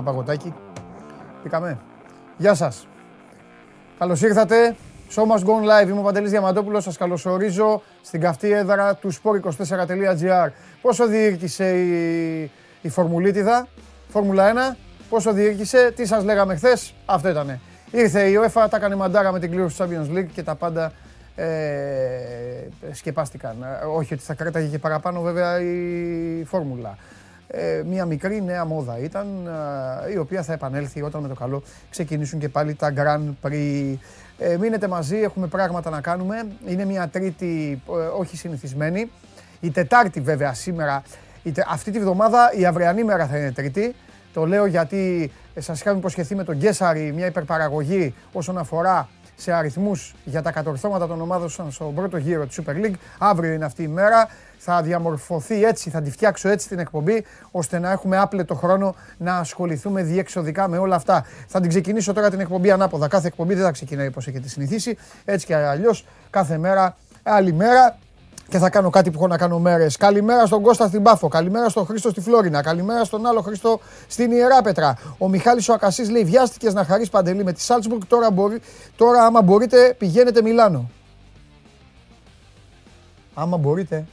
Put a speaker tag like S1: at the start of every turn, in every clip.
S1: Ένα παγωτάκι. Πήκαμε. Γεια σας. Καλώς ήρθατε. Show must go live. Είμαι ο Παντελής Διαμαντόπουλος. Σας καλωσορίζω στην καυτή έδρα του sport24.gr. Πόσο διήρκησε η, η Φορμουλίτιδα, Φόρμουλα 1. Πόσο διήρκησε, τι σας λέγαμε χθες, αυτό ήτανε. Ήρθε η UEFA, τα έκανε μαντάρα με την κλήρωση του Champions League και τα πάντα ε, σκεπάστηκαν. Ε, όχι ότι θα κράταγε και παραπάνω βέβαια η φόρμουλα. Ε, μια μικρή νέα μόδα ήταν, ε, η οποία θα επανέλθει όταν με το καλό ξεκινήσουν και πάλι τα Grand Prix. Ε, μείνετε μαζί, έχουμε πράγματα να κάνουμε. Είναι μια τρίτη, όχι συνηθισμένη. Η Τετάρτη βέβαια σήμερα, αυτή τη βδομάδα η αυριανή μέρα θα είναι τρίτη. Το λέω γιατί σας είχαμε υποσχεθεί με τον Γκέσαρη μια υπερπαραγωγή όσον αφορά σε αριθμούς για τα κατορθώματα των ομάδων στον πρώτο γύρο της Super League. Αύριο είναι αυτή η μέρα. Θα διαμορφωθεί έτσι, θα τη φτιάξω έτσι την εκπομπή, ώστε να έχουμε άπλετο χρόνο να ασχοληθούμε διεξοδικά με όλα αυτά. Θα την ξεκινήσω τώρα την εκπομπή ανάποδα. Κάθε εκπομπή δεν θα ξεκινάει όπως έχετε συνηθίσει. Έτσι και αλλιώς κάθε μέρα, άλλη μέρα και θα κάνω κάτι που έχω να κάνω μέρες. Καλημέρα στον Κώστα στην Πάφο. Καλημέρα στον Χρήστο στη Φλόρινα. Καλημέρα στον άλλο Χρήστο στην Ιεράπετρα. Ο Μιχάλης ο Ακασής λέει: Βιάστηκες να χαρείς παντελή με τη Σάλτσμπουργκ. Τώρα, μπορεί, τώρα, άμα μπορείτε, πηγαίνετε Μιλάνο. Άμα μπορείτε.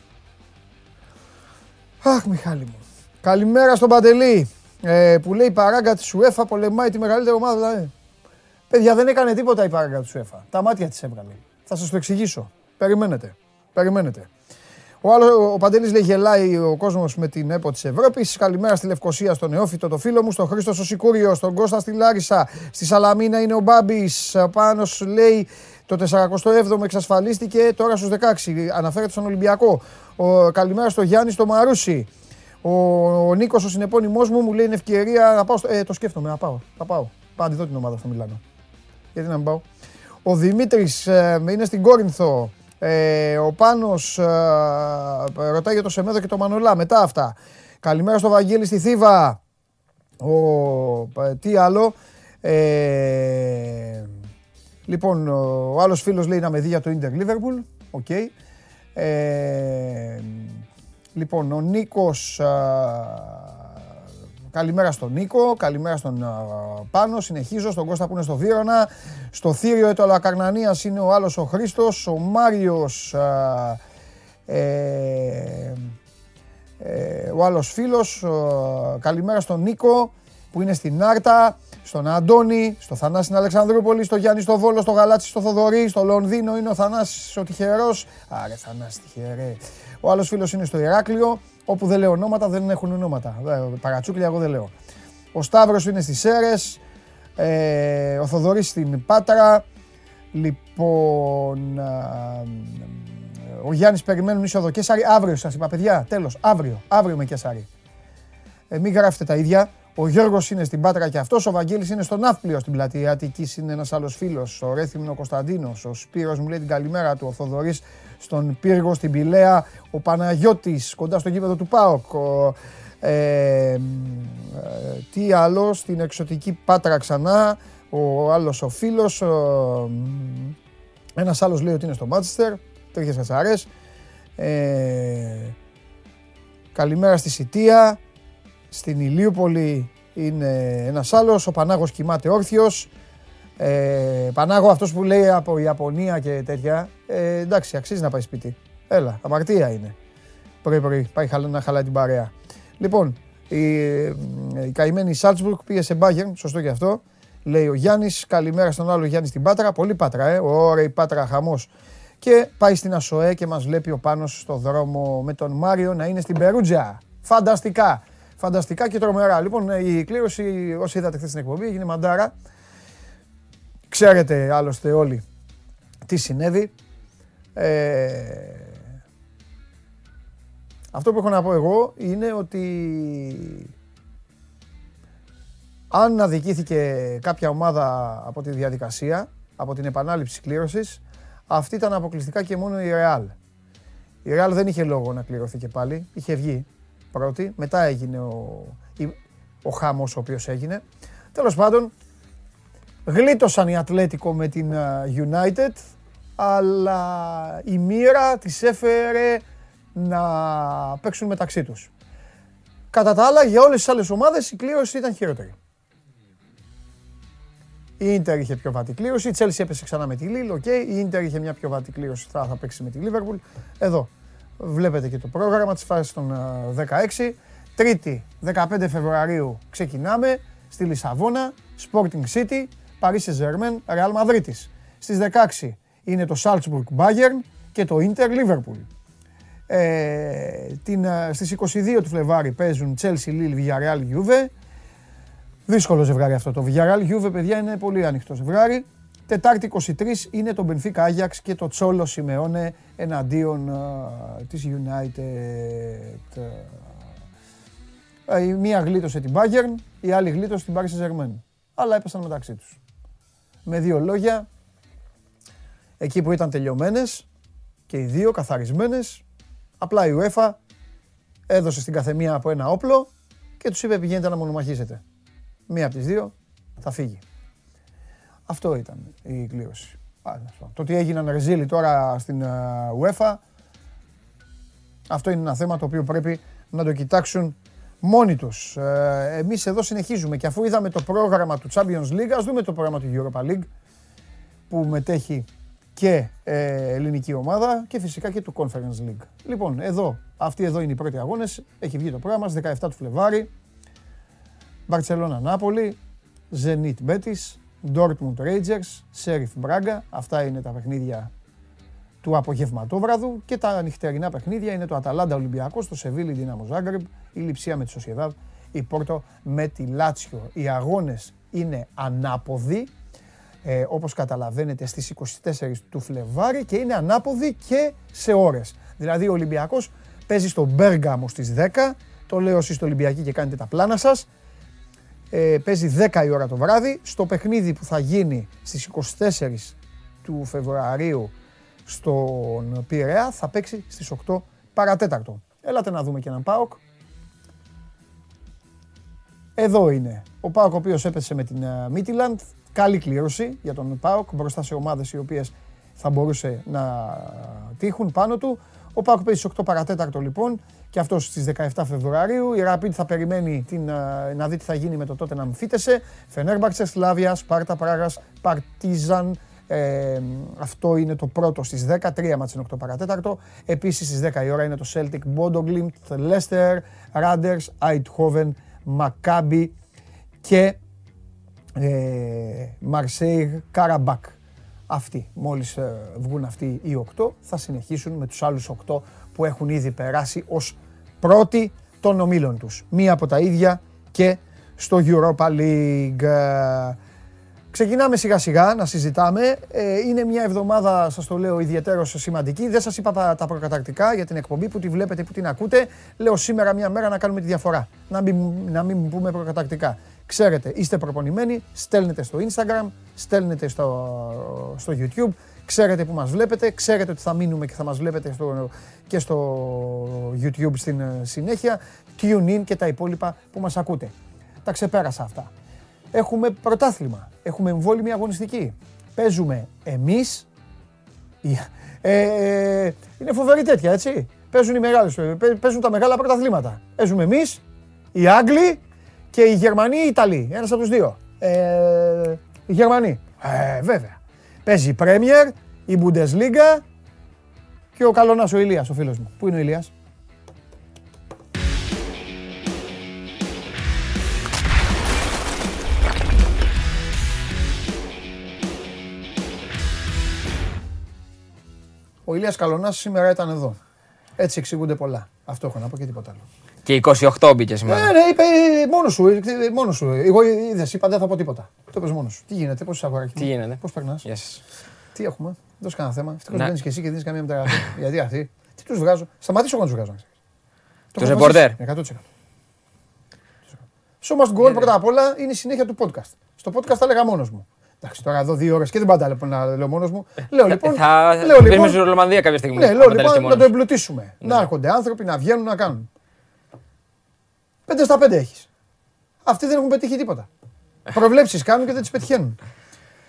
S1: Αχ, Μιχάλη μου. Καλημέρα στον Παντελή ε, που λέει παράγκα της UEFA πολεμάει τη μεγαλύτερη ομάδα. Δηλαδή. Παιδιά, δεν έκανε τίποτα η παράγκα της UEFA. Τα μάτια της έβγαλε. Θα σας το εξηγήσω. Περιμένετε. Περιμένετε. Ο, άλλος, ο Παντελής λέει γελάει ο κόσμος με την ΕΠΟ της Ευρώπης. Καλημέρα στη Λευκοσία, στον Νεόφυτο, το φίλο μου, στον Χρήστο στο Σικούριο, στον Κώστα στη Λάρισα, στη Σαλαμίνα είναι ο Μπάμπης. Πάνω λέει το 47ο εξασφαλίστηκε τώρα στους 16. Αναφέρεται στον Ολυμπιακό. Ο, καλημέρα στο Γιάννη στο Μαρούσι. Ο, ο Νίκος ο συνεπώνυμός μου μου λέει είναι ευκαιρία να πάω. Στο, ε, το σκέφτομαι, να πάω. Θα πάω. Πάω δω την ομάδα στο Μιλάνο. Γιατί να μην πάω. Ο Δημήτρης ε, είναι στην Κόρινθο. Ε, ο Πάνος ε, ρωτάει για το Σεμέδο και το Μανολά. Μετά αυτά. Καλημέρα στο Βαγγέλη στη Θήβα. Ο, ε, τι άλλο. Ε, λοιπόν, ο άλλος φίλος λέει να με δει για το Ιντερ Liverpool. Οκ. Okay. Ε, λοιπόν, ο Νίκος Καλημέρα στον Νίκο, καλημέρα στον Πάνο. Συνεχίζω στον Κώστα που είναι στο Βύρονα. Στο θύριο του Αλακαρνανία είναι ο άλλος ο Χρήστος. Ο Μάριος. Ε, ε, ο άλλος φίλος. Καλημέρα στον Νίκο που είναι στην Άρτα. Στον Αντώνη, στο Θανάση στην Αλεξανδρούπολη, στο Γιάννη στο Βόλο, στο Γαλάτσι στο Θοδωρή, στο Λονδίνο είναι ο Θανάσης ο τυχερός. Άρε Θανάση τυχερέ. Ο άλλος φίλος είναι στο Ηράκλειο. Όπου δεν λέω ονόματα δεν έχουν ονόματα. Ε, παρατσούκλια εγώ δεν λέω. Ο Σταύρος είναι στις Σέρες. Ε, ο Θοδωρής στην Πάτρα. Λοιπόν, ο Γιάννης περιμένουν είσοδο Κέσαρη. Αύριο σας είπα παιδιά, τέλος, αύριο, αύριο με Κέσαρη. Ε, μην γράφετε τα ίδια. Ο Γιώργος είναι στην Πάτρα και αυτός, ο Βαγγέλης είναι στον Ναύπλιο στην πλατεία Αττικής, είναι ένας άλλος φίλος, ο Ρέθυμνο Κωνσταντίνος, ο Σπύρος μου λέει την καλημέρα του, ο Θοδωρής στον Πύργο, στην Πηλαία, ο Παναγιώτης κοντά στο γήπεδο του ΠΑΟΚ, ο, ε, ε, τι άλλο, στην εξωτική Πάτρα ξανά, ο άλλος ο φίλος, ο, ένας άλλος λέει ότι είναι στο Μάτσεστερ, τέτοιες χασαρές. Ε, καλημέρα στη Σιτία, στην Ηλίουπολη είναι ένας άλλος, ο Πανάγος κοιμάται όρθιος. Ε, Πανάγο αυτός που λέει από Ιαπωνία και τέτοια, ε, εντάξει αξίζει να πάει σπίτι. Έλα, αμαρτία είναι. Πρωί πρωί, πάει να χαλάει την παρέα. Λοιπόν, η, η καημένη Σάλτσμπουργκ πήγε σε Μπάγερν, σωστό και αυτό. Λέει ο Γιάννης, καλημέρα στον άλλο Γιάννη στην Πάτρα. Πολύ Πάτρα, ε. Ωραία η Πάτρα, χαμός. Και πάει στην Ασοέ και μας βλέπει ο Πάνος στο δρόμο με τον Μάριο να είναι στην Περούτζα. Φανταστικά. Φανταστικά και τρομερά. Λοιπόν, η κλήρωση, όσοι είδατε χθες στην εκπομπή, έγινε μαντάρα. Ξέρετε άλλωστε όλοι τι συνέβη. Ε, αυτό που έχω να πω εγώ είναι ότι αν αδικήθηκε κάποια ομάδα από τη διαδικασία, από την επανάληψη κλήρωσης, αυτή ήταν αποκλειστικά και μόνο η Real. Η Real δεν είχε λόγο να κληρωθεί και πάλι, είχε βγει πρώτη, μετά έγινε ο, ο χάμος ο οποίος έγινε. Τέλος πάντων, γλίτωσαν οι Ατλέτικο με την United, αλλά η μοίρα τις έφερε να παίξουν μεταξύ τους. Κατά τα άλλα, για όλες τις άλλες ομάδες η κλήρωση ήταν χειρότερη. Η Ίντερ είχε πιο βατή κλήρωση, η Chelsea έπεσε ξανά με τη Λίλ, okay. η Ίντερ είχε μια πιο βατή κλήρωση, θα, θα παίξει με τη Λίβερπουλ. Εδώ βλέπετε και το πρόγραμμα της φάσης των 16. Τρίτη, 15 Φεβρουαρίου ξεκινάμε στη Λισαβόνα, Sporting City, Paris Saint-Germain, Real Madrid. Στις 16 είναι το Salzburg Bayern και το Inter Liverpool. Ε, την, στις 22 του Φλεβάρι παίζουν Chelsea, Lille, Villarreal, Juve. Δύσκολο ζευγάρι αυτό το Villarreal, Juve παιδιά είναι πολύ ανοιχτό ζευγάρι. Τετάρτη 23 είναι το Benfica Ajax και το Τσόλο Σιμεώνε εναντίον uh, της United. Η μία γλίτωσε την Bayern, η άλλη γλίτωσε την Paris Saint-Germain. Αλλά έπεσαν μεταξύ τους. Με δύο λόγια, εκεί που ήταν τελειωμένες και οι δύο καθαρισμένες, απλά η UEFA έδωσε στην καθεμία από ένα όπλο και τους είπε πηγαίνετε να μονομαχήσετε. Μία από τις δύο θα φύγει. Αυτό ήταν η κλήρωση. Το ότι έγιναν ρεζίλοι τώρα στην UEFA, αυτό είναι ένα θέμα το οποίο πρέπει να το κοιτάξουν μόνοι τους. Ε, εμείς εδώ συνεχίζουμε και αφού είδαμε το πρόγραμμα του Champions League, ας δούμε το πρόγραμμα του Europa League που μετέχει και ε, ελληνική ομάδα και φυσικά και του Conference League. Λοιπόν, εδώ, αυτοί εδώ είναι οι πρώτοι αγώνες, έχει βγει το πρόγραμμα, 17 του Φλεβάρι, Barcelona Νάπολη, Zenit Betis, Dortmund Rangers, Sheriff Braga, αυτά είναι τα παιχνίδια του απογευματόβραδου και τα νυχτερινά παιχνίδια είναι το Αταλάντα Ολυμπιακός, το Σεβίλη Δύναμο Ζάγκρεπ, η Λιψία με τη Σοσιαδάδ, η Πόρτο με τη Λάτσιο. Οι αγώνες είναι ανάποδοι, ε, όπως καταλαβαίνετε στις 24 του Φλεβάρι και είναι ανάποδοι και σε ώρες. Δηλαδή ο Ολυμπιακός παίζει στο Μπέργαμο στις 10, το λέω εσείς στο Ολυμπιακή και κάνετε τα πλάνα σας, ε, παίζει 10 η ώρα το βράδυ, στο παιχνίδι που θα γίνει στις 24 του Φεβρουαρίου στον Πειραιά θα παίξει στις 8 παρατέταρτο. Έλατε να δούμε και έναν ΠΑΟΚ. Εδώ είναι ο ΠΑΟΚ ο οποίος έπεσε με την Μίτιλαντ. Καλή κλήρωση για τον ΠΑΟΚ μπροστά σε ομάδες οι οποίες θα μπορούσε να τύχουν πάνω του. Ο ΠΑΟΚ παίζει στις 8 παρατέταρτο λοιπόν και αυτός στις 17 Φεβρουαρίου. Η Rapid θα περιμένει την, να δει τι θα γίνει με το τότε να μφίτεσε. Φενέρμπαξε, Σλάβια, Σπάρτα, Πράγας, Παρτίζαν, ε, αυτό είναι το πρώτο στις 10, 3 μάτς 8 παρατέταρτο. Επίσης στις 10 η ώρα είναι το Celtic, Bodo Glimt, Leicester, Randers, Eindhoven, Maccabi και ε, Marseille, Karabakh. Αυτοί, μόλις ε, βγουν αυτοί οι 8, θα συνεχίσουν με τους άλλους 8 που έχουν ήδη περάσει ως πρώτοι των ομίλων τους. Μία από τα ίδια και στο Europa League. Ξεκινάμε σιγά σιγά να συζητάμε. Ε, είναι μια εβδομάδα, σας το λέω, ιδιαίτερο σημαντική. Δεν σας είπα τα, τα προκαταρκτικά για την εκπομπή που τη βλέπετε, που την ακούτε. Λέω σήμερα μια μέρα να κάνουμε τη διαφορά. Να μην, να μην πούμε προκαταρκτικά. Ξέρετε, είστε προπονημένοι, στέλνετε στο Instagram, στέλνετε στο, στο YouTube. Ξέρετε που μας βλέπετε, ξέρετε ότι θα μείνουμε και θα μας βλέπετε στο, και στο YouTube στην ε, συνέχεια. Tune in και τα υπόλοιπα που μας ακούτε. Τα ξεπέρασα αυτά έχουμε πρωτάθλημα, έχουμε εμβόλυμη αγωνιστική. Παίζουμε εμείς, ε, είναι φοβερή τέτοια έτσι, παίζουν οι μεγάλες, παίζουν τα μεγάλα πρωταθλήματα. Παίζουμε εμείς, οι Άγγλοι και οι Γερμανοί οι Ιταλοί, ένας από τους δύο. Ε, οι Γερμανοί, ε, βέβαια. Παίζει η Premier, η Bundesliga και ο Καλονάς ο Ηλίας, ο φίλος μου. Πού είναι ο Ηλίας; Ο Ηλίας Καλονάς σήμερα ήταν εδώ. Έτσι εξηγούνται πολλά. Αυτό έχω να πω και τίποτα άλλο.
S2: Και 28 μπήκες σήμερα.
S1: Ναι, ναι, είπε μόνος σου. Μόνος σου. Εγώ είδες, είπα δεν θα πω τίποτα. Το πες μόνος σου. Τι γίνεται, πώς είσαι αγοράκι.
S2: Τι γίνεται;
S1: Πώς περνάς;
S2: Yes.
S1: Τι έχουμε; Δώσε κανένα θέμα. Ευτυχώς δεν και εσύ και δίνεις καμία μεταγραφή. Γιατί αυτοί; Τι τους βγάζω; Σταματήσω εγώ να τους βγάζω.
S2: Τους ρεπορτέρ.
S1: 100%. So must go πρώτα απ' όλα είναι η συνέχεια του podcast. Στο podcast τα έλεγα μόνος μου. Εντάξει, τώρα εδώ δύο ώρες και δεν πάντα λοιπόν, να λέω μόνος μου. Λέω λοιπόν.
S2: Θα λέω, λοιπόν, στην Ρολομανδία κάποια στιγμή.
S1: Ναι, λέω λοιπόν να το εμπλουτίσουμε. Ναι. Να έρχονται άνθρωποι να βγαίνουν να κάνουν. Πέντε στα πέντε έχεις. Αυτοί δεν έχουν πετύχει τίποτα. Προβλέψεις κάνουν και δεν τις πετυχαίνουν.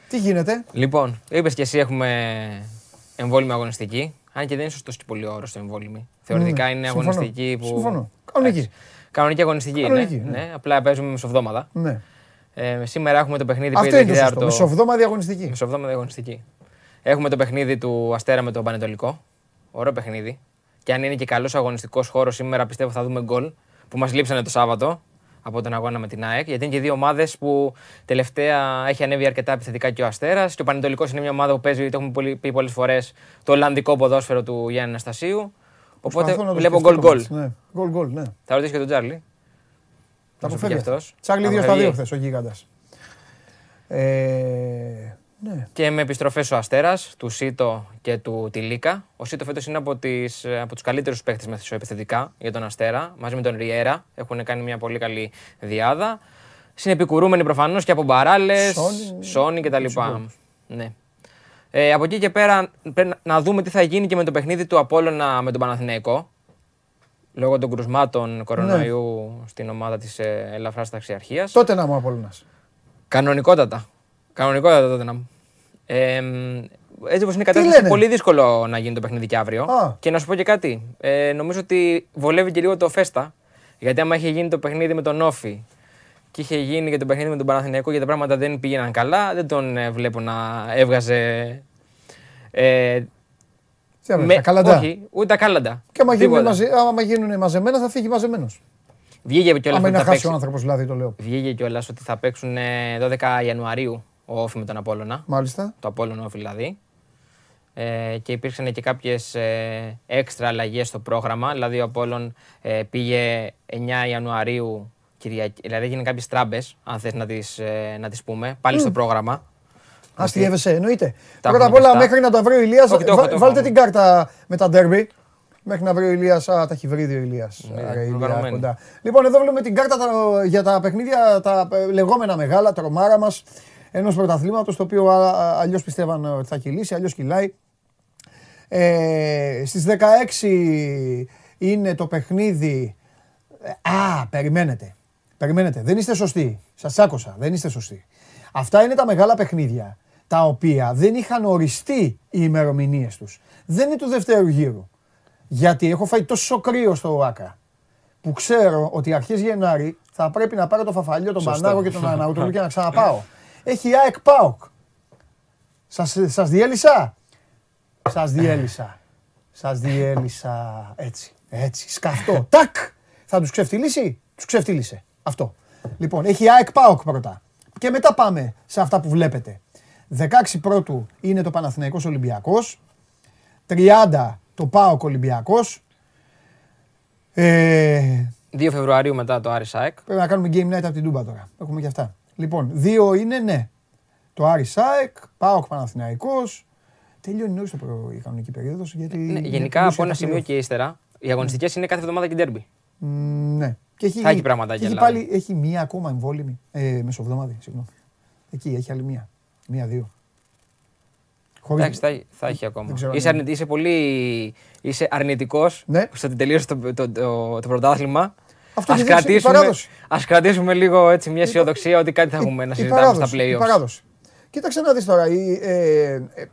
S1: Τι γίνεται;
S2: Λοιπόν, είπες και εσύ έχουμε εμβόλυμη αγωνιστική. Αν και δεν είναι σωστός και πολύ όρος το εμβόλυμη. Θεωρητικά ναι, είναι αγωνιστική που.
S1: Συμφωνώ. Κανονική.
S2: Κανονική αγωνιστική.
S1: Κανονική,
S2: ναι,
S1: ναι.
S2: ναι. Απλά παίζουμε μεσοβδόμαδα.
S1: Ναι.
S2: Ε, σήμερα έχουμε το παιχνίδι
S1: Αυτό
S2: 5
S1: είναι το σωστό.
S2: τέταρτο.
S1: Μεσοβδόμαδη αγωνιστική.
S2: Μεσοβδόμαδα αγωνιστική. Έχουμε το παιχνίδι του Αστέρα με τον Πανετολικό. Ωραίο παιχνίδι. Και αν είναι και καλός αγωνιστικός χώρος σήμερα, πιστεύω θα δούμε γκολ που μας λείψανε το Σάββατο από τον αγώνα με την ΑΕΚ. Γιατί είναι και δύο ομάδες που τελευταία έχει ανέβει αρκετά επιθετικά και ο Αστέρας. Και ο Πανετολικός είναι μια ομάδα που παίζει, το έχουμε πολύ- πει πολλές φορές, το Ολλανδικό ποδόσφαιρο του Γιάννη Αναστασίου. Οπότε
S1: Προσπαθώ να το
S2: βλέπω
S1: σκεφτώ
S2: γκολ-γκολ.
S1: το μάτς. Ναι. Γκολ γκολ, ναι.
S2: Θα ρωτήσω και τον Τζάρλι.
S1: Τα
S2: Να σου πει
S1: αποφεύγει
S2: κι αυτός.
S1: Τσάρλι 2 στα
S2: Αποφεύγει.
S1: 2 χθες, ο γίγαντας. Ε, ναι.
S2: Και με επιστροφές ο Αστέρας, του Σίτο και του Τιλίκα. Ο Σίτο φέτος είναι από, τις, από τους καλύτερους παίχτε μεσοεπιθετικά για τον Αστέρα, μαζί με τον Ριέρα. Έχουν κάνει μια πολύ καλή διάδα. Συνεπικουρούμενοι προφανώς και από μπαράλες,
S1: Σόνι.
S2: Σόνι κτλ. Ναι. Ε, από εκεί και πέρα πρέπει να δούμε τι θα γίνει και με το παιχνίδι του Απόλλωνα με τον Παναθηναϊκό. Λόγω των κρουσμάτων κορονοϊού στην ομάδα της ε, ελαφράς ταξιαρχίας.
S1: Τότε να μου Απόλλωνας.
S2: Κανονικότατα. Κανονικότατα τότε να μου. Ε, μ, έτσι όπως είναι η κατάσταση,
S1: λένε;
S2: είναι πολύ δύσκολο να γίνει το παιχνίδι και αύριο.
S1: Α.
S2: Και να σου πω και κάτι. Ε, νομίζω ότι βολεύει και λίγο το Φέστα. Γιατί άμα είχε γίνει το παιχνίδι με τον Όφη και είχε γίνει και το παιχνίδι με τον Παναθηναϊκό και τα πράγματα δεν πήγαιναν καλά, δεν τον ε, βλέπω να έβγαζε. Ε,
S1: Τι έβαλε,
S2: με-
S1: τα κάλαντα.
S2: Όχι, ούτε τα κάλαντα.
S1: Και άμα γίνουν,
S2: Τίποτα.
S1: μαζε, άμα γίνουν μαζεμένα θα φύγει μαζεμένος.
S2: Βγήκε κιόλας
S1: Άμα
S2: ότι
S1: είναι να
S2: θα
S1: χάσει ο
S2: παίξει-
S1: άνθρωπος δηλαδή το λέω.
S2: Βγήκε κιόλα ότι θα παίξουν ε, 12 Ιανουαρίου ο Όφη με τον Απόλλωνα.
S1: Μάλιστα.
S2: το Απόλλωνο Όφη δηλαδή. Ε, και υπήρξαν και κάποιες ε, έξτρα αλλαγές στο πρόγραμμα. Δηλαδή ο Απόλλων ε, πήγε 9 Ιανουαρίου, Κυριακή, δηλαδή έγιναν κάποιες τράμπες, αν θες να τις, ε, να τις πούμε, πάλι στο πρόγραμμα.
S1: Αστείευεσαι, εννοείται.
S2: Τα
S1: Πρώτα απ'
S2: έχουμε
S1: όλα,
S2: πιστά.
S1: μέχρι να τα βρει ο Ηλίας,
S2: Όχι, το έχω,
S1: βα-
S2: το έχω.
S1: βάλτε την κάρτα με τα ντέρμπι. Μέχρι να βρει ο Ηλίας, α, τα έχει βρει ο Ηλίας.
S2: Ναι,
S1: Άρα, Ηλία,
S2: προγραμματμένη.
S1: κοντά. Λοιπόν, εδώ βλέπουμε την κάρτα τα- για τα παιχνίδια, τα ε, λεγόμενα μεγάλα, τρομάρα μας, ενός πρωταθλήματος, το οποίο α- α- αλλιώς πιστεύαν ότι θα κυλήσει, αλλιώς κυλάει. Ε, στις 16 είναι το παιχνίδι. Ε, Α, περιμένετε. Περιμένετε. Δεν είστε σωστοί. Σας άκουσα. Δεν είστε σωστοί. Αυτά είναι τα μεγάλα παιχνίδια τα οποία δεν είχαν οριστεί οι ημερομηνίες τους. Δεν είναι του δευτέρου γύρου. Γιατί έχω φάει τόσο κρύο στο ΆΚΑ που ξέρω ότι αρχές Γενάρη θα πρέπει να πάρω το Φαφαλιό, τον
S2: Σωστό.
S1: Πανάγο και τον Αναούτολου και να ξαναπάω. Έχει ΑΕΚ ΠΑΟΚ. Σας, σας διέλυσα; Σας διέλυσα. Σας διέλυσα. Έτσι. Έτσι. Σκαφτό. Τάκ. Θα τους ξεφτυλίσει; Τους ξεφτύλισε. Αυτό. Λοιπόν, έχει ΑΕΚ ΠΑΟΚ πρώτα. Και μετά πάμε σε αυτά που βλέπετε. 16 πρώτου είναι το Παναθηναϊκός Ολυμπιακός. 30 το ΠΑΟΚ Ολυμπιακός. Ε,
S2: 2 Φεβρουαρίου μετά το Άρης ΑΕΚ.
S1: Πρέπει να κάνουμε game night από την Τούμπα τώρα. Έχουμε και αυτά. Λοιπόν, δύο είναι ναι. Το Άρη Σάεκ, Πάοκ Παναθηναϊκός. Τελειώνει νωρίς το προ... η κανονική περίοδος. Γιατί
S2: Ναι,
S1: είναι
S2: γενικά
S1: πλούσια
S2: από ένα
S1: τα
S2: σημείο
S1: playoff.
S2: και ύστερα, οι αγωνιστικές είναι κάθε εβδομάδα και ντέρμπι.
S1: Μ, Ναι. Και έχει,
S2: Θα έχει πραγματάκια,
S1: και έχει,
S2: δηλαδή.
S1: πάλι, έχει μία ακόμα εμβόλυμη. Ε, μεσοβδόμαδη, συγγνώμη. Εκεί έχει άλλη μία. Μία-δύο. Χωρίς...
S2: Εντάξει, θα, θα έχει ακόμα.
S1: δεν ξέρω αν
S2: Είσαι,
S1: είναι.
S2: αρνη- είσαι πολύ είσαι αρνητικός
S1: Ναι.
S2: στο ότι τελείωσε το, το, το, το πρωτάθλημα.
S1: Αυτό
S2: Ας
S1: έχει δείξει η
S2: κρατήσουμε,
S1: παράδοση.
S2: ας κρατήσουμε λίγο έτσι μια αισιοδοξία ότι κάτι θα έχουμε να
S1: Η
S2: συζητάμε στα
S1: παράδοση, η
S2: play-offs.
S1: παράδοση. Κοίταξε να δεις τώρα. η- ε, ε, ε,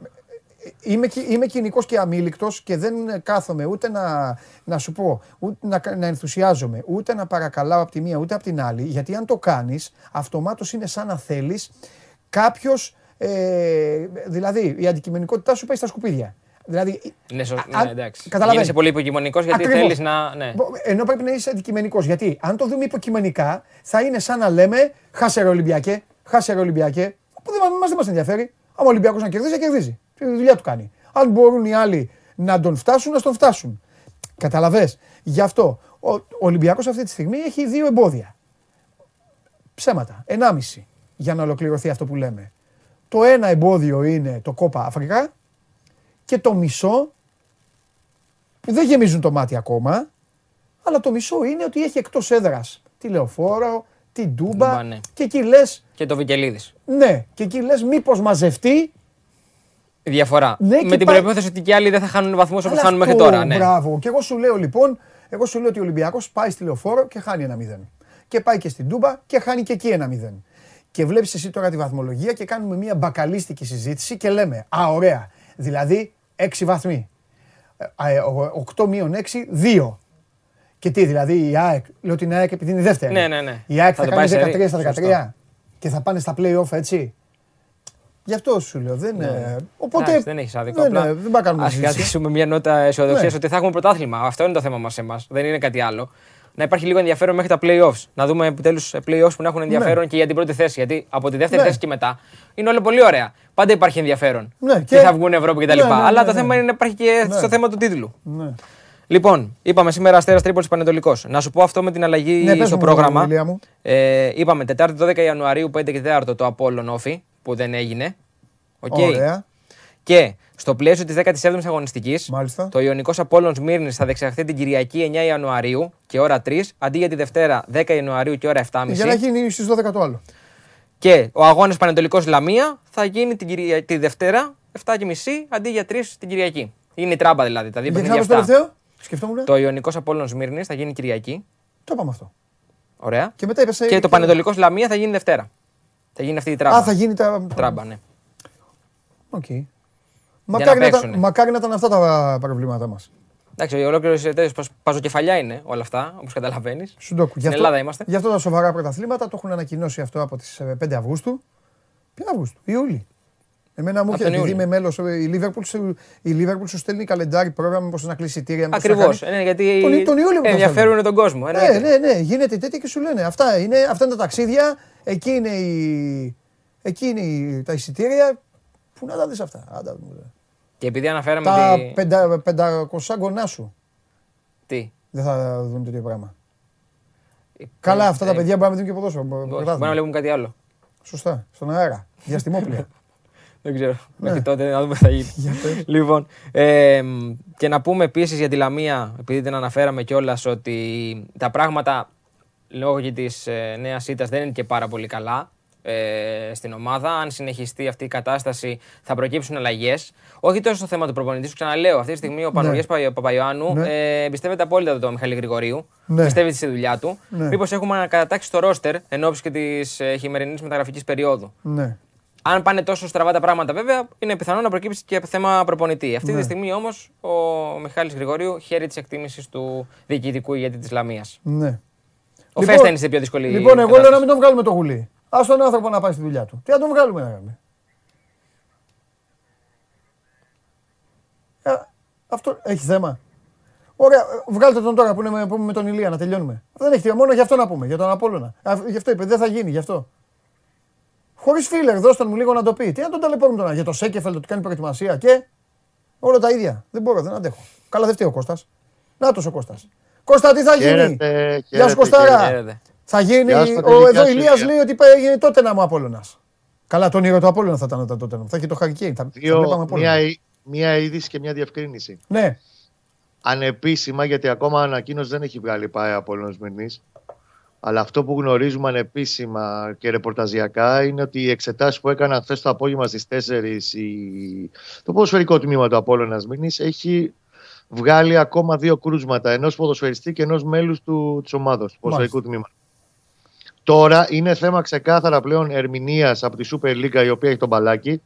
S1: είμαι, κι- είμαι κοινικός και αμήλικτος και δεν κάθομαι ούτε να, να σου πω, ούτε να, να ενθουσιάζομαι, ούτε να παρακαλάω από τη μία ούτε από την άλλη, γιατί αν το κάνεις, αυτομάτως είναι σαν να θέλεις κάποιος, ε, δηλαδή η αντικειμενικότητά σου πάει στα σκουπίδια. Δηλαδή,
S2: Ναι, σω-
S1: αν-
S2: ναι, εντάξει.
S1: καταλαβαίνεις.
S2: Γίνεσαι πολύ υποκειμονικός γιατί
S1: Ακριβώς.
S2: θέλεις να... Ναι.
S1: Μπο- Ενώ πρέπει να είσαι αντικειμενικός. Γιατί αν το δούμε υποκειμενικά, θα είναι σαν να λέμε χάσε ρε Ολυμπιακέ, χάσε ρε Ολυμπιακέ. Που δεν μα δεν μας ενδιαφέρει. Αν ο Ολυμπιακός να κερδίζει, θα κερδίζει. Τη δουλειά του κάνει. Αν μπορούν οι άλλοι να τον φτάσουν, να τον φτάσουν. Καταλαβέ. Γι' αυτό ο, ο Ολυμπιακός αυτή τη στιγμή έχει δύο εμπόδια. Ψέματα. Ενάμιση για να ολοκληρωθεί αυτό που λέμε. Το ένα εμπόδιο είναι το κόπα Αφρικά και το μισό που δεν γεμίζουν το μάτι ακόμα, αλλά το μισό είναι ότι έχει εκτός έδρας τη Λεωφόρο, την Τούμπα
S2: Τούμπα, ναι.
S1: και εκεί λες,
S2: Και το Βικελίδης.
S1: ναι, και εκεί λες μήπως μαζευτεί.
S2: Η διαφορά.
S1: Ναι, και
S2: με την
S1: πάει-
S2: προπόθεση ότι και οι άλλοι δεν θα χάνουν βαθμούς όπως
S1: Αλλά
S2: χάνουν μέχρι
S1: αυτό,
S2: τώρα. Ναι.
S1: Μπράβο. Και εγώ σου λέω λοιπόν, εγώ σου λέω ότι ο Ολυμπιακός πάει στη Λεωφόρο και χάνει ένα μηδέν. Και πάει και στην Τούμπα και χάνει και εκεί ένα μηδέν. Και βλέπεις εσύ τώρα τη βαθμολογία και κάνουμε μια μπακαλίστικη συζήτηση και λέμε, α ωραία, δηλαδή 6 βαθμοί. Ε, ε, ο- 8 μείον 6, 2. Και τι, δηλαδή η ΑΕΚ, λέω την ΑΕΚ επειδή είναι η δεύτερη.
S2: Ναι, ναι, ναι.
S1: Η ΑΕΚ
S2: Θα
S1: θα,
S2: το
S1: κάνει
S2: πάει σε
S1: 13
S2: ρί-
S1: στα 13
S2: σωστό.
S1: και θα πάνε στα play-off έτσι. Γι' αυτό σου λέω. Δεν, ε, Οπότε.
S2: Ναι. Εντάξει, δεν έχεις άδικο.
S1: Δεν,
S2: απλά
S1: ε, δεν πάμε να κάνουμε
S2: ας
S1: συζήτηση.
S2: κρατήσουμε μια νότα αισιοδοξίας
S1: Ναι.
S2: ότι θα έχουμε πρωτάθλημα. Αυτό είναι το θέμα μας εμάς. Δεν είναι κάτι άλλο. Να υπάρχει λίγο ενδιαφέρον μέχρι τα playoffs. Να δούμε επιτέλους playoffs που να έχουν ενδιαφέρον και για την πρώτη θέση. Γιατί από τη δεύτερη
S1: Ναι.
S2: θέση και μετά είναι όλα πολύ ωραία. Πάντα υπάρχει ενδιαφέρον.
S1: Ναι,
S2: και
S1: και-
S2: θα βγουν Ευρώπη κτλ.
S1: Ναι, ναι, ναι,
S2: Αλλά
S1: ναι,
S2: το
S1: ναι.
S2: θέμα είναι να υπάρχει και
S1: Ναι.
S2: στο θέμα του τίτλου.
S1: Ναι.
S2: Λοιπόν, είπαμε σήμερα Αστέρας Τρίπολης Πανετολικός. Να σου πω αυτό με την αλλαγή
S1: Ναι, πες
S2: στο
S1: μου,
S2: πρόγραμμα.
S1: Ηλία μου.
S2: Ε, είπαμε Τετάρτη 12 Ιανουαρίου 5 και 4 το Απόλλων Όφη που δεν έγινε. Οκ.
S1: Ωραία.
S2: Και στο πλαίσιο της 17ης αγωνιστικής,
S1: Μάλιστα.
S2: το Ιωνικός Απόλλων Σμύρνης θα διεξαχθεί την Κυριακή 9 Ιανουαρίου και ώρα 3, αντί για τη Δευτέρα 10 Ιανουαρίου και ώρα 7.30.
S1: Για να γίνει στις 12 το άλλο.
S2: Και ο αγώνας Πανετολικός Λαμία θα γίνει την Κυρια... τη Δευτέρα 7.30 αντί για 3 την Κυριακή. Είναι η τράμπα δηλαδή, τα δύο
S1: Για
S2: παιχνίδια
S1: ξανά το
S2: αυτά.
S1: τελευταίο; Σκεφτόμουν.
S2: Το Ιωνικός Απόλλων Σμύρνης θα γίνει Κυριακή.
S1: Το είπαμε αυτό.
S2: Ωραία.
S1: Και μετά είπες.
S2: Και το Πανετολικός Λαμία θα γίνει Δευτέρα. Θα γίνει αυτή η τράμπα.
S1: Α, θα γίνει τα.
S2: Τράμπα, ναι.
S1: Οκ.
S2: Να
S1: Μακάρι να, ήταν,
S2: παίξουνε.
S1: μακάρι να ήταν αυτά τα προβλήματά μας.
S2: Εντάξει, ο ολόκληρο τέτοιο παζοκεφαλιά είναι όλα αυτά, όπως καταλαβαίνεις.
S1: Σουντόκου. Γι'
S2: Στην
S1: αυτό,
S2: Ελλάδα είμαστε.
S1: Γι' αυτό τα σοβαρά πρωταθλήματα το έχουν ανακοινώσει αυτό από τις 5 Αυγούστου. Ποια Αυγούστου, Ιούλη. Εμένα μου
S2: Από
S1: έρχεται,
S2: τον
S1: επειδή
S2: Ιούλιο.
S1: είμαι μέλος, η Liverpool, σου- η Liverpool σου στέλνει καλεντάρι πρόγραμμα πώ να κλείσει ειτήρια. μήπως θα
S2: Ακριβώς.
S1: κάνει.
S2: Ναι, γιατί
S1: Τον- τον Ιούλιο που το
S2: ενδιαφέρουν
S1: θέλουν.
S2: τον κόσμο.
S1: Ναι,
S2: εννοείται.
S1: ναι, ναι, γίνεται τέτοια και σου λένε. Αυτά είναι, αυτά είναι τα ταξίδια, εκεί είναι, η, εκεί είναι η- τα εισιτήρια. Πού να τα δεις αυτά. Άντα, μου,
S2: Και επειδή αναφέραμε.
S1: τα
S2: τη...
S1: πεντα, 500 γονά σου
S2: Τι;
S1: δεν θα δουν τέτοιο πράγμα.
S2: Ε,
S1: Καλά, αυτά τα
S2: ε,
S1: παιδιά μπορεί να δουν και ποδόσφαιρο.
S2: όχι,
S1: πρωτάθλημα.
S2: Μπορεί να βλέπουν κάτι άλλο.
S1: Σωστά, στον αέρα. Διαστημόπλαια.
S2: Δεν ξέρω.
S1: Ναι.
S2: Μέχρι τότε να δούμε τι θα γίνει.
S1: Για πες.
S2: λοιπόν, ε, μ, και να πούμε επίσης για τη Λαμία, επειδή την αναφέραμε κιόλας, ότι τα πράγματα λόγω και της ε, νέας ήττας δεν είναι και πάρα πολύ καλά ε, στην ομάδα. Αν συνεχιστεί αυτή η κατάσταση, θα προκύψουν αλλαγές. Όχι τόσο στο θέμα του προπονητή, σου ξαναλέω. Αυτή τη στιγμή ο Παναγιώτης ναι. Παπαϊωάννου
S1: Ναι.
S2: ε, εμπιστεύεται απόλυτα τον Μιχαήλ Γρηγορίου.
S1: Ναι.
S2: Πιστεύει στη δουλειά του.
S1: Ναι.
S2: Μήπως έχουμε ανακατατάξει το ρόστερ εν ώψη και της ε, χειμερινής μεταγραφικής περίοδου.
S1: ναι.
S2: Αν πάνε τόσο στραβά τα πράγματα, βέβαια, είναι πιθανό να προκύψει και θέμα προπονητή. Αυτή
S1: Ναι.
S2: τη στιγμή όμως ο Μιχάλης Γρηγορίου χαίρει της εκτίμησης του διοικητικού ηγέτη της Λαμίας.
S1: ναι.
S2: Ο Φέστα είναι σε πιο δύσκολη
S1: Λοιπόν, εγώ λέω
S2: κατάσταση.
S1: να μην τον βγάλουμε το γουλί. Α τον άνθρωπο να πάει στη δουλειά του. Τι να τον βγάλουμε να κάνουμε. Ε, αυτό έχει θέμα. Ωραία, ε, βγάλτε τον τώρα που είναι με, που είμαι με τον Ηλία να τελειώνουμε. Δεν έχει θέμα, μόνο γι' αυτό να πούμε, για τον Απόλλωνα. Α, γι' αυτό είπε, δεν θα γίνει, γι' αυτό. Χωρίς φίλερ, δώστε μου λίγο να το πει. Τι να τον ταλαιπωρούμε τώρα, για το Σέκεφελ ότι κάνει προετοιμασία και. Όλα τα ίδια. Δεν μπορώ, δεν αντέχω. Καλά, δεν φταίει ο Κώστας. Να ο Κώστας. Κώστα, τι θα γίνει;
S3: Χαίρετε,
S1: Γεια σου
S3: χαίρετε,
S1: Κωστάρα.
S2: Χαίρετε.
S1: Θα γίνει.
S3: Γεια σου,
S1: Ο,
S3: Παντελή,
S1: εδώ
S3: γεια σου,
S1: Ηλίας
S3: Ηλία.
S1: λέει ότι έγινε τότε να μου Απόλλωνας. Καλά, το όνειρο του Απόλλωνα θα ήταν όταν τότε. Θα έχει το Χαρικέιν. Θα, θα
S3: Δύο,
S1: βλέπαμε Απόλλωνα.
S3: μία, ει- μία είδηση και μία διευκρίνηση.
S1: Ναι,
S3: Ανεπίσημα, γιατί ακόμα ανακοίνωση δεν έχει βγάλει πάει από Απόλλωνας Μυρνής. Αλλά αυτό που γνωρίζουμε ανεπίσημα και ρεπορταζιακά είναι ότι οι εξετάσεις που έκαναν χθες το απόγευμα στις 4 η... το ποδοσφαιρικό τμήμα του Απόλλωνας Μυρνής έχει βγάλει ακόμα δύο κρούσματα ενός ποδοσφαιριστή και ενός μέλους του, της ομάδος, του ποδοσφαιρικού τμήματος. Τώρα είναι θέμα ξεκάθαρα πλέον ερμηνείας από τη Super League η οποία έχει τον μπαλάκι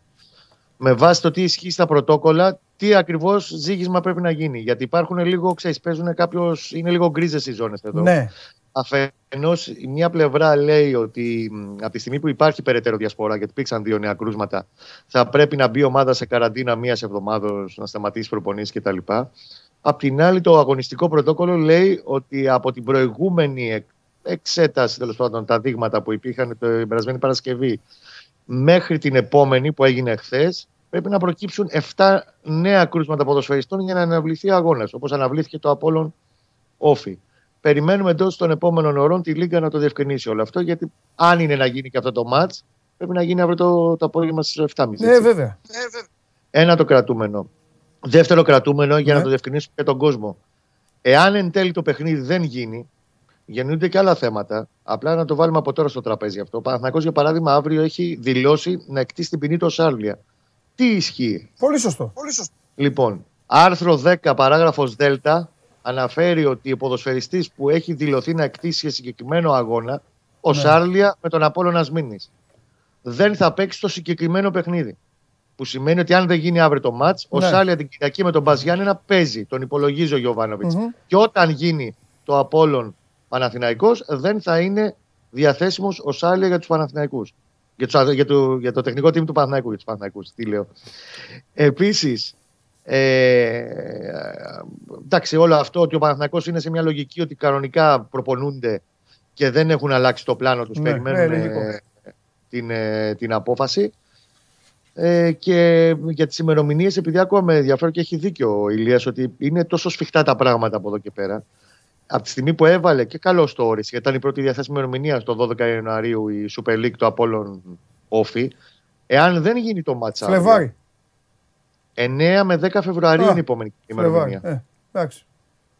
S3: με βάση το τι ισχύει στα πρωτόκολλα, τι ακριβώς ζήγισμα πρέπει να γίνει. Γιατί υπάρχουν λίγο, ξέρεις, παίζουν κάποιος. είναι λίγο γκρίζες οι ζώνες εδώ.
S1: ναι.
S3: Αφενός, η μία πλευρά λέει ότι μ, από τη στιγμή που υπάρχει περαιτέρω διασπορά, γιατί υπήρξαν δύο νέα κρούσματα, θα πρέπει να μπει η ομάδα σε καραντίνα μίας εβδομάδος, να σταματήσει προπονήσεις κτλ. Απ' την άλλη, το αγωνιστικό πρωτόκολλο λέει ότι από την προηγούμενη εκ- εξέταση, τέλος πάντων, τα δείγματα που υπήρχαν την περασμένη Παρασκευή μέχρι την επόμενη που έγινε χθες, πρέπει να προκύψουν 7 νέα κρούσματα ποδοσφαιριστών για να αναβληθεί αγώνας, όπως αναβλήθηκε το Απόλλων Όφη. Περιμένουμε εντός των επόμενων ωρών τη Λίγκα να το διευκρινίσει όλο αυτό, γιατί αν είναι να γίνει και αυτό το ματ, πρέπει να γίνει αύριο το, το απόγευμα στις 7.30.
S1: Ναι,
S3: έτσι.
S1: βέβαια.
S3: Ένα το κρατούμενο. Δεύτερο κρατούμενο, για
S1: Ναι.
S3: να το διευκρινίσουμε και τον κόσμο. Εάν εν τέλει το παιχνίδι δεν γίνει, γεννούνται και άλλα θέματα. Απλά να το βάλουμε από τώρα στο τραπέζι αυτό. Ο Παναθηναϊκός, για παράδειγμα, αύριο έχει δηλώσει να εκτίσει την ποινή του ως Άρλια. Τι ισχύει;
S1: Πολύ σωστό.
S3: Λοιπόν, άρθρο 10, παράγραφος Δ, αναφέρει ότι ο ποδοσφαιριστής που έχει δηλωθεί να εκτίσει σε συγκεκριμένο αγώνα, ο
S1: Ναι.
S3: Σάρλια με τον Απόλλωνα Μήνης, δεν θα παίξει το συγκεκριμένο παιχνίδι. Που σημαίνει ότι αν δεν γίνει αύριο το μάτς, ο
S1: Ναι.
S3: Σάρλια την Κυριακή με τον Μπαζιάννη να παίζει. Τον υπολογίζει ο γιωβανοβιτς
S1: Μμμ.
S3: Και όταν γίνει το Απόλλων Παναθηναϊκός δεν θα είναι διαθέσιμος ο Σάλια για τους Παναθηναϊκούς. Για, τους, για, το, για το τεχνικό team του Παναθηναϊκού, για τους Παναθηναϊκούς, τι λέω. Επίσης, ε, εντάξει, όλο αυτό ότι ο Παναθηναϊκός είναι σε μια λογική ότι κανονικά προπονούνται και δεν έχουν αλλάξει το πλάνο τους,
S1: Ναι,
S3: περιμένουν
S1: ναι, λογικό.
S3: ε, την, ε, την απόφαση. Ε, και για τις ημερομηνίες, επειδή ακόμα με ενδιαφέρον και έχει δίκιο ο Ηλίας ότι είναι τόσο σφιχτά τα πράγματα από εδώ και πέρα. Από τη στιγμή που έβαλε και καλό το όρισε, γιατί ήταν η πρώτη διαθέσιμη ημερομηνία στο 12 Ιανουαρίου η Super League του Απόλλων Όφη. Εάν δεν γίνει το μάτσα,
S1: Φλεβάρι.
S3: 9 με 10 Φεβρουαρίου
S1: Α,
S3: είναι η επόμενη
S1: Φλεβάρι.
S3: ημερομηνία.
S1: Ε, εντάξει.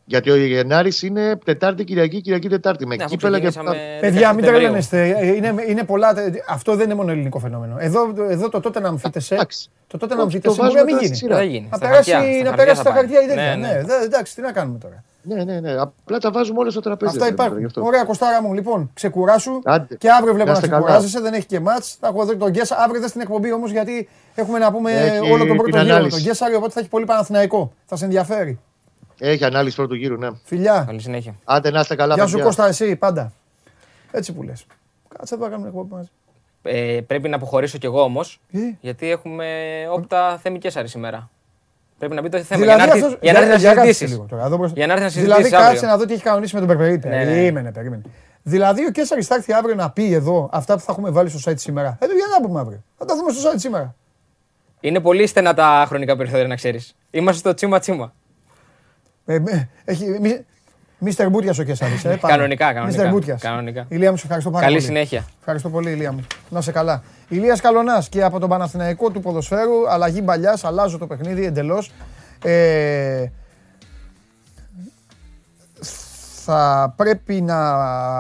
S3: Γιατί ο Γενάρης είναι Τετάρτη, Κυριακή, Κυριακή, Τετάρτη. Με
S2: Ναι, αφού
S3: κύπελα και
S2: ξεκινήσαμε
S1: Παιδιά,
S2: 10
S1: μην
S2: Σεπτεμβρίου.
S1: τρελαίνεστε. Ε, Είναι, είναι πολλά. Αυτό δεν είναι μόνο ελληνικό φαινόμενο. Εδώ, εδώ το τότε να αμφίτεσαι.
S3: Εντάξει.
S1: Το τότε να
S3: Όχι,
S1: αμφίτεσαι
S3: το
S1: μπορεί να
S3: βάζουμε
S1: μην
S3: τώρα στη
S1: γίνει.
S3: σειρά.
S2: Δεν θα γίνει.
S1: Να
S2: Στα
S1: περάσει,
S2: χαρτιά,
S1: να
S2: στα
S1: περάσει τα
S2: θα πάει.
S1: χαρτιά η τέτοια.
S2: Ναι,
S1: Ναι,
S2: ναι.
S1: δε- εντάξει, τι να κάνουμε τώρα.
S3: Ναι, ναι, ναι. Απλά τα βάζουμε όλα στο τραπέζι.
S1: Αυτά
S3: ρε παιδί, γι'
S1: υπάρχουν.
S3: αυτό.
S1: Ωραία, Κωστάρα μου, λοιπόν, ξεκουράσου.
S3: Άντε.
S1: Και αύριο βλέπω
S3: Να
S1: να
S3: είστε καλά.
S1: ξεκουράζεσαι, δεν έχει και μάτς. Θα έχω δει τον Γκέσα. Αύριο δεν στην εκπομπή όμως, γιατί έχουμε να πούμε
S3: Έχει
S1: όλο τον πρώτο
S3: την
S1: γύρο με
S3: ανάλυση.
S1: τον Γκέσαρη, οπότε θα έχει πολύ Παναθηναϊκό. Θα σε ενδιαφέρει.
S3: Έχει ανάλυση πρώτου γύρου, ναι.
S1: Φιλιά.
S2: Καλή συνέχεια.
S3: Άντε να είστε καλά.
S1: Γεια σου
S3: παιδιά.
S1: Κώστα, εσύ πάντα. Έτσι που λες. Κάτσε εδώ να κάνουμε εκπομπή μαζί.
S2: Ε, πρέπει να αποχωρήσω κι εγώ όμως,
S1: Ε,
S2: γιατί έχουμε όπτα Θέμη Κέσσαρη σήμερα. Πρέπει να μπει το θέμα
S1: Δηλαδή
S2: για να έρθει-
S1: αυτός-
S2: για να έρθει να
S1: για- για κάτσε
S2: συζητήσεις.
S1: λίγο τώρα, εδώ μπροστά.
S2: Για να έρθει να
S1: Δηλαδή
S2: συζητήσει
S1: κάτσε
S2: αύριο.
S1: να δω τι έχει κανονίσει με τον Περπερί.
S2: Ναι, ναι.
S1: Περίμενε, περίμενε. Δηλαδή ο Κέσσαρης θα έρθει αύριο να πει εδώ αυτά που θα έχουμε βάλει στο site σήμερα. Ε, για να πούμε αύριο. Θα τα δούμε στο site σήμερα.
S2: Είναι πολύ στενά τα χρονικά περιθώρια, να ξέρεις. Είμαστε στο τσίμα τσίμα.
S1: Ε, ε, έχει, μη- Μίστερ Μπούτιας ο Κέσσαρη. Ε, πάμε.
S2: Κανονικά, κανονικά.
S1: Μίστερ Μπούτιας.
S2: Κανονικά.
S1: Ηλία μου, σε ευχαριστώ πάρα
S2: Καλή
S1: πολύ.
S2: συνέχεια.
S1: Ευχαριστώ πολύ, Ηλία μου. Να σε καλά. Ηλίας Καλονάς και από τον Παναθηναϊκό του ποδοσφαίρου, αλλαγή μπαλιάς, αλλάζω το παιχνίδι εντελώς. Ε, θα πρέπει να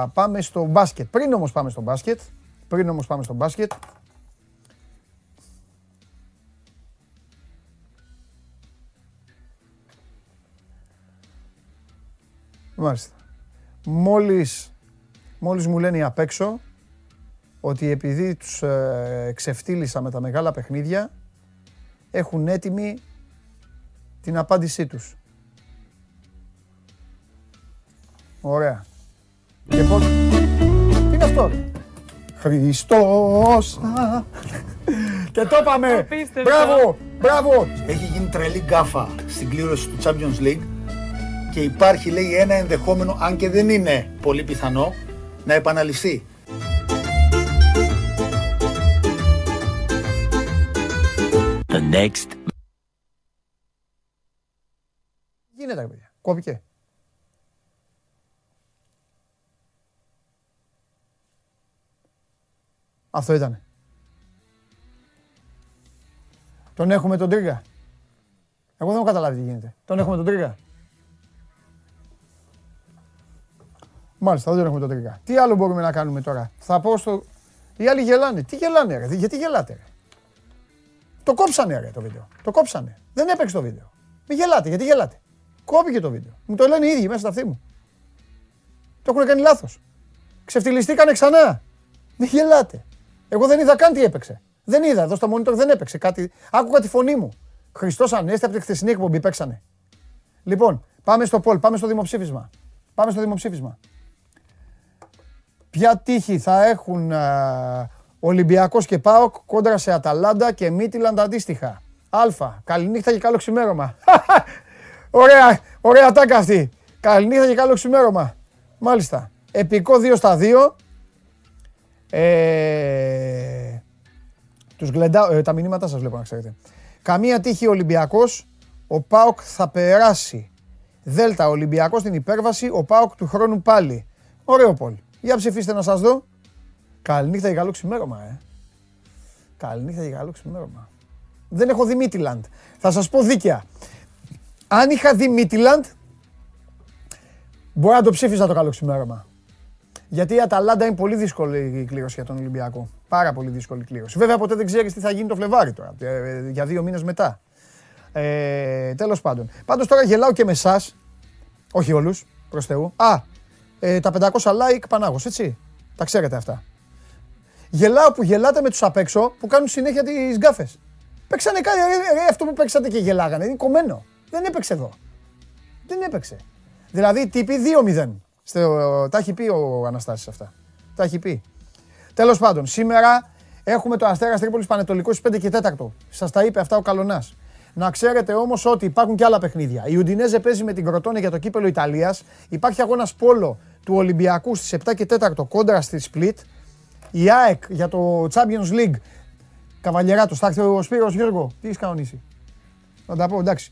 S1: πάμε στο μπάσκετ. Πριν όμως πάμε στο μπάσκετ, πριν όμως πάμε στο μπάσκετ, Μάλιστα. Μόλις, μόλις μου λένε απ' έξω ότι επειδή τους ε, ξεφτύλισα με τα μεγάλα παιχνίδια έχουν έτοιμη την απάντησή τους. Ωραία. Και πώς... Τι είναι αυτό, ρε; Χριστός α. Και το είπαμε! Μπράβο! Μπράβο!
S4: Έχει γίνει τρελή γκάφα στην κλήρωση του Champions League και υπάρχει λέει ένα ενδεχόμενο, αν και δεν είναι πολύ πιθανό, να επαναληφθεί.
S5: The next
S1: Γίνεται ρε παιδιά. Κόπηκε. Αυτό ήτανε. Τον έχουμε τον Τρίγκα. Εγώ δεν έχω καταλάβει τι γίνεται. Τον έχουμε τον Τρίγκα. Μάλιστα, δεν τον έχουμε τον Τρίγκα. Τι άλλο μπορούμε να κάνουμε τώρα; Θα πω στο... Οι άλλοι γελάνε. Τι γελάνε ρε; Γιατί γελάτε ρε; Το κόψανε ρε το βίντεο. Το κόψανε. Δεν έπαιξε το βίντεο. Μην γελάτε. Γιατί γελάτε. Κόπηκε το βίντεο. Μου το λένε οι ίδιοι μέσα στα αυτή μου. Το έχουν κάνει λάθος. Ξεφτυλιστήκανε ξανά. Μην γελάτε. Εγώ δεν είδα καν τι έπαιξε. Δεν είδα. Εδώ στο monitor δεν έπαιξε κάτι. Άκουγα τη φωνή μου. Χριστός Ανέστη από τη χθεσινή εκπομπή παίξανε. Λοιπόν, πάμε στο poll, πάμε στο δημοψήφισμα. Πάμε στο δημοψήφισμα. Ποια τύχη θα έχουν α, Ολυμπιακός και ΠΑΟΚ κόντρα σε Αταλάντα και Μίτιλαντ αντίστοιχα; Α. Καληνύχτα και καλό ξημέρωμα. ωραία, ωραία τάκα αυτή. Καληνύχτα και καλό ξημέρωμα. Μάλιστα. Επικό 2 στα 2. Ε, τους γλεντάω, ε, τα μηνύματα σας βλέπω να ξέρετε. Καμία τύχη ο Ολυμπιακός, ο ΠΑΟΚ θα περάσει. Δέλτα, ο Ολυμπιακός στην υπέρβαση, ο ΠΑΟΚ του χρόνου πάλι. Ωραίο Πολ. Για ψηφίστε να σας δω. Καληνύχτα και καλό ξημέρωμα, ε. Καληνύχτα και καλό ξημέρωμα. Δεν έχω δει Μίτιλαντ. Θα σας πω δίκαια. Αν είχα δει Μίτιλαντ, μπορεί να το ψήφιζα το καλό ξημέρωμα. Γιατί η Αταλάντα είναι πολύ δύσκολη η κλήρωση για τον Ολυμπιακό. Πάρα πολύ δύσκολη κλήρωση. Βέβαια ποτέ δεν ξέρεις τι θα γίνει το Φλεβάρι τώρα. ε, για δύο μήνες μετά. Ε, Τέλος πάντων. Πάντως τώρα γελάω και με εσάς. Όχι όλους, προς Θεού. Α, ε, τα 500 like Πανάγος, έτσι. Τα ξέρετε αυτά. Γελάω που γελάτε με τους απ' έξω που κάνουν συνέχεια τις γκάφες. Παίξανε κάτι, ρε, ρε, αυτό που παίξατε και γελάγανε. Είναι κομμένο. Δεν έπαιξε εδώ. Δεν έπαιξε. Δηλαδή τύπη 2-0. Στο, τα έχει πει ο Αναστάσης αυτά. Τα έχει πει. Τέλος πάντων, σήμερα έχουμε το Αστέρας Τρίπολης Πανετολικός στις 5 και 4. Σας τα είπε αυτά ο Καλονάς. Να ξέρετε όμως ότι υπάρχουν και άλλα παιχνίδια. Η Ουντινέζε παίζει με την Κροτόνη για το κύπελο Ιταλίας. Υπάρχει αγώνας πόλο του Ολυμπιακού στις 7 και 4 κόντρα στη Split. Η ΑΕΚ για το Champions League. Καβαλιεράτο, θα έρθει ο Σπύρος Γιώργο. Τι έχεις κανονίσει; Θα τα πω, εντάξει.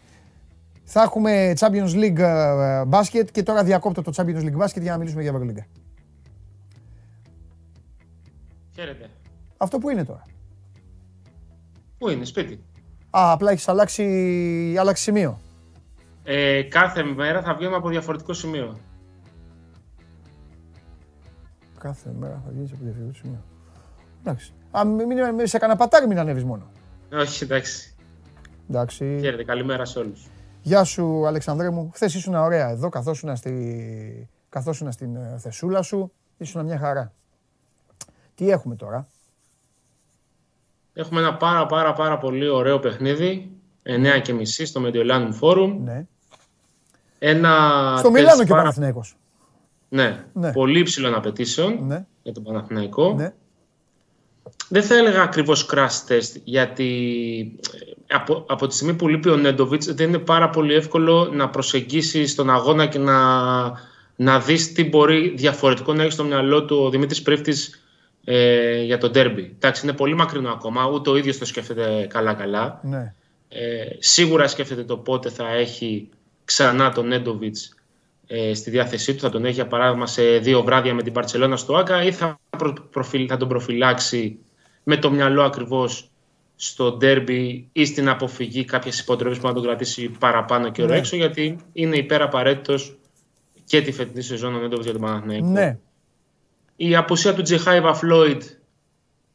S1: Θα έχουμε Champions League ε, μπάσκετ και τώρα διακόπτω το Champions League μπάσκετ για να μιλήσουμε για Ευρωλίγκα.
S6: Χαίρετε.
S1: Αυτό που είναι τώρα.
S6: Πού είναι, σπίτι.
S1: Α, απλά έχεις αλλάξει, αλλάξει σημείο.
S6: Ε, κάθε μέρα θα βγαίνουμε από διαφορετικό σημείο.
S1: Κάθε μέρα θα βγεις από διαφορετικό σημείο. Εντάξει. Α, μην, μην, σε κανένα πατάρι μην ανέβεις μόνο.
S6: Όχι, εντάξει.
S1: Εντάξει.
S6: Χαίρετε, καλημέρα σε όλους.
S1: Γεια σου, Αλεξανδρέ μου. Χθες ήσουν ωραία εδώ, καθόσουν στη... καθόσουν στην ε, θεσούλα σου. Ήσουν μια χαρά. Τι έχουμε τώρα;
S6: Έχουμε ένα πάρα πάρα πάρα πολύ ωραίο παιχνίδι. 9 και μισή στο Mediolanum Forum.
S1: Ναι.
S6: Ένα
S1: Στο
S6: τεστ
S1: Μιλάνο και ο
S6: πάρα-
S1: Παναθηναίκος.
S6: Ναι,
S1: Ναι.
S6: πολύ υψηλών απαιτήσεων
S1: Ναι.
S6: για τον Παναθηναϊκό.
S1: Ναι.
S6: Δεν θα έλεγα ακριβώς crash test, γιατί ε, από, από τη στιγμή που λείπει ο Νέντοβιτς δεν είναι πάρα πολύ εύκολο να προσεγγίσεις τον αγώνα και να, να δεις τι μπορεί διαφορετικό να έχει στο μυαλό του ο Δημήτρης Πρίφτης ε, για τον ντέρμπι. Εντάξει, είναι πολύ μακρινό ακόμα, ούτε ο ίδιος το σκέφτεται καλά-καλά.
S1: ναι.
S6: Ε, σίγουρα σκέφτεται το πότε θα έχει ξανά τον Νέντοβιτς ε, στη διάθεσή του. Θα τον έχει για παράδειγμα σε δύο βράδια με την Παρσελώνα στο Άκα ή θα, προ, προφυλ- θα τον προφυλάξει με το μυαλό ακριβώς στο ντέρμπι ή στην αποφυγή κάποιες υποτροπές που να τον κρατήσει παραπάνω και ώρα
S1: Ναι.
S6: έξω γιατί είναι υπεραπαραίτητος και τη φετινή σεζόν ο Νέντοβιτς για τον Παναθηναϊκό.
S1: Ναι.
S6: Η απουσία του Τζεχάιβα Φλόιντ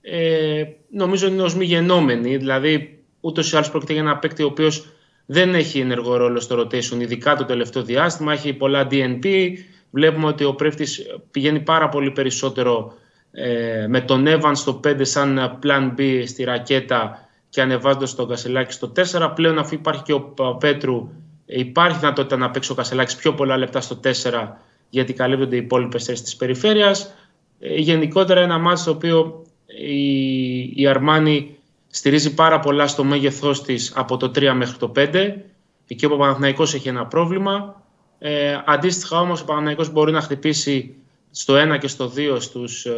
S6: ε, νομίζω είναι ως μη γενόμενη. Δηλαδή, ούτως ή άλλως πρόκειται για ένα παίκτη ο οποίος δεν έχει ενεργό ρόλο στο rotation, ειδικά το τελευταίο διάστημα. Έχει πολλά DNP. Βλέπουμε ότι ο Πρέφτης πηγαίνει πάρα πολύ περισσότερο ε, με τον Evans στο 5 σαν plan B στη ρακέτα και ανεβάζοντας τον Κασελάκη στο 4. Πλέον αφού υπάρχει και ο Πέτρου ε, υπάρχει δυνατότητα να παίξει ο Κασελάκης πιο πολλά λεπτά στο 4 γιατί καλύπτονται οι υπόλοιπες θέσεις της περιφέρειας. Ε, γενικότερα ένα μάτι το οποίο η, η Αρμάνη στηρίζει πάρα πολλά στο μέγεθός της από το 3 μέχρι το 5. Εκεί ο Παναθηναϊκός έχει ένα πρόβλημα. Ε, αντίστοιχα όμως ο Παναθηναϊκός μπορεί να χτυπήσει στο 1 και στο 2 στους ε,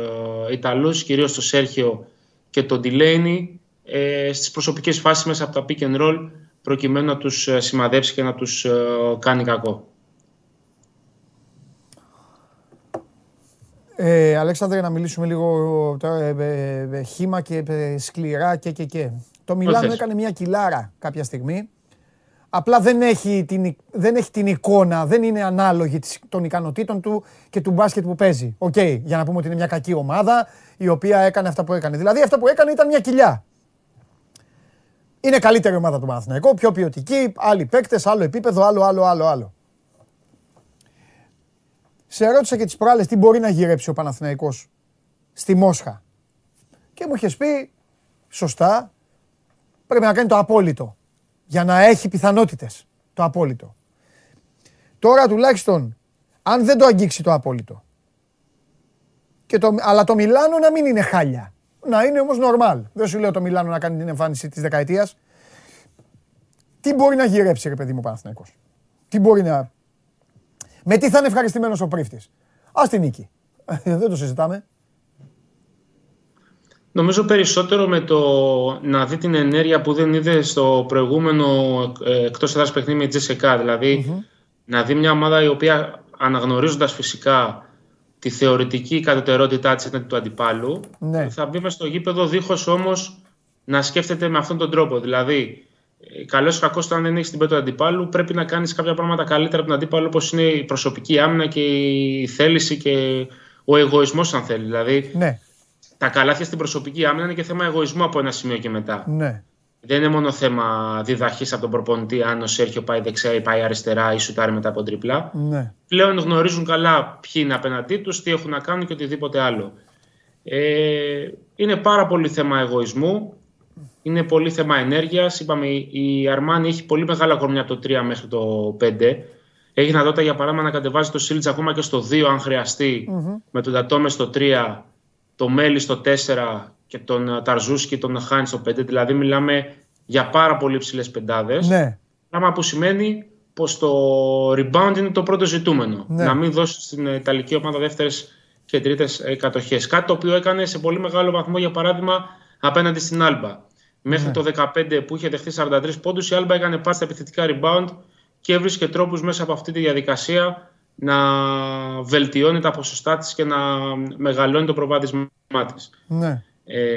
S6: Ιταλούς, κυρίως στο Σέρχιο και τον Τιλέινι, ε, στις προσωπικές φάσεις μέσα από τα pick and roll προκειμένου να τους ε, σημαδέψει και να τους ε, κάνει κακό.
S1: Ε, Αλέξανδρε, να μιλήσουμε λίγο τώρα, ε, ε, ε, χήμα και ε, σκληρά και και και. Το Μιλάνο
S6: θες;
S1: έκανε μια κιλάρα κάποια στιγμή. Απλά δεν έχει την, εικ- δεν έχει την εικόνα, δεν είναι ανάλογη της- των ικανοτήτων του και του μπάσκετ που παίζει. Οκ, για να πούμε ότι είναι μια κακή ομάδα η οποία έκανε αυτά που έκανε. Δηλαδή αυτά που έκανε ήταν μια κοιλιά. Είναι καλύτερη ομάδα του Παναθηναϊκού, πιο ποιοτική, άλλοι παίκτες, άλλο επίπεδο, άλλο, άλλο, άλλο, άλλο. Σε ρώτησα και τις προάλλες τι μπορεί να γυρέψει ο Παναθηναϊκός στη Μόσχα. Και μου είχες πει, σωστά, πρέπει να κάνει το απόλυτο. Για να έχει πιθανότητες. Το απόλυτο. Τώρα τουλάχιστον, αν δεν το αγγίξει το απόλυτο, και το, αλλά το Μιλάνο να μην είναι χάλια. Να είναι όμως νορμάλ. Δεν σου λέω το Μιλάνο να κάνει την εμφάνιση της δεκαετίας. Τι μπορεί να γυρέψει ρε παιδί μου ο Παναθηναϊκός; Τι μπορεί να, με τι θα είναι ευχαριστημένος ο πρίφτης. Ας την νίκη. Δεν το συζητάμε.
S6: Νομίζω περισσότερο με το να δει την ενέργεια που δεν είδε στο προηγούμενο ε, εκτός έδρας παιχνίδι με Τζεσεκά. δηλαδη να δει μια ομάδα η οποία αναγνωρίζοντας φυσικά τη θεωρητική κατωτερότητά της έναντι του αντιπάλου
S1: Ναι.
S6: θα μπει μες στο γήπεδο δίχως όμως να σκέφτεται με αυτόν τον τρόπο. Δηλαδή, καλός ή κακός, αν δεν έχεις την πέτρα του αντιπάλου, πρέπει να κάνεις κάποια πράγματα καλύτερα από τον αντίπαλο, όπως είναι η προσωπική άμυνα και η θέληση και ο εγωισμός, αν θέλει. Δηλαδή,
S1: Ναι,
S6: τα καλάθια στην προσωπική άμυνα είναι και θέμα εγωισμού από ένα σημείο και μετά.
S1: ναι.
S6: Δεν είναι μόνο θέμα διδαχής από τον προπονητή, αν ο Σέρχιο πάει δεξιά ή πάει αριστερά ή σουτάρει μετά από τρίπλα.
S1: Ναι.
S6: Πλέον γνωρίζουν καλά ποιοι είναι απέναντί τους, τι έχουν να κάνουν και οτιδήποτε άλλο. Ε, είναι πάρα πολύ θέμα εγωισμού. Είναι πολύ θέμα ενέργειας. Είπαμε, η Αρμάνη έχει πολύ μεγάλα κορμιά από το 3 μέχρι το 5. Έχει δυνατότητα για παράδειγμα να κατεβάζει το Σίλτζ ακόμα και στο 2 αν χρειαστει με τον Τατόμε στο 3, το Μέλι στο 4 και τον ε, Ταρζούσκι τον Χάιν στο 5. Δηλαδή μιλάμε για πάρα πολύ ψηλέ πεντάδες.
S1: Ναι.
S6: Πράγμα που σημαίνει πως το rebound είναι το πρώτο ζητούμενο.
S1: Ναι.
S6: Να μην δώσει στην Ιταλική ομάδα δεύτερες και τρίτες κατοχές. Κάτι το οποίο έκανε σε πολύ μεγάλο βαθμό για παράδειγμα απέναντι στην Άλμπα. Μέχρι
S1: Ναι.
S6: το 15 που είχε δεχτεί 43 πόντους, η Άλμπα έκανε πάρει στα επιθετικά rebound και έβρισκε τρόπους μέσα από αυτή τη διαδικασία να βελτιώνει τα ποσοστά της και να μεγαλώνει το προβάδισμά της.
S1: Ναι.
S6: Ε,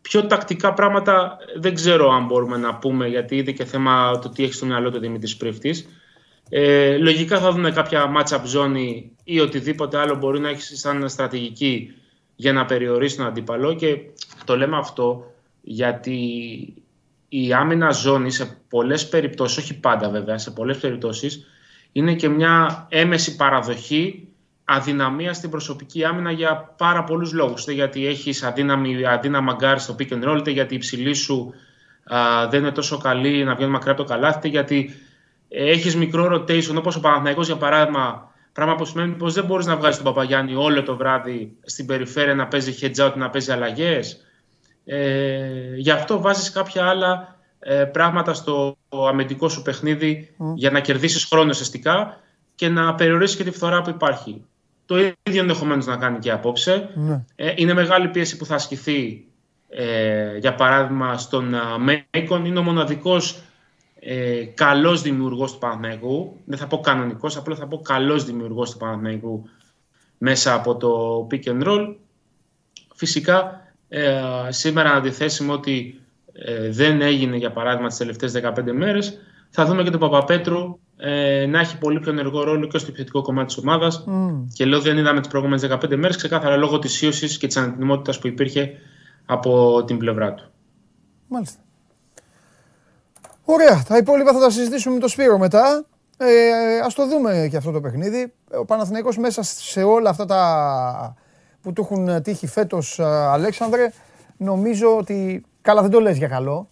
S6: πιο τακτικά πράγματα δεν ξέρω αν μπορούμε να πούμε γιατί είδε και θέμα το τι έχει στο μυαλό του ο Δημήτρης Πρίφτης. Ε, λογικά θα δούμε κάποια match-up ζώνη ή οτιδήποτε άλλο μπορεί να έχει σαν στρατηγική για να περιορίσει τον αντίπαλο και το λέμε αυτό γιατί η άμυνα ζώνη σε πολλές περιπτώσεις, όχι πάντα βέβαια, σε πολλές περιπτώσεις είναι και μια έμμεση παραδοχή αδυναμίας στην προσωπική άμυνα για πάρα πολλούς λόγους. Είτε γιατί έχεις αδύναμη, αδύναμα γκαρντ στο pick and roll, είτε γιατί η ψηλή σου α, δεν είναι τόσο καλή να βγαίνει μακριά από το καλάθι, είτε γιατί έχεις μικρό rotation, όπως ο Παναθηναϊκός για παράδειγμα, πράγμα που σημαίνει πως δεν μπορείς να βγάλεις τον Παπαγιάννη όλο το βράδυ στην περιφέρεια να παίζει heads out, να παίζει αλλαγές. Ε, γι' αυτό βάζεις κάποια άλλα ε, πράγματα στο αμυντικό σου παιχνίδι για να κερδίσεις χρόνο ουσιαστικά και να περιορίσεις και τη φθορά που υπάρχει. Το ίδιο ενδεχομένως να κάνει και απόψε.
S1: Ναι.
S6: Ε, είναι μεγάλη πίεση που θα ασκηθεί ε, για παράδειγμα στον α, Μέικον. Είναι ο μοναδικός ε, καλός δημιουργός του Παναθηναϊκού. Δεν θα πω κανονικός, απλά θα πω καλός δημιουργός του Παναθηναϊκού μέσα από το pick and roll. Φυσικά ε, σήμερα αντιθέσιμο ότι ε, δεν έγινε για παράδειγμα τις τελευταίες 15 μέρες θα δούμε και τον Παπαπέτρου ε, να έχει πολύ πιο ενεργό ρόλο και στο επιθετικό κομμάτι της ομάδας και λέω δεν είδαμε τις προηγούμενες 15 μέρες ξεκάθαρα λόγω της ίωσης και της ανετοιμότητας που υπήρχε από την πλευρά του.
S1: Μάλιστα. Ωραία. Τα υπόλοιπα θα τα συζητήσουμε με τον Σπύρο μετά. Ε, ας το δούμε και αυτό το παιχνίδι. Ο Παναθηναϊκός μέσα σε όλα αυτά τα που του έχουν τύχει φέτος, α, Αλέξανδρε, νομίζω ότι, καλά δεν το λες για καλό,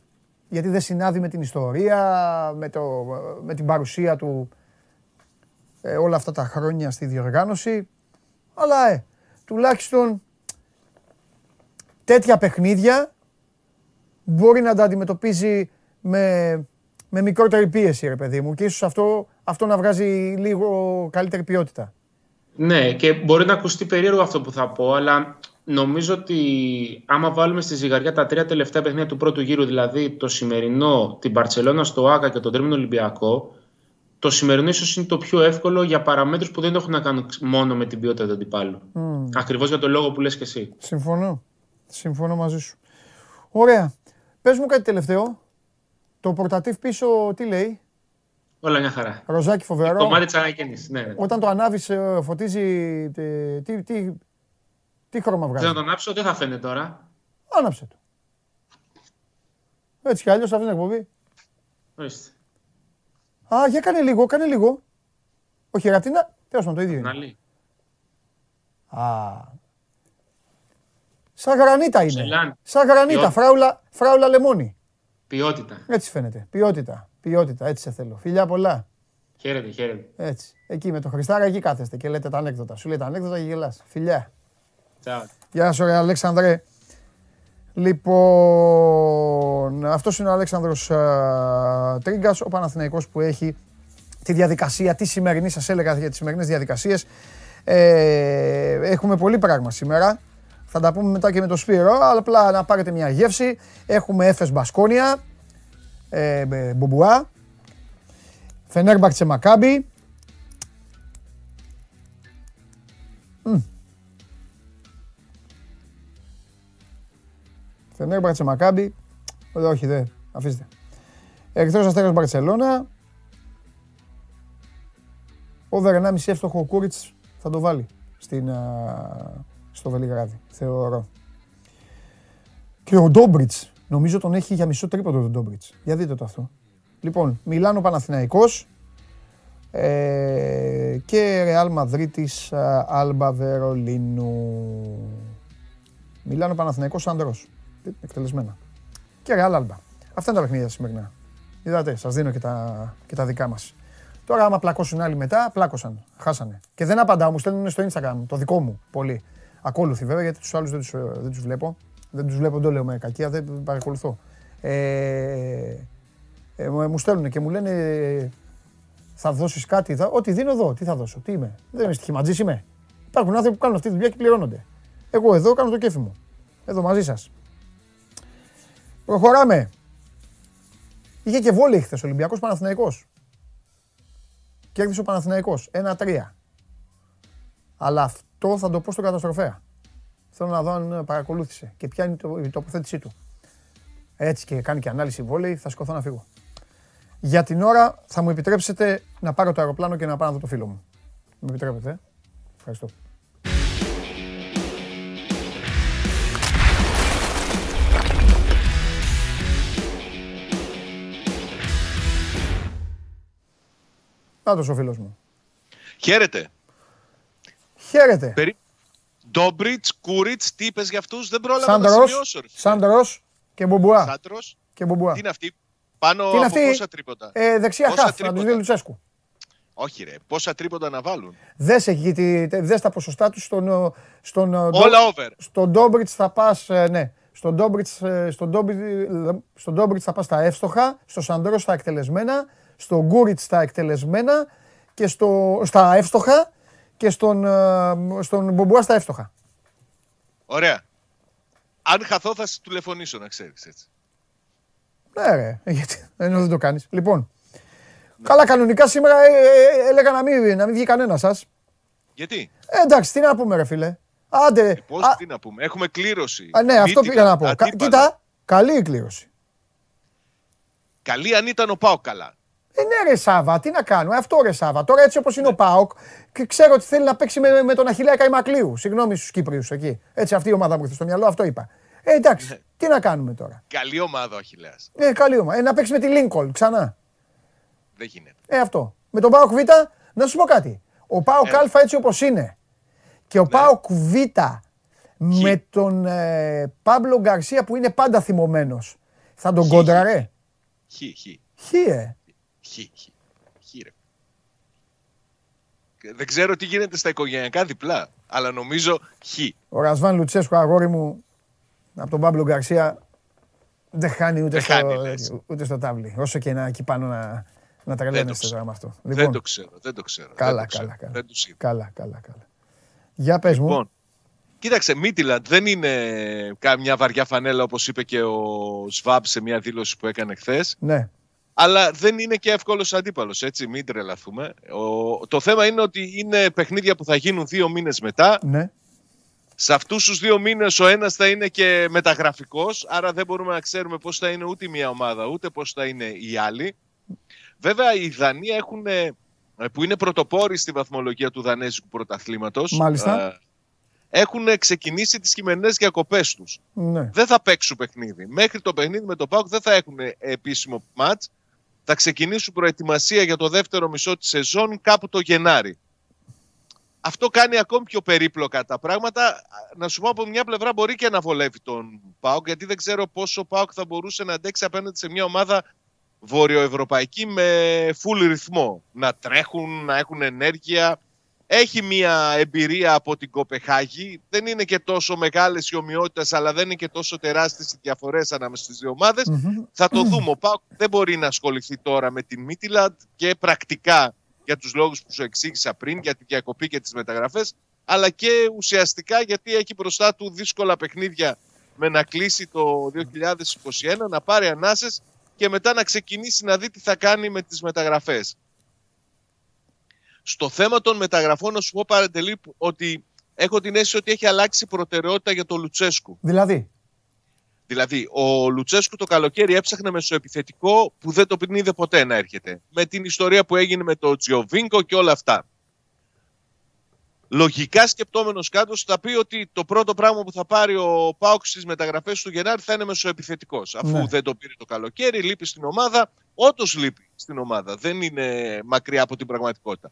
S1: γιατί δεν συνάδει με την ιστορία, με, το, με την παρουσία του ε, όλα αυτά τα χρόνια στη διοργάνωση. Αλλά ε, τουλάχιστον τέτοια παιχνίδια μπορεί να τα αντιμετωπίζει με, με μικρότερη πίεση, ρε παιδί μου. Και ίσως αυτό, αυτό να βγάζει λίγο καλύτερη ποιότητα.
S6: Ναι, και μπορεί να ακουστεί περίεργο αυτό που θα πω, αλλά νομίζω ότι άμα βάλουμε στη ζυγαριά τα τρία τελευταία παιχνίδια του πρώτου γύρου, δηλαδή το σημερινό, την Παρσελώνα στο Άκα και τον Τρίμηνο Ολυμπιακό, το σημερινό ίσως είναι το πιο εύκολο για παραμέτρους που δεν έχουν να κάνουν μόνο με την ποιότητα του αντιπάλου. Mm. Ακριβώς για το λόγο που λες και εσύ.
S1: Συμφωνώ. Συμφωνώ μαζί σου. Ωραία. Πες μου κάτι τελευταίο. Το πορτατίφ πίσω τι λέει;
S6: Όλα μια χαρά.
S1: Ροζάκι φοβερό.
S6: Κομμάτι της ανακαίνησης, ναι.
S1: Όταν το ανάβεις ε, φωτίζει... ε, Τι, τι, τι χρώμα βγάζει.
S6: Θέλω να το ανάψω, δεν θα φαίνεται τώρα.
S1: Άναψε το. Έτσι κι αλλιώς αυτή την εκπομπή.
S6: Ορίστε.
S1: Α, για κάνε λίγο, κάνε λίγο. Όχι, γατίνα, τέλος πάντων το ίδιο είναι.
S6: Να λέει.
S1: Α. Σαν γρανίτα είναι.
S6: Σελάνι.
S1: Σαν γρανίτα,
S6: Ποιότητα.
S1: φράουλα, φράουλα λεμόνι.
S6: Ποιότητα.
S1: Έτσι φαίνεται. Ποιότητα. Ποιότητα, έτσι σε θέλω. Φιλιά πολλά.
S6: Χαίρετε, χαίρετε.
S1: Έτσι. Εκεί με το Χριστάρα εκεί κάθεστε και λέτε τα ανέκδοτα. Σου λέει τα ανέκδοτα και γελάς. Φιλιά.
S6: Τσάου.
S1: Γεια σου, ρε Αλέξανδρε. Λοιπόν, αυτός είναι ο Αλέξανδρος α, Τρίγκας, ο Παναθηναϊκός που έχει τη διαδικασία, τη σημερινή, σας έλεγα για τις σημερινές διαδικασίες. Ε, έχουμε πολύ πράγμα σήμερα. Θα τα πούμε μετά και με το Σπύρο, αλλά απλά να πάρετε μια γεύση. Έχουμε Έφες Μπασκόνια, ε, ε, Μπουμπουά, Φενέρμπαχτσε Μακάμπι. Φενέρμπαχτσε Μακάμπι. Ε, Όχι, δεν. Αφήστε. Ερυθρός Αστέρας Μπαρτσελώνα. Over 1,5 εύστοχο ο Κούριτς θα το βάλει στην, α, στο Βελιγράδι, θεωρώ. Και ο Ντόμπριτς, νομίζω τον έχει για μισό τρίποντο τον Ντόμπριτς. Για δείτε το αυτό. Λοιπόν, Μιλάνο Παναθηναϊκός ε, και Ρεάλ Μαδρίτης α, Άλμπα Βερολίνου. Μιλάνο Παναθηναϊκός Ανδρός. Εκτελεσμένα. Και Ρεάλ Άλμπα. Αυτά είναι τα παιχνίδια σημερινά. Είδατε, σας δίνω και τα, και τα δικά μας. Τώρα, άμα πλακώσουν άλλοι μετά, πλάκωσαν. Χάσανε. Και δεν απαντάω, μου στέλνουν στο Instagram, το δικό μου πολύ. Ακόλουθοι βέβαια, γιατί τους άλλους δεν τους δεν τους βλέπω. Δεν τους βλέπω, δεν το λέω με κακία, δεν παρακολουθώ. Ε, ε, μου μου στέλνουν και μου λένε θα δώσεις κάτι. Θα... Ό,τι δίνω εδώ, τι θα δώσω, τι είμαι. Δεν είμαι στοιχηματζή, είμαι. Υπάρχουν άνθρωποι που κάνουν αυτή τη δουλειά και πληρώνονται. Εγώ εδώ κάνω το κέφι μου. Εδώ μαζί σας. Προχωράμε. Είχε και βόλεϊ χθες ο Ολυμπιακός Παναθηναϊκός. Κέρδισε ο Παναθηναϊκός 1-3. Αλλά αυτό θα το πω στον καταστροφέα. Θέλω να δω αν παρακολούθησε και ποια είναι το- η τοποθέτησή του. Έτσι και κάνει και ανάλυση βόλεϊ, θα σηκωθώ να φύγω. Για την ώρα θα μου επιτρέψετε να πάρω το αεροπλάνο και να πάω να δω το φίλο μου. Μου επιτρέπετε. ε; Ευχαριστώ. Νάτος ο φίλος μου.
S7: Χαίρετε.
S1: Χαίρετε.
S7: Περί... Ντόμπριτς, Κούριτς, τι είπες για αυτούς, δεν πρόλαβα να
S1: Σάντρος,
S7: σημειώσω. ρε.
S1: Σάντρος και Μπομπουά.
S7: Σάντρος.
S1: Και Μπομπουά.
S7: Τι είναι αυτή, πάνω
S1: Τι είναι
S7: από
S1: αυτή;
S7: πόσα τρίποντα;
S1: Ε, δεξιά
S7: Πόσα
S1: χαφ, να
S7: τρίποτα;
S1: τους δει ο Λουτσέσκου.
S7: Όχι, ρε, πόσα τρίποντα να βάλουν;
S1: Δες, εκεί, τι- τε- δες τα ποσοστά τους στον, ε, στον, ε, Ντο-
S7: Όλα over.
S1: στον Ντόμπριτς θα πας, ε, ναι, στον Ντόμπριτς, ε, στον Ντόμπριτς, στον Ντόμπριτς θα πας στα εύστοχα, στο Σαντρός στα εκτελεσμένα, στον Γκούριτς στα εκτελεσμένα και στο, στα εύστοχα και στον, ε, στον Μπομπουά στα εύστοχα.
S7: Ωραία. Αν χαθώ, θα σε τηλεφωνήσω, να ξέρεις έτσι.
S1: Ναι ρε, γιατί ενώ δεν το κάνεις. Λοιπόν, καλά κανονικά σήμερα ε, ε, έλεγα να μην, να μην βγει κανένας σας.
S7: Γιατί,
S1: Ε, εντάξει, τι να πούμε ρε φίλε. Άντε,
S7: πώς,
S1: α,
S7: τι να πούμε, έχουμε κλήρωση.
S1: α, ναι, αυτό
S7: Μύτικα,
S1: πήγα να πω. Κα-
S7: αντίπαλο.
S1: Κοίτα, καλή η κλήρωση.
S7: Καλή αν ήταν ο Πάο καλά.
S1: Ε, ναι, ρε Σάβα, τι να κάνουμε. Αυτό ρε Σάβα. Τώρα έτσι όπως είναι ο Πάοκ, και ξέρω ότι θέλει να παίξει με, με τον Αχηλέα Καϊμακλείου. Συγγνώμη στους Κύπριους εκεί. Έτσι, αυτή η ομάδα μου ήρθε στο μυαλό, αυτό είπα. Ε, εντάξει, τι να κάνουμε τώρα.
S7: Καλή ομάδα ο Αχιλέας.
S1: Ε, καλή ομάδα. Ε, να παίξει με τη Λίνκολ ξανά.
S7: Δεν γίνεται.
S1: Ε, αυτό. Με τον Πάοκ Β, να σου πω κάτι. Ο Πάοκ
S7: Έλα.
S1: Α έτσι όπως είναι. Και ο Πάοκ Β με τον ε, Πάμπλο Γκαρσία που είναι πάντα θυμωμένος. Θα τον
S7: Χ,
S1: κόντραρε;
S7: Χ, χ,
S1: Χ, ε.
S7: Χ, χ. Χ, ρε. Και Δεν ξέρω τι γίνεται στα οικογενειακά διπλά, αλλά νομίζω χ.
S1: Ο Ρασβάν Λουτσέσκο, αγόρι μου, από τον Πάμπλο Γκαρσία, δεν χάνει ούτε,
S7: Δεν
S1: στο,
S7: χάνει, λες.
S1: ούτε στο τάβλι. Όσο και να εκεί πάνω να, να τρελαίνεστε
S7: ξέρω.
S1: τώρα με αυτό.
S7: δεν το ξέρω, δεν το ξέρω.
S1: καλά,
S7: δεν το
S1: καλά,
S7: ξέρω,
S1: καλά.
S7: Δεν τους είδα.
S1: καλά, καλά, καλά. Για πες μου.
S7: Λοιπόν, κοίταξε, Μίτιλαντ δεν είναι καμιά βαριά φανέλα όπως είπε και ο Σβάμπ σε μια δήλωση που έκανε χθες.
S1: Ναι,
S7: Αλλά δεν είναι και εύκολος αντίπαλος, έτσι. Μην τρελαθούμε. Ο, το θέμα είναι ότι είναι παιχνίδια που θα γίνουν δύο μήνες μετά.
S1: ναι.
S7: Σε αυτούς τους δύο μήνες ο ένας θα είναι και μεταγραφικός. Άρα δεν μπορούμε να ξέρουμε πώς θα είναι ούτε η μία ομάδα, ούτε πώς θα είναι η άλλη. Βέβαια, οι Δανείοι έχουν, ε, που είναι πρωτοπόροι στη βαθμολογία του Δανέζικου πρωταθλήματος.
S1: Μάλιστα.
S7: έχουν ξεκινήσει τις χειμερινές διακοπές τους.
S1: ναι.
S7: Δεν θα παίξουν παιχνίδι. Μέχρι το παιχνίδι με το ΠΑΟΚ δεν θα έχουν επίσημο μάτς. Θα ξεκινήσουν προετοιμασία για το δεύτερο μισό της σεζόν κάπου το Γενάρη. Αυτό κάνει ακόμη πιο περίπλοκα τα πράγματα. Να σου πω από μια πλευρά μπορεί και να βολεύει τον ΠΑΟΚ γιατί δεν ξέρω πόσο ο ΠΑΟΚ θα μπορούσε να αντέξει απέναντι σε μια ομάδα βορειοευρωπαϊκή με full ρυθμό. Να τρέχουν, να έχουν ενέργεια. Έχει μια εμπειρία από την Κοπεχάγη. Δεν είναι και τόσο μεγάλες οι ομοιότητες, αλλά δεν είναι και τόσο τεράστιες οι διαφορές ανάμεσα στις δύο ομάδες.
S1: Μμμ.
S7: Θα το δούμε. Ο Πάουκ δεν μπορεί να ασχοληθεί τώρα με την Μίτιλαντ και πρακτικά για τους λόγους που σου εξήγησα πριν, για τη διακοπή και τις μεταγραφές, αλλά και ουσιαστικά γιατί έχει μπροστά του δύσκολα παιχνίδια με να κλείσει το 2021, να πάρει ανάσες και μετά να ξεκινήσει να δει τι θα κάνει με τις μεταγραφές. Στο θέμα των μεταγραφών, να σου πω παρατελεί ότι έχω την αίσθηση ότι έχει αλλάξει προτεραιότητα για τον Λουτσέσκου.
S1: Δηλαδή,
S7: Δηλαδή, ο Λουτσέσκου το καλοκαίρι έψαχνε μεσοεπιθετικό που δεν το είδε ποτέ να έρχεται. Με την ιστορία που έγινε με το Τζιοβίνκο και όλα αυτά. Λογικά σκεπτόμενος κάτω θα πει ότι το πρώτο πράγμα που θα πάρει ο Πάοξ στις μεταγραφές του Γενάρη θα είναι μεσοεπιθετικός. Αφού
S1: Ναι.
S7: δεν το πήρε το καλοκαίρι, λείπει στην ομάδα. Όντως λείπει στην ομάδα. Δεν είναι μακριά από την πραγματικότητα.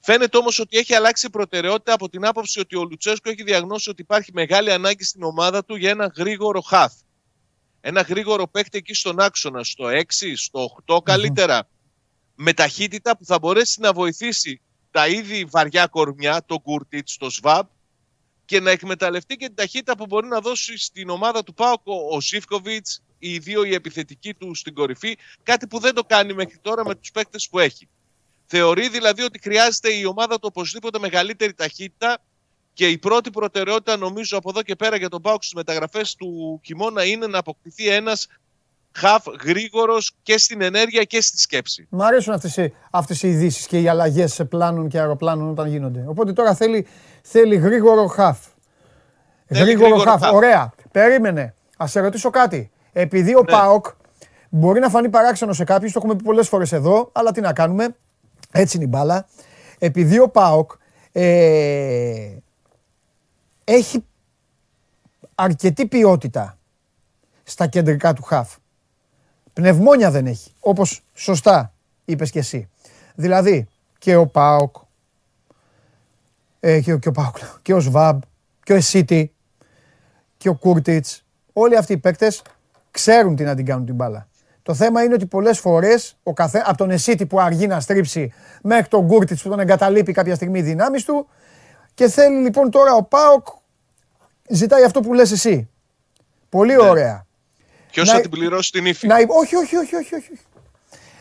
S7: Φαίνεται όμως ότι έχει αλλάξει προτεραιότητα από την άποψη ότι ο Λουτσέσκο έχει διαγνώσει ότι υπάρχει μεγάλη ανάγκη στην ομάδα του για ένα γρήγορο χαφ. Ένα γρήγορο παίχτη εκεί στον άξονα, στο 6, στο 8 καλύτερα. με ταχύτητα που θα μπορέσει να βοηθήσει τα ήδη βαριά κορμιά, τον Κούρτιτς, τον Σβάμπ και να εκμεταλλευτεί και την ταχύτητα που μπορεί να δώσει στην ομάδα του Πάοκ ο Σίφκοβιτς, οι δύο οι επιθετικοί του στην κορυφή, κάτι που δεν το κάνει μέχρι τώρα με τους παίκτες που έχει. Θεωρεί δηλαδή ότι χρειάζεται η ομάδα του οπωσδήποτε μεγαλύτερη ταχύτητα και η πρώτη προτεραιότητα νομίζω από εδώ και πέρα για τον Πάοκ στις μεταγραφές του Κιμώνα είναι να αποκτηθεί ένας χαφ γρήγορος και στην ενέργεια και στη σκέψη.
S1: Μ' αρέσουν αυτές οι, αυτές οι ειδήσεις και οι αλλαγές σε πλάνων και αεροπλάνων όταν γίνονται. Οπότε τώρα θέλει, θέλει γρήγορο χαφ.
S7: Θέλει
S1: Γρήγορο
S7: γρήγορο
S1: χαφ.
S7: χαφ.
S1: Ωραία. Περίμενε. Α σε ρωτήσω κάτι. Επειδή ο
S7: Ναι.
S1: ΠΑΟΚ μπορεί να φανεί παράξενο σε κάποιους, το έχουμε πει πολλές φορές εδώ, αλλά τι να κάνουμε; Έτσι είναι η μπάλα. Επειδή ο ΠΑΟΚ ε, έχει αρκετή ποιότητα στα κεντρικά του χαφ. Πνευμόνια δεν έχει, όπως σωστά είπες και εσύ. Δηλαδή και ο ΠΑΟΚ, ε, και, ο- και ο ΠΑΟΚ, και ο ΣΒΑΜ, και ο Εσίτη, και ο Κούρτιτς, όλοι αυτοί οι παίκτες ξέρουν τι να την κάνουν την μπάλα. Το θέμα είναι ότι πολλές φορές ο καθέ, από τον Εσίτη που αργεί να στρίψει μέχρι τον Κούρτιτς που τον εγκαταλείπει κάποια στιγμή οι δυνάμεις του και θέλει λοιπόν τώρα ο ΠΑΟΚ ζητάει αυτό που λες εσύ. Πολύ
S7: Ναι.
S1: ωραία.
S7: Ποιος
S1: Να-
S7: θα την πληρώσει την ύφη;
S1: Να, υ- όχι, όχι, όχι, όχι, όχι.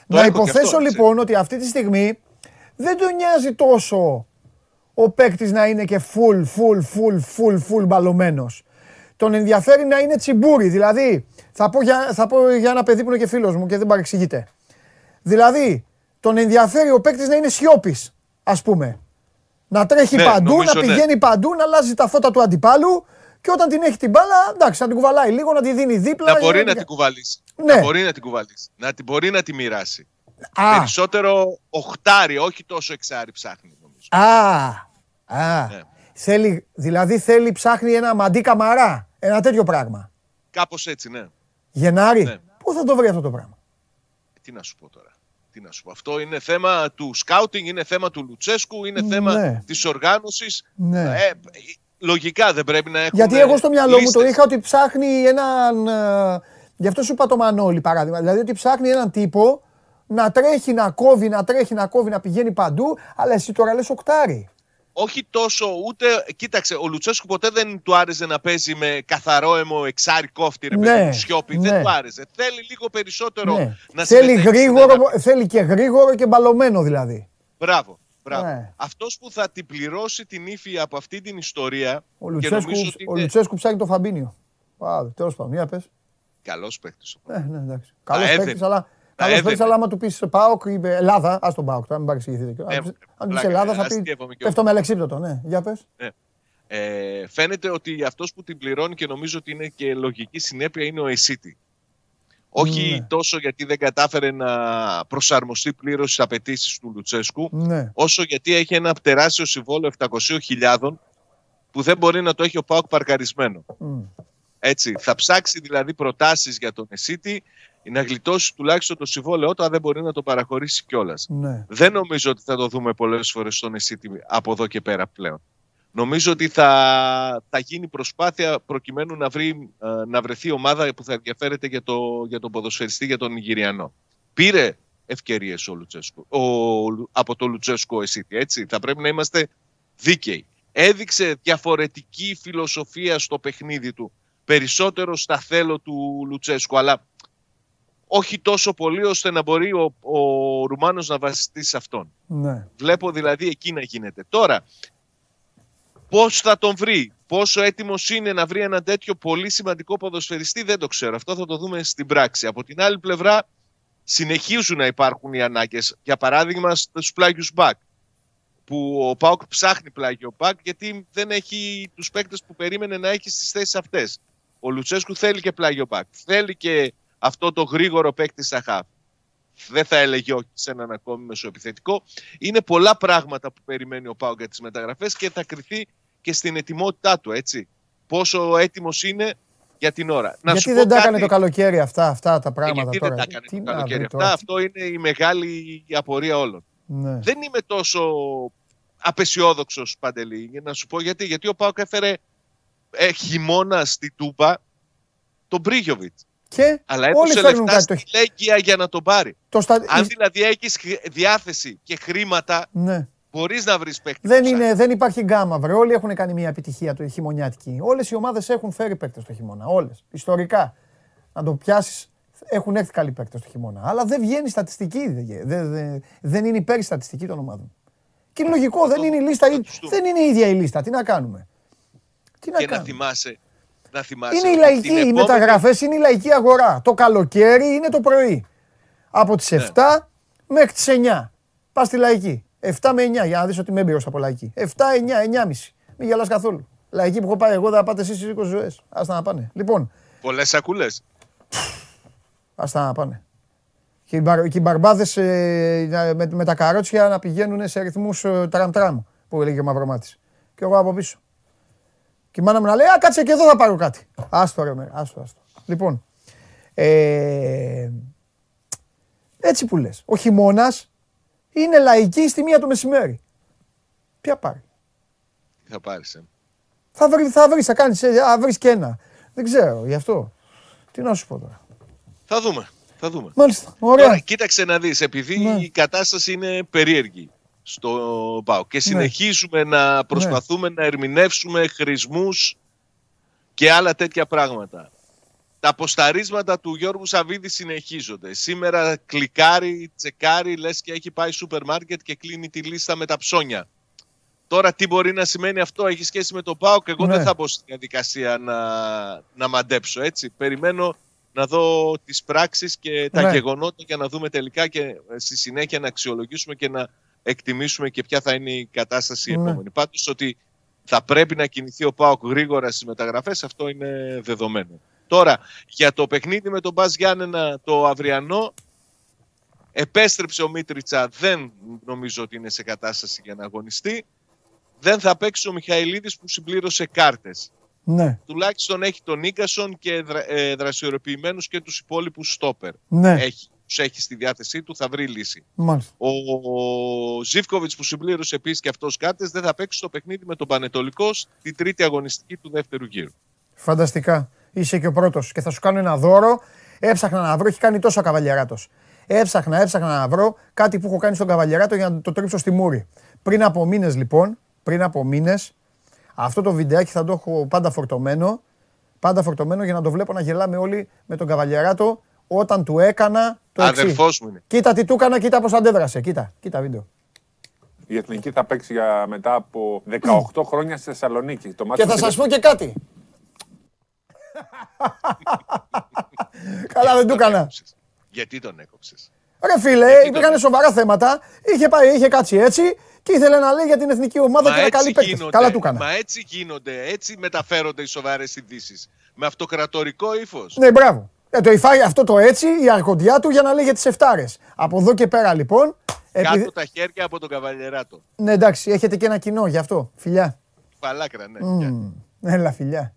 S1: Να
S7: έχω και
S1: υποθέσω
S7: αυτό, έτσι.
S1: λοιπόν ότι αυτή τη στιγμή δεν τον νοιάζει τόσο ο παίκτης να είναι και full, full, full, full, full μπαλωμένος. Τον ενδιαφέρει να είναι τσιμπούρι. Δηλαδή, θα πω για, θα πω για ένα παιδί που είναι και φίλος μου και δεν παρεξηγείται. Δηλαδή, τον ενδιαφέρει ο παίκτης να είναι σιώπης, ας πούμε. Να τρέχει
S7: Ναι,
S1: παντού,
S7: νομίζω,
S1: να
S7: ναι.
S1: πηγαίνει παντού, να αλλάζει τα φώτα του αντιπάλου και όταν την έχει την μπάλα, εντάξει, να την κουβαλάει λίγο, να τη δίνει δίπλα.
S7: Να
S1: για
S7: μπορεί να
S1: την-
S7: την κουβαλήσει.
S1: Ναι.
S7: Να μπορεί να την κουβαλήσει. Να την μπορεί να τη μοιράσει.
S1: Α,
S7: Περισσότερο οχτάρι, όχι τόσο εξάρι ψάχνει νομίζω.
S1: Α, α.
S7: Ναι.
S1: Θέλει, δηλαδή θέλει, ψάχνει ένα μαντί καμαρά. Ένα τέτοιο πράγμα.
S7: Κάπως έτσι, ναι.
S1: Γενάρη,
S7: Ναι.
S1: πού θα το βρει αυτό το πράγμα;
S7: Τι να σου πω τώρα. Τι να σου πω. Αυτό είναι θέμα του σκάουτινγκ, είναι θέμα του Λουτσέσκου, είναι
S1: Ναι.
S7: θέμα της οργάνωσης.
S1: Ναι.
S7: Ε, λογικά δεν πρέπει να έχουμε
S1: Γιατί εγώ στο μυαλό μου το
S7: λίστες.
S1: είχα ότι ψάχνει έναν. ε, Γι' αυτό σου είπα το Μανώλη παράδειγμα. Δηλαδή ότι ψάχνει έναν τύπο να τρέχει, να κόβει, να τρέχει, να κόβει, να πηγαίνει παντού. Αλλά εσύ τώρα λες οκτάρι.
S7: Όχι τόσο ούτε. Κοίταξε, ο Λουτσέσκου ποτέ δεν του άρεσε να παίζει με καθαρό αιμο εξάρι κόφτη, ρε
S1: Ναι,
S7: παιδί μου, σιώπη.
S1: ναι.
S7: Δεν του άρεσε. Θέλει λίγο περισσότερο
S1: Ναι.
S7: να
S1: θέλει,
S7: συμμετέχει στην
S1: γρήγορο,
S7: ανάπτυξη.
S1: θέλει και γρήγορο και μπαλωμένο δηλαδή.
S7: Μπράβο. Μπράβο.
S1: Ναι.
S7: Αυτός που θα την πληρώσει την ύφη από αυτή την ιστορία.
S1: Ο
S7: και
S1: Λουτσέσκου,
S7: νομίζω ότι
S1: ο
S7: είναι
S1: Λουτσέσκου ψάχνει το Φαμπίνιο. Α, τέλος πάντων, για πες.
S7: καλός παίκτης.
S1: Ναι, ναι, εντάξει. Καλός
S7: έδαινε.
S1: παίκτης, αλλά.
S7: Τα
S1: Καλό παίκτη,
S7: έδαινε.
S1: αλλά άμα του πεις Πάοκ ή Ελλάδα, ας τον Πάοκ, τώρα μην παρεξηγηθείτε.
S7: Ε,
S1: Αν του πεις
S7: πλάκα,
S1: Ελλάδα θα πει.
S7: αστείευομαι κι
S1: Πέφτω με αλεξίπτωτο, ναι. Για πες.
S7: Ε, φαίνεται ότι αυτός που την πληρώνει και νομίζω ότι είναι και λογική συνέπεια είναι ο Εσίτη. Όχι
S1: Ναι.
S7: τόσο γιατί δεν κατάφερε να προσαρμοστεί πλήρως στις απαιτήσεις του Λουτσέσκου,
S1: Ναι.
S7: όσο γιατί έχει ένα τεράστιο συμβόλαιο 700.000 που δεν μπορεί να το έχει ο Πάοκ παρκαρισμένο.
S1: Μμ.
S7: Έτσι, θα ψάξει δηλαδή προτάσεις για τον Εσίτη να γλιτώσει τουλάχιστον το συμβόλαιό του, αν δεν μπορεί να το παραχωρήσει κιόλας.
S1: Ναι.
S7: Δεν νομίζω ότι θα το δούμε πολλές φορές στον Εσίτη από εδώ και πέρα πλέον. Νομίζω ότι θα, θα γίνει προσπάθεια προκειμένου να, βρει, ε, να βρεθεί ομάδα που θα ενδιαφέρεται για, το, για τον ποδοσφαιριστή, για τον Νιγηριανό. Πήρε ευκαιρίες ο Λουτσέσκου, ο, από το Λουτσέσκο Εσίτη, έτσι. Θα πρέπει να είμαστε δίκαιοι. Έδειξε διαφορετική φιλοσοφία στο παιχνίδι του. Περισσότερο στα θέλω του Λουτσέσκου, αλλά όχι τόσο πολύ ώστε να μπορεί ο, ο Ρουμάνος να βασιστεί σε αυτόν.
S1: ναι.
S7: Βλέπω δηλαδή εκεί να γίνεται. Τώρα, πώς θα τον βρει, πόσο έτοιμος είναι να βρει ένα τέτοιο πολύ σημαντικό ποδοσφαιριστή, δεν το ξέρω. Αυτό θα το δούμε στην πράξη. Από την άλλη πλευρά, συνεχίζουν να υπάρχουν οι ανάγκες. Για παράδειγμα, στους πλάγιους μπακ, που ο Πάουκ ψάχνει πλάγιο μπακ, γιατί δεν έχει τους παίκτες που περίμενε να έχει στις θέσεις αυτές. Ο Λουτσέσκου θέλει και πλάγιο μπακ. Θέλει και αυτό το γρήγορο παίκτη στα χαφ. Δεν θα έλεγε όχι σε έναν ακόμη μεσοεπιθετικό. Είναι πολλά πράγματα που περιμένει ο Πάουκ για τις μεταγραφές και θα κρυθεί και στην ετοιμότητά του, έτσι. Πόσο έτοιμος είναι για την ώρα. Να
S1: Γιατί
S7: σου
S1: δεν
S7: πω
S1: τα έκανε
S7: κάτι-
S1: το καλοκαίρι αυτά, αυτά τα
S7: ε,
S1: πράγματα
S7: γιατί
S1: τώρα.
S7: δεν τα έκανε
S1: Τι
S7: το
S1: να
S7: καλοκαίρι
S1: βρει
S7: αυτά.
S1: τώρα.
S7: Αυτό είναι η μεγάλη απορία όλων.
S1: Ναι.
S7: Δεν είμαι τόσο απεσιόδοξος παντελή. Για να σου πω γιατί. Γιατί ο Πάουκ έφερε ε, χειμώνα στη Τούμπα τον Μπρίγιοβιτ.
S1: Και
S7: Αλλά
S1: όλοι
S7: έδωσε
S1: φέρνουν
S7: λεφτά
S1: κάτι. Το,
S7: στη Λέγκια για να τον πάρει.
S1: το στα...
S7: Αν δηλαδή έχεις διάθεση και χρήματα,
S1: ναι.
S7: μπορείς να βρεις παίκτη.
S1: Δεν,
S7: που
S1: είναι, δεν υπάρχει γκάμα, βρε. Όλοι έχουν κάνει μια επιτυχία το χειμωνιάτικη. Όλες οι ομάδες έχουν φέρει παίκτες το χειμώνα. Όλες. Ιστορικά. Να το πιάσεις, έχουν έρθει καλοί παίκτες το χειμώνα. Αλλά δεν βγαίνει στατιστική. Δεν, δεν, δεν, δεν είναι υπέρ η στατιστική των ομάδων. Και είναι λογικό, δεν είναι, η λίστα,
S7: θα τους δούμε.
S1: δεν είναι η ίδια η λίστα. Τι να κάνουμε; Τι να
S7: Και να
S1: κάνουμε;
S7: θυμάσαι. Να θυμάσαι
S1: Είναι η
S7: ότι
S1: λαϊκή,
S7: την
S1: οι
S7: επόμενη-
S1: μεταγραφές είναι η λαϊκή αγορά. Το καλοκαίρι είναι το πρωί. Από τις
S7: Ναι.
S1: 7 μέχρι τις 9. Πας στη λαϊκή. 7 με 9 για να δεις ότι είμαι έμπειρος από λαϊκή. 7, 9, 9,5. Μην γελάς καθόλου. Λαϊκή που έχω πάει εγώ, θα πάτε εσείς 20 ζωές. Άστα να πάνε. Λοιπόν,
S7: Πολλές σακούλες.
S1: άστα να πάνε. Και οι, μπαρ, και οι μπαρμπάδες, ε, με, με τα καρότσια να πηγαίνουν σε αριθμούς ε, τραμ-τραμ, που έλεγε ο Μαυρομάτης. Και εγώ από πίσω. Και η μάνα μου να λέει, α, κάτσε και εδώ θα πάρω κάτι. Άστο ρε, με, άστο, άστο. Λοιπόν, ε, έτσι που λες. Ο χειμώνας είναι λαϊκή στη μία το μεσημέρι. Ποια πάρει;
S7: Τι θα πάρεις. Ε.
S1: Θα βρει, θα βρεις, θα κάνεις, ε, θα βρεις και ένα. Δεν ξέρω, γι' αυτό. Τι να σου πω τώρα.
S7: Θα δούμε. Θα δούμε.
S1: Μάλιστα, ωραία.
S7: Τώρα, κοίταξε να δεις, επειδή
S1: Ναι.
S7: η κατάσταση είναι περίεργη στο ΠΑΟ και συνεχίζουμε να προσπαθούμε να ερμηνεύσουμε χρησμούς και άλλα τέτοια πράγματα. Τα αποσταρίσματα του Γιώργου Σαββίδη συνεχίζονται. Σήμερα κλικάρει, τσεκάρει, λες και έχει πάει σούπερ μάρκετ και κλείνει τη λίστα με τα ψώνια. Τώρα τι μπορεί να σημαίνει αυτό, έχει σχέση με το ΠΑΟ και εγώ
S1: Ναι.
S7: δεν θα μπω στη διαδικασία να, να μαντέψω, έτσι. Περιμένω να δω τις πράξεις και τα
S1: Ναι.
S7: γεγονότα για να δούμε τελικά και ε, στη συνέχεια να αξιολογήσουμε και να εκτιμήσουμε και ποια θα είναι η κατάσταση
S1: Ναι.
S7: επόμενη. Πάντως ότι θα πρέπει να κινηθεί ο ΠΑΟΚ γρήγορα στις μεταγραφές, αυτό είναι δεδομένο. Τώρα, για το παιχνίδι με τον Μπας Γιάννενα το αυριανό, επέστρεψε ο Μίτριτσα, δεν νομίζω ότι είναι σε κατάσταση για να αγωνιστεί. Δεν θα παίξει ο Μιχαηλίδης που συμπλήρωσε κάρτες.
S1: Ναι,
S7: Τουλάχιστον έχει τον Νίκασον και δρα, ε, δραστηριοποιημένους και τους υπόλοιπους στόπερ.
S1: ναι,
S7: Έχει, τους έχει στη διάθεσή του, θα βρει λύση.
S1: μάλιστα.
S7: Ο, ο Ζήφκοβιτς που συμπλήρωσε επίσης και αυτός κάρτες δεν θα παίξει στο παιχνίδι με τον Πανετολικός στη τρίτη αγωνιστική του δεύτερου γύρου.
S1: Φανταστικά. Είσαι και ο πρώτος και θα σου κάνω ένα δώρο. Έψαχνα να βρω, έχει κάνει τόσο καβαλιαράτο. Έψαχνα, έψαχνα να βρω κάτι που έχω κάνει στον καβαλιαράτο για να το τρίψω στη μούρη. Πριν από μήνες λοιπόν, πριν από μήνες, αυτό το βιντεάκι θα το έχω πάντα φορτωμένο. Πάντα φορτωμένο για να το βλέπω να γελάμε όλοι με τον καβαλιαράτο όταν του έκανα το εξής.
S7: Αδερφός μου είναι.
S1: Κοίτα τι του έκανα, κοίτα πώς αντέδρασε. Κοίτα, κοίτα βίντεο.
S8: Η Εθνική θα παίξει για μετά από 18 χρόνια στη Θεσσαλονίκη. Το μάτι
S1: Και θα σας πω και κάτι. Καλά δεν του έκανα.
S7: Γιατί τον έκοψες;
S1: Ρε φίλε, υπήρχαν σοβαρά θέματα. Είχε, πάει, είχε κάτσει έτσι και ήθελε να λέει για την εθνική ομάδα και να καλεί παίκτες. Καλά του έκανα.
S7: μα έτσι γίνονται, έτσι μεταφέρονται οι σοβαρές ειδήσεις. Με αυτοκρατορικό ύφος.
S1: Ναι, μπράβο. Ε, το υφάει αυτό το έτσι, η αρχοντιά του για να λέει για τις εφτάρες. Από εδώ και πέρα λοιπόν. επειδή-
S7: Κάτω τα χέρια από τον καβαλιεράτο.
S1: Ναι, εντάξει, έχετε και ένα κοινό γι' αυτό. Φιλιά.
S7: Παλάκρα, ναι.
S1: Μμμ. Έλα, φιλιά.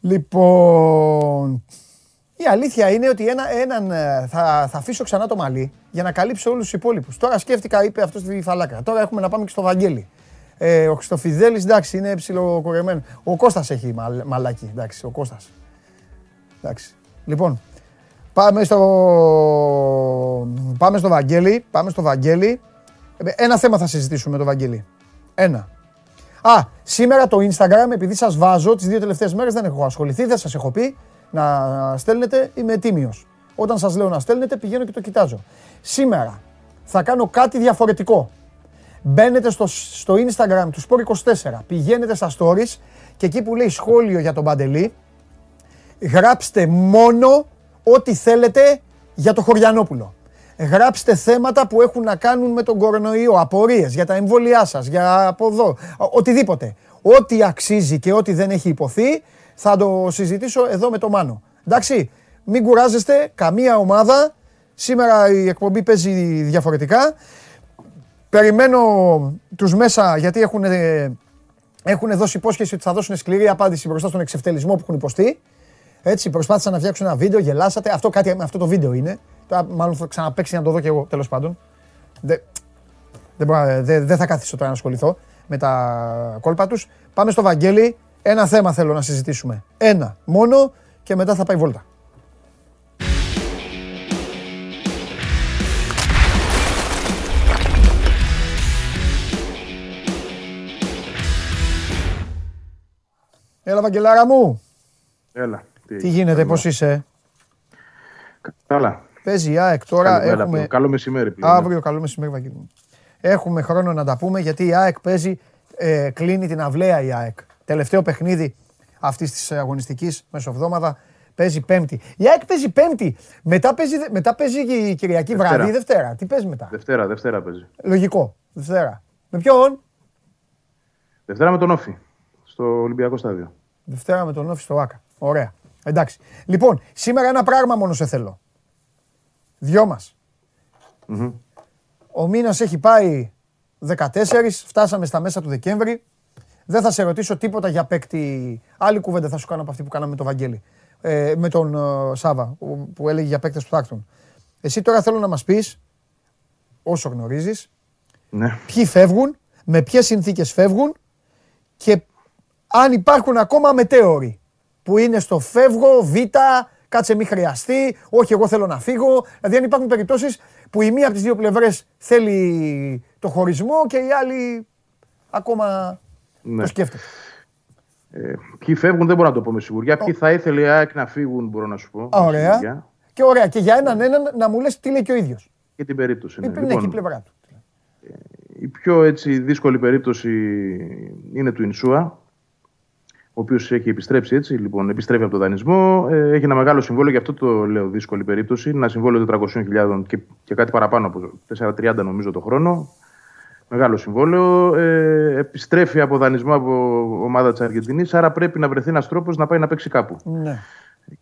S1: Λοιπόν, η αλήθεια είναι ότι ένα, έναν, ε, θα, θα αφήσω ξανά το μαλλί για να καλύψω όλους τους υπόλοιπους. Τώρα σκέφτηκα, είπε αυτός στη φαλάκρα. Τώρα έχουμε να πάμε και στο Βαγγέλη. Ε, ο Χριστοφιδέλης, εντάξει, είναι ψιλοκορεμένο. Ο Κώστας έχει μαλ, μαλάκι, εντάξει, ο Κώστας. Εντάξει. Λοιπόν, πάμε στο, πάμε στο Βαγγέλη. Πάμε στο Βαγγέλη. Ε, Ένα θέμα θα συζητήσουμε με το Βαγγέλη. Ένα. Α, σήμερα το Instagram, επειδή σας βάζω, τις δύο τελευταίες μέρες δεν έχω ασχοληθεί, δεν σας έχω πει να στέλνετε, είμαι τίμιος. Όταν σας λέω να στέλνετε, πηγαίνω και το κοιτάζω. Σήμερα θα κάνω κάτι διαφορετικό. Μπαίνετε στο, στο Instagram του Sport24, πηγαίνετε στα stories και εκεί που λέει σχόλιο για τον Παντελή, γράψτε μόνο ό,τι θέλετε για το Χωριανόπουλο. Γράψτε θέματα που έχουν να κάνουν με τον κορονοϊό, απορίες για τα εμβόλια σας, για από εδώ, ο- οτιδήποτε. Ό,τι αξίζει και ό,τι δεν έχει υποθεί θα το συζητήσω εδώ με το Μάνο. Εντάξει, μην κουράζεστε, καμία ομάδα. Σήμερα η εκπομπή παίζει διαφορετικά. Περιμένω τους μέσα γιατί έχουν, έχουν δώσει υπόσχεση ότι θα δώσουν σκληρή απάντηση μπροστά στον εξευτελισμό που έχουν υποστεί. Έτσι, προσπάθησαν να φτιάξουν ένα βίντεο, γελάσατε. Αυτό, κάτι, αυτό το βίντεο είναι. Τώρα, μάλλον θα ξαναπέξει να το δω κι εγώ, τέλος πάντων. Δεν δεν μπορώ να- δεν- δεν θα καθίσω τώρα να ασχοληθώ με τα κόλπα τους. Πάμε στο Βαγγέλη. Ένα θέμα θέλω να συζητήσουμε. Ένα μόνο και μετά θα πάει βόλτα. Έλα, Βαγγελάρα μου.
S9: Έλα.
S1: Τι γίνεται, πώς είσαι;
S9: Καλά.
S1: Παίζει η ΑΕΚ τώρα.
S9: Καλημέρα
S1: Έχουμε...
S9: πλέον. Καλό μεσημέρι πλέον. ναι.
S1: Αύριο, καλό μεσημέρι, Βαγγέλη μου. Έχουμε χρόνο να τα πούμε γιατί η ΑΕΚ παίζει, ε, κλείνει την αυλαία η ΑΕΚ. Τελευταίο παιχνίδι αυτής της αγωνιστικής μεσοβδόμαδα παίζει Πέμπτη. Η ΑΕΚ παίζει Πέμπτη. Μετά παίζει, μετά παίζει η Κυριακή
S9: Δευτέρα.
S1: βράδυ ή Δευτέρα. Τι παίζει μετά;
S9: Δευτέρα, Δευτέρα παίζει.
S1: Λογικό. Δευτέρα. Με ποιον;
S9: Δευτέρα με τον Όφη. Στο Ολυμπιακό Στάδιο.
S1: Δευτέρα με τον Όφη στο ΆΚΑ. Ωραία. Εντάξει. Λοιπόν, σήμερα ένα πράγμα μόνο σε θέλω. Δυο μας.
S9: Μμμ.
S1: Ο μήνας έχει πάει 14, φτάσαμε στα μέσα του Δεκέμβρη. Δεν θα σε ρωτήσω τίποτα για παίκτη. Άλλη κουβέντα θα σου κάνω από αυτή που κάναμε με τον Βαγγέλη. Ε, με τον ε, Σάβα, που, που έλεγε για παίκτες που θα έρθουν. Εσύ τώρα θέλω να μας πεις, όσο γνωρίζεις,
S9: Ναι.
S1: ποιοι φεύγουν, με ποιες συνθήκες φεύγουν και αν υπάρχουν ακόμα μετέωροι που είναι στο φεύγω, β, κάτσε μη χρειαστεί, όχι εγώ θέλω να φύγω. Δηλαδή αν υπάρχουν περιπτώσεις που η μία από τις δύο πλευρές θέλει το χωρισμό και η άλλη ακόμα
S9: ναι.
S1: το σκέφτεται.
S9: Ε, ποιοι φεύγουν δεν μπορώ να το πω με σιγουριά. Ποιοι θα ήθελε η ΑΕΚ να φύγουν μπορώ να σου πω.
S1: Α,
S9: με
S1: Ωραία.
S9: σιγουριά.
S1: Και ωραία. Και για έναν έναν να μου λες τι λέει και ο ίδιος.
S9: Και την περίπτωση.
S1: Ναι,
S9: Ναι.
S1: ναι, και η
S9: Λοιπόν,
S1: πλευρά του.
S9: η πιο έτσι, δύσκολη περίπτωση είναι του Ινσούα, ο οποίος έχει επιστρέψει έτσι. Λοιπόν, επιστρέφει από τον δανεισμό. Ε, έχει ένα μεγάλο συμβόλαιο, γι' αυτό το λέω δύσκολη περίπτωση. Ένα συμβόλαιο 400.000 και, και κάτι παραπάνω από 430 νομίζω το χρόνο. Μεγάλο συμβόλαιο. Ε, επιστρέφει από δανεισμό από ομάδα της Αργεντινής. Άρα πρέπει να βρεθεί ένας τρόπος να πάει να παίξει κάπου.
S1: Ναι.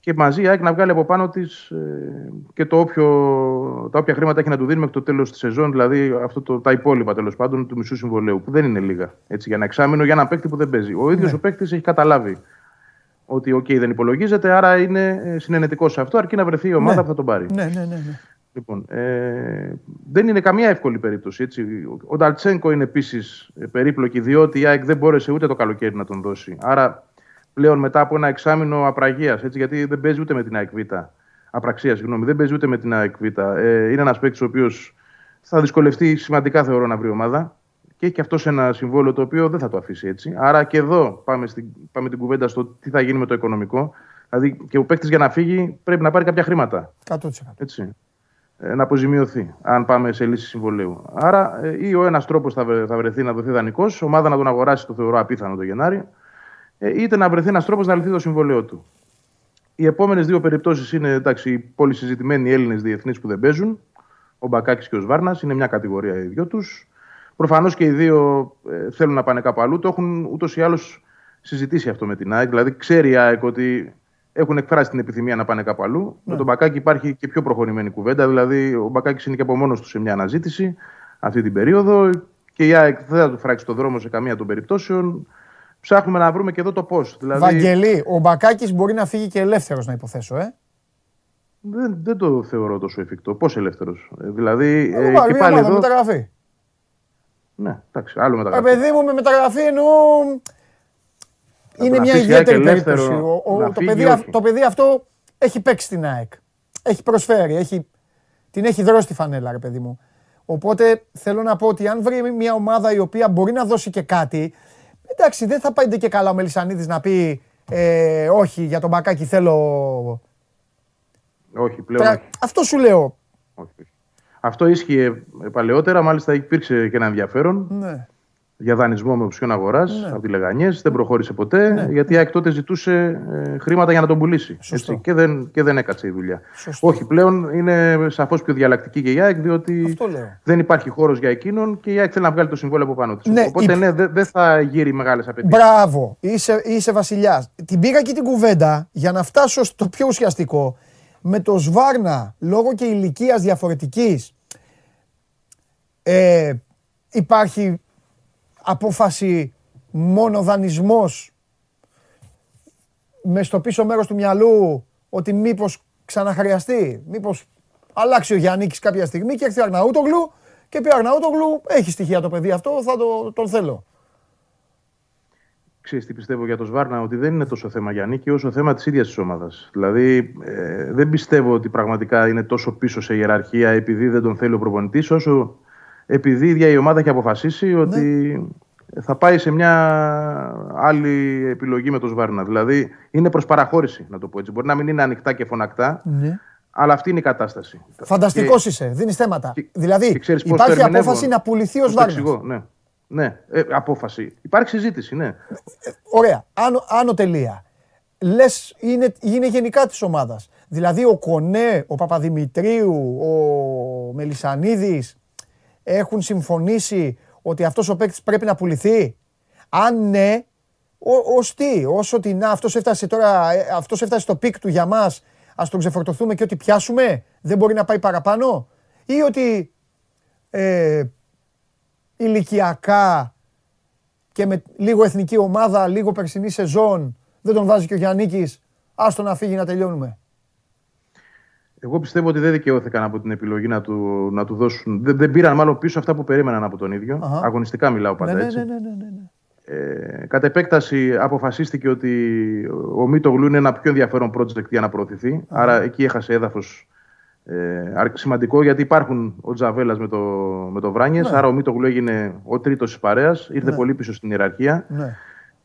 S9: Και μαζί η ΑΕΚ να βγάλει από πάνω της και το όποιο, τα όποια χρήματα έχει να του δίνει μέχρι το τέλος της σεζόν, δηλαδή αυτό το, τα υπόλοιπα τέλος πάντων του μισού συμβολαίου, που δεν είναι λίγα. Έτσι, για ένα εξάμηνο για ένα παίκτη που δεν παίζει. Ο ίδιος ο παίκτης έχει καταλάβει ότι οκ, δεν υπολογίζεται, άρα είναι συναινετικός σε αυτό, αρκεί να βρεθεί η ομάδα
S1: Ναι.
S9: που θα τον πάρει.
S1: Ναι, ναι, ναι. ναι.
S9: Λοιπόν, ε, δεν είναι καμία εύκολη περίπτωση. Έτσι. Ο Νταλτσένκο είναι επίσης περίπλοκη, διότι η ΑΕΚ δεν μπόρεσε ούτε το καλοκαίρι να τον δώσει. Άρα πλέον μετά από ένα εξάμεινο απραγίας, γιατί δεν παίζει ούτε με την ΑΕΚ Β. Απραξία, συγγνώμη, δεν παίζει ούτε με την ΑΕΚ Β. Ε, είναι ένας παίκτης ο οποίος θα δυσκολευτεί σημαντικά, θεωρώ, να βρει ομάδα. Και έχει και αυτός ένα συμβόλαιο το οποίο δεν θα το αφήσει έτσι. Άρα και εδώ πάμε, στην, πάμε την κουβέντα στο τι θα γίνει με το οικονομικό. Δηλαδή και ο παίκτης για να φύγει πρέπει να πάρει κάποια χρήματα.
S1: 100%.
S9: Έτσι. Ε, να αποζημιωθεί, αν πάμε σε λύση συμβολέου. Άρα, ε, ή ο ένας τρόπος θα, βρε- θα βρεθεί να δοθεί δανεικός, ομάδα να τον αγοράσει, το θεωρώ απίθανο το Γενάρη, ε, είτε να βρεθεί ένας τρόπος να λυθεί το συμβολέο του. Οι επόμενες δύο περιπτώσεις είναι εντάξει, οι πολύ συζητημένοι Έλληνες διεθνείς που δεν παίζουν. Ο Μπακάκης και ο Σβάρνας είναι μια κατηγορία οι δυο τους. Προφανώς και οι δύο ε, θέλουν να πάνε κάπου αλλού. Το έχουν ούτως ή άλλως συζητήσει αυτό με την ΑΕΚ. Δηλαδή, ξέρει η ΑΕΚ ότι έχουν εκφράσει την επιθυμία να πάνε κάπου αλλού. Με τον Μπακάκη υπάρχει και πιο προχωρημένη κουβέντα. Δηλαδή, ο Μπακάκης είναι και από μόνος του σε μια αναζήτηση αυτή την περίοδο. Και η ΑΕΚ δεν θα του φράξει το δρόμο σε καμία των περιπτώσεων. Ψάχνουμε να βρούμε και εδώ το πώς. Δηλαδή,
S1: Βαγγελή, ο Μπακάκης μπορεί να φύγει και ελεύθερος να υποθέσω, ε.
S9: δεν, δεν το θεωρώ τόσο εφικτό. Πώς ελεύθερος; δηλαδή,
S1: Ε,
S9: ε,
S1: πάρει
S9: και
S1: μια
S9: πάλι
S1: ομάδα
S9: εδώ.
S1: μεταγραφή.
S9: Ναι, εντάξει, άλλο
S1: Ε,
S9: μεταγραφή.
S1: παιδί μου, με μεταγραφή εννοώ. Είναι
S9: να
S1: μια
S9: αφήσει η ΑΕΚ
S1: ιδιαίτερη
S9: ελεύθερο
S1: περίπτωση. Ο- ο-
S9: να
S1: το,
S9: φύγει,
S1: παιδί,
S9: όχι.
S1: αυ- το παιδί αυτό έχει παίξει στην ΑΕΚ. Έχει προσφέρει. Έχει, την έχει δρώσει τη φανέλα, ρε παιδί μου. Οπότε θέλω να πω ότι αν βρει μια ομάδα η οποία μπορεί να δώσει και κάτι. Εντάξει, δεν θα πάει και καλά ο Μελισανίδης να πει ε, όχι για τον μπακάκι θέλω.
S9: Όχι, πλέον.
S1: τρα-
S9: όχι.
S1: Αυτό σου λέω.
S9: όχι, όχι. Αυτό ίσχυε ε, παλαιότερα. Μάλιστα υπήρξε και ένα ενδιαφέρον
S1: Ναι.
S9: Για δανεισμό με οψιόν αγοράς από τη Λεγανιές. Δεν προχώρησε ποτέ, γιατί η ΑΕΚ τότε ζητούσε ε, χρήματα για να τον πουλήσει.
S1: Σωστό.
S9: Έτσι, και, δεν, και δεν έκατσε η δουλειά.
S1: Σωστό.
S9: Όχι, πλέον είναι σαφώς πιο διαλλακτική και η ΑΕΚ, διότι
S1: Αυτό λέω.
S9: δεν υπάρχει χώρος για εκείνον και η ΑΕΚ θέλει να βγάλει το συμβόλαιο από πάνω της.
S1: Ναι,
S9: Οπότε
S1: η-
S9: ναι, δεν δεν θα γύρει μεγάλες απαιτήσεις.
S1: Μπράβο, είσαι, είσαι βασιλιάς. Την πήγα και την κουβέντα για να φτάσω στο πιο ουσιαστικό. Με το Σβάρνα, λόγω και ηλικίας διαφορετικής, ε, υπάρχει απόφαση μόνο δανεισμός με στο πίσω μέρος του μυαλού ότι μήπως ξαναχρειαστεί, μήπως αλλάξει ο Γιάννικης κάποια στιγμή και έρθει ο Αρναούτογλου και πει ο Αρναούτογλου έχει στοιχεία το παιδί αυτό, θα το, τον θέλω.
S9: Ξέρεις τι πιστεύω για το Σβάρνα, ότι δεν είναι τόσο θέμα για νίκη όσο θέμα της ίδιας της ομάδας. Δηλαδή, ε, δεν πιστεύω ότι πραγματικά είναι τόσο πίσω σε ιεραρχία επειδή δεν τον θέλει ο προπονητής, όσο επειδή η ίδια η ομάδα έχει αποφασίσει ότι θα πάει σε μια άλλη επιλογή με το Σβάρνα. Δηλαδή, είναι προς παραχώρηση, να το πω έτσι. Μπορεί να μην είναι ανοιχτά και φωνακτά,
S1: Ναι.
S9: αλλά αυτή είναι η κατάσταση.
S1: Φανταστικός
S9: Και-
S1: είσαι, δίνεις θέματα.
S9: και-
S1: δηλαδή,
S9: και ξέρεις πώς το
S1: υπάρχει
S9: ερμηνεύω.
S1: απόφαση να πουληθεί ο
S9: Πώς το
S1: Σβάρνα.
S9: εξηγώ, ναι. Ναι, ε, απόφαση. Υπάρχει συζήτηση, ναι.
S1: Ωραία. Άνω, άνω τελεία. Λες, είναι, είναι γενικά της ομάδας. Δηλαδή, ο Κονέ, ο Παπαδημητρίου, ο Μελισανίδης έχουν συμφωνήσει ότι αυτός ο παίκτης πρέπει να πουληθεί; Αν ναι, ως τι, όσο ότι να, αυτός έφτασε τώρα, ε, αυτός έφτασε στο peak του για μας, ας τον ξεφορτωθούμε και ό,τι πιάσουμε, δεν μπορεί να πάει παραπάνω; Ή ότι ε, ηλικιακά και με λίγο εθνική ομάδα, λίγο περσινή σεζόν, δεν τον βάζει και ο Γιάννικης, άστο να φύγει να τελειώνουμε;
S9: Εγώ πιστεύω ότι δεν δικαιώθηκαν από την επιλογή να του, να του δώσουν. Δεν, δεν πήραν μάλλον πίσω αυτά που περίμεναν από τον ίδιο.
S1: Αχα.
S9: Αγωνιστικά μιλάω πάντα
S1: ναι, ναι,
S9: έτσι.
S1: ναι, ναι, ναι, ναι, ναι.
S9: Ε, κατ' επέκταση αποφασίστηκε ότι ο Μίτογλου είναι ένα πιο ενδιαφέρον project για να προωθηθεί. Άρα εκεί έχασε έδαφος ε, αρ- σημαντικό γιατί υπάρχουν ο Τζαβέλας με το, με το Βράνιες,
S1: Ναι.
S9: Άρα ο Μίτογλου έγινε ο τρίτος της παρέας. Ήρθε
S1: Ναι.
S9: πολύ πίσω στην ιεραρχία.
S1: ναι.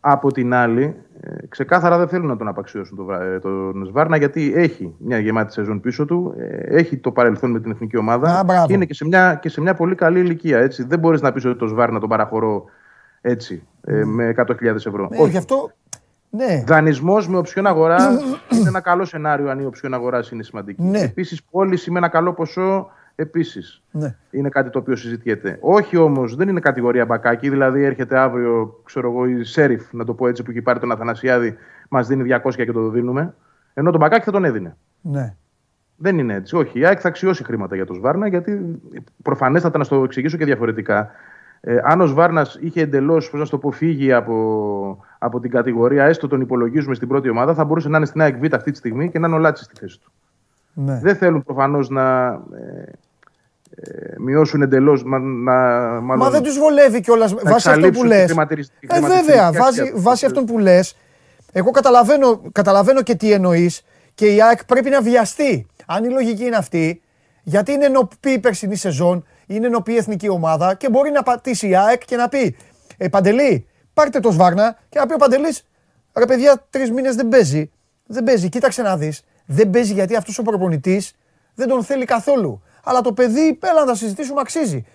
S9: Από την άλλη, ε, ξεκάθαρα δεν θέλουν να τον απαξιώσουν τον, Βρα- ε, τον Σβάρνα γιατί έχει μια γεμάτη σεζόν πίσω του, ε, έχει το παρελθόν με την εθνική ομάδα
S1: Α, μπράβο.
S9: και είναι και σε, μια, και σε μια πολύ καλή ηλικία. Έτσι. Δεν μπορείς να πεις ότι το Σβάρνα τον παραχωρώ έτσι, ε, με 100.000 ευρώ.
S1: Ε, γι' αυτό, ναι.
S9: Δανεισμός με οψιόν αγοράς είναι ένα καλό σενάριο αν η οψιόν αγοράς είναι σημαντική.
S1: Ναι.
S9: Επίσης, πώληση με ένα καλό ποσό επίσης.
S1: ναι.
S9: Είναι κάτι το οποίο συζητιέται. Όχι όμως, δεν είναι κατηγορία Μπακάκη. Δηλαδή, έρχεται αύριο, ξέρω εγώ, η Σέριφ, να το πω έτσι, που έχει πάρει τον Αθανασιάδη, μας δίνει 200 και το δίνουμε. Ενώ τον Μπακάκη θα τον έδινε.
S1: ναι.
S9: Δεν είναι έτσι. Όχι, η ΑΕΚ θα αξιώσει χρήματα για τον Σβάρνα, γιατί προφανέστατα να σου το εξηγήσω και διαφορετικά. Ε, αν ο Σβάρνας είχε εντελώς, πώς να σου το πω, φύγει από, από την κατηγορία, έστω τον υπολογίζουμε στην πρώτη ομάδα, θα μπορούσε να είναι στην ΑΕΚ Β αυτή τη στιγμή και να είναι ο Λάτσι στη θέση του.
S1: Ναι.
S9: Δεν θέλουν προφανώς να ε, ε, μειώσουν εντελώς. Να, να- μάλλον,
S1: Μα δεν τους βολεύει κιόλας βάσει αυτό
S9: εξαλείψουν
S1: που
S9: τη
S1: λες.
S9: χρηματιστηρι- τη
S1: Ε, βέβαια,
S9: χρηματιστηριακή
S1: βάσει,
S9: αξία τους.
S1: βάσει αυτών που λες, εγώ καταλαβαίνω, καταλαβαίνω και τι εννοείς και η ΑΕΚ πρέπει να βιαστεί. Αν η λογική είναι αυτή, γιατί είναι νοπή η περσινή σεζόν, είναι νοπή η εθνική ομάδα και μπορεί να πατήσει η ΑΕΚ και να πει ε, Παντελή, πάρτε το Σβάρνα και να πει ο Παντελής, ρε παιδιά, τρεις μήνες δεν παίζει. Δεν παίζει, κοίταξε να δεις. Δεν παίζει γιατί αυτός ο προπονητής δεν τον θέλει καθόλου. Αλλά το παιδί, έλα να τα συζητήσουμε, αξίζει.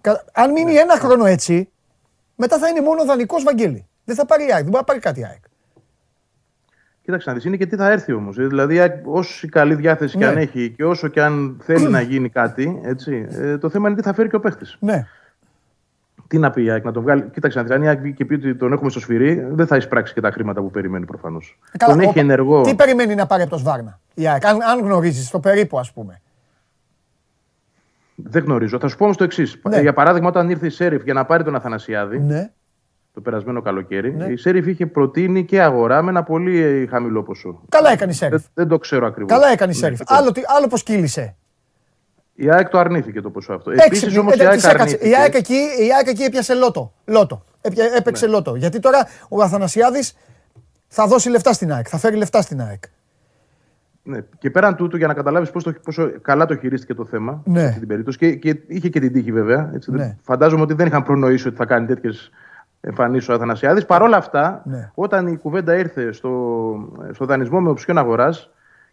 S1: Κα- Αν μείνει ένα χρόνο έτσι, μετά θα είναι μόνο δανεικός Βαγγέλη. Δεν θα πάρει η ΑΕΚ, δεν μπορεί να πάρει κάτι η ΑΕΚ.
S9: Κοίταξε να δεις, είναι και τι θα έρθει όμως. Δηλαδή, η ΑΕΚ, όσο καλή διάθεση
S1: Ναι.
S9: και αν έχει και όσο και αν θέλει να γίνει κάτι, έτσι, ε, το θέμα είναι τι θα φέρει και ο παίχτη.
S1: Ναι.
S9: Τι να πει η ΑΕΚ, να τον βγάλει. Κοίταξε να δεις, αν η ΑΕΚ και πει ότι τον έχουμε στο σφυρί, δεν θα εισπράξει και τα χρήματα που περιμένει προφανώς.
S1: Ε, καλά,
S9: Τον έχει
S1: ο-
S9: ενεργό.
S1: Τι περιμένει να πάρει από το Σβάρνα η ΑΕΚ, αν, αν γνωρίζεις το περίπου, ας πούμε.
S9: Δεν γνωρίζω. Θα σου πω όμως το εξής.
S1: Ναι.
S9: Για παράδειγμα, όταν ήρθε η Σέριφ για να πάρει τον Αθανασιάδη
S1: Ναι.
S9: το περασμένο καλοκαίρι,
S1: Ναι.
S9: η Σέριφ είχε προτείνει και αγορά με ένα πολύ ε, χαμηλό ποσό.
S1: Καλά έκανε η Σέριφ.
S9: Δεν, δεν το ξέρω ακριβώς.
S1: Καλά έκανε η Σέριφ. Άλλο, τι- άλλο πώ κύλησε.
S9: Η ΑΕΚ το αρνήθηκε το ποσό αυτό. Επίσης
S1: Έξυπνη.
S9: όμως
S1: Ε,
S9: η
S1: της
S9: ΑΕΚ
S1: έκατσε.
S9: αρνήθηκε.
S1: Η ΑΕΚ εκεί, η ΑΕΚ εκεί έπιασε λότο. λότο. Έπια- έπαιξε
S9: Ναι.
S1: λότο. Γιατί τώρα ο Αθανασιάδης θα δώσει λεφτά στην ΑΕΚ. Θα φέρει λεφτά στην ΑΕΚ.
S9: Ναι. Και πέραν τούτου, για να καταλάβεις πόσο, πόσο καλά το χειρίστηκε το θέμα
S1: Ναι.
S9: σε αυτή την περίπτωση. Και, και είχε και την τύχη βέβαια. Έτσι,
S1: Ναι.
S9: δεν- Φαντάζομαι ότι δεν είχαν προνοήσει ότι θα κάνει τέτοιες εμφανίσεις ο Αθανασιάδης. Παρ' όλα αυτά,
S1: Ναι.
S9: όταν η κουβέντα ήρθε στο, στο δανεισμό με οψιόν αγοράς,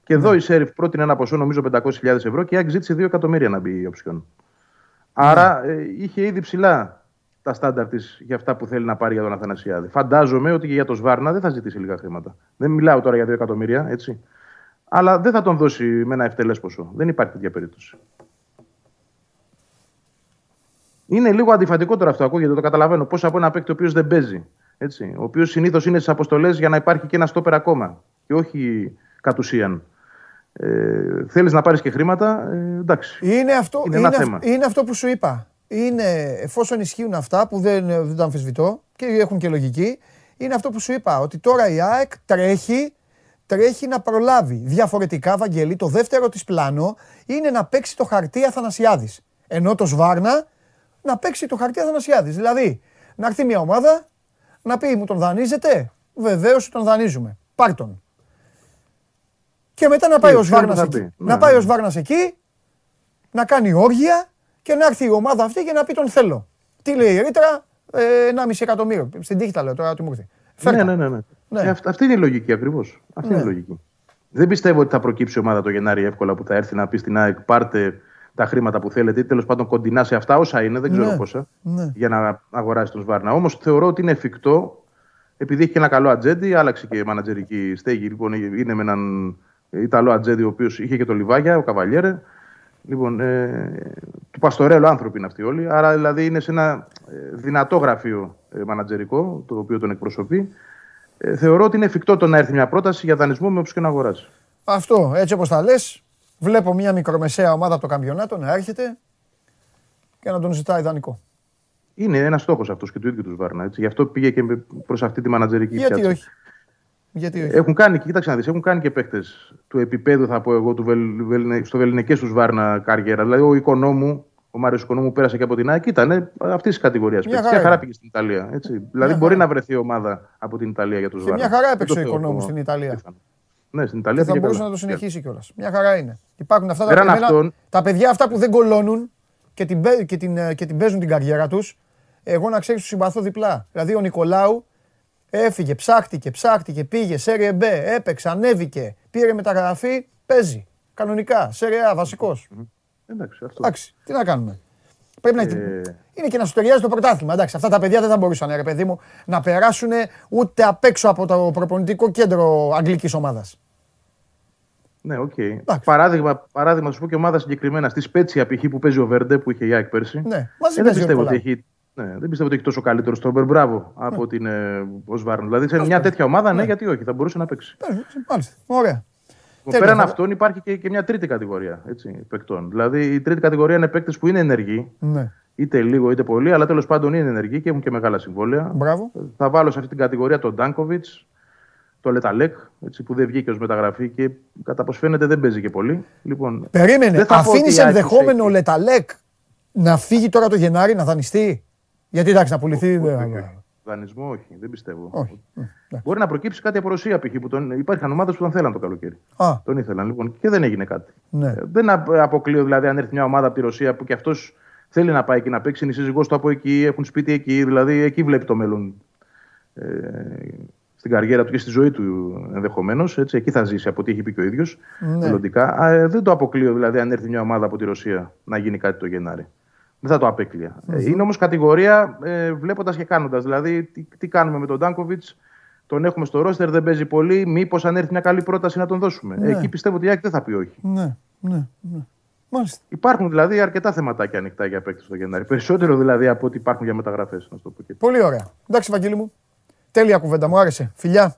S9: και εδώ η Σέριφ πρότεινε ένα ποσό νομίζω 500.000 ευρώ και η ΑΕΚ ζήτησε 2 εκατομμύρια να μπει η οψιόν. Άρα ε, είχε ήδη ψηλά τα στάνταρ της για αυτά που θέλει να πάρει για τον Αθανασιάδη. Φαντάζομαι ότι και για τον Σβάρνα δεν θα ζητήσει λίγα χρήματα. Δεν μιλάω τώρα για 2 εκατομμύρια, έτσι. Αλλά δεν θα τον δώσει με ένα ευτελές ποσό. Δεν υπάρχει τέτοια περίπτωση. Είναι λίγο αντιφατικό τώρα αυτό, ακούγεται, το καταλαβαίνω. Πώς από ένα παίκτη ο οποίος δεν παίζει. Έτσι, ο οποίος συνήθως είναι στις αποστολές για να υπάρχει και ένα στόπερ ακόμα. Και όχι κατ' ουσίαν. Ε, Θέλεις να πάρεις και χρήματα, ε, εντάξει.
S1: Είναι αυτό,
S9: Είναι
S1: είναι,
S9: ένα
S1: αυ-
S9: θέμα.
S1: είναι αυτό που σου είπα. Είναι, εφόσον ισχύουν αυτά που δεν, δεν το αμφισβητώ και έχουν και λογική, είναι αυτό που σου είπα. Ότι τώρα η ΑΕΚ τρέχει, τρέχει να προλάβει. Διαφορετικά, Βαγγέλη, το δεύτερο της πλάνο είναι να παίξει το χαρτί Αθανασιάδης. Ενώ το Σβάρνα να παίξει το χαρτί Αθανασιάδης. Δηλαδή, να έρθει μια ομάδα, να πει μου τον δανείζετε; Βεβαίως τον δανείζουμε. Πάρ τον. Και μετά να πάει ο
S9: ξέρω τι
S1: Σβάρνα
S9: θα
S1: εκεί.
S9: πει.
S1: Να
S9: Ναι,
S1: πάει
S9: ναι.
S1: ο Σβάρνα εκεί, να κάνει όργια και να έρθει η ομάδα αυτή και να πει τον θέλω. Τι λέει η ρήτρα, ε, 1,5 εκατομμύριο. Στην τύχη τα λέω τώρα, τι μου ήρθε. Φέρτα.
S9: Ναι, ναι, ναι. ναι.
S1: Ναι.
S9: Ε, αυ- αυτή είναι η λογική ακριβώς. Αυτή
S1: Ναι.
S9: είναι η λογική. Δεν πιστεύω ότι θα προκύψει η ομάδα το Γενάρη εύκολα που θα έρθει να πει στην ΑΕΚ πάρτε τα χρήματα που θέλετε ή τέλος πάντων κοντινά σε αυτά όσα είναι, δεν ξέρω
S1: Ναι.
S9: πόσα,
S1: Ναι.
S9: για να αγοράσει τον Σβάρνα. Όμως θεωρώ ότι είναι εφικτό, επειδή έχει και ένα καλό ατζέντη, άλλαξε και η μανατζερική στέγη. Λοιπόν, είναι με έναν Ιταλό ατζέντη, ο οποίος είχε και το Λιβάγια, ο Καβαλιέρε. Λοιπόν, ε, του Παστορέλου άνθρωποι είναι αυτοί όλοι. Άρα δηλαδή είναι σε ένα ε, δυνατό γραφείο ε, μανατζερικό, το οποίο τον εκπροσωπεί. Ε, θεωρώ ότι είναι εφικτό το να έρθει μια πρόταση για δανεισμό με όποιον και να αγοράσει.
S1: Αυτό, έτσι όπως τα λες, βλέπω μια μικρομεσαία ομάδα από το καμπιονάτο να έρχεται και να τον ζητάει δανεικό.
S9: Είναι ένας στόχος αυτός και του ίδιου τους Βάρνα. Έτσι. Γι' αυτό πήγε και προς αυτή τη μανατζερική
S1: Γιατί
S9: πιάτσα.
S1: όχι; Γιατί όχι;
S9: Έχουν κάνει, κοίταξε να δεις, έχουν κάνει και παίχτε του επίπεδου, θα πω εγώ, του βελ, βελ- στο βεληνικές τους Βάρνα καριέρα. Δηλαδή, ο Οικονόμου, ο Μάριος Οικονόμου πέρασε και από την ΑΕΚ, ήταν αυτής της κατηγορίας.
S1: Μια
S9: Μια
S1: χαρά
S9: χαρά
S1: είναι.
S9: πήγε στην Ιταλία. Έτσι. δηλαδή,
S1: χαρά.
S9: μπορεί να βρεθεί ομάδα από την Ιταλία για τους
S1: Και
S9: Βάρνα.
S1: μια χαρά
S9: Δεν
S1: έπαιξε
S9: το
S1: ο
S9: θεωρώ
S1: Οικονόμου στην Ιταλία.
S9: πιθανό. Ναι, στην Ιταλία
S1: Και θα
S9: πήγε
S1: μπορούσε
S9: καλά.
S1: να το συνεχίσει κιόλας. Μια χαρά είναι. Υπάρχουν αυτά τα
S9: Πέραν
S1: παιδιά,
S9: αυτών-
S1: τα παιδιά αυτά που δεν κολώνουν και την, παί- και την, ε, και την παίζουν την καριέρα τους. Εγώ να ξέρεις, τους συμπαθώ διπλά. Δηλαδή ο Νικολάου έφυγε, ψάχτηκε, ψάχτηκε, πήγε, σε B, έπαιξε, ανέβηκε, πήρε μεταγραφή, παίζει. Κανονικά, σε A, βασικός.
S9: Εντάξει, αυτό.
S1: Εντάξει, τι να κάνουμε. Πρέπει να
S9: Ε,
S1: είναι και να σου ταιριάζει το πρωτάθλημα. Εντάξει, αυτά τα παιδιά δεν θα μπορούσαν, ρε παιδί μου, να περάσουν ούτε απ' έξω από το προπονητικό κέντρο αγγλικής ομάδας.
S9: Ναι, οκ. Παράδειγμα, παράδειγμα, σου πω και ομάδα συγκεκριμένα. Στη Σπέτσια π.χ. που παίζει ο Βέρντε που είχε η ΑΕΚ πέρσι.
S1: Ναι, μαζί
S9: ε, δεν,
S1: παίζει ο
S9: πιστεύω ότι
S1: Νικολάου.
S9: έχει, ναι, δεν πιστεύω ότι έχει τόσο καλύτερο στόπερ. Μπράβο από την ε, ο Σβάρν. Δηλαδή σε μια τέτοια ομάδα, ναι, γιατί όχι, θα μπορούσε να παίξει.
S1: Παίζει, Μάλιστα. Ωραία.
S9: Λοιπόν,
S1: Τέλεια,
S9: Πέραν
S1: θα-
S9: αυτών υπάρχει και, και μια τρίτη κατηγορία έτσι, παικτών. Δηλαδή η τρίτη κατηγορία είναι παίκτες που είναι ενεργοί,
S1: Ναι.
S9: είτε λίγο είτε πολύ, αλλά τέλος πάντων είναι ενεργοί και έχουν και μεγάλα συμβόλαια.
S1: Μπράβο.
S9: Θα βάλω σε αυτή την κατηγορία τον Ντάνκοβιτς, τον Λεταλέκ, έτσι, που δεν βγήκε ως μεταγραφή και κατά πώ φαίνεται δεν παίζει και πολύ. Λοιπόν,
S1: Περίμενε,
S9: δεν θα πω ότι
S1: αφήνει
S9: η ΑΕΚ τους
S1: ενδεχόμενο ο
S9: έχει.
S1: Λεταλέκ να φύγει τώρα το Γενάρη να δανειστεί; Γιατί εντάξει, να πουληθεί. δεν-
S9: Όχι, όχι. Δανεισμό, όχι, δεν πιστεύω.
S1: Όχι.
S9: Μπορεί να προκύψει κάτι από Ρωσία π.χ. που τον... Υπήρχαν ομάδες που τον θέλαν το καλοκαίρι.
S1: Α,
S9: Τον ήθελαν λοιπόν και δεν έγινε κάτι.
S1: ναι.
S9: Ε, Δεν απ- αποκλείω δηλαδή αν έρθει μια ομάδα από τη Ρωσία που και αυτός θέλει να πάει εκεί να παίξει, είναι η σύζυγός του από εκεί, έχουν σπίτι εκεί, δηλαδή εκεί βλέπει το μέλλον ε, στην καριέρα του και στη ζωή του ενδεχομένως. Εκεί θα ζήσει από ό,τι έχει πει και ο ίδιος
S1: Ναι.
S9: μελλοντικά. Α, ε, δεν το αποκλείω δηλαδή αν έρθει μια ομάδα από τη Ρωσία να γίνει κάτι το Γενάρη. Δεν θα το απεκλεια Ε, Είναι όμως κατηγορία ε, βλέποντας και κάνοντας. Δηλαδή, τι, τι κάνουμε με τον Ντάνκοβιτς, τον έχουμε στο ρόστερ, δεν παίζει πολύ. Μήπως αν έρθει μια καλή πρόταση να τον δώσουμε.
S1: Ναι.
S9: Ε, εκεί πιστεύω ότι η ΑΕΚ δεν θα πει όχι.
S1: Ναι, ναι, ναι. Μάλιστα.
S9: Υπάρχουν δηλαδή αρκετά θεματάκια ανοιχτά για παίκτες στο Γενάρη. Περισσότερο δηλαδή από ό,τι υπάρχουν για μεταγραφές. Να σου το πω και έτσι.
S1: Πολύ ωραία. Εντάξει, Βαγγέλη μου. Τέλεια κουβέντα, μου άρεσε. Φιλιά.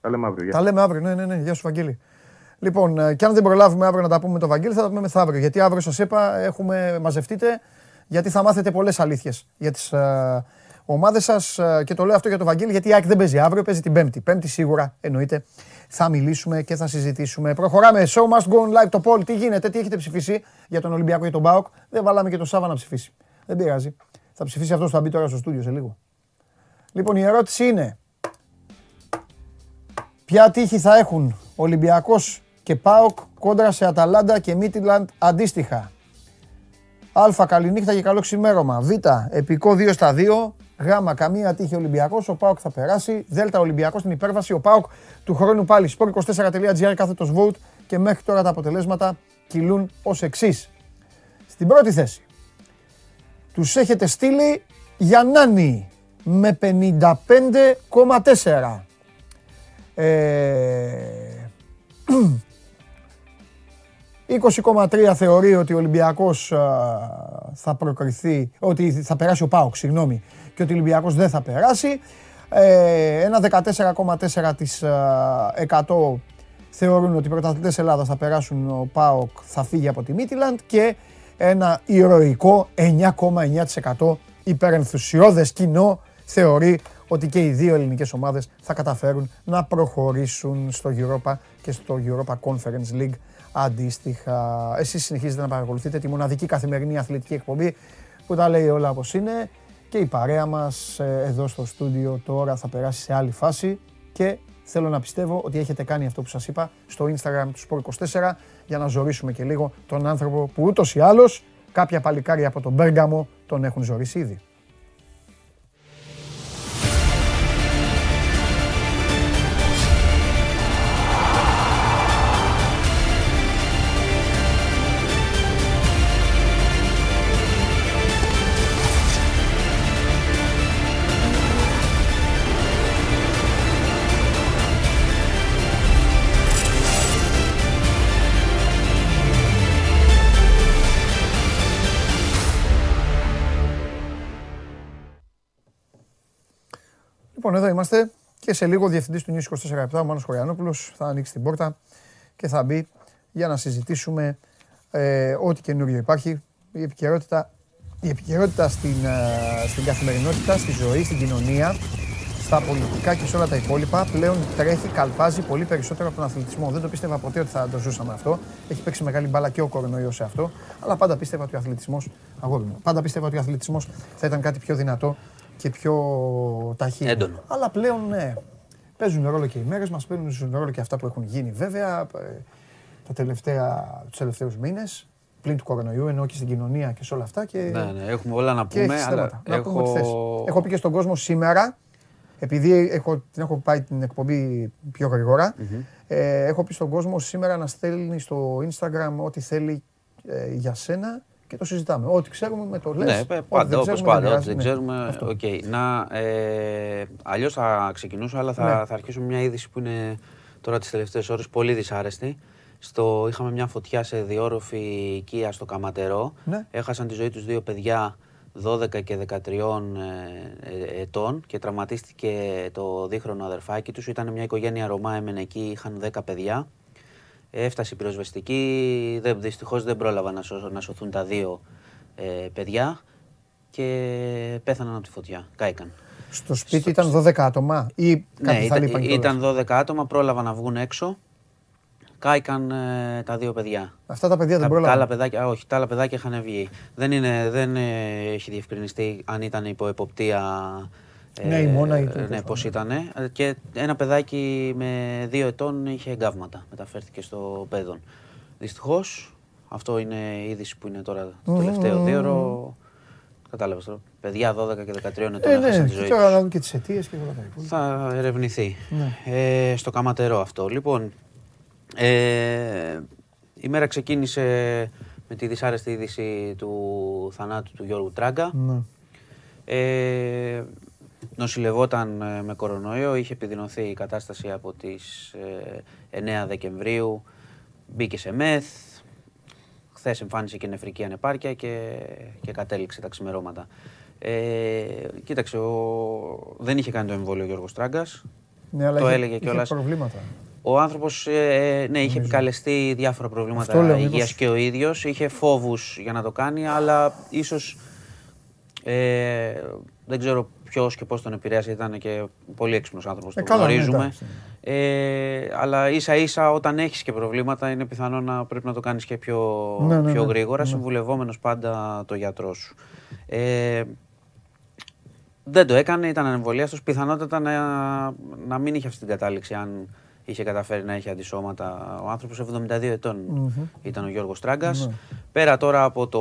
S9: Τα λέμε αύριο. γεια.
S1: Τα λέμε αύριο. Ναι, ναι, ναι. Γεια σου, Βαγγέλη. Λοιπόν, ε, και αν δεν προλάβουμε αύριο να τα πούμε με τον Βαγγέλη, θα τα πούμε μεθαύριο. Γιατί αύριο σας είπα, έχουμε μαζευτείτε, γιατί θα μάθετε πολλές αλήθειες για τις ε, ομάδες σας. και το λέω αυτό για τον Βαγγέλη, γιατί η ΑΕΚ δεν παίζει αύριο, παίζει την Πέμπτη. Πέμπτη σίγουρα εννοείται. Θα μιλήσουμε και θα συζητήσουμε. Προχωράμε. Show must go on live το poll. Τι γίνεται, τι έχετε ψηφίσει για τον Ολυμπιακό και τον Μπάουκ. Δεν βάλαμε και τον Σάβα να ψηφίσει. Δεν πειράζει. Θα ψηφίσει αυτός που θα μπει τώρα στο στούντιο σε λίγο. Λοιπόν, η ερώτηση είναι, Ποια τύχη θα έχουν Ολυμπιακός και ΠΑΟΚ κόντρα σε Αταλάντα και Μίτιλαντ αντίστοιχα; Α. Καληνύχτα και καλό ξημέρωμα. Β. Επικό 2 στα 2. Γ. Καμία τύχη Ολυμπιακός. Ο ΠΑΟΚ θα περάσει. Δ. Ολυμπιακός στην υπέρβαση. Ο ΠΑΟΚ του χρόνου πάλι. Sport24.gr κάθετος vote. Και μέχρι τώρα τα αποτελέσματα κυλούν ως εξής. Στην πρώτη θέση. Τους έχετε στείλει Γιαννάνη με 55,4. Ε, 20,3 θεωρεί ότι ο Ολυμπιακός α, θα προκριθεί, ότι θα περάσει ο ΠΑΟΚ, συγγνώμη, και ότι ο Ολυμπιακός δεν θα περάσει. Ε, ένα 14,4% της, α, 100 θεωρούν ότι οι πρωταθλητές Ελλάδας θα περάσουν, ο ΠΑΟΚ θα φύγει από τη Μίτιλαντ και ένα ηρωικό 9,9% υπερενθουσιώδες κοινό θεωρεί ότι και οι δύο ελληνικές ομάδες θα καταφέρουν να προχωρήσουν στο Europa και στο Europa Conference League αντίστοιχα. Εσείς συνεχίζετε να παρακολουθείτε τη μοναδική καθημερινή αθλητική εκπομπή που τα λέει όλα όπως είναι. και η παρέα μας ε, εδώ στο στούντιο τώρα θα περάσει σε άλλη φάση και θέλω να πιστεύω ότι έχετε κάνει αυτό που σας είπα στο Instagram του Sport24 για να ζωρίσουμε και λίγο τον άνθρωπο που ούτως ή άλλως κάποια παλικάρια από τον Μπέργαμο τον έχουν ζωρίσει ήδη. Λοιπόν, εδώ είμαστε και σε λίγο ο διευθυντής του News 24 ο Μάνος Χωριανόπουλος, θα ανοίξει την πόρτα και θα μπει για να συζητήσουμε ε, ό,τι καινούριο υπάρχει. Η επικαιρότητα, η επικαιρότητα στην, ε, στην καθημερινότητα, στη ζωή, στην κοινωνία, στα πολιτικά και σε όλα τα υπόλοιπα πλέον τρέχει, καλπάζει πολύ περισσότερο από τον αθλητισμό. Δεν το πίστευα ποτέ ότι θα το ζούσαμε αυτό. Έχει παίξει μεγάλη μπάλα και ο κορονοϊός σε αυτό. Αλλά πάντα πίστευα ότι ο αθλητισμός, αγόρι μου, πάντα πίστευα ότι ο αθλητισμός θα ήταν κάτι πιο δυνατό και πιο ταχύ.
S10: Έντονο.
S1: Αλλά πλέον ναι. Παίζουν ρόλο και οι μέρες μας, παίζουν ρόλο και αυτά που έχουν γίνει βέβαια ε, τα τελευταία, τους τελευταίους μήνες πλην του κορονοϊού, ενώ και στην κοινωνία και σε όλα αυτά. Και,
S10: Ναι, ναι, έχουμε όλα να
S1: και
S10: πούμε.
S1: έχεις
S10: αλλά
S1: θέματα. Να πούμε ό,τι
S10: έχω...
S1: θες. Έχω πει και στον κόσμο σήμερα, επειδή έχω, την έχω πάει την εκπομπή πιο γρηγορα ε, έχω πει στον κόσμο σήμερα να στέλνει στο Instagram ό,τι θέλει ε, για σένα και το συζητάμε. Ό,τι ξέρουμε με το λες.
S10: Ναι,
S1: ό,τι
S10: παι-
S1: δεν
S10: πάντα, όπως
S1: ξέρουμε,
S10: πάντα, ό,τι
S1: πειράζει.
S10: δεν
S1: Ναι,
S10: ξέρουμε,
S1: αυτό.
S10: οκ. Να, ε, αλλιώς θα ξεκινήσω, αλλά θα,
S1: Ναι.
S10: θα αρχίσω με μια είδηση που είναι τώρα τις τελευταίες ώρες πολύ δυσάρεστη. Στο, είχαμε μια φωτιά σε διόρροφη οικία στο Καματερό.
S1: Ναι.
S10: Έχασαν τη ζωή τους δύο παιδιά 12 και 13 ε, ε, ετών και τραυματίστηκε το δίχρονο αδερφάκι τους. Ήταν μια οικογένεια Ρωμά, έμενε εκεί, είχαν 10 παιδιά. Έφτασε η πυροσβεστική, δεν, δυστυχώς δεν πρόλαβαν να, σω- να σωθούν τα δύο ε, παιδιά και πέθαναν από τη φωτιά, κάηκαν.
S1: Στο σπίτι ήταν 12 άτομα ή κάτι
S10: Ναι,
S1: θα
S10: ήταν,
S1: λείπαν κιόλας;
S10: ήταν 12 άτομα, πρόλαβαν να βγουν έξω, κάηκαν ε, τα δύο παιδιά.
S1: Αυτά τα παιδιά δεν
S10: Τα, τα
S1: πρόλαβαν.
S10: άλλα παιδάκια, όχι, τα άλλα παιδάκια είχαν βγει. Δεν, είναι, δεν ε, έχει διευκρινιστεί αν ήταν υπό εποπτεία.
S1: Ναι, η μόνα ή το
S10: Ναι,
S1: τέλος
S10: πώ ήταν. Και ένα παιδάκι με δύο ετών είχε εγκάβματα. Μεταφέρθηκε στο παιδόν. Δυστυχώς, αυτό είναι η είδηση που είναι τώρα το τελευταίο δύο Κατάλαβες τώρα. Παιδιά 12 και 13 ετών
S1: Ε,
S10: έχασαν
S1: ναι,
S10: τη ζωή
S1: και τώρα
S10: τους.
S1: να δούμε και τις αιτίες και όλα τα υπόλοιπα.
S10: Θα ερευνηθεί.
S1: Ναι.
S10: Ε, στο καματερό αυτό. Λοιπόν, ε, η μέρα ξεκίνησε με τη δυσάρεστη είδηση του θανάτου του Γιώργου Τράγκα.
S1: Ναι.
S10: Ε, νοσηλευόταν ε, με κορονοϊό, είχε επιδεινωθεί η κατάσταση από τις ε, 9 Δεκεμβρίου, μπήκε σε μεθ, χθες εμφάνισε και νεφρική ανεπάρκεια και, και κατέληξε τα ξημερώματα. Ε, κοίταξε, ο, δεν είχε κάνει το εμβόλιο ο Γιώργος Τράγκας,
S1: Ναι, αλλά
S10: το
S1: είχε-
S10: έλεγε
S1: είχε
S10: κιόλας.
S1: προβλήματα.
S10: Ο άνθρωπος ε, ναι, είχε επικαλεστεί διάφορα προβλήματα
S1: Αυτό λέω,
S10: υγείας
S1: μήπως-
S10: και ο ίδιος. Είχε φόβους για να το κάνει, αλλά ίσως ε, δεν ξέρω ποιος και πώς τον επηρέασε. Ήταν και πολύ έξυπνος άνθρωπος,
S1: Ε,
S10: το
S1: καλά, ναι,
S10: γνωρίζουμε.
S1: εντάξει.
S10: ε, αλλά ίσα ίσα όταν έχεις και προβλήματα είναι πιθανό να πρέπει να το κάνεις και πιο,
S1: Ναι, ναι,
S10: πιο
S1: ναι,
S10: γρήγορα,
S1: ναι.
S10: συμβουλευόμενος πάντα το γιατρό σου. Ε, δεν το έκανε, ήταν ανεμβολίαστος. Πιθανότατα να, να μην είχε αυτή την κατάληξη αν είχε καταφέρει να έχει αντισώματα. Ο άνθρωπος 72 ετων ήταν ο Γιώργος Τράγκας.
S1: Ναι.
S10: Πέρα τώρα από το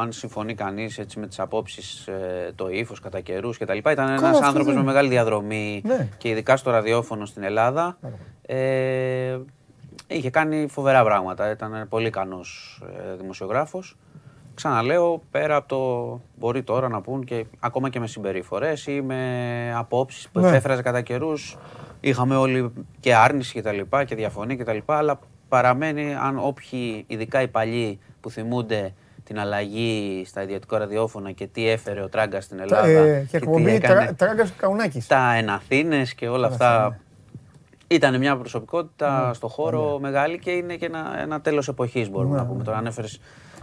S10: αν συμφωνεί κανείς έτσι, με τις απόψεις, ε, το ύφος κατά καιρούς κτλ. Ήταν ένας
S1: αυτός
S10: άνθρωπος
S1: δεν-
S10: με μεγάλη διαδρομή
S1: Ναι.
S10: και ειδικά στο ραδιόφωνο στην Ελλάδα. Ε, είχε κάνει φοβερά πράγματα. Ήταν πολύ ικανός ε, δημοσιογράφος. Ξαναλέω, πέρα από το μπορεί τώρα να πούν και ακόμα και με συμπεριφορές ή με απόψεις που
S1: Ναι.
S10: εξέφραζε κατά καιρούς. Είχαμε όλοι και άρνηση και τα λοιπά και διαφωνία και τα λοιπά, αλλά παραμένει αν όποιοι, ειδικά οι παλιοί που θυμούνται την αλλαγή στα ιδιωτικά ραδιόφωνα και τι έφερε ο Τράγκας στην Ελλάδα
S1: Ε, και
S10: τι
S1: εκπομπή
S10: έκανε
S1: τρα- Τράγκας Καουνάκης.
S10: τα Εναθήνες και όλα αυτά. Ήταν μια προσωπικότητα
S1: Ναι,
S10: στο χώρο μεγάλη και είναι και ένα, ένα τέλος εποχής μπορούμε
S1: Ναι,
S10: να πούμε.
S1: ναι.
S10: Τώρα ανέφερες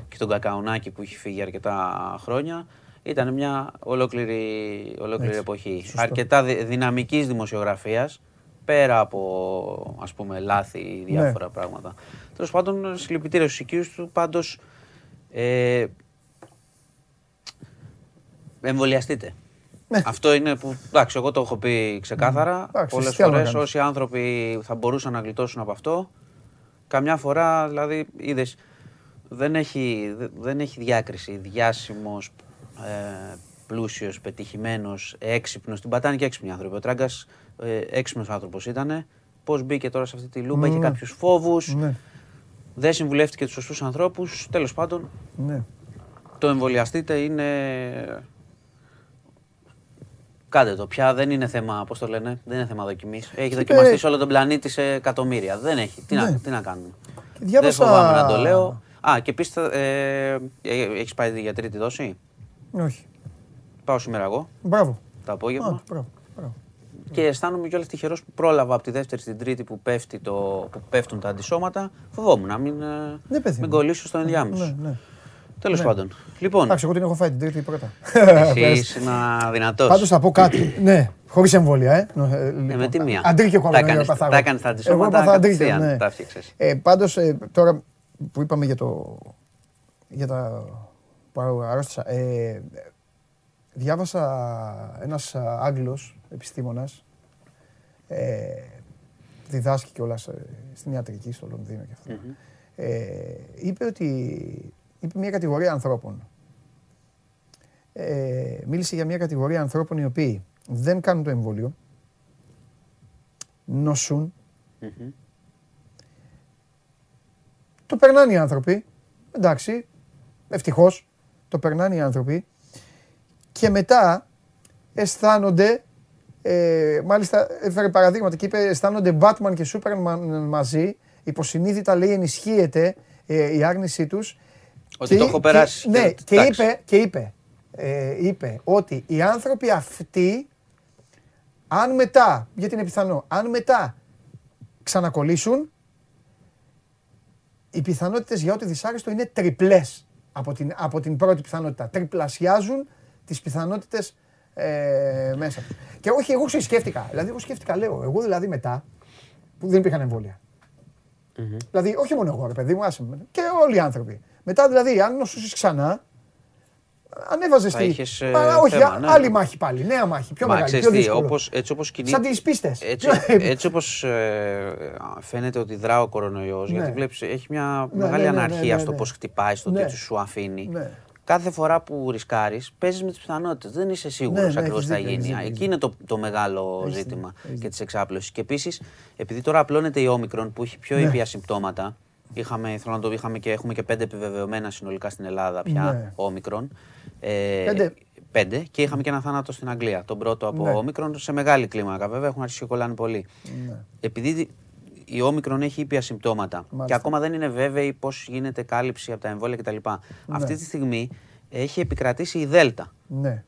S10: και τον Κακαουνάκη που έχει φύγει αρκετά χρόνια. Ήταν μια ολόκληρη, ολόκληρη
S1: Έτσι,
S10: εποχή.
S1: σωστό.
S10: Αρκετά δι- δυναμικής δημοσιογραφίας, πέρα από ας πούμε λάθη ή
S1: Ναι.
S10: διάφορα πράγματα. Τέλος πάντων, συλληπιτήρια στους οικείους του, πάντως ε, εμβολιαστείτε. Αυτό είναι που. Εντάξει, εγώ το έχω πει ξεκάθαρα.
S1: Εντάξει,
S10: Πολλές
S1: τι άλλο να
S10: φορέ
S1: κάνεις.
S10: όσοι άνθρωποι θα μπορούσαν να γλιτώσουν από αυτό, καμιά φορά δηλαδή είδες. Δεν έχει, δε- δεν έχει διάκριση. Διάσημος, ε, πλούσιος, πετυχημένος, έξυπνος. Την πατάνε και έξυπνοι άνθρωποι. Ο Τράγκας ε, έξυπνος άνθρωπος ήταν. Πώς μπήκε τώρα σε αυτή τη λούπα, είχε
S1: Ναι.
S10: κάποιους φόβους.
S1: Ναι,
S10: Δεν συμβουλεύτηκε τους σωστούς ανθρώπους. Τέλος πάντων,
S1: ναι.
S10: το εμβολιαστείτε είναι. Κάντε το. Πια δεν είναι θέμα, πώς το λένε, δεν είναι θέμα δοκιμής. Έχει δοκιμαστεί σε όλο τον πλανήτη σε εκατομμύρια. Δεν έχει. Τι, να,
S1: Ναι.
S10: τι να κάνουμε.
S1: Και διάβασα-
S10: Δεν φοβάμαι να το λέω. Α, και επίσης, ε, έχεις πάει για τρίτη δόση;
S1: Όχι.
S10: Πάω σήμερα εγώ
S1: Μπράβο.
S10: το απόγευμα.
S1: Α, μπράβο. μπράβο.
S10: Και αισθάνομαι κιόλας τυχερός που πρόλαβα από τη δεύτερη στην τρίτη που, πέφτει το, που πέφτουν τα αντισώματα. Φοβόμουν να μην, ε,
S1: Ναι, παιδί
S10: μην
S1: μου.
S10: κολλήσω στο ενδιάμεσο.
S1: Ναι, ναι.
S10: Τέλος
S1: Ναι.
S10: πάντων. Λοιπόν,
S1: Εντάξει, εγώ την έχω φάει την τρίτη πρώτα.
S10: εσύ είσαι ένα δυνατός.
S1: Πάντως θα πω κάτι. ναι, χωρίς εμβόλια, ε. Ε,
S10: Ε, με τη μία;
S1: Αντρίκιο
S10: Τα
S1: κορονοϊό
S10: έκανες-
S1: έπαθα
S10: Τα
S1: εγώ.
S10: έκανες τα
S1: Εγώ
S10: αντισώματα
S1: έπαθα αντρίκιο,
S10: κατευθείαν.
S1: ναι.
S10: Τα έφτιαξες.
S1: Ε, Πάντως, τώρα που είπαμε για το. για τα. Που αρρώστησα. Ε, διάβασα ένας α, Άγγλος επιστήμονας ε, διδάσκει κιόλας ε, στην ιατρική στο Λονδίνο και αυτό. Ε, είπε ότι είπε μια κατηγορία ανθρώπων. Ε, μίλησε για μια κατηγορία ανθρώπων οι οποίοι δεν κάνουν το εμβόλιο, νοσούν, το περνάνε οι άνθρωποι, εντάξει, ευτυχώς, το περνάνε οι άνθρωποι και μετά αισθάνονται, ε, μάλιστα έφερε παραδείγματα και είπε αισθάνονται Batman και Superman μαζί, υποσυνείδητα λέει ενισχύεται ε, η άρνησή τους.
S10: Ότι
S1: Και-
S10: το έχω
S1: και-
S10: περάσει.
S1: Ναι,
S10: και-
S1: και
S10: εντάξει.
S1: είπε, και είπε, ε, είπε ότι οι άνθρωποι αυτοί, αν μετά, γιατί είναι πιθανό, αν μετά ξανακολλήσουν, οι πιθανότητες για ό,τι δυσάρεστο είναι τριπλές από την, από την πρώτη πιθανότητα. Τριπλασιάζουν τις πιθανότητες ε, μέσα τους. Και όχι, εγώ ξέρεις, σκέφτηκα. Δηλαδή, εγώ σκέφτηκα, λέω, εγώ δηλαδή μετά, που δεν υπήρχαν εμβόλια. Δηλαδή, όχι μόνο εγώ, ρε παιδί μου, άσε με. Και όλοι οι άνθρωποι. Μετά, δηλαδή, αν νοσούσεις ξανά, ανέβαζες
S10: Θα
S1: στη.
S10: είχες, ε,
S1: Μα, όχι,
S10: θέμα,
S1: α-
S10: ναι.
S1: άλλη μάχη πάλι. Νέα μάχη. Πιο
S10: Μα
S1: μεγάλη.
S10: ξέρεις
S1: Πιο
S10: τι,
S1: δύσκολο.
S10: όπως, έτσι όπως κινεί...
S1: Σαν τις πίστες.
S10: Έτσι, έτσι όπως ε, φαίνεται ότι δρά ο κορονοϊός,
S1: Ναι.
S10: γιατί βλέπεις έχει μια
S1: Ναι,
S10: μεγάλη
S1: ναι, ναι, ναι,
S10: αναρχία
S1: ναι,
S10: στο
S1: ναι.
S10: πώς χτυπάει, στο
S1: Ναι.
S10: τι σου αφήνει.
S1: Ναι.
S10: Κάθε φορά που ρισκάρεις, παίζεις με τις πιθανότητες. Δεν είσαι
S1: Ναι,
S10: σίγουρος
S1: ναι,
S10: ακριβώς
S1: έχεις
S10: τι θα
S1: δίκιο, έχεις
S10: γίνει.
S1: δίκιο,
S10: Εκεί είναι το, το μεγάλο
S1: Έχεις
S10: ζήτημα
S1: δίκιο, έχεις
S10: και της εξάπλωσης. Και επίσης, επειδή τώρα απλώνεται η όμικρον που έχει πιο
S1: Ναι.
S10: ήπια συμπτώματα, Είχαμε, θέλω να το είχαμε και έχουμε και πέντε επιβεβαιωμένα συνολικά στην Ελλάδα πια
S1: Ναι.
S10: όμικρον. Ε,
S1: Πέντε.
S10: πέντε. Και είχαμε και ένα θάνατο στην Αγγλία. Τον πρώτο από
S1: Ναι.
S10: όμικρον σε μεγάλη κλίμακα βέβαια. Έχουν αρχίσει και κολλάνε πολύ.
S1: Ναι.
S10: Επειδή η όμικρον έχει ήπια συμπτώματα και
S1: Μάλιστα.
S10: ακόμα δεν είναι βέβαιοι πώς γίνεται κάλυψη από τα εμβόλια κτλ. Αυτή τη στιγμή έχει επικρατήσει η Δέλτα.
S1: Ναι.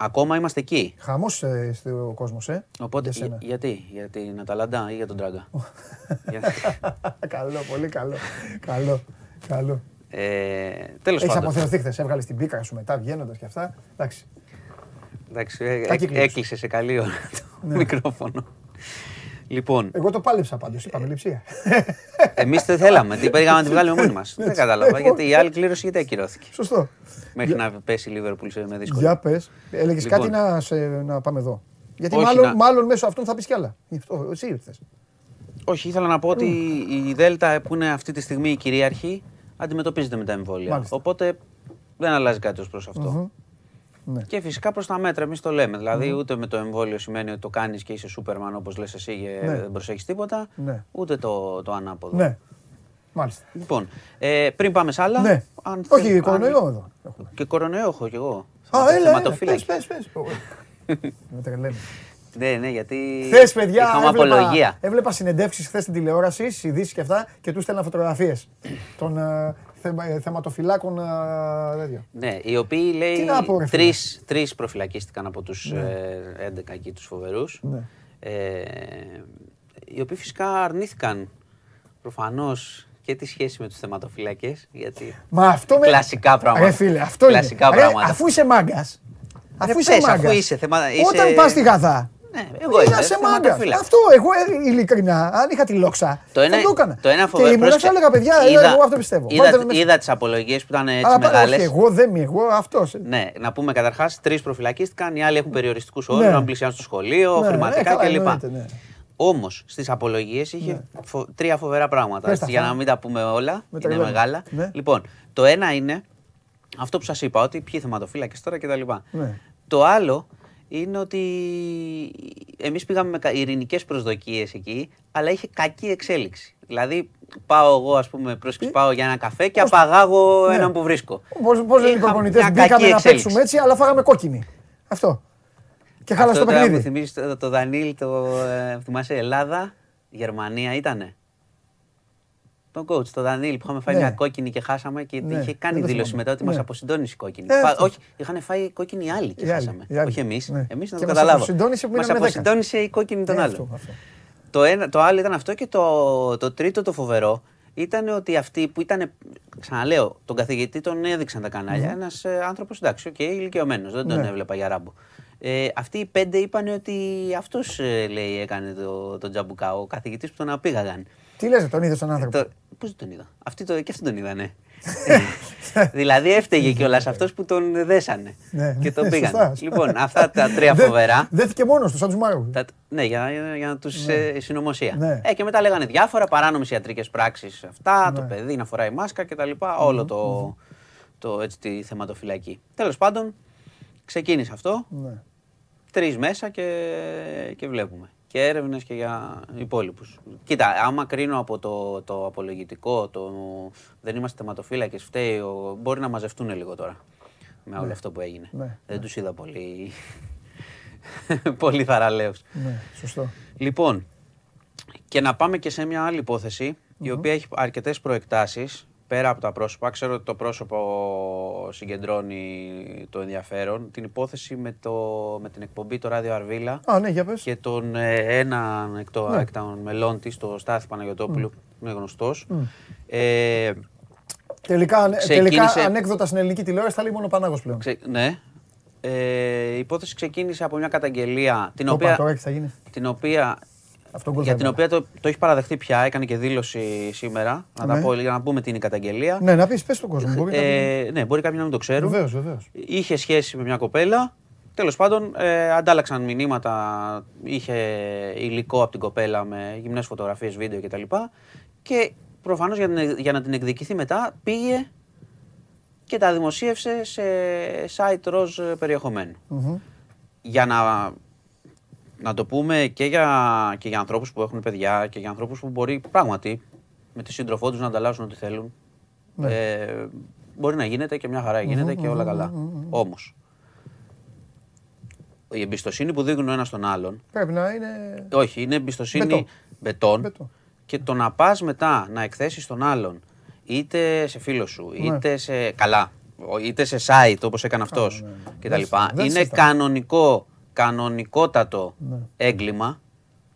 S10: Ακόμα είμαστε εκεί.
S1: Χαμός ε, στο κόσμος, ε.
S10: Οπότε,
S1: Για σένα.
S10: για- γιατί, για την Αταλαντά ή για τον Τράγκα; Για-
S1: καλό, πολύ καλό. καλό. καλό.
S10: ε, τέλος
S1: Έχεις
S10: πάντων.
S1: αποθεωθεί χθες. Έβγαλες την πίκρα σου μετά βγαίνοντας και αυτά. Εντάξει.
S10: Εντάξει, ε,
S1: Τα
S10: ε,
S1: κύκλους.
S10: έκλεισε σε καλή ώρα το
S1: Ναι.
S10: μικρόφωνο. Λοιπόν,
S1: Εγώ το πάλεψα πάντως. Είπαμε λειψία.
S10: εμείς δεν θέλαμε. Τι πήγαμε να τη βγάλουμε μόνοι μας. Δεν κατάλαβα.
S1: Λοιπόν.
S10: Γιατί η άλλη κλήρωση γιατί ακυρώθηκε.
S1: Σωστό.
S10: Μέχρι να πέσει η Λίβερπουλ σε- με δύσκολο.
S1: Για πες. Έλεγες
S10: Λοιπόν.
S1: κάτι να, σε, να πάμε εδώ. Γιατί
S10: Όχι,
S1: μάλλον,
S10: να-
S1: μάλλον μέσω αυτών θα πεις κι άλλα. Αυτό, Εσύ ήρθες.
S10: Όχι, ήθελα να πω ότι η Δέλτα που είναι αυτή τη στιγμή η κυρίαρχη αντιμετωπίζεται με τα εμβόλια.
S1: Μάλιστα.
S10: Οπότε δεν αλλάζει κάτι ως προς αυτό.
S1: Ναι.
S10: Και φυσικά προς τα μέτρα, εμείς το λέμε. Δηλαδή, ούτε με το εμβόλιο σημαίνει ότι το κάνεις και είσαι Σούπερμαν όπως λες εσύ και
S1: Ναι.
S10: δεν προσέχεις τίποτα.
S1: Ναι.
S10: Ούτε το, το ανάποδο.
S1: Ναι. Μάλιστα.
S10: Λοιπόν, ε, πριν πάμε σε άλλα.
S1: Ναι.
S10: αν
S1: Όχι,
S10: θε- αν-
S1: κορονοϊό εδώ. έχουμε.
S10: Και κορονοϊό έχω κι εγώ.
S1: Α, έλα, έλα.
S10: Θεματοφύλακη.
S1: Πες, πες, πες. Με τρελαίνεις.
S10: Ναι, ναι, γιατί.
S1: Χθες, παιδιά,
S10: Είχαμε
S1: έβλεπα,
S10: απολογία.
S1: έβλεπα συνεντεύξεις χθες στην τηλεόραση, ειδήσεις και αυτά και του στέλνα φωτογραφίες των ε, θεμα- ε, θεματοφυλάκων. ε, τέτοιο.
S10: Ναι, οι οποίοι λέει
S1: Τι να πω, ρε φίλε.
S10: τρεις, τρεις προφυλακίστηκαν από τους ε, 11 εκεί τους φοβερούς.
S1: Ναι.
S10: Ε, οι οποίοι φυσικά αρνήθηκαν προφανώς και τη σχέση με τους θεματοφυλακές, γιατί
S1: Μα αυτό με.
S10: κλασικά πράγματα.
S1: Ρε φίλε, αυτό
S10: κλασικά
S1: είναι. Ρε,
S10: πράγματα.
S1: αφού είσαι μάγκας. Αφού είσαι
S10: πες, αφού
S1: μάγκας.
S10: είσαι θεμα- είσαι-
S1: Όταν πας στη Γαδά,
S10: Ναι, εγώ είμαι.
S1: Είσαι μάγκα.
S10: θεματοφύλακας.
S1: Αυτό εγώ ε, ειλικρινά, αν είχα τη λόξα,
S10: Το ένα,
S1: θα το έκανα.
S10: το ένα
S1: Και
S10: φοβερό.
S1: ήμουν
S10: πρόσεξε,
S1: θα έλεγα, παιδιά, έλα, εγώ αυτό πιστεύω.
S10: Είδα,
S1: Βάλτε με μέσα.
S10: είδα τις απολογίες που ήταν έτσι
S1: Αλλά πάρα- όχι,
S10: μεγάλες.
S1: εγώ δεν είμαι, εγώ αυτός.
S10: Ναι, να πούμε καταρχάς, τρεις προφυλακίστηκαν, οι άλλοι έχουν περιοριστικούς όρους,
S1: Ναι.
S10: να πλησιάσουν στο σχολείο,
S1: Ναι,
S10: χρηματικά
S1: ναι, καλά,
S10: κλπ.
S1: εννοείται, ναι.
S10: Όμως στις απολογίες είχε φο- τρία φοβερά πράγματα.
S1: Πες τα
S10: έτσι, για
S1: αυτά.
S10: να μην τα πούμε όλα,
S1: Με τα
S10: είναι
S1: λέμε.
S10: μεγάλα.
S1: Ναι.
S10: Λοιπόν, το ένα είναι αυτό που σας είπα, ότι ποιοι θεματοφύλακες τώρα κτλ.
S1: Ναι.
S10: Το άλλο είναι ότι εμείς πήγαμε με ειρηνικές προσδοκίες εκεί, αλλά είχε κακή εξέλιξη. Δηλαδή, πάω εγώ, ας πούμε, πρόσεξε, πάω για ένα καφέ και απαγάγω
S1: Ναι.
S10: έναν που βρίσκω.
S1: Πώς, πώς λένε οι
S10: Είχα
S1: προπονητές,
S10: μια
S1: μπήκαμε
S10: κακή
S1: να
S10: εξέλιξη.
S1: παίξουμε έτσι, αλλά φάγαμε κόκκινη. Αυτό. Και χάλασε
S10: Αυτό
S1: το
S10: τώρα μου
S1: παιχνίδι.
S10: θυμίζεις το, το Δανίλ, το ε, θυμάσαι Ελλάδα, Γερμανία ήτανε; Τον coach, το Δανίλ που είχαμε φάει
S1: Ναι.
S10: μια κόκκινη και χάσαμε και
S1: Ναι,
S10: είχε κάνει
S1: δεν το
S10: δήλωση
S1: θυμάμαι.
S10: μετά ότι
S1: Ναι.
S10: μας αποσυντόνισε η κόκκινη.
S1: Ε,
S10: Φα-
S1: αυτό.
S10: όχι, είχαν φάει κόκκινη οι άλλοι και
S1: Οι άλλοι,
S10: χάσαμε.
S1: οι άλλοι.
S10: Όχι εμείς.
S1: Ναι.
S10: Εμείς να
S1: Και
S10: το
S1: μας
S10: καταλάβω.
S1: αποσυντόνισε που
S10: Μας
S1: μείναμε δέκα.
S10: αποσυντόνισε η κόκκινη των
S1: Ναι,
S10: άλλων.
S1: αυτό, αυτό.
S10: Το, ένα, το άλλο ήταν αυτό και το, το τρίτο το φοβερό ήταν ότι αυτοί που ήταν, ξαναλέω, τον καθηγητή τον έδειξαν τα κανάλια. Ένας ε, άνθρωπος, εντάξει, οκ, ηλικιωμένος, δεν τον
S1: Ναι.
S10: έβλεπα για ράμπο. Ε, αυτοί οι πέντε είπαν ότι αυτός, ε, λέει, έκανε το, το τζαμπουκά, ο καθηγητής που τον απήγαγαν.
S1: Τι λες, τον είδες τον άνθρωπο;
S10: Το, πώς δεν τον είδα; Αυτοί το, και αυτοί τον είδανε. δηλαδή έφταιγε κιόλας αυτός που τον δέσανε
S1: Ναι,
S10: και τον
S1: ναι,
S10: πήγαν.
S1: σωστά, σωστά.
S10: Λοιπόν, αυτά τα τρία
S1: Δεν-
S10: φοβερά.
S1: Δέθηκε μόνος τους, σαν τους Μάγου.
S10: Τα- ναι, για, για, για να τους ε, συνωμοσία.
S1: Ναι.
S10: Ε, και μετά λέγανε διάφορα παράνομες ιατρικές πράξεις. Αυτά, το
S1: Ναι.
S10: παιδί να φοράει μάσκα κτλ. Όλο το, το, έτσι, τη θεματοφυλακή. Τέλος πάντων, ξεκίνησε αυτό.
S1: Ναι.
S10: Τρεις μέσα και, και βλέπουμε. Και έρευνες και για υπόλοιπους. Κοίτα, άμα κρίνω από το, το απολογητικό, το δεν είμαστε θεματοφύλακες, φταίει, ο- μπορεί να μαζευτούν λίγο τώρα. Με όλο αυτό που έγινε.
S1: Ναι,
S10: Δεν τους είδα πολύ. πολύ θαραλέους.
S1: Ναι, σωστό.
S10: Λοιπόν, και να πάμε και σε μια άλλη υπόθεση, η οποία έχει αρκετές προεκτάσεις, πέρα από τα πρόσωπα. Ξέρω ότι το πρόσωπο συγκεντρώνει το ενδιαφέρον. Την υπόθεση με, το, με την εκπομπή το Ράδιο Αρβίλα
S1: Α, ναι, για πες.
S10: και τον ε, έναν εκ, το,
S1: Ναι.
S10: εκ των μελών της, το Στάθη Παναγιωτόπουλου, που είναι γνωστός. Ε,
S1: Τελικά, ανε-
S10: Ξεκίνησε-
S1: τελικά ανέκδοτα στην ελληνική τηλεόραση θα λέει μόνο ο Πανάγος πλέον.
S10: ξε- ναι. Ε, η υπόθεση ξεκίνησε από μια καταγγελία την
S1: Το είπα,
S10: οποία,
S1: τώρα τι θα γίνει.
S10: την οποία
S1: Αυτό γκολ
S10: για
S1: θα
S10: την
S1: έβαλε.
S10: οποία το, το έχεις παραδεχτεί πια, έκανε και δήλωση σήμερα. Να, τα
S1: Ναι.
S10: πω, για να πούμε τι είναι η καταγγελία.
S1: Ναι, να πεις, πες στον κόσμο. Μπορεί να
S10: Ε, ναι, μπορεί κάποιοι να μην το ξέρουν.
S1: Βεβαίως, βεβαίως.
S10: Είχε σχέση με μια κοπέλα. Τέλος πάντων, ε, αντάλλαξαν μηνύματα. Είχε υλικό από την κοπέλα με γυμνές φωτογραφίες, βίντεο κτλ. Και προφανώς για, την- για να την εκδικηθεί μετά πήγε και τα δημοσίευσε σε site ροζ περιεχομένου.
S1: Μμμ.
S10: Για να, να το πούμε και για, και για ανθρώπους που έχουν παιδιά και για ανθρώπους που μπορεί πράγματι με τη σύντροφό τους να ανταλλάσσουν ό,τι θέλουν.
S1: Ναι.
S10: Ε, μπορεί να γίνεται και μια χαρά γίνεται και όλα καλά. Όμως, η εμπιστοσύνη που δείχνουν ο ένας τον άλλον,
S1: Πρέπει να είναι...
S10: όχι, είναι εμπιστοσύνη
S1: Μπετόν.
S10: μπετόν,
S1: Μπετόν.
S10: και το να πας μετά να εκθέσεις τον άλλον, είτε σε φίλο σου,
S1: Ναι.
S10: είτε σε καλά, ο- είτε σε site όπως έκανε αυτός
S1: ναι, ναι.
S10: κτλ.
S1: Δεν συζητάω, δεν
S10: Είναι
S1: συζητάω.
S10: κανονικό, κανονικότατο
S1: Ναι.
S10: έγκλημα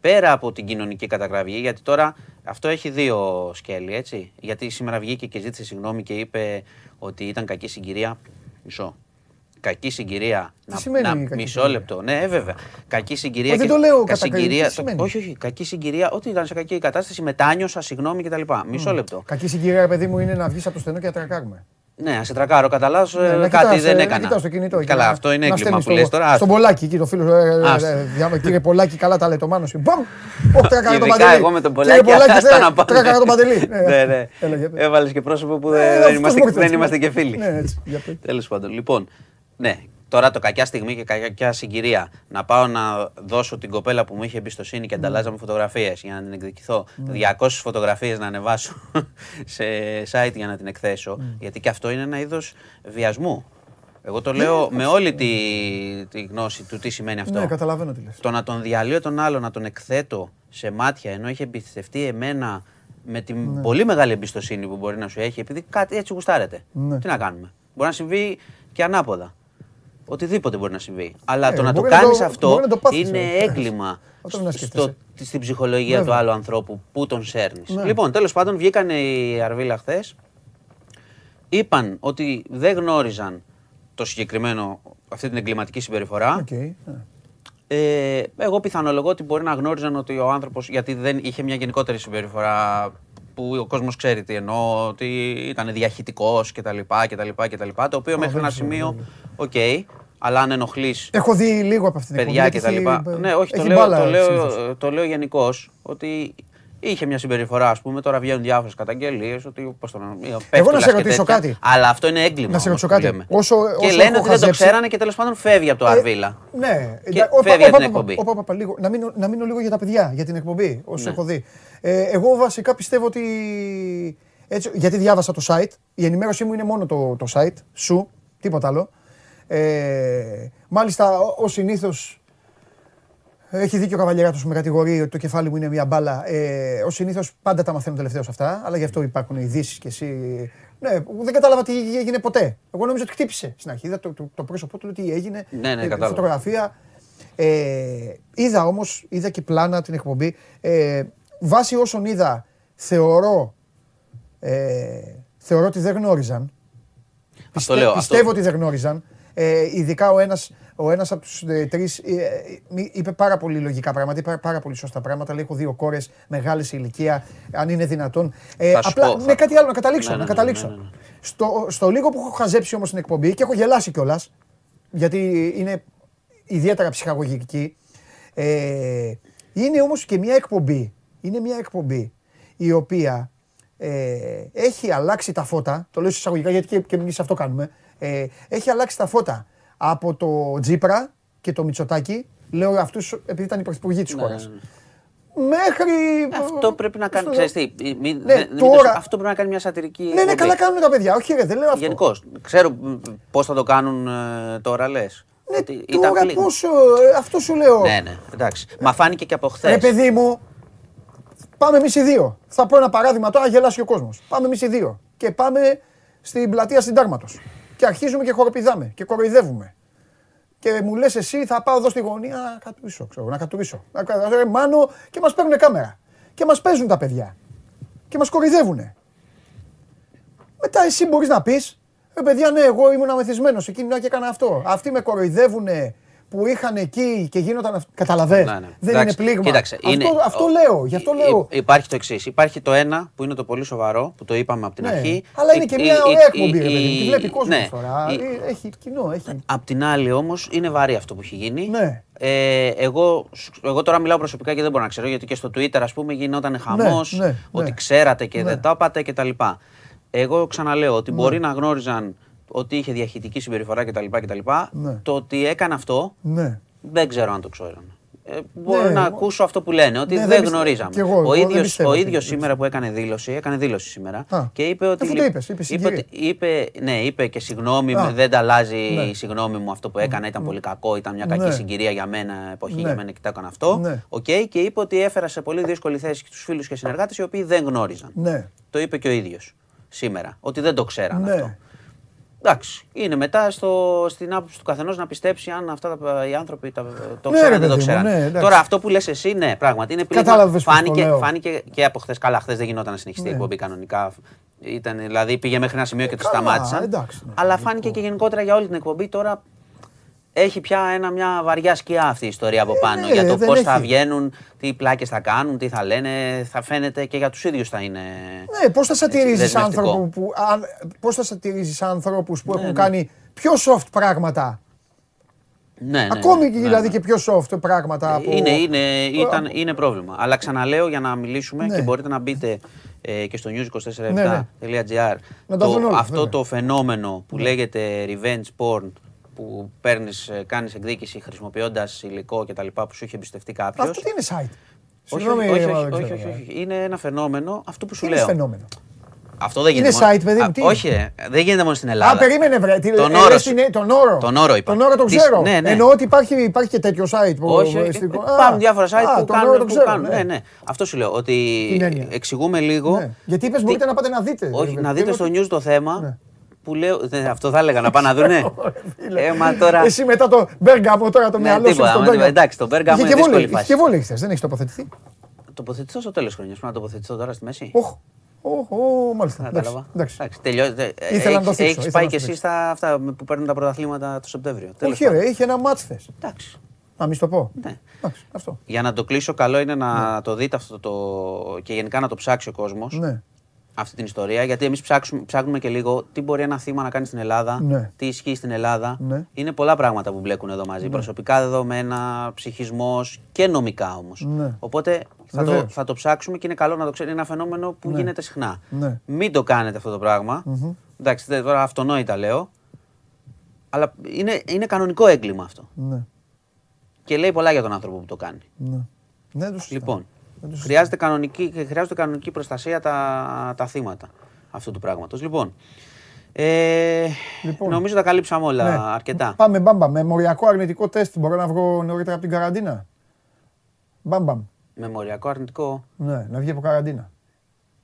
S10: πέρα από την κοινωνική καταγραφή, γιατί τώρα αυτό έχει δύο σκέλη, έτσι. Γιατί σήμερα βγήκε και ζήτησε συγγνώμη και είπε ότι ήταν κακή συγκυρία. Μισό. Κακή συγκυρία. να,
S1: σημαίνει
S10: να-
S1: κακή
S10: μισό
S1: συγκυρία;
S10: λεπτό. Ναι, ε, βέβαια. Κακή συγκυρία.
S1: Μα δεν
S10: και-
S1: το λέω
S10: κα-
S1: κατά
S10: συγκυρία.
S1: κακή, τι
S10: το-
S1: σημαίνει;
S10: όχι, όχι. Κακή συγκυρία. Ότι ήταν σε κακή κατάσταση, μετάνιωσα, συγγνώμη κτλ. Μισό λεπτό.
S1: Κακή συγκυρία, παιδί μου, είναι να βγεις από το στενό και να τρακάρουμε.
S10: Ναι, να σε τρακάρω κατά λάθος,
S1: Ναι,
S10: ε,
S1: να
S10: κάτι
S1: κοιτάς,
S10: δεν
S1: ε, να
S10: έκανα.
S1: κοιτάς το κινητό και
S10: Καλά,
S1: να-
S10: αυτό είναι
S1: να
S10: έγκλημα
S1: στέλνεις
S10: που λες
S1: στο-
S10: τώρα.
S1: Στον Πολάκη, εκεί το φίλο. ε, ε,
S10: Άστο.
S1: ε, διά- Κύριε Πολάκη, καλά τα λέει το μάνος σου. Μπαμ! Όχι, τρακάρα τον
S10: Ειδικά
S1: Παντελή.
S10: εγώ με τον
S1: Κύριε
S10: Πολάκη,
S1: Πολάκη,
S10: άστα
S1: τε-
S10: να πάμε.
S1: τρακάρα τον Παντελή.
S10: Ναι, ναι.
S1: Έλα, για πες.
S10: Έβαλες και πρόσωπο που
S1: Ε,
S10: δεν,
S1: αυτός
S10: δεν είμαστε,
S1: μου έρθει
S10: δεν
S1: έτσι,
S10: είμαστε
S1: ναι.
S10: και φίλοι.
S1: Ναι, έτσι, για πες.
S10: Τέλος πάντων. Λοιπόν, ναι, τώρα το κακιά στιγμή και κακιά συγκυρία να πάω να δώσω την κοπέλα που μου είχε εμπιστοσύνη
S1: Ναι.
S10: και ανταλλάζαμε φωτογραφίες για να την εκδικηθώ. 200 φωτογραφίες να ανεβάσω σε site για να την εκθέσω.
S1: Ναι.
S10: Γιατί και αυτό είναι ένα είδος βιασμού. Εγώ το λέω με όλη τη, τη γνώση του τι σημαίνει αυτό.
S1: Ναι, καταλαβαίνω τι λες.
S10: Το να τον διαλύω τον άλλο, να τον εκθέτω σε μάτια ενώ έχει εμπιστευτεί εμένα με την
S1: Ναι.
S10: πολύ μεγάλη εμπιστοσύνη που μπορεί να σου έχει, επειδή κάτι έτσι γουστάρεται.
S1: Ναι.
S10: Τι να κάνουμε. Μπορεί να συμβεί και ανάποδα. Οτιδήποτε μπορεί να συμβεί. Αλλά
S1: Ε,
S10: το να το
S1: μπορεί να
S10: κάνεις
S1: το-
S10: αυτό
S1: μπορεί να το πάθεις,
S10: είναι
S1: ε.
S10: έγκλημα
S1: Αυτό να
S10: στο,
S1: σκέφτεσαι.
S10: στην ψυχολογία
S1: Βέβαια.
S10: του άλλου ανθρώπου που τον σέρνεις.
S1: Ναι.
S10: Λοιπόν, τέλος πάντων, βγήκαν οι Αρβίλα χθες. Είπαν ότι δεν γνώριζαν το συγκεκριμένο, αυτή την εγκληματική συμπεριφορά.
S1: Οκ, ναι.
S10: Ε, εγώ πιθανολογώ ότι μπορεί να γνώριζαν ότι ο άνθρωπος, γιατί δεν είχε μια γενικότερη συμπεριφορά που ο κόσμος ξέρει τι εννοώ, ότι ήταν διαχυτικό κτλ. κτλ, κτλ το οποίο μέχρι ένα σημείο, οκ, αλλά αν ενοχλείς
S1: Έχω δει λίγο από αυτήν την
S10: παιδιά
S1: εκπομπή,
S10: κτλ.
S1: γιατί έχει-
S10: Ναι, όχι, το
S1: έχει
S10: λέω,
S1: μπάλα
S10: το λέω,
S1: συνήθως.
S10: το λέω γενικώς ότι είχε μια συμπεριφορά, ας πούμε. Τώρα βγαίνουν διάφορες καταγγελίες ότι. Πώς το λένε,
S1: Εγώ να
S10: πέφτουλας
S1: σε
S10: και
S1: ρωτήσω
S10: τέτοια.
S1: κάτι.
S10: Αλλά αυτό είναι έγκλημα.
S1: Να σε
S10: όμως,
S1: ρωτήσω
S10: που
S1: κάτι.
S10: λέμε.
S1: Όσο-
S10: και
S1: όσο
S10: λένε
S1: έχω
S10: ότι δεν το
S1: χαζέψει-
S10: ξέρανε και τέλος πάντων φεύγει από το Αρβίλα.
S1: Ναι,
S10: Και
S1: εντά- όπα,
S10: φεύγει
S1: όπα,
S10: από την
S1: όπα,
S10: εκπομπή.
S1: όπα, όπα, λίγο. Να μείνω, να μείνω λίγο για τα παιδιά, για την εκπομπή, όσο
S10: Ναι.
S1: έχω δει. Ε, εγώ βασικά πιστεύω ότι. Έτσι, γιατί διάβασα το site. Η ενημέρωσή μου είναι μόνο το, το site σου, τίποτα άλλο. Ε, μάλιστα, ω συνήθως. Έχει δίκιο ο Καβαλιεράτος που με κατηγορεί ότι το κεφάλι μου είναι μια μπάλα. Ε, Ω συνήθως πάντα τα μαθαίνω τελευταίο αυτά, αλλά γι' αυτό υπάρχουν ειδήσεις και εσύ. Ναι, δεν κατάλαβα τι έγινε ποτέ. Εγώ νόμιζα ότι χτύπησε στην αρχή. Είδα το, το, το πρόσωπό του, λέω τι έγινε.
S10: Ναι, ναι,
S1: ε,
S10: κατάλαβα.
S1: Φωτογραφία. Ε, είδα όμως, είδα και πλάνα την εκπομπή. Ε, βάσει όσων είδα, θεωρώ, ε, θεωρώ ότι δεν γνώριζαν.
S10: Αυτό λέω, αυτό-
S1: Πιστεύω ότι δεν γνώριζαν. Ε, ειδικά ο ένας, ο ένας από τους ε, τρεις ε, ε, είπε πάρα πολύ λογικά πράγματα, είπε πάρα πολύ σωστά πράγματα. Λέει, έχω δύο κόρες, μεγάλη σε ηλικία, αν είναι δυνατόν. Ε,
S10: Θα σου
S1: απλά,
S10: πω, θα-
S1: ναι, κάτι άλλο, να καταλήξω.
S10: Ναι, ναι,
S1: να
S10: ναι,
S1: καταλήξω.
S10: ναι, ναι, ναι.
S1: Στο, στο λίγο που έχω χαζέψει όμως την εκπομπή και έχω γελάσει κιόλας, γιατί είναι ιδιαίτερα ψυχαγωγική, ε, είναι όμως και μια εκπομπή, είναι μια εκπομπή η οποία ε, έχει αλλάξει τα φώτα, το λέω εισαγωγικά γιατί και, και εμείς αυτό κάνουμε, ε, έχει αλλάξει τα φώτα από το Τζίπρα και το Μητσοτάκι, λέω αυτούς επειδή ήταν οι πρωθυπουργοί της
S10: Ναι,
S1: χώρας,
S10: ναι, ναι.
S1: μέχρι...
S10: Αυτό πρέπει να κάνει.
S1: στο-
S10: Ξέρεις τι, μη- μη-
S1: Ναι,
S10: δεν- μην το-
S1: τώρα-
S10: Αυτό πρέπει να κάνει μια σατυρική.
S1: Ναι, ναι,
S10: εκπομπή.
S1: καλά κάνουν τα παιδιά, όχι ρε, δεν λέω αυτό.
S10: Γενικώς. Ξέρω πώς θα το κάνουν ε, τώρα, λες.
S1: Ναι, τώρα πόσο, ε, αυτό σου λέω.
S10: Ναι, ναι, εντάξει. Μα φάνηκε και από χθες.
S1: Ρε παιδί μου, πάμε εμείς οι δύο. Θα πω ένα παράδειγμα τώρα, γελάσει ο κόσμος. Πάμε εμείς οι δύο. Και πάμε στην πλατεία Συντάγματος. Και αρχίζουμε και χοροπηδάμε και κοροϊδεύουμε. Και μου λες εσύ, θα πάω εδώ στη γωνία να κατουρίσω, ξέρω, να κατουρίσω. Να κα- ρε, μάνο και μας παίρνουν κάμερα. Και μας παίζουν τα παιδιά. Και μας κοροϊδεύουν. Μετά εσύ μπορείς να πεις, ρε παιδιά, ναι, εγώ ήμουν αμεθυσμένος εκείνη την ώρα και έκανα αυτό. Αυτοί με κοροϊδεύουν που είχαν εκεί και γίνονταν. αυ- Καταλαβες.
S10: Ναι, ναι.
S1: Δεν
S10: Εντάξει,
S1: είναι πλήγμα.
S10: κοίταξε,
S1: αυτό,
S10: είναι-
S1: αυτό
S10: ο-
S1: λέω. Γι' αυτό
S10: Υ-
S1: λέω.
S10: υ- Υπάρχει το εξής. Υπάρχει το ένα που είναι το πολύ σοβαρό που το είπαμε από την
S1: Ναι.
S10: αρχή.
S1: Αλλά είναι
S10: Η-
S1: και
S10: η-
S1: μια
S10: η-
S1: ωραία εκπομπή, ρε
S10: η-
S1: παιδί μου. Τη βλέπει κόσμος
S10: ναι.
S1: τώρα.
S10: Η-
S1: Ε, Έχει κοινό, έχει.
S10: Απ' την άλλη όμως είναι βαρύ αυτό που έχει γίνει.
S1: Ναι.
S10: Ε, εγώ, εγώ τώρα μιλάω προσωπικά και δεν μπορώ να ξέρω γιατί και στο Twitter ας πούμε γινόταν χαμός
S1: ναι,
S10: ότι
S1: ναι.
S10: ξέρατε και
S1: Ναι.
S10: δεν το είπατε κτλ. Εγώ ξαναλέω ότι μπορεί να γνώριζαν ότι είχε διαχειτική συμπεριφορά κτλ. κτλ.
S1: Ναι.
S10: Το ότι έκανε αυτό
S1: Ναι.
S10: δεν ξέρω αν το ξέραν. Ε, μπορώ
S1: Ναι,
S10: να
S1: εγώ-
S10: ακούσω αυτό που λένε, ότι
S1: Ναι, δεν
S10: δεν
S1: πιστε-
S10: γνωρίζαμε.
S1: κι εγώ, εγώ
S10: ο
S1: δεν
S10: ίδιος,
S1: πιστεύω
S10: ο
S1: ότι-
S10: ίδιος
S1: δεν
S10: σήμερα που έκανε δήλωση, έκανε δήλωση σήμερα
S1: Α,
S10: και είπε ότι.
S1: αφού το
S10: λι-
S1: είπες, είπες
S10: είπε,
S1: συγκυρία.
S10: ότι- είπε, ναι, είπε και συγγνώμη,
S1: Α,
S10: δεν τα αλλάζει
S1: ναι.
S10: η συγγνώμη μου αυτό που έκανα, ήταν πολύ κακό, ήταν μια κακή
S1: Ναι.
S10: συγκυρία για μένα, εποχή
S1: Ναι.
S10: για μένα και το έκανα αυτό.
S1: Ναι.
S10: Οκ, και είπε ότι έφερα σε πολύ δύσκολη θέση τους φίλους και συνεργάτες οι οποίοι δεν γνώριζαν.
S1: Ναι.
S10: Το είπε και ο ίδιος σήμερα, ότι δεν το ξέραν
S1: Ναι.
S10: αυτό. Εντάξει, είναι μετά στο, στην άποψη του καθενός να πιστέψει αν αυτά τα, οι άνθρωποι τα, το
S1: Ναι,
S10: ξέραν
S1: ρε
S10: ή δεν το
S1: παιδί μου,
S10: ξέραν.
S1: ναι, εντάξει.
S10: Τώρα αυτό που λες εσύ, ναι, πράγματι είναι πλήγμα.
S1: Κατάλαβες πώς το
S10: Φάνηκε,
S1: λέω.
S10: φάνηκε και από χθες. Καλά, χθες δεν γινόταν να συνεχιστεί η
S1: Ναι.
S10: εκπομπή κανονικά. Ήταν, δηλαδή πήγε μέχρι ένα σημείο και το
S1: καλά,
S10: σταμάτησαν.
S1: εντάξει, ναι.
S10: αλλά φάνηκε και γενικότερα για όλη την εκπομπή τώρα. Έχει πια ένα, μια βαριά σκιά αυτή η ιστορία από πάνω
S1: ναι,
S10: για το
S1: δεν
S10: πώς θα
S1: έχει.
S10: βγαίνουν, τι πλάκες θα κάνουν, τι θα λένε. Θα φαίνεται και για τους ίδιους θα είναι.
S1: Ναι, πώς θα σατηρίζει
S10: δεσμευτικό.
S1: άνθρωπου που, αν, πώς θα σατηρίζεις άνθρωπους που
S10: Ναι,
S1: έχουν
S10: ναι.
S1: κάνει πιο soft πράγματα;
S10: Ναι, ναι,
S1: Ακόμη
S10: ναι,
S1: και
S10: ναι,
S1: δηλαδή
S10: ναι.
S1: και πιο soft πράγματα. Από...
S10: Είναι, είναι, ήταν, είναι πρόβλημα. Αλλά ξαναλέω για να μιλήσουμε
S1: Ναι.
S10: και μπορείτε να μπείτε ε, και στο news247.gr
S1: Να τα δουν όλα,
S10: αυτό
S1: βέβαια.
S10: το φαινόμενο που λέγεται revenge porn που παίρνεις, ε, κάνεις εκδίκηση χρησιμοποιώντας υλικό και τα λοιπά που σου είχε εμπιστευτεί κάποιος.
S1: Αυτό τι είναι site;
S10: Όχι,
S1: Συγγνώμη,
S10: όχι,
S1: μα
S10: όχι,
S1: δεν
S10: όχι,
S1: ξέρω,
S10: όχι,
S1: ε.
S10: όχι. Είναι ένα φαινόμενο αυτό που σου
S1: Τι είναι
S10: λέω.
S1: φαινόμενο;
S10: Αυτό δεν
S1: Είναι
S10: γίνεται. μόνο-
S1: site, παιδί μου,
S10: Α,
S1: τι
S10: Όχι, ρε, δεν γίνεται μόνο στην Ελλάδα.
S1: Α, περίμενε βρε. Τι,
S10: Τον
S1: ε,
S10: όρο
S1: λες
S10: σου.
S1: την- τον όρο.
S10: Τον όρο είπα.
S1: Τον όρο τον
S10: Τις-
S1: ξέρω.
S10: ναι, ναι.
S1: Εννοώ ότι υπάρχει, υπάρχει και τέτοιο site. Που,
S10: Όχι, όχι,
S1: στην-
S10: υπάρχουν
S1: Α,
S10: διάφορα site
S1: α,
S10: που
S1: τον όρο
S10: κάνουν.
S1: τον
S10: που
S1: ξέρω,
S10: κάνουν.
S1: ναι.
S10: Ναι, ναι. Αυτό σου λέω. Ότι
S1: Την έννοια.
S10: εξηγούμε λίγο.
S1: Ναι. Γιατί είπες
S10: τι-
S1: μπορείτε να πάτε να δείτε.
S10: Όχι,
S1: ρε,
S10: να
S1: και
S10: δείτε
S1: λέω
S10: στο
S1: ότι-
S10: news το θέμα
S1: Ναι.
S10: Που λέω. δεν, Αυτό θα έλεγα να πάνε να δουνε.
S1: Φίλε,
S10: ε, μα τώρα.
S1: Εσύ μετά το Μπέργαμο, τώρα το
S10: Ναι,
S1: μυαλό σου
S10: τίποτα,
S1: στον
S10: μα,
S1: Μπέργαμο.
S10: εντάξει, το Μπέργαμο
S1: Είχε
S10: είναι
S1: και βόλεϊ,
S10: δύσκολη
S1: είχε και βόλεϊ χθες, δεν έχεις τοποθετηθεί;
S10: Τοποθετηθώ στο τέλος χρονιάς. Πρέπει να τοποθετηθώ τώρα στη μέση.
S1: Όχ, όχ, όχ, μάλιστα. Εντάξει,
S10: Κατάλαβα.
S1: εντάξει.
S10: Εντάξει, τελειώτε.
S1: Ήθελα να το θίξω,
S10: Έχεις
S1: ήθελα
S10: πάει
S1: να
S10: και
S1: το
S10: εσύ
S1: θίξω.
S10: στα αυτά που παίρνουν τα πρωταθλήματα το Σεπτέμβριο. Τέλος
S1: Όχι
S10: πάντων.
S1: ρε, είχε ένα μάτς χθες.
S10: Εντάξει.
S1: Α, μη στο πω.
S10: Ναι.
S1: Εντάξει, αυτό.
S10: Για να το κλείσω, καλό είναι να το δείτε αυτό το. και γενικά να το ψάξει ο κόσμος.
S1: Ναι.
S10: Αυτή την ιστορία. Γιατί εμείς ψάχνουμε και λίγο τι μπορεί ένα θύμα να κάνει στην Ελλάδα,
S1: Ναι.
S10: τι ισχύει στην Ελλάδα.
S1: Ναι.
S10: Είναι πολλά πράγματα που μπλέκουν εδώ μαζί. Προσωπικά δεδομένα, ψυχισμός και νομικά όμως.
S1: Ναι.
S10: Οπότε θα το,
S1: Βεβαίως.
S10: θα το ψάξουμε και είναι καλό να το ξέρει. Είναι ένα φαινόμενο που
S1: Ναι.
S10: γίνεται συχνά.
S1: Ναι.
S10: Μην το κάνετε αυτό το πραγμα Εντάξει, δεν- τώρα αυτονόητα λέω. Αλλά είναι, είναι κανονικό έγκλημα αυτό.
S1: Ναι.
S10: Και λέει πολλά για τον άνθρωπο που το κάνει.
S1: Ναι. Ναι, το συζητάω.
S10: Λοιπόν,
S1: Δεν το
S10: χρειάζεται κανονική, και χρειάζεται κανονική προστασία τα, τα θύματα αυτού του πράγματος. Λοιπόν, ε,
S1: Λοιπόν.
S10: νομίζω τα καλύψαμε όλα
S1: Ναι.
S10: αρκετά.
S1: Πάμε μπάμπα. Με μοριακό αρνητικό τεστ μπορώ να βγω νωρίτερα από την καραντίνα; Μπαμπαμ.
S10: Μεμοριακό αρνητικό.
S1: Ναι, να βγει από καραντίνα.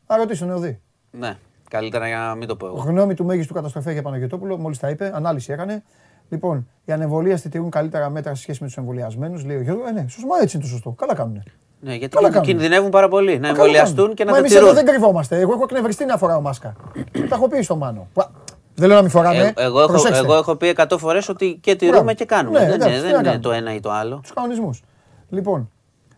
S1: Α, ρωτήσω τον Εωδή.
S10: Ναι, καλύτερα για να μην το πω εγώ.
S1: Γνώμη του μέγιστου καταστροφέα για Παναγιοτόπουλο, μόλις τα είπε, ανάλυση έκανε. Λοιπόν, οι ανεμβολίαστοι τηρούν καλύτερα μέτρα σε σχέση με τους εμβολιασμένους. Λέει ο Γιώργος, ε, ναι, σωστό, μα έτσι είναι το σωστό. Καλά κάνουν.
S10: Ναι, γιατί
S1: Καλά
S10: κιν-
S1: κάνουν.
S10: κινδυνεύουν πάρα πολύ να
S1: Μα καλά
S10: εμβολιαστούν
S1: κάνουν.
S10: και να
S1: Μα
S10: τα
S1: εμείς εδώ
S10: τηρούν.
S1: δεν κρυβόμαστε. Εγώ έχω εκνευριστεί να φοράω μάσκα. τα έχω πει στο Μάνο. Πα- Δεν λέω να μην φοράμε.
S10: Ε, εγώ, έχω,
S1: Προσέξτε.
S10: εγώ έχω πει 100 φορές ότι και τηρούμε
S1: Μπράβο.
S10: και κάνουμε.
S1: Ναι,
S10: δεν
S1: εντάξει,
S10: είναι,
S1: τι
S10: δεν
S1: να
S10: είναι
S1: κάνουμε.
S10: το ένα ή το άλλο.
S1: τους κανονισμούς. Λοιπόν,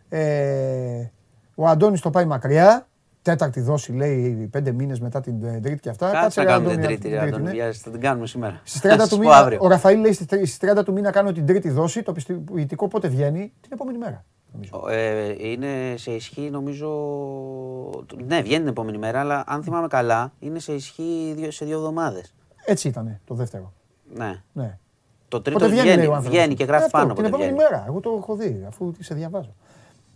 S1: ε, ο Αντώνης το πάει μακριά. Τέταρτη δόση λέει πέντε μήνες μετά την ε, τρίτη και αυτά.
S10: Κάτσε να
S1: ρε,
S10: κάνουμε την
S1: Αντώνη,
S10: τρίτη, ρε, Αντώνη,
S1: ναι.
S10: βιάζεσαι, θα την κάνουμε σήμερα.
S1: Στις 30
S10: Θα
S1: του
S10: σας πω
S1: μήνα,
S10: αύριο.
S1: ο Ραφαήλ λέει στις 30 του μήνα κάνω την τρίτη δόση. Το πιστοποιητικό πότε βγαίνει, την επόμενη μέρα. Νομίζω.
S10: Ε, είναι σε ισχύ νομίζω. Ναι, βγαίνει την επόμενη μέρα, αλλά αν θυμάμαι καλά, είναι σε ισχύ δύο- σε δύο εβδομάδες.
S1: Έτσι ήταν το δεύτερο.
S10: Ναι.
S1: Ναι.
S10: Το τρίτο
S1: Πότε βγαίνει,
S10: βγαίνει,
S1: λέει ο άνθρωπος.
S10: βγαίνει και γράφει
S1: Ε, αυτό,
S10: πάνω
S1: Την
S10: πότε
S1: επόμενη
S10: βγαίνει.
S1: μέρα. Εγώ το έχω δει, αφού σε διαβάζω.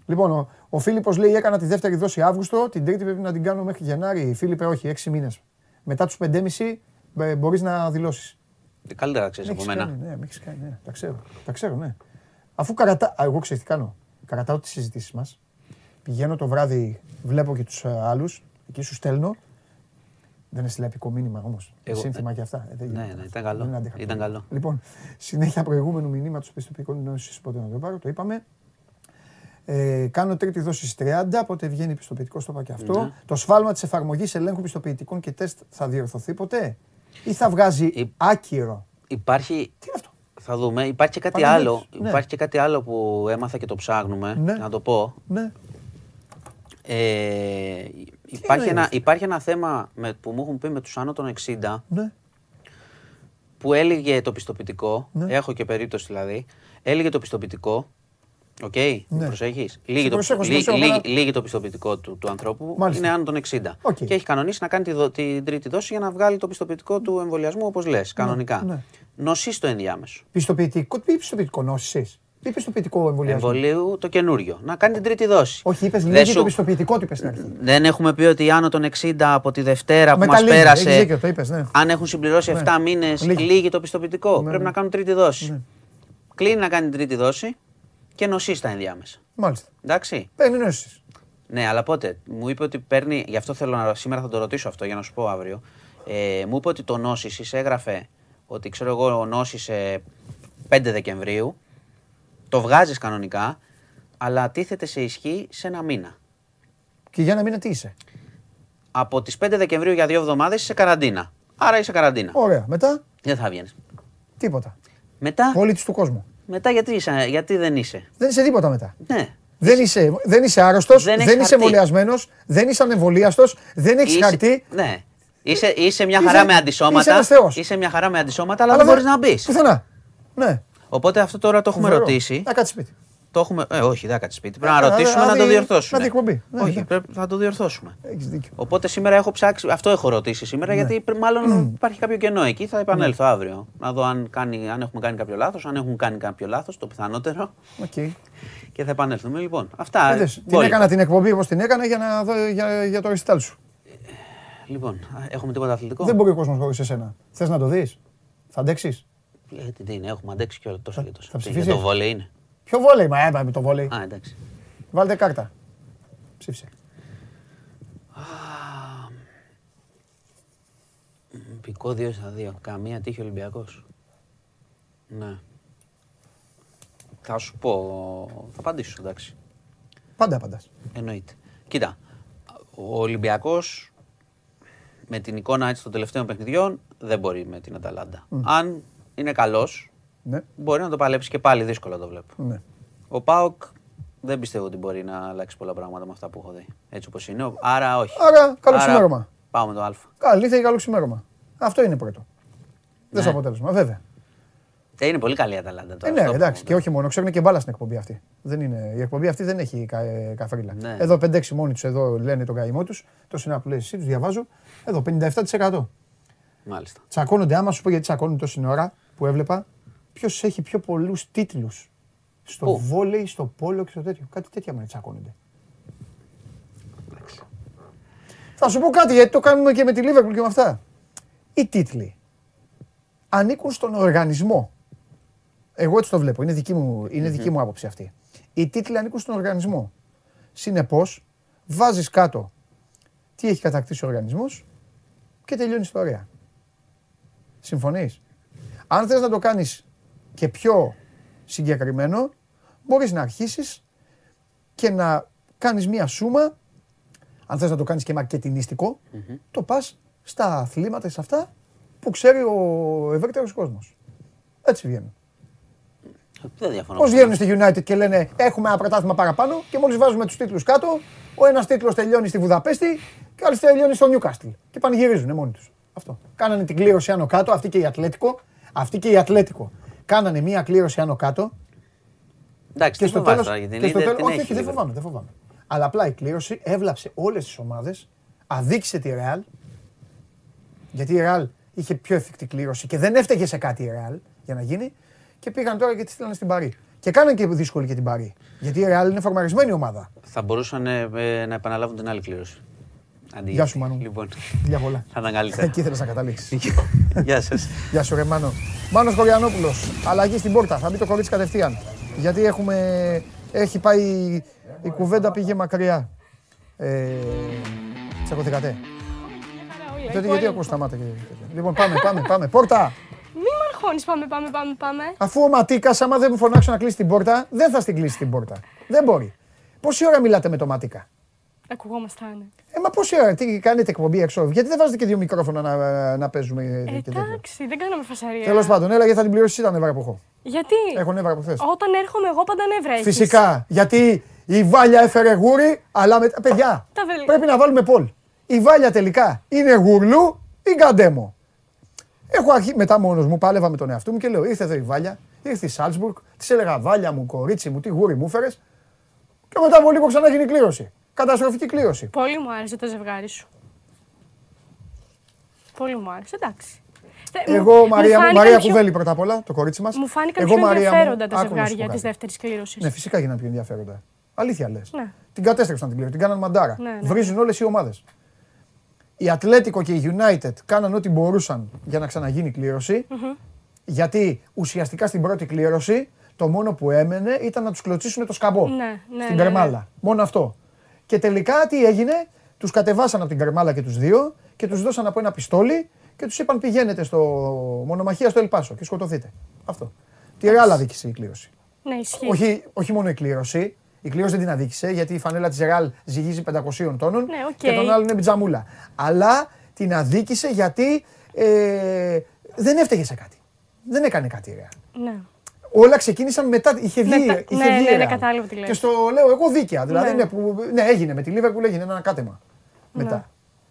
S1: Λοιπόν, ο, ο Φίλιππος λέει: Έκανα τη δεύτερη δόση Αύγουστο. Την τρίτη πρέπει να την κάνω μέχρι Γενάρη. Φίλιππε, όχι, έξι μήνες. Μετά τους 5,5 μπορείς να δηλώσεις.
S10: Καλύτερα ξέρεις από μένα.
S1: Κάνει, ναι, με έχεις κάνει, ναι. Τα ξέρω. Τα ξέρω, ναι. Αφού καρατά. Α, εγώ ξέρω τι κάνω. Καρατάω τις συζητήσεις μας. Πηγαίνω το βράδυ, βλέπω και τους άλλους. Εκεί σου στέλνω. Δεν έστειλα επικό μήνυμα όμως.
S10: Εγώ-
S1: Σύνθημα και αυτά. Ε, δεν
S10: Ναι,
S1: γίνεται.
S10: ναι, ήταν καλό.
S1: Δεν άντεχα.
S10: Ήταν καλό.
S1: Λοιπόν, συνέχεια προηγούμενου μηνύματο πιστοποιικών νόηση πότε να το πάρω, το είπαμε. Ε, κάνω τρίτη δόση στις 30, πότε βγαίνει πιστοποιητικός, το είπα και αυτό.
S10: Ναι.
S1: Το σφάλμα της εφαρμογής ελέγχου πιστοποιητικών και τεστ θα διορθωθεί ποτέ; Ή θα βγάζει
S10: Υ-
S1: άκυρο;
S10: Υπάρχει.
S1: Τι είναι αυτό;
S10: Θα δούμε. Υπάρχει και κάτι
S1: Παναγιώτης,
S10: άλλο.
S1: ναι.
S10: Υπάρχει και κάτι άλλο που έμαθα και το ψάχνουμε.
S1: Ναι.
S10: Να το πω.
S1: Ναι.
S10: Ε, υπάρχει,
S1: λέει
S10: ένα,
S1: αυτό;
S10: υπάρχει ένα θέμα με, που μου έχουν πει με τους άνω των 60
S1: Ναι.
S10: που έλεγε το πιστοποιητικό,
S1: Ναι.
S10: έχω και περίπτωση δηλαδή, έλεγε το πιστοποιητικό, οκ,
S1: Ναι.
S10: προσέχεις, λίγη το,
S1: προσέχω, σε
S10: λύ-
S1: προσέχω,
S10: λίγη-
S1: αλλά-
S10: λίγη το πιστοποιητικό του, του ανθρώπου,
S1: Μάλιστα.
S10: είναι άνω των 60
S1: Οκ.
S10: και έχει κανονίσει να κάνει τη, δο- την τρίτη δόση για να βγάλει το πιστοποιητικό του εμβολιασμού όπως λες, κανονικά.
S1: ναι.
S10: Νοσείς το ενδιάμεσο.
S1: Πιστοποιητικό, τι πιστοποιητικό νόση Τι πιστοποιητικό εμβολιασμό.
S10: Εμβολίου το καινούριο. Να κάνει την τρίτη δόση.
S1: Όχι, είπες
S10: Δεν
S1: λίγη
S10: σου-
S1: το πιστοποιητικό, τι είπες στην αρχή.
S10: Δεν έχουμε πει ότι άνω των 60 από τη Δευτέρα που
S1: Με τα
S10: μα
S1: λίγα,
S10: πέρασε.
S1: έχεις δίκιο, το είπες, ναι.
S10: Αν έχουν συμπληρώσει
S1: Ναι.
S10: 7 μήνες,
S1: Λίγη.
S10: λύγει το πιστοποιητικό.
S1: Ναι,
S10: Πρέπει
S1: ναι.
S10: να κάνουν τρίτη δόση.
S1: Ναι.
S10: Κλείνει να κάνει την τρίτη δόση και νοσείς τα ενδιάμεσα.
S1: Μάλιστα.
S10: Εντάξει.
S1: Παίρνει νόηση.
S10: Ναι, αλλά πότε; Μου είπε ότι παίρνει. Γι' αυτό θέλω να. Σήμερα θα το ρωτήσω αυτό για να σου πω αύριο. Ε, μου είπε ότι το νόσης εισέγραφε ότι ξέρω εγώ νόσησε 5 Δεκεμβρίου. Το βγάζεις κανονικά, αλλά τίθεται σε ισχύ σε ένα μήνα.
S1: Και για ένα μήνα τι είσαι;
S10: Από τις 5 Δεκεμβρίου για δύο εβδομάδες είσαι καραντίνα. Άρα είσαι καραντίνα.
S1: Ωραία. Μετά;
S10: Δεν θα βγαίνεις.
S1: τίποτα.
S10: Μετά,
S1: Πολίτης του κόσμου.
S10: Μετά γιατί, είσαι, γιατί δεν είσαι;
S1: Δεν είσαι τίποτα μετά.
S10: Ναι.
S1: Δεν είσαι, δεν είσαι άρρωστος,
S10: Δεν
S1: δεν,
S10: έχεις
S1: είσαι
S10: χαρτί.
S1: εμβολιασμένος, δεν είσαι ανεμβολίαστος, δεν έχεις
S10: Είσαι-
S1: χαρτί.
S10: Ναι. Είσαι, είσαι μια
S1: Είσαι-
S10: χαρά με
S1: είσαι
S10: αντισώματα.
S1: ένας θεός.
S10: Είσαι μια χαρά με αντισώματα, αλλά, δεν μπορείς να μπεις.
S1: Πουθενά. Ναι.
S10: Οπότε αυτό τώρα το έχουμε
S1: Φοβερό.
S10: ρωτήσει.
S1: Να κάτσεις σπίτι.
S10: Το έχουμε... Ε, όχι, δεν θα κάτσει σπίτι. Πρέπει
S1: Ε,
S10: να
S1: να-
S10: ρωτήσουμε
S1: να
S10: να, το
S1: δει-
S10: διορθώσουμε.
S1: να δει εκπομπή. Ναι,
S10: όχι,
S1: ναι.
S10: πρέπει να το διορθώσουμε.
S1: Έχεις δίκιο.
S10: Οπότε σήμερα έχω ψάξει, αυτό έχω ρωτήσει σήμερα,
S1: Ναι.
S10: γιατί πρέ- μάλλον υπάρχει κάποιο κενό εκεί. Θα επανέλθω αύριο. Να δω αν, κάνει, αν έχουμε κάνει κάποιο λάθος, αν έχουν κάνει κάποιο λάθος, το πιθανότερο.
S1: Οκ.
S10: Και θα επανέλθουμε. Λοιπόν, αυτά.
S1: Είδες, την
S10: μπόλικα.
S1: έκανα την εκπομπή όπως την έκανα για, να δω, για, για το ρεστάλ σου.
S10: Λοιπόν, α, έχουμε τίποτα αθλητικό;
S1: Δεν μπορεί ο κόσμος χωρί εσένα. Θες να το δεις, θα αντέξεις;
S10: Ε, τι, τι είναι, έχουμε αντέξει και όλα τόσο και τόσο.
S1: θα
S10: Τι,
S1: ψηφίσεις;
S10: Για το βόλεϊ είναι.
S1: Ποιο βόλεϊ, μα έβαλε το βόλεϊ.
S10: Α, εντάξει.
S1: Βάλτε κάρτα. Ψήφισε.
S10: Πικό 2 στα 2. Καμία τύχη Ολυμπιακός. Ναι. Θα σου πω. Θα απαντήσω, εντάξει.
S1: Πάντα απαντάς.
S10: Εννοείται. Κοίτα, ο Ολυμπιακός με την εικόνα έτσι των τελευταίων παιχνιδιών δεν μπορεί με την Αταλάντα. Αν είναι καλός,
S1: Ναι,
S10: μπορεί να το παλέψεις και πάλι δύσκολο το βλέπω.
S1: ναι.
S10: Ο Πάοκ δεν πιστεύω ότι μπορεί να αλλάξει πολλά πράγματα με αυτά που έχω δει. Έτσι όπως είναι. Άρα όχι.
S1: Άρα, καλό ξημέρωμα.
S10: Πάω με το Α.
S1: Καλή θα καλό ξημέρωμα. Αυτό είναι πρώτο. Δεν στο
S10: Ναι.
S1: αποτέλεσμα, βέβαια.
S10: Ε, είναι πολύ καλή η Αταλάντα
S1: Ε,
S10: τώρα.
S1: ναι,
S10: αυτό που-
S1: εντάξει, και όχι μόνο, ξέρουν και μπάλα στην εκπομπή αυτή. Δεν είναι, η εκπομπή αυτή δεν έχει κα, ε, καφρίλα.
S10: Ναι.
S1: Εδώ 5-6 μόνοι τους εδώ λένε τον καημό τους. Το συνάπλου λες εσύ, τους διαβάζω. Εδώ 57%.
S10: Μάλιστα.
S1: Τσακώνονται, άμα σου πω γιατί τσακώνονται τόση ώρα που έβλεπα, ποιος έχει πιο πολλούς τίτλους στο
S10: Πού;
S1: βόλεϊ, στο πόλο και στο τέτοιο. Κάτι τέτοια με τσακώνονται. Θα σου πω κάτι γιατί το κάνουμε και με τη Liverpool και με αυτά. Οι τίτλοι ανήκουν στον οργανισμό. Εγώ έτσι το βλέπω. Είναι δική μου, είναι δική μου άποψη αυτή. Οι τίτλοι ανήκουν στον οργανισμό. Συνεπώς, βάζεις κάτω τι έχει κατακτήσει ο οργανισμός και τελειώνει η ιστορία. Συμφωνείς; Αν θες να το κάνεις και πιο συγκεκριμένο, μπορείς να αρχίσεις και να κάνεις μία σούμα, αν θες να το κάνεις και μαρκετινιστικο το πας στα αθλήματα, σε αυτά που ξέρει ο ευρύτερος κόσμος. Έτσι βγαίνουν.
S10: Δεν διαφωνώ.
S1: Πώς βγαίνουν στη United και λένε έχουμε ένα πρωτάθλημα παραπάνω και μόλις βάζουμε τους τίτλους κάτω, ο ένας τίτλος τελειώνει στη Βουδαπέστη και ο άλλος τελειώνει στο Newcastle. Και πανηγυρίζουν μόνοι τους. Αυτό. Κάνανε την κλήρωση άνω κάτω, αυτή και η Ατλέτικο. Αυτή και η Ατλέτικο. Κάνανε μία κλήρωση άνω κάτω
S10: Εντάξει,
S1: και
S10: τι
S1: στο
S10: φοβάσαι
S1: τέλος...
S10: τώρα για την
S1: και στο
S10: είδε,
S1: τέλος-
S10: την
S1: όχι,
S10: έχεις
S1: όχι, δεν
S10: λίγο.
S1: φοβάμαι, δεν φοβάμαι. Αλλά απλά η κλήρωση έβλαψε όλες τις ομάδες, αδίκησε τη Real, γιατί η Real είχε πιο εφικτή κλήρωση και δεν έφταιγε σε κάτι η Real για να γίνει και πήγαν τώρα και τη στείλανε στην Παρή. Και κάνανε και δύσκολη και την Παρή. Γιατί η Real είναι φορμαρισμένη ομάδα.
S10: Θα μπορούσαν ε, ε, να επαναλάβουν την άλλη κλήρωση. Αντί
S1: Γεια σου, Μάνου.
S10: Λοιπόν,
S1: Φιλιά πολλά.
S10: θα ήταν καλύτερα.
S1: Εκεί ήθελες να καταλήξεις.
S10: Γεια σας.
S1: Γεια σου, ρε Μάνο. Μάνος Κοριανόπουλος. Αλλαγή στην πόρτα. Θα μπει το κορίτσι κατευθείαν. Γιατί έχουμε... έχει πάει. Η κουβέντα πήγε μακριά. Ε... Τσακωθήκατε. Γιατί, γιατί ακούς σταμάτα και τέτοια. Λοιπόν, πάμε, πάμε, πάμε. Πόρτα!
S11: Μη με αγχώνεις, πάμε, πάμε, πάμε, πάμε.
S1: Αφού ο Ματίκας, άμα δεν μου φωνάξω να κλείσει την πόρτα, δεν θα στην κλείσει την πόρτα. Δεν μπορεί. Πόση ώρα μιλάτε με το Ματίκα;
S11: Ακουγόμασταν.
S1: Ε, μα πόση ώρα, τι κάνετε εκπομπή έξω, γιατί δεν βάζετε και δύο μικρόφωνα να, να παίζουμε
S11: Ε,
S1: και τέτοια.
S11: εντάξει, δεν κάναμε φασαρία.
S1: Τέλος πάντων, έλα γιατί θα την πληρώσεις τα νεύρα που έχω.
S11: Γιατί;
S1: Έχω νεύρα από χθες.
S11: Όταν έρχομαι εγώ πάντα νεύρα έχεις.
S1: Φυσικά, γιατί η Βάλια έφερε γούρι, αλλά μετά. Παιδιά,
S11: Τα βελ-
S1: πρέπει να βάλουμε πόλ. Η Βάλια τελικά είναι γουρλού ή γκαντέμο. Έχω αρχίσει μετά μόνος μου, πάλευα με τον εαυτό μου και λέω: Ήρθε εδώ η Βάλια, ήρθε η Σάλτσμπουργκ, της έλεγα Βάλια μου, κορίτσι μου, τι γούρι μου έφερες. Και μετά από λίγο ξανά γίνει κλήρωση. Καταστροφική κλήρωση.
S11: Πολύ μου άρεσε το ζευγάρι σου. Πολύ μου άρεσε, εντάξει. Θε- μου-
S1: Εγώ, Μαρία, μου,
S11: φάνηκαν
S1: Μαρία
S11: πιο-
S1: Κουβέλη πρώτα απ' όλα, το κορίτσι μας.
S11: Μου φάνηκαν πιο ενδιαφέροντα τα ζευγάρια της δεύτερης κλήρωσης.
S1: Ναι, φυσικά γίνανε πιο ενδιαφέροντα. Αλήθεια λες.
S11: Ναι.
S1: Την κατέστρεψαν την κλήρωση, την κάναν μαντάρα.
S11: Ναι, ναι.
S1: Βρίζουν όλες οι ομάδες. Η Ατλέτικο και η United κάναν ό,τι μπορούσαν για να ξαναγίνει η κλήρωση. Γιατί ουσιαστικά στην πρώτη κλήρωση το μόνο που έμενε ήταν να τους κλωτσίσουν το σκαμπό.
S11: Ναι, ναι,
S1: στην
S11: ναι,
S1: κρεμάλα.
S11: ναι.
S1: Μόνο αυτό. Και τελικά τι έγινε, τους κατεβάσαν από την κρεμάλα και τους δύο και τους δώσαν από ένα πιστόλι και τους είπαν πηγαίνετε στο μονομαχία στο Ελ Πάσο και σκοτωθείτε. Αυτό. Τη Ρεάλ αδίκησε η κλήρωση.
S11: Ναι, ισχύει.
S1: Όχι, όχι μόνο η κλήρωση. Η κλήρωση δεν την αδίκησε γιατί η φανέλα της Ρεάλ ζυγίζει 500 τόνων
S11: Ναι, οκ.
S1: και τον άλλον είναι μπιτζαμούλα. Αλλά την αδίκησε γιατί ε, δεν έφταιγε σε κάτι. Δεν έκανε κάτι η Ρεάλ.
S11: Ναι.
S1: Όλα ξεκίνησαν μετά. Είχε βγει.
S11: Μετά-
S1: είχε
S11: ναι,
S1: βγει η
S11: ναι, ναι,
S1: Real.
S11: κατάλαβα τι λες.
S1: Και στο λέω εγώ δίκαια. Δηλαδή,
S11: Ναι.
S1: ναι. που, ναι, έγινε με τη Λίβερπουλ, έγινε ένα κάτεμα. Μετά.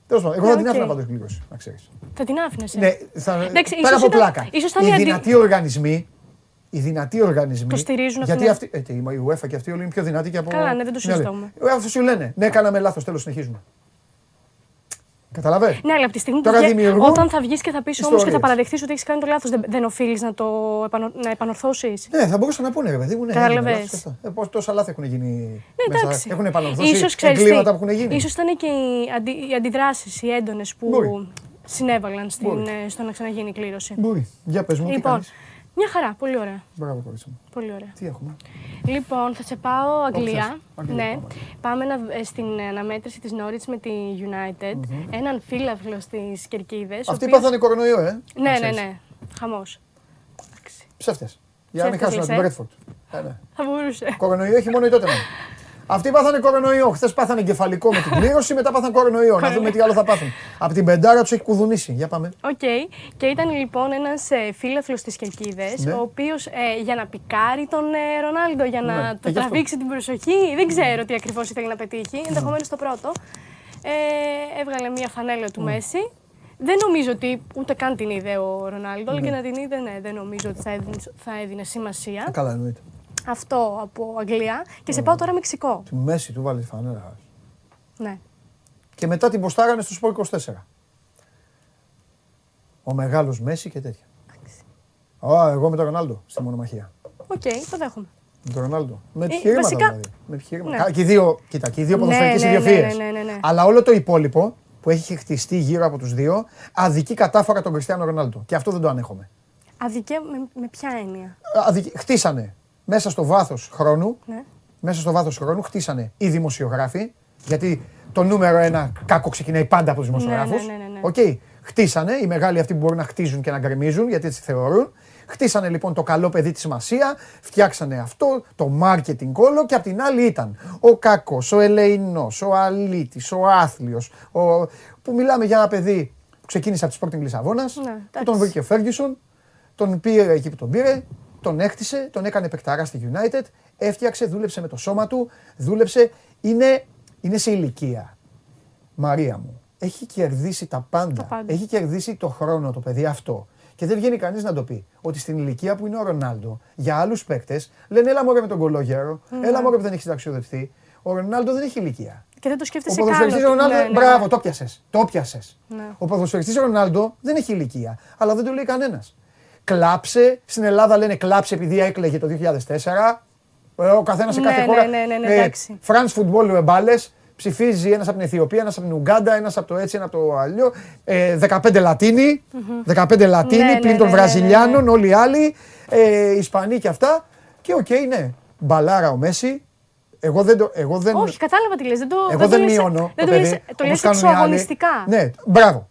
S1: Τέλος πάντων, εγώ
S11: Ναι,
S1: θα την
S11: οκ.
S1: άφηνα πάντως κλήρωση, να ξέρεις.
S11: Θα την άφηνες. ε.
S1: Ναι, θα,
S11: Εντάξει,
S1: πέρα
S11: ίσως
S1: από
S11: ήταν-
S1: πλάκα.
S11: ίσως ήταν
S1: οι
S11: η αντι-
S1: δυνατοί οργανισμοί, οι δυνατοί οργανισμοί.
S11: Το στηρίζουν αυτό,
S1: Γιατί
S11: ναι.
S1: αυτοί, ε, και η UEFA και αυτοί όλοι είναι πιο δυνατοί και από.
S11: Καλά, ναι, δεν το
S1: Ναι,
S11: συζητούμε.
S1: λέει. Ε, Αυτό σου λένε. Ναι, κάναμε λάθος, τέλος συνεχίζουμε. Καταλαβέ.
S11: Ναι, αλλά από τη στιγμή που
S1: Τώρα
S11: βγε-
S1: δημιουργούν
S11: όταν θα βγεις και θα πεις όμως και θα
S1: ιστορίες.
S11: παραδεχθείς ότι έχεις κάνει το λάθος, δεν, δεν οφείλεις να το επανο, να επανορθώσεις;
S1: Ναι, θα μπορούσαν να πούνε, ρε παιδί μου. Ναι,
S11: Κατάλαβες.
S1: έγινε λάθος και αυτά. Ε, πώς τόσα λάθη έχουν γίνει.
S11: Ναι,
S1: μέσα.
S11: εντάξει.
S1: Έχουν επανορθώσει
S11: Ίσως, ξέρεις τι,
S1: εγκλήματα που έχουν γίνει.
S11: Ίσως ήταν και οι, αντι, οι αντιδράσεις, οι έντονες που
S1: Μπορεί.
S11: συνέβαλαν στην,
S1: Μπορεί.
S11: ε, στο να ξαναγίνει η κλήρωση.
S1: Μπορεί. Για πες μου, τι
S11: Λοιπόν,
S1: κάνεις.
S11: Μια χαρά, πολύ ωραία.
S1: Μπράβο, κορίτσι μου.
S11: Πολύ ωραία.
S1: Τι έχουμε;
S11: Λοιπόν, θα σε πάω Αγγλία.
S1: Αγγλία,
S11: ναι.
S1: πάμε.
S11: Πάμε να, ε, στην αναμέτρηση της Norwich με τη United. Έναν φίλαθλο στις κερκίδες. ο
S1: Αυτοί
S11: οποίος-
S1: πάθανε κορονοϊό, ε.
S11: Ναι, ναι,
S1: ξέρεις.
S11: ναι. Χαμός.
S1: Ψεύτες. Για να μην
S11: Ψεύτες
S1: χάσουν από την
S11: λες, ε.
S1: Bradford. Ε, ναι.
S11: Θα μπορούσε.
S1: Κορονοϊό έχει μόνο η τότε. Αυτοί πάθανε κορονοϊό. Χθες πάθανε κεφαλικό με την κλήρωση, μετά πάθανε κορονοϊό. Να δούμε τι άλλο θα πάθουν. Από την πεντάρα τους έχει κουδουνίσει. Για πάμε.
S11: Οκ. Και ήταν λοιπόν ένας ε, φίλαθλος της κερκίδες,
S1: Ναι.
S11: ο οποίος για να πικάρει τον ε, Ρονάλντο, για να
S1: Ναι.
S11: το
S1: Ε, γι' αυτό.
S11: τραβήξει την προσοχή, δεν ξέρω τι ακριβώς ήθελε να πετύχει. Ενδεχομένως το πρώτο. Ε, έβγαλε μια φανέλα του Μέση. Δεν νομίζω ότι ούτε καν την είδε ο Ρονάλντο, αλλά και να την είδε, ναι, δεν νομίζω ότι θα έδινε, θα έδινε σημασία.
S1: Ε, Καλά εννοείται.
S11: Αυτό από Αγγλία. Και σε πάω τώρα Μεξικό.
S1: Τη μέση του βάλει τη φανέλα.
S11: Ναι.
S1: Και μετά την ποστάρανε στο Σπορ 24. Ο μεγάλος Μέσι και τέτοια. Α, εγώ με τον Ρονάλντο στη μονομαχία.
S11: Οκ, το δέχομαι.
S1: Με τον Ρονάλντο. Με
S11: Ε,
S1: επιχειρήματα
S11: βασικά-
S1: δηλαδή. Με επιχειρήματα.
S11: Ναι.
S1: Κα- Και οι δύο, κοίτα, και οι δύο
S11: Ναι,
S1: ποδοσφαιρικές
S11: ναι,
S1: ιδιοφυΐες.
S11: ναι, ναι, ναι, ναι.
S1: Αλλά όλο το υπόλοιπο που έχει χτιστεί γύρω από τους δύο αδικεί κατάφωρα τον Κριστιανό Ρονάλντο. Και αυτό δεν το ανέχομαι.
S11: Αδικέ, με, με ποια έννοια;
S1: Αδικη- Χτίσανε μέσα στο βάθος χρόνου
S11: Ναι.
S1: μέσα στο βάθος χρόνου χτίσανε οι δημοσιογράφοι. Γιατί το νούμερο ένα κάκο ξεκινάει πάντα από τους δημοσιογράφους.
S11: ναι, ναι, ναι, ναι.
S1: Οκ. Χτίσανε οι μεγάλοι αυτοί που μπορούν να χτίζουν και να γκρεμίζουν, γιατί έτσι θεωρούν. Χτίσανε λοιπόν το καλό παιδί της σημασία, φτιάξανε αυτό, το marketing όλο και απ' την άλλη ήταν ο κακός, ο ελεεινός, ο αλήτης, ο άθλιος. Ο... Που μιλάμε για ένα παιδί που ξεκίνησε από της Sporting Λισαβόνας,
S11: Ναι,
S1: που
S11: εντάξει.
S1: τον βρήκε ο Ferguson, τον πήρε εκεί που τον πήρε, τον έχτισε, τον έκανε παικταρά στη United, έφτιαξε, δούλεψε με το σώμα του, δούλεψε. Είναι, είναι σε ηλικία. Μαρία μου, έχει κερδίσει τα πάντα.
S11: Τα πάντα.
S1: Έχει κερδίσει το χρόνο το παιδί αυτό. Και δεν βγαίνει κανείς να το πει ότι στην ηλικία που είναι ο Ρονάλντο, για άλλους παίκτες, λένε έλα μωρέ με τον κολόγερο,
S11: Ναι.
S1: έλα μωρέ που δεν έχεις συνταξιοδοτηθεί. Ο Ρονάλντο δεν έχει ηλικία.
S11: Και δεν το
S1: Ο
S11: σκέφτεσαι καν.
S1: ποδοσφαιριστής
S11: ότι-
S1: Ρονάλντο,
S11: ναι, ναι,
S1: μπράβο,
S11: ναι.
S1: το πιασε. Το πιασε.
S11: Ναι.
S1: Ο ποδοσφαιριστής Ρονάλντο δεν έχει ηλικία, αλλά δεν το λέει κανένας. Κλάψε, στην Ελλάδα λένε κλάψε επειδή έκλαιγε το 2004. Ε, Ο καθένας σε
S11: Ναι,
S1: κάθε
S11: ναι,
S1: χώρα.
S11: ναι, ναι, ναι, εντάξει.
S1: France Football μπάλες. Ψηφίζει ένας από την Αιθιοπία, ένας από την Ουγκάντα, ένας από το έτσι, ένας από το αλλιώς. Ε, 15 Λατίνοι, 15 Λατίνοι
S11: Ναι, ναι,
S1: πλην των
S11: ναι, ναι, ναι,
S1: Βραζιλιάνων, όλοι οι άλλοι. Ε, Ισπανοί και αυτά. Και οκ, ναι. Μπαλάρα ο Μέσι. Εγώ δεν το. Εγώ δεν,
S11: Όχι, κατάλαβα τι λες. Δεν το,
S1: εγώ
S11: το
S1: δεν
S11: λες-
S1: μειώνω.
S11: Δεν
S1: το
S11: το
S1: παιδί,
S11: λες, το
S1: όπως
S11: λες
S1: κάνουν οι άλλοι.
S11: εξωαγωνιστικά.
S1: Ναι, μπράβο.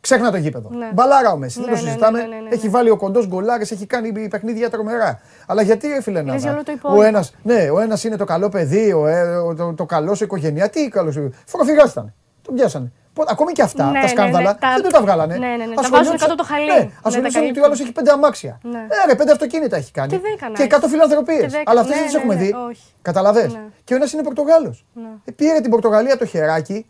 S1: Ξέχνα το γήπεδο.
S11: Ναι.
S1: Μπαλάρα ο Μέση, δεν
S11: Ναι,
S1: το
S11: ναι,
S1: συζητάμε.
S11: ναι, ναι, ναι, ναι.
S1: Έχει βάλει ο κοντός γκολάρες, έχει κάνει παιχνίδια τρομερά. Αλλά γιατί ρε φίλε να
S11: Λες για
S1: δω.
S11: όλο το
S1: Ο
S11: υπόλοιπο.
S1: ένα ναι, ο ένας είναι το καλό παιδί, ο, ε, ο- το, το καλός σε οικογένεια. Τι καλό Φοροφυγά ήταν. Τον πιάσανε. Πο- Ακόμη και αυτά
S11: Ναι, ναι,
S1: τα σκάνδαλα
S11: ναι, τα-
S1: δεν του τα βγάλανε.
S11: ναι, ναι, ναι, τα
S1: Ασχολούνται
S11: βάζουν
S1: σε-
S11: κάτω το χαλί.
S1: Ναι,
S11: Ναι, τα
S1: ασχολούνται ότι ο
S11: καλύπτουν.
S1: άλλος έχει πέντε αμάξια.
S11: Ναι.
S1: Ε, ρε, πέντε αυτοκίνητα έχει κάνει.
S11: Και δέκα να
S1: Και
S11: έχει.
S1: 100 φιλανθρωπίες.
S11: Και δέκα,
S1: Αλλά αυτές
S11: ναι,
S1: δεν τις
S11: ναι,
S1: έχουμε
S11: ναι,
S1: δει.
S11: όχι.
S1: Καταλαβέ.
S11: Ναι.
S1: Και ο ένας είναι Πορτογάλος.
S11: Ναι.
S1: Πήρε την Πορτογαλία το χεράκι,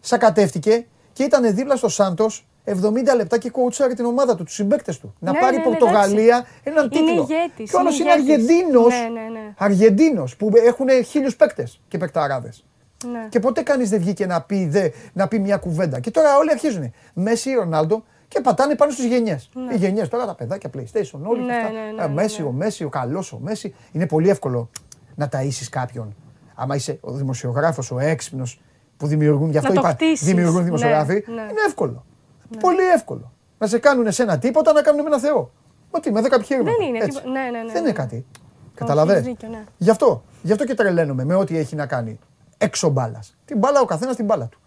S1: σακατεύτηκε και ήταν δίπλα στο Σάντος 70 λεπτά και κόουτσάρε την ομάδα του, τους συμπαίκτες του. Να
S11: Ναι,
S1: πάρει
S11: ναι,
S1: η
S11: ναι,
S1: Πορτογαλία έναν
S11: Είναι
S1: τίτλο.
S11: ηγέτης,
S1: Και ο άλλος
S11: είναι
S1: είναι
S11: ηγέτης.
S1: Αργεντίνος.
S11: Ναι, ναι, ναι.
S1: Αργεντίνος, που έχουν χίλιους παίκτες και παικταράδες.
S11: Ναι.
S1: Και ποτέ κανείς δεν βγήκε να πει, δε, να πει μια κουβέντα. Και τώρα όλοι αρχίζουν. Μέση, Ρονάλντο και πατάνε πάνω στις γενιές. Οι γενιές τώρα τα παιδάκια PlayStation, όλοι
S11: Ναι,
S1: και αυτά.
S11: ναι, ναι,
S1: Α,
S11: ναι,
S1: Μέση,
S11: ναι.
S1: ο Μέση, ο καλός, ο Μέση. Είναι πολύ εύκολο να ταΐσεις κάποιον. Άμα είσαι ο δημοσιογράφος, ο έξυπνος που δημιουργούν, γι' αυτό
S11: το
S1: είπα,
S11: χτίσεις.
S1: δημιουργούν
S11: Ναι,
S1: δημοσιογράφοι.
S11: ναι.
S1: Είναι εύκολο. Πολύ εύκολο. Να σε κάνουν εσένα τίποτα, να κάνουν ένα Θεό. Ότι με 10 επιχείρημα.
S11: Δεν είναι.
S1: Έτσι.
S11: τίποτα- Ναι, ναι, ναι.
S1: Δεν
S11: ναι.
S1: είναι κάτι.
S11: έχεις
S1: Καταλαβες;
S11: δίκιο, ναι.
S1: Γι' αυτό, γι' αυτό και τρελαίνομαι με ό,τι έχει να κάνει έξω μπάλας. Την μπάλα ο καθένας την μπάλα του.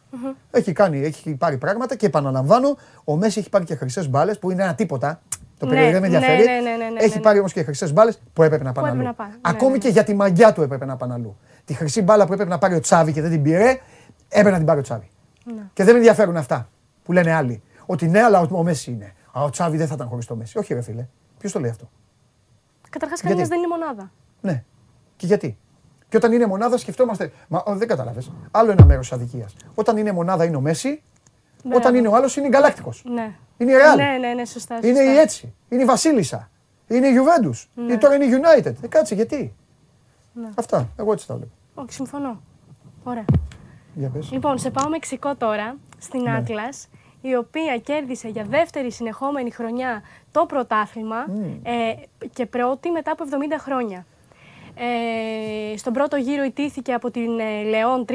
S1: Έχει, κάνει, έχει πάρει πράγματα και επαναλαμβάνω, ο Μέση έχει πάρει και χρυσές μπάλες που είναι ένα τίποτα. Το
S11: Ναι,
S1: περίεργο δεν με
S11: ναι,
S1: ενδιαφέρει.
S11: ναι, ναι, ναι, ναι,
S1: έχει
S11: ναι.
S1: πάρει όμως και χρυσές μπάλες που έπρεπε να πάνε
S11: έπρεπε
S1: αλλού.
S11: να πάνε. Ναι,
S1: Ακόμη
S11: ναι,
S1: και για τη μαγιά του έπρεπε να πάνε αλλού. Τη χρυσή μπάλα που έπρεπε να πάρει ο Τσάβη και δεν την πήρε, έπρεπε να την πάρει ο Τσάβη.
S11: Ναι.
S1: Και δεν με ενδιαφέρουν αυτά που λένε άλλοι. Ότι ναι, αλλά ο, ο Μέση είναι. Α, ο Τσάβη δεν θα ήταν χωρίς το Μέση. Όχι, ρε φίλε. Ποιος το λέει αυτό;
S11: Καταρχάς,
S1: Γιατί;
S11: κανένας δεν είναι μονάδα.
S1: Ναι. Και γιατί; Και όταν είναι μονάδα σκεφτόμαστε. Μα ο, δεν κατάλαβε. Άλλο ένα μέρος αδικίας. Όταν είναι μονάδα είναι ο Μέση,
S11: Ναι.
S1: όταν είναι ο άλλος είναι η Γκαλάκτικο.
S11: Ναι.
S1: Είναι η Real.
S11: Ναι, ναι, ναι, σωστά.
S1: Είναι
S11: σωστά.
S1: η Έτσι. Είναι η Βασίλισσα. Είναι η Juventus.
S11: Ναι.
S1: Ή τώρα είναι η United. Ε, κάτσε γιατί;
S11: Ναι.
S1: Αυτά. Εγώ έτσι τα βλέπω.
S11: Όχι, συμφωνώ. Ωραία.
S1: Για πες.
S11: Λοιπόν, σε πάω Μεξικό τώρα, στην
S1: Ναι.
S11: Atlas, η οποία κέρδισε για δεύτερη συνεχόμενη χρονιά το πρωτάθλημα ε, και πρώτη μετά από 70 χρόνια. Ε, στον πρώτο γύρο ιτήθηκε από την ε, Λεόν 3-2.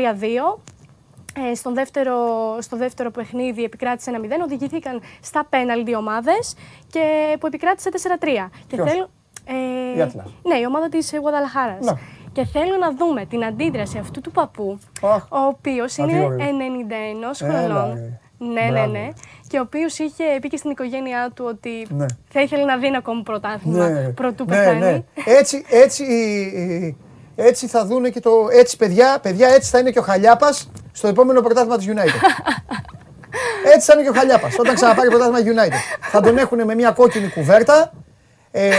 S11: Ε, στον δεύτερο, στο δεύτερο παιχνίδι επικράτησε 1-0. Οδηγήθηκαν στα πέναλτι ομάδες και που επικράτησε 4-3. Και
S1: Ποιος;
S11: θέλω, ε,
S1: Η Atlas.
S11: Ναι, η ομάδα της Γουαδαλαχάρας.
S1: Να.
S11: Και θέλω να δούμε την αντίδραση αυτού του παππού,
S1: Αχ.
S11: ο οποίος
S1: Α, τι
S11: είναι
S1: ωραίο.
S11: 91
S1: Έλα,
S11: χρονών.
S1: ρε.
S11: Ναι, ναι,
S1: Μπράβο.
S11: ναι. Και ο οποίος είχε πει και στην οικογένειά του ότι
S1: Ναι.
S11: θα ήθελε να δει ένα ακόμη πρωτάθλημα πρωτού
S1: ναι,
S11: πεθάνει.
S1: ναι. Έτσι, έτσι η, η, Έτσι θα δούνε και το. Έτσι, παιδιά, παιδιά, έτσι θα είναι και ο Χαλιάπας στο επόμενο πρωτάθλημα της United. έτσι θα είναι και ο Χαλιάπας. Όταν ξαναπάρει πρωτάθλημα United. θα τον έχουν με μια κόκκινη κουβέρτα. Ε,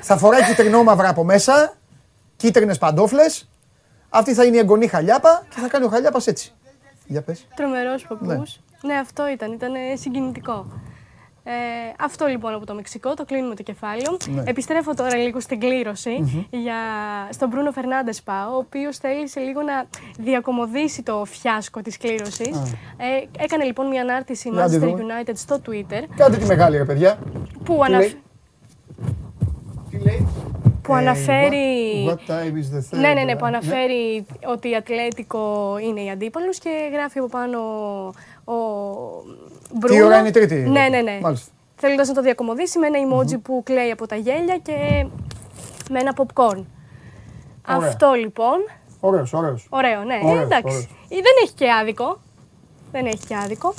S1: θα φοράει κυτρινόμαυρα από μέσα. Κίτρινες παντόφλες. Αυτή θα είναι η εγγονή Χαλιάπα και θα κάνει ο Χαλιάπας έτσι. Για πες.
S11: Τρομερός παππούς.
S1: Ναι.
S11: Ναι. αυτό ήταν, ήταν ε, συγκινητικό. Ε, αυτό λοιπόν από το Μεξικό, το κλείνουμε το κεφάλαιο.
S1: Ναι.
S11: Επιστρέφω τώρα λίγο στην κλήρωση για, στον Μπρούνο Φερνάντες πάω, ο οποίος θέλησε λίγο να διακομωδήσει το φιάσκο της κλήρωσης. Ε, έκανε λοιπόν μια ανάρτηση
S1: Για να τη
S11: Manchester
S1: δούμε.
S11: United στο Twitter
S1: Κάντε τη μεγάλη ρε παιδιά.
S11: που,
S1: Τι
S11: αναφ...
S1: λέει; Τι λέει;
S11: που
S1: Ε,
S11: αναφέρει.
S1: what- what time is the third?
S11: Ναι, ναι, ναι, που αναφέρει ότι η Ατλέτικο είναι η αντίπαλος και γράφει από πάνω ο Μπρούνο.
S1: ώρα είναι η Τρίτη;
S11: Ναι, ναι, ναι.
S1: Μάλιστα.
S11: Θέλοντα να το διακομωδήσει με ένα emoji που κλαίει από τα γέλια και με ένα popcorn.
S1: Ωραία.
S11: Αυτό λοιπόν.
S1: Ωραίος, ωραίος.
S11: Ωραίο, ναι.
S1: Ωραίος,
S11: Ε, εντάξει.
S1: ωραίος.
S11: Ε, Δεν έχει και άδικο. Δεν έχει και άδικο.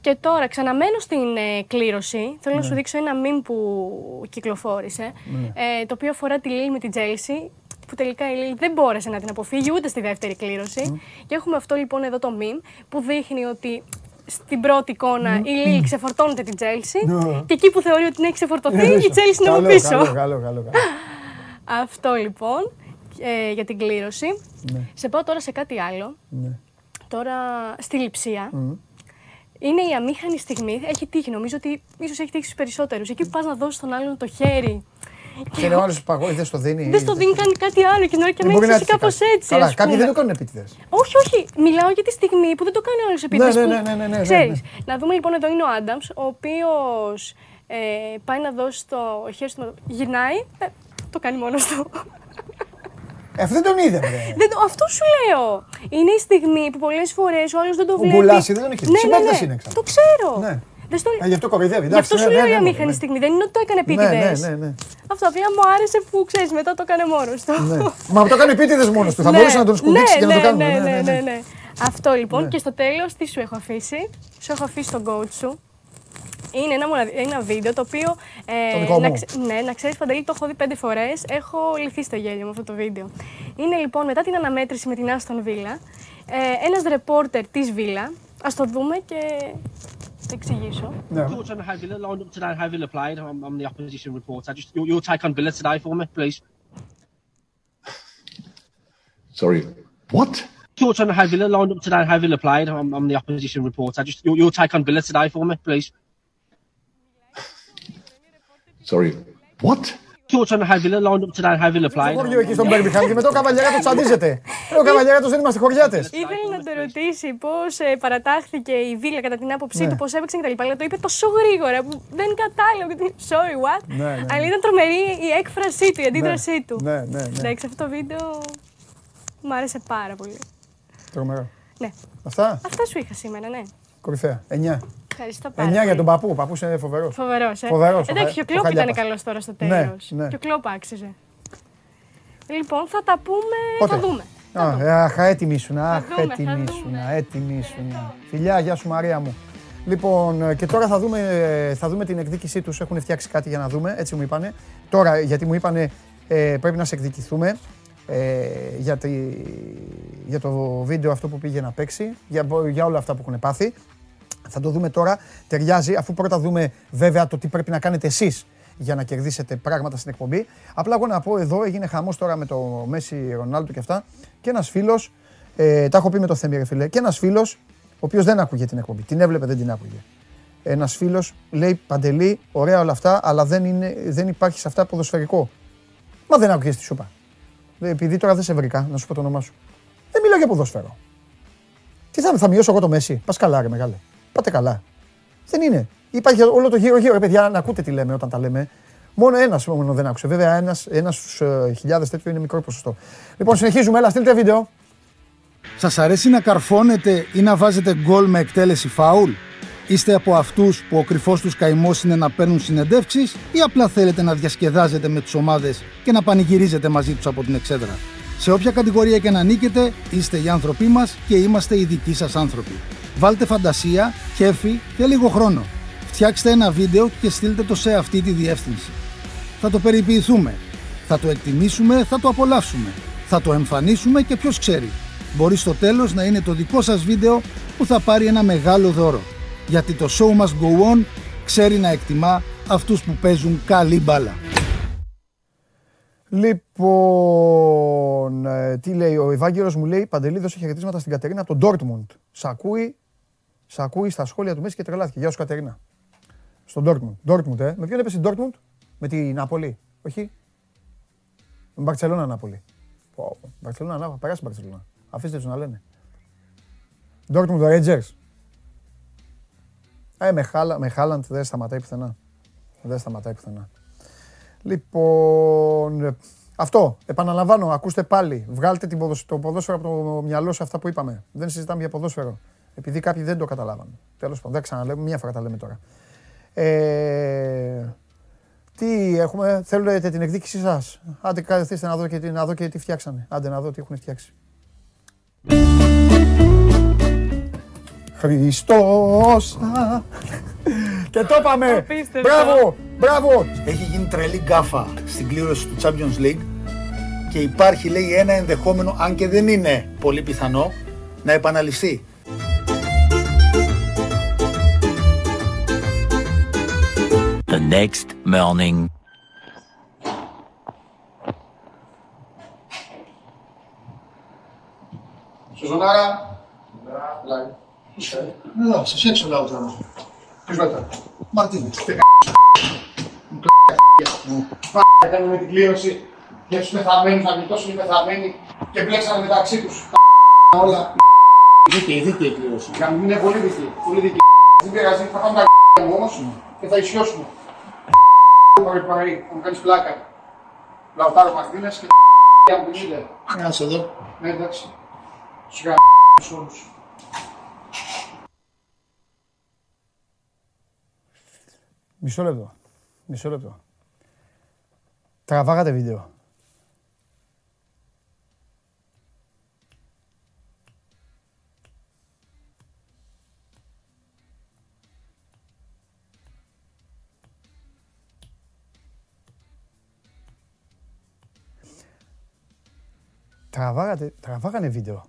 S11: Και τώρα ξαναμένω στην ε, κλήρωση. Θέλω
S1: Ναι.
S11: να σου δείξω ένα meme που κυκλοφόρησε. Ε, το οποίο αφορά τη Λίλ με την Chelsea. Που τελικά η Λίλ δεν μπόρεσε να την αποφύγει ούτε στη δεύτερη κλήρωση. Και έχουμε αυτό λοιπόν εδώ το meme που δείχνει ότι στην πρώτη εικόνα η Λίλ ξεφορτώνεται την Chelsea.
S1: Ναι.
S11: Και εκεί που θεωρεί ότι την έχει ξεφορτωθεί, η Chelsea είναι από
S1: Καλό,
S11: πίσω.
S1: Καλό, καλό, καλό. καλό.
S11: Αυτό λοιπόν ε, για την κλήρωση.
S1: Ναι.
S11: Σε πάω τώρα σε κάτι άλλο.
S1: Ναι.
S11: Τώρα στη λειψία. Είναι η αμήχανη στιγμή. Έχει τύχει. Νομίζω ότι ίσως έχει τύχει στους περισσότερους. Εκεί που πας να δώσεις τον άλλον το χέρι.
S1: Και είναι ο άλλος παγός, δεν στο δίνει.
S11: Δεν στο δίνει, κάνει κάτι άλλο και την ώρα και
S1: Δεν
S11: να
S1: μπορεί
S11: έχει
S1: να
S11: εσύ
S1: έρθει
S11: κάπως
S1: κάτι.
S11: έτσι.
S1: Καλά,
S11: ας
S1: κάποιοι
S11: πούμε.
S1: δεν το κάνουν επίτηδες.
S11: Όχι, όχι. Μιλάω για τη στιγμή που δεν το κάνει ο άλλο επίτηδες.
S1: ναι, ναι, ναι, ναι, ναι, ναι,
S11: Ξέρεις.
S1: ναι.
S11: Να δούμε λοιπόν εδώ είναι ο Άνταμς, ο οποίος ε, πάει να δώσει το χέρι του. Γυρνάει. ε, το κάνει μόνο του.
S1: Ε, Αυτό δεν τον είδε, βρε.
S11: Δεν, το- αυτό σου λέω. Είναι η στιγμή που πολλές φορές ο άλλος δεν το
S1: Ο
S11: βλέπει.
S1: Γκουλάση δεν τον έχει δει.
S11: Ναι, ναι,
S1: Συμπαίκτες
S11: ναι.
S1: είναι εξάλλου.
S11: Το ξέρω.
S1: Ναι.
S11: Δεν στο...
S1: Ε, γι' αυτό κοροϊδεύει.
S11: Γι'
S1: εντάξει,
S11: αυτό
S1: ναι,
S11: σου
S1: ναι,
S11: λέω
S1: ναι,
S11: η
S1: ναι,
S11: αμήχανη
S1: ναι.
S11: στιγμή. Δεν είναι ότι το έκανε
S1: Ναι,
S11: επίτηδες.
S1: ναι, ναι, ναι.
S11: Αυτό απλά μου άρεσε που ξέρεις, μετά το έκανε μόνος του.
S1: Ναι. Μα το κάνει επίτηδες μόνος του. Θα
S11: Ναι,
S1: μπορούσε να τον σκουμπίξει
S11: ναι,
S1: και να το
S11: ναι,
S1: κάνουμε.
S11: Ναι,
S1: Ναι,
S11: ναι,
S1: ναι,
S11: ναι, ναι. Αυτό λοιπόν.
S1: Ναι.
S11: Και στο τέλος, τι σου έχω αφήσει; Σου έχω αφήσει τον coach σου. Είναι ένα, μοναδι- ένα βίντεο το οποίο. ε,
S1: Το δικό
S11: να,
S1: μου.
S11: ξε- ναι, να ξέρεις, Παντελή, το έχω δει πέντε φορές. Έχω λυθεί στο γέλιο με αυτό το βίντεο. Είναι λοιπόν μετά την αναμέτρηση με την Άστον Βίλα. Ε, ένας ρεπόρτερ της Βίλα. Α το δούμε και tactics are
S1: useful. No.
S12: Thoughts on how Villa lined up today, how Villa played? I'm, I'm the opposition reporter. Just your, your take on Villa today for me, please.
S13: Sorry, what?
S12: Thoughts on how Villa lined up today, how Villa played? I'm, I'm the opposition reporter. Just your, your take on Villa today for me, please.
S13: Sorry, what?
S12: Thoughts on how Villa lined up today and how Villa
S1: Στο
S12: played?
S1: χωριό εκεί στον Μπέρμπιχαμ και μετά ο καβαλιέρα του τσαντίζεται. Ε, ο καβαλιέρα του δεν είμαστε χωριάτες.
S11: Ήθελε να το ρωτήσει πώς παρατάχθηκε η Βίλα κατά την άποψή
S1: Ναι.
S11: του, πώς έπαιξε κτλ. Αλλά το είπε τόσο γρήγορα που δεν κατάλαβε. Sorry, what?
S1: Ναι, ναι.
S11: Αλλά ήταν τρομερή η έκφρασή του, η αντίδρασή του.
S1: Ναι, ναι, ναι.
S11: Εντάξει, αυτό το βίντεο μου άρεσε πάρα πολύ.
S1: Τρομερό.
S11: Ναι.
S1: Αυτά;
S11: Αυτά σου είχα σήμερα, ναι.
S1: Κορυφαία. 9.
S11: Ευχαριστώ πάρα
S1: 9
S11: πολύ.
S1: για τον παππού. Ο παππούς είναι φοβερός.
S11: Φοβερός, ε.
S1: Φοβερός, ο
S11: Εντάξει,
S1: Χα-
S11: και ο
S1: ο
S11: Κλόπ ήταν
S1: Χαλιάπας.
S11: καλός τώρα στο
S1: Ναι,
S11: τέλος.
S1: ναι.
S11: Και ο Κλόπ άξιζε. Λοιπόν, θα τα πούμε.
S1: Πότε;
S11: Θα δούμε.
S1: Α, ε, Αχ, έτοιμη ήσουν. Αχ,
S11: δούμε, θα
S1: έτοιμη
S11: δούμε.
S1: ήσουν. Έτοιμη ήσουν. Φιλιά, γεια σου Μαρία μου. Λοιπόν, ε, και τώρα θα δούμε, ε, θα δούμε την εκδίκησή τους. Έχουν φτιάξει κάτι για να δούμε, έτσι μου είπανε. Τώρα, γιατί μου είπανε, ε, πρέπει να σε εκδικηθούμε ε, για, τη- για το βίντεο αυτό που πήγε να παίξει, για, για όλα αυτά που έχουν πάθει. Θα το δούμε τώρα. Ταιριάζει, αφού πρώτα δούμε βέβαια το τι πρέπει να κάνετε εσείς για να κερδίσετε πράγματα στην εκπομπή. Απλά εγώ να πω εδώ, έγινε χαμός τώρα με το Μέση Ρονάλντο και αυτά. Και ένας φίλος, ε, τα έχω πει με το Θέμη ρε φίλε, και ένας φίλος, ο οποίος δεν άκουγε την εκπομπή. Την έβλεπε, δεν την άκουγε. Ένας φίλος λέει Παντελή, ωραία όλα αυτά, αλλά δεν, είναι, δεν υπάρχει σε αυτά ποδοσφαιρικό. Μα δεν άκουγες τη σούπα. Ε, Επειδή τώρα δεν σε βρήκα, να σου πω το όνομά σου. Δεν μιλάω για ποδόσφαιρο. Τι θα, θα μειώσω εγώ το Μέση. Πα καλά, ρε μεγάλε. Πάτε καλά. Δεν είναι. Υπάρχει όλο το γύρω-γύρω, ρε παιδιά, να ακούτε τι λέμε όταν τα λέμε. Μόνο ένας μόνο δεν άκουσε. Βέβαια, ένας ένας στου ε, χιλιάδες τέτοιο είναι μικρό ποσοστό. Λοιπόν, συνεχίζουμε. Έλα, στείλτε βίντεο.
S14: Σας αρέσει να καρφώνετε ή να βάζετε γκολ με εκτέλεση φάουλ; Είστε από αυτούς που ο κρυφός τους καημός είναι να παίρνουν συνεντεύξεις ή απλά θέλετε να διασκεδάζετε με τις ομάδες και να πανηγυρίζετε μαζί τους από την εξέδρα; Σε όποια κατηγορία και να ανήκετε, είστε οι άνθρωποι μας και είμαστε οι δικοί σας άνθρωποι. Βάλτε φαντασία, κέφι και λίγο χρόνο. Φτιάξτε ένα βίντεο και στείλτε το σε αυτή τη διεύθυνση. Θα το περιποιηθούμε. Θα το εκτιμήσουμε, θα το απολαύσουμε. Θα το εμφανίσουμε και ποιος ξέρει. Μπορεί στο τέλος να είναι το δικό σας βίντεο που θα πάρει ένα μεγάλο δώρο. Γιατί το show must go on ξέρει να εκτιμά αυτούς που παίζουν καλή μπάλα.
S1: Λοιπόν, ε, τι λέει, ο Ευάγγελος μου λέει, Παντελή δώσε χαιρετίσματα στην Κατερίνα από τον Dortmund. Σ' ακούει, σ' ακούει στα σχόλια του Μέση και τρελάθηκε. Γεια σου Κατερίνα. Στον Dortmund. Dortmund, ε. Με ποιον έπεσε η Dortmund, με την Νάπολη, όχι; Με Μπαρτσελώνα Νάπολη. Πω, πω. Μπαρτσελώνα Νάπολη, περάσει Μπαρτσελώνα. Αφήστε τους να λένε. Dortmund Rangers. Ε, με, Χάλα, με Χάλαντ δεν σταματάει πουθενά. Δεν σταματάει πουθενά. Λοιπόν, ε, αυτό. Επαναλαμβάνω, ακούστε πάλι. Βγάλτε την ποδοσ- το ποδόσφαιρο από το μυαλό σε αυτά που είπαμε. Δεν συζητάμε για ποδόσφαιρο. Επειδή κάποιοι δεν το καταλάβαν. Τέλος πάντων, δεν ξαναλέμε, μία φορά τα λέμε τώρα. Ε, τι έχουμε, θέλετε την εκδίκησή σας; Άντε καθίστε να δω και, τι- να δω και τι φτιάξανε. Άντε να δω τι έχουν φτιάξει. Χριστός. α. Και το είπαμε.
S11: Απίστευτο.
S1: Μπράβο, μπράβο.
S4: Έχει γίνει τρελή γκάφα στην κλήρωση του Champions League και υπάρχει λέει ένα ενδεχόμενο, αν και δεν είναι πολύ πιθανό, να επαναληφθεί.
S5: Next morning.
S1: Σουζονάρα.
S14: Εδώ, σας έξω λέω τώρα.
S1: Ποιος λέτε.
S14: Μαρτίνες.
S1: Θα κάνουμε την κλήρωση για τους πεθαμένους, να γλιτώσουν οι πεθαμένοι και μπλέξανε μεταξύ τους. Όλα.
S14: Δίκαιη, δίκαιη κλήρωση.
S1: Για να μην είναι πολύ δική. Πολύ δική. Δεν πειράζει, θα πάμε τα μου όμως και θα ισιώσουμε. Πρωί πρωί, θα μου κάνεις πλάκα. Λαουτάρο Μαρτίνες και για μου πινίδε.
S14: Άσε εδώ.
S1: Ναι, εντάξει. Σου γα... όλους. Μισό λεπτό. Μισό λεπτό. Τραβάγατε βίντεο. Τραβάγατε, τραβάγανε βίντεο.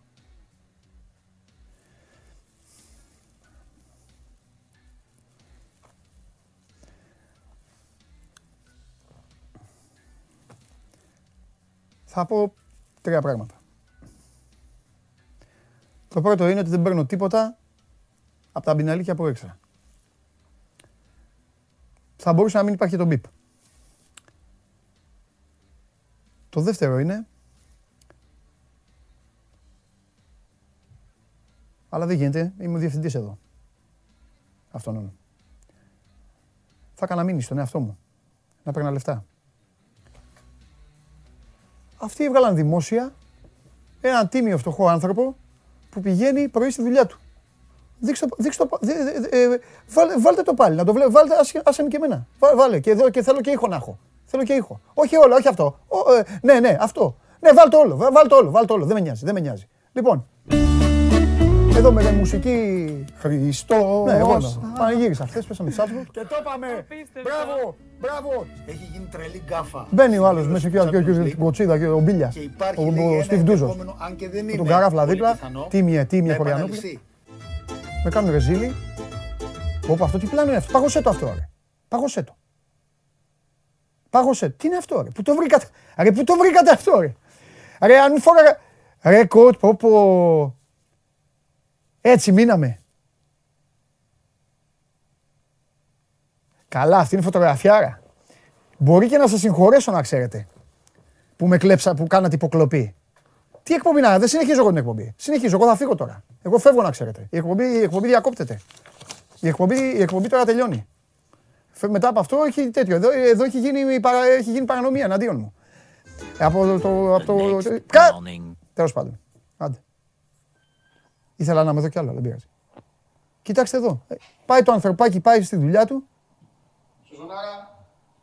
S1: Θα πω τρία πράγματα. Το πρώτο είναι ότι δεν παίρνω τίποτα από τα μπιναλίκια που έξα. Θα μπορούσε να μην υπάρχει το μπιπ. Το δεύτερο είναι Αλλά δεν γίνεται, είμαι ο διευθυντής εδώ. Αυτόν είναι. Θα έκανα μήνυση στον εαυτό μου. Να παίρνα λεφτά. Αυτοί έβγαλαν δημόσια έναν τίμιο φτωχό άνθρωπο που πηγαίνει πρωί στη δουλειά του. Δείξτε, το- δείξτε το, δε- δε- δε- ε, βάλε- βάλτε το πάλι, να το βλέπω. Βάλτε, άσε, άσε με και εμένα. Βά- Βάλε και εδώ και θέλω και ήχο να έχω. Θέλω και ήχο. Όχι όλο, όχι αυτό. Ο, ε, ναι, ναι, αυτό. Ναι, βάλτε όλο, βά- βάλτε όλο, βάλτε όλο. Δεν με νοιάζει, δεν με νοιάζει. Λοιπόν, εδώ με τη μουσική Χριστό. Ναι, εγώ να- πανηγύρισα χθες, πέσαμε τη Σάλτσμπουργκ. Και το είπαμε. Μπράβο, μπράβο.
S4: Έχει γίνει τρελή γκάφα.
S1: Μπαίνει ο άλλος μέσα και ο- και ο- και ο- την κοτσίδα και ο Μπίλιας.
S4: Και υπάρχει
S1: Ο,
S4: λέει,
S1: ο
S4: ένα
S1: Στίβ Ντούζος.
S4: ενδεχόμενο, αν και δεν
S1: Με
S4: είναι
S1: τον καράφλα
S4: πολύ
S1: δίπλα.
S4: πιθανό,
S1: Τίμια, τίμια
S4: να
S1: Χωριανόπουλα.
S4: επαναληφθεί.
S1: Με κάνουν ρεζίλι. Πω, αυτό τι πλάνο είναι αυτό. Πάγωσέ το αυτό, ρε. Πάγωσέ το. Πάγωσέ το. Τι είναι αυτό, ρε. Πού το βρήκατε. Ρε, πού το βρήκατε αυτό, ρε. Ρε, αν φόραγα... Ρε, κοτ, πω, πω. Έτσι μείναμε. Καλά, αυτή είναι φωτογραφιάρα. Μπορεί και να σας συγχωρέσω να ξέρετε. Που με κλέψα, που κάνατε υποκλοπή. Τι εκπομπή να, δεν συνεχίζω εγώ την εκπομπή. Συνεχίζω, εγώ θα φύγω τώρα. Εγώ φεύγω να ξέρετε. Η εκπομπή, η εκπομπή διακόπτεται. Η εκπομπή, η εκπομπή τώρα τελειώνει. Φε- Μετά από αυτό έχει τέτοιο. Εδώ, εδώ έχει, γίνει, παρα- έχει γίνει παρανομία εναντίον μου. Ε, από το. Από το, Κα... Τέλος πάντων. Άντε. Ήθελα να είμαι εδώ κι άλλο, δεν πειράζει. Κοιτάξτε εδώ. Ε, Πάει το ανθρωπάκι, πάει στη δουλειά του.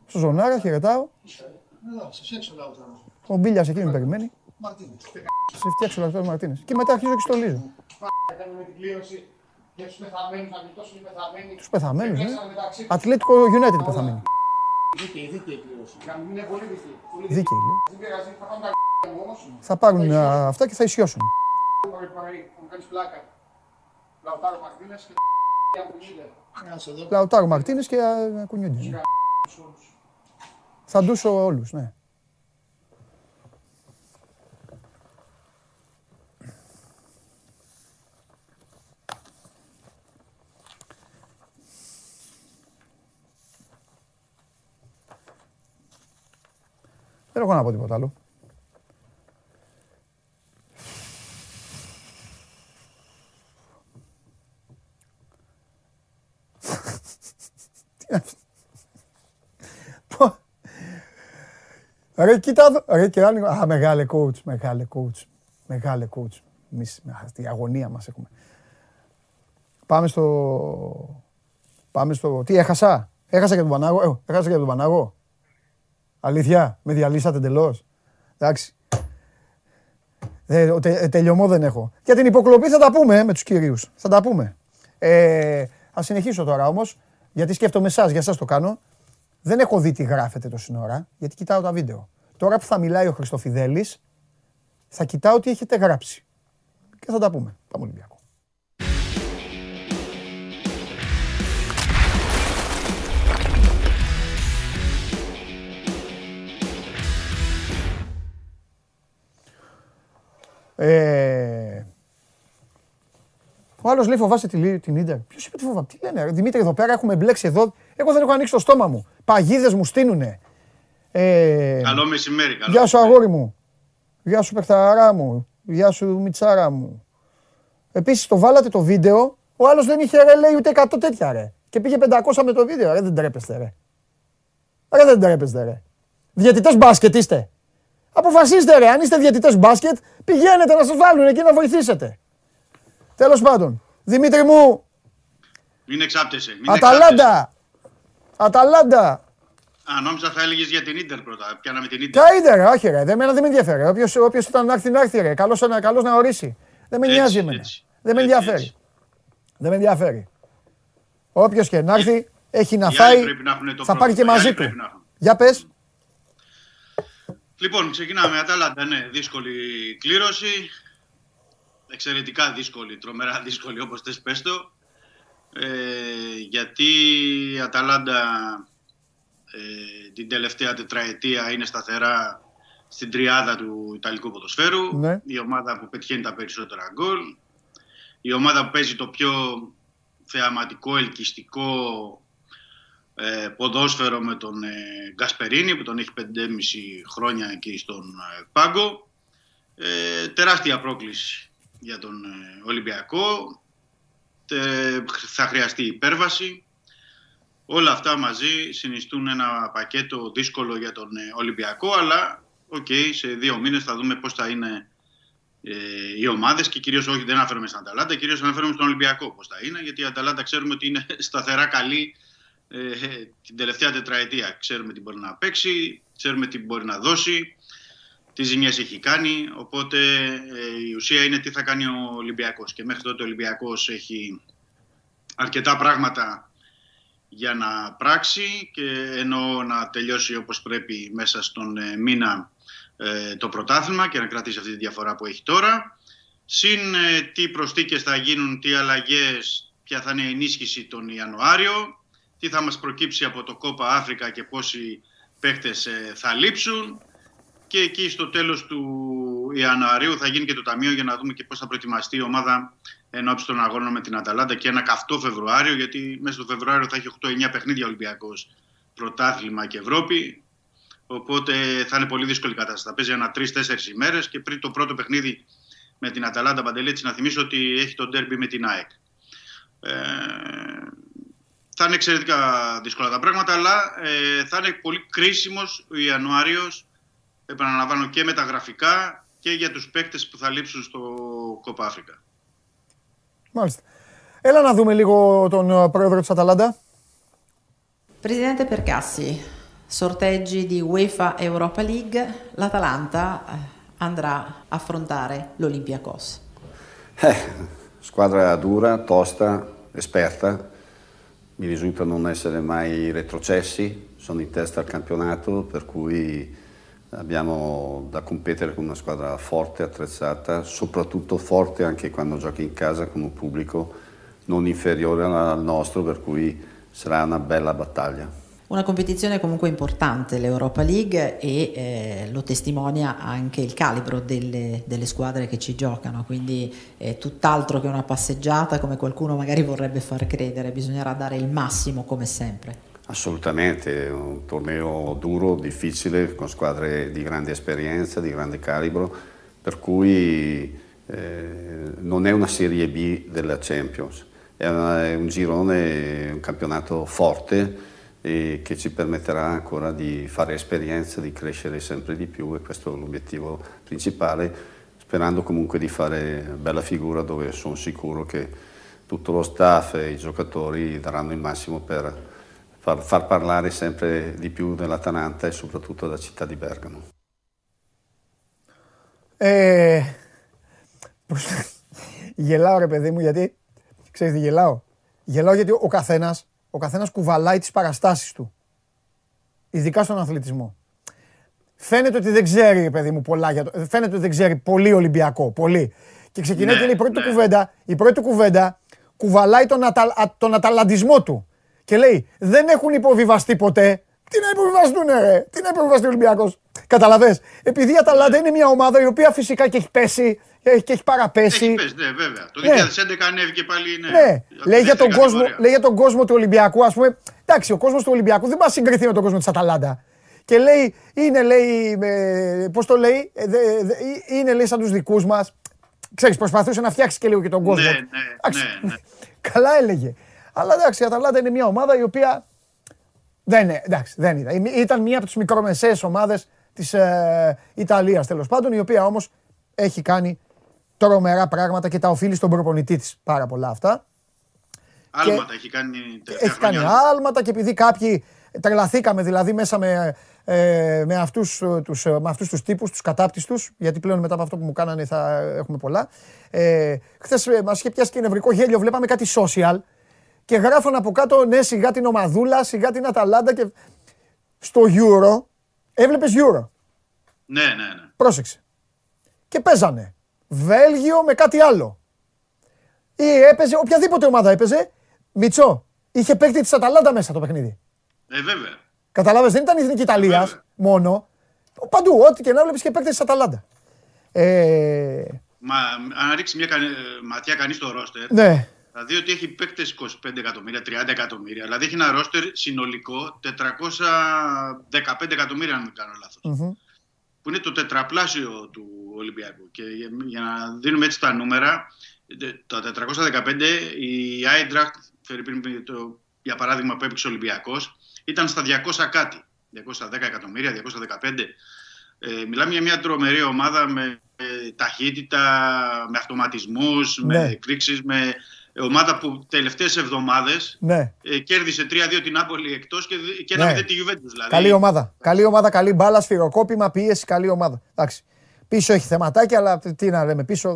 S1: Στο ζωνάρα, χαιρετάω.
S14: Εδώ, σας έξω λέω τώρα.
S1: Ο Μπίλιας εκεί με περιμένει.
S14: Μαρτίνες.
S1: Σε φτιάξει ο Λακτός Μαρτίνες. Και μετά αρχίζω και στολίζω. Θα κάνουμε την κλήρωση για τους πεθαμένους, να γλιτώσουν οι πεθαμένοι. Τους πεθαμένους, ναι. Ατλέτικο United πεθαμένοι.
S14: Δίκαιη, δίκαιη κλήρωση.
S1: Για να μην είναι πολύ δίκαιη. Δίκαιη, λέει. Δεν πειράζει, θα πάμε Θα πάρουν α, αυτά και θα ισιώσουν. Λαουτάρο Μαρτίνες και α, κουνιούνται. ναι. Θα ντούσω όλους, ναι. Δεν έχω να πω τίποτα άλλο. Τι είναι αυτό. Πω. Ρε κοίτα εδώ. Ρε και άνοιγμα. Α, μεγάλε coach, μεγάλε coach. Μεγάλε coach. Εμείς με- στη αγωνία μας έχουμε. Πάμε στο... Πάμε στο... Τι έχασα. Έχασα για τον Πανάγο. Ε, έχασα για τον Πανάγο. Αλήθεια, με διαλύσατε εντελώ. Εντάξει. Ε, τε, ε, τελειωμό δεν έχω. Για την υποκλοπή θα τα πούμε ε, με τους κυρίους. Θα τα πούμε. Ε, ας συνεχίσω τώρα όμως, γιατί σκέφτομαι εσάς, για εσάς το κάνω. Δεν έχω δει τι γράφετε το σύνορα, γιατί κοιτάω τα βίντεο. Τώρα που θα μιλάει ο Χριστοφιδέλης, θα κοιτάω τι έχετε γράψει. Και θα τα πούμε. Πάμε Ολυμπιακό. Ε, ο άλλος λέει φοβάσαι τη, Λί- την ντερ. Ποιος είπε τι φοβάμαι; Τι λένε, ρε, Δημήτρη, εδώ πέρα έχουμε μπλέξει εδώ. Εγώ δεν έχω ανοίξει το στόμα μου. Παγίδες μου στείνουνε. Ε,
S15: Καλό μεσημέρι, καλό.
S1: Γεια σου, αγόρι μου. Γεια σου, παιχταρά μου. Γεια σου, μιτσάρα μου. Επίσης, το βάλατε το βίντεο. Ο άλλος δεν είχε ρε, λέει ούτε 100 τέτοια ρε. Και πήγε 500 με το βίντεο. Ρε, δεν τρέπεστε, ρε. Ρε, δεν τρέπεστε, ρε. Διαιτητές μπάσκετ είστε. Αποφασίστε, ρε. Αν είστε διαιτητές μπάσκετ, πηγαίνετε να σας βάλουν εκεί να βοηθήσετε. Τέλος πάντων, Δημήτρη μου,
S15: Μην εξάπτεσαι. Μην εξάπτεσαι.
S1: Αταλάντα. Αταλάντα.
S15: Α, νόμιζα θα έλεγες για την Ίντερ πρώτα. Πιάναμε την Ίντερ.
S1: Ποια είναι, ρε, όχι, ρε. Δεν, εμένα δεν με ενδιαφέρει. Όποιος, όποιος ήταν να έρθει, να έρθει, ρε. Καλός, να- καλός να ορίσει. Δεν με
S15: Έτσι,
S1: νοιάζει εμένα.
S15: έτσι.
S1: Δεν με
S15: Έτσι,
S1: ενδιαφέρει.
S15: έτσι.
S1: Δεν με ενδιαφέρει. Όποιος και να έρθει, έχει να
S15: Οι άλλοι
S1: φάει,
S15: πρέπει να έχουν το
S1: θα πάρει και
S15: πρόβλημα. Οι
S1: μαζί
S15: άλλοι
S1: του.
S15: πρέπει να έχουν.
S1: Για πες.
S15: Λοιπόν, ξεκινάμε. Αταλάντα, ναι, δύσκολη κλήρωση. Εξαιρετικά δύσκολη, τρομερά δύσκολη, όπως θες πες το. Ε, γιατί η Αταλάντα ε, την τελευταία τετραετία είναι σταθερά στην τριάδα του Ιταλικού ποδοσφαίρου.
S1: Ναι.
S15: Η ομάδα που πετυχαίνει τα περισσότερα γκολ. Η ομάδα που παίζει το πιο θεαματικό, ελκυστικό ε, ποδόσφαιρο με τον ε, Γκασπερίνι που τον έχει 5,5 χρόνια εκεί στον ε, πάγκο. Ε, τεράστια πρόκληση για τον ε, Ολυμπιακό. Τε- θα χρειαστεί υπέρβαση. Όλα αυτά μαζί συνιστούν ένα πακέτο δύσκολο για τον ε, Ολυμπιακό, αλλά οκ, σε δύο μήνες θα δούμε πώς θα είναι ε, οι ομάδες και κυρίως όχι δεν αναφέρομαι στην Αταλάντα, κυρίως αναφέρομαι στον Ολυμπιακό πώς θα είναι, γιατί η Αταλάντα ξέρουμε ότι είναι σταθερά καλή ε, την τελευταία τετραετία. Ξέρουμε τι μπορεί να παίξει, ξέρουμε τι μπορεί να δώσει, τι ζημιές έχει κάνει, οπότε ε, η ουσία είναι τι θα κάνει ο Ολυμπιακός. Και μέχρι τότε ο Ολυμπιακός έχει αρκετά πράγματα για να πράξει και ενώ να τελειώσει όπως πρέπει μέσα στον ε, μήνα ε, το πρωτάθλημα και να κρατήσει αυτή τη διαφορά που έχει τώρα. Συν ε, τι προσθήκες θα γίνουν, τι αλλαγές, ποια θα είναι η ενίσχυση τον Ιανουάριο, τι θα μας προκύψει από το Κόπα Αφρικα και πόσοι παίχτες ε, θα λείψουν και εκεί στο τέλος του Ιανουαρίου θα γίνει και το ταμείο για να δούμε και πώς θα προετοιμαστεί η ομάδα ενώπιση των αγώνων με την Αταλάντα και ένα καυτό Φεβρουάριο γιατί μέσα στο Φεβρουάριο θα έχει 8-9 παιχνίδια Ολυμπιακός πρωτάθλημα και Ευρώπη οπότε θα είναι πολύ δύσκολη η κατάσταση. Θα παίζει ένα 3-4 ημέρες και πριν το πρώτο παιχνίδι με την Αταλάντα Παντελέτης να θυμίσω ότι έχει το ντέρμπι με την ΑΕΚ. Ε, θα είναι εξαιρετικά δύσκολα τα πράγματα, αλλά ε, θα είναι πολύ κρίσιμος ο Ιανουάριος, επαναλαμβάνω και με τα γραφικά και για τους παίκτες που θα λείψουν στο Κόπα Αφρικα.
S1: Μάλιστα. Έλα να δούμε λίγο τον ε, πρόεδρο της Αταλάντα.
S16: Presidente Percassi, sorteggi di UEFA Europa League, l'Atalanta eh, andrà a affrontare l'Olympiakos.
S17: Eh, squadra dura, tosta, esperta. Mi risulta non essere mai retrocessi, sono in testa al campionato, per cui abbiamo da competere con una squadra forte, attrezzata, soprattutto forte anche quando giochi in casa con un pubblico non inferiore al nostro, per cui sarà una bella battaglia.
S16: Una competizione comunque importante, l'Europa League, e eh, lo testimonia anche il calibro delle, delle, squadre che ci giocano, quindi è tutt'altro che una passeggiata come qualcuno magari vorrebbe far credere, bisognerà dare il massimo come sempre.
S17: Assolutamente, un torneo duro, difficile, con squadre di grande esperienza, di grande calibro, per cui eh, non è una Serie B della Champions, è, una, è un girone, un campionato forte e che ci permetterà ancora di fare esperienza, di crescere sempre di più e questo è l'obiettivo principale, sperando comunque di fare bella figura dove sono sicuro che tutto lo staff e i giocatori daranno il massimo per far, far parlare sempre di più dell'Atalanta e soprattutto della città di Bergamo.
S1: Ε, γελάω ρε παιδί μου γιατί, ξέρεις τι γελάω. Γελάω γιατί ο καθένας ο καθένας κουβαλάει τις παραστάσεις του. Ειδικά στον αθλητισμό. Φαίνεται ότι δεν ξέρει, παιδί μου, πολλά για το. Φαίνεται ότι δεν ξέρει πολύ Ολυμπιακό. Πολύ. Και ξεκινάει ναι, και λέει η πρώτη, ναι. του κουβέντα, η πρώτη του κουβέντα κουβαλάει τον, ατα, τον αταλαντισμό του. Και λέει: Δεν έχουν υποβιβαστεί ποτέ. Τι να υποβιβαστούν, ρε! Τι να υποβιβαστεί ο Ολυμπιακός; Καταλαβέ. Επειδή η Αταλάντα είναι μια ομάδα η οποία φυσικά και έχει πέσει έχει, και έχει παραπέσει.
S15: Έχει πέσει, ναι, βέβαια. Το 2011 ναι. ανέβηκε πάλι. Ναι,
S1: ναι. Λέει, για τον κόσμο, λέει για τον κόσμο του Ολυμπιακού, ας πούμε. Εντάξει, ο κόσμος του Ολυμπιακού δεν πάει συγκριθεί με τον κόσμο της Αταλάντα. Και λέει, είναι λέει, ε, πώς το λέει, ε, δε, δε, είναι λέει σαν τους δικούς μας. Ξέρεις, προσπαθούσε να φτιάξει και λίγο και τον κόσμο.
S15: Ναι, ναι, ναι, ναι.
S1: Καλά έλεγε. Αλλά εντάξει, η Αταλάντα είναι μια ομάδα η οποία. Δεν, είναι, εντάξει, δεν ήταν. Ήταν μια από τις μικρομεσαίες ομάδες της ε, Ιταλίας τέλος πάντων, η οποία όμως έχει κάνει τρομερά πράγματα και τα οφείλει στον προπονητή της πάρα πολλά αυτά.
S15: Άλματα έχει κάνει
S1: Έχει κάνει άλματα και επειδή κάποιοι τρελαθήκαμε δηλαδή μέσα με, ε, με αυτούς τους, με αυτούς τους τύπους, τους κατάπτυστους, γιατί πλέον μετά από αυτό που μου κάνανε θα έχουμε πολλά. Ε, χθες ε, μας είχε πιάσει και νευρικό γέλιο, βλέπαμε κάτι social και γράφαν από κάτω ναι σιγά την ομαδούλα, σιγά την Αταλάντα και στο Euro, έβλεπες Euro;
S15: Ναι, ναι, ναι.
S1: Πρόσεξε. Και παίζανε. Βέλγιο με κάτι άλλο. Ή έπαιζε, οποιαδήποτε ομάδα έπαιζε, Μιτσό, είχε παίκτη της Αταλάντα μέσα το παιχνίδι.
S15: Ε, βέβαια.
S1: Καταλάβες, δεν ήταν η εθνική Ιταλίας μόνο. Παντού, ό,τι και να βλέπεις και παίκτη της Αταλάντα. Ε...
S15: Μα αν ρίξει μια ματιά κανείς στο ρόστερ,
S1: ναι.
S15: Θα δει ότι έχει παίκτες 25 εκατομμύρια, 30 εκατομμύρια. Δηλαδή έχει ένα ρόστερ συνολικό 415 εκατομμύρια, αν δεν κάνω λάθος. Που είναι το τετραπλάσιο του Ολυμπιακού. Και για να δίνουμε έτσι τα νούμερα, το 415 η Άιντραχτ, για παράδειγμα που έπαιξε ο Ολυμπιακός, ήταν στα 200 κάτι. 210 εκατομμύρια, 215. Ε, μιλάμε για μια τρομερή ομάδα με ταχύτητα, με αυτοματισμούς, με ναι. κρίξεις, με ομάδα που τελευταίες εβδομάδες
S1: ναι.
S15: ε, κέρδισε 3-2 την Άπολη εκτός και, και ναι. τη Juventus. Δηλαδή.
S1: Καλή ομάδα. Καλή ομάδα, καλή μπάλα, σφυροκόπημα, πίεση, καλή ομάδα. Εντάξει. Πίσω έχει θεματάκια, αλλά τι να λέμε, πίσω,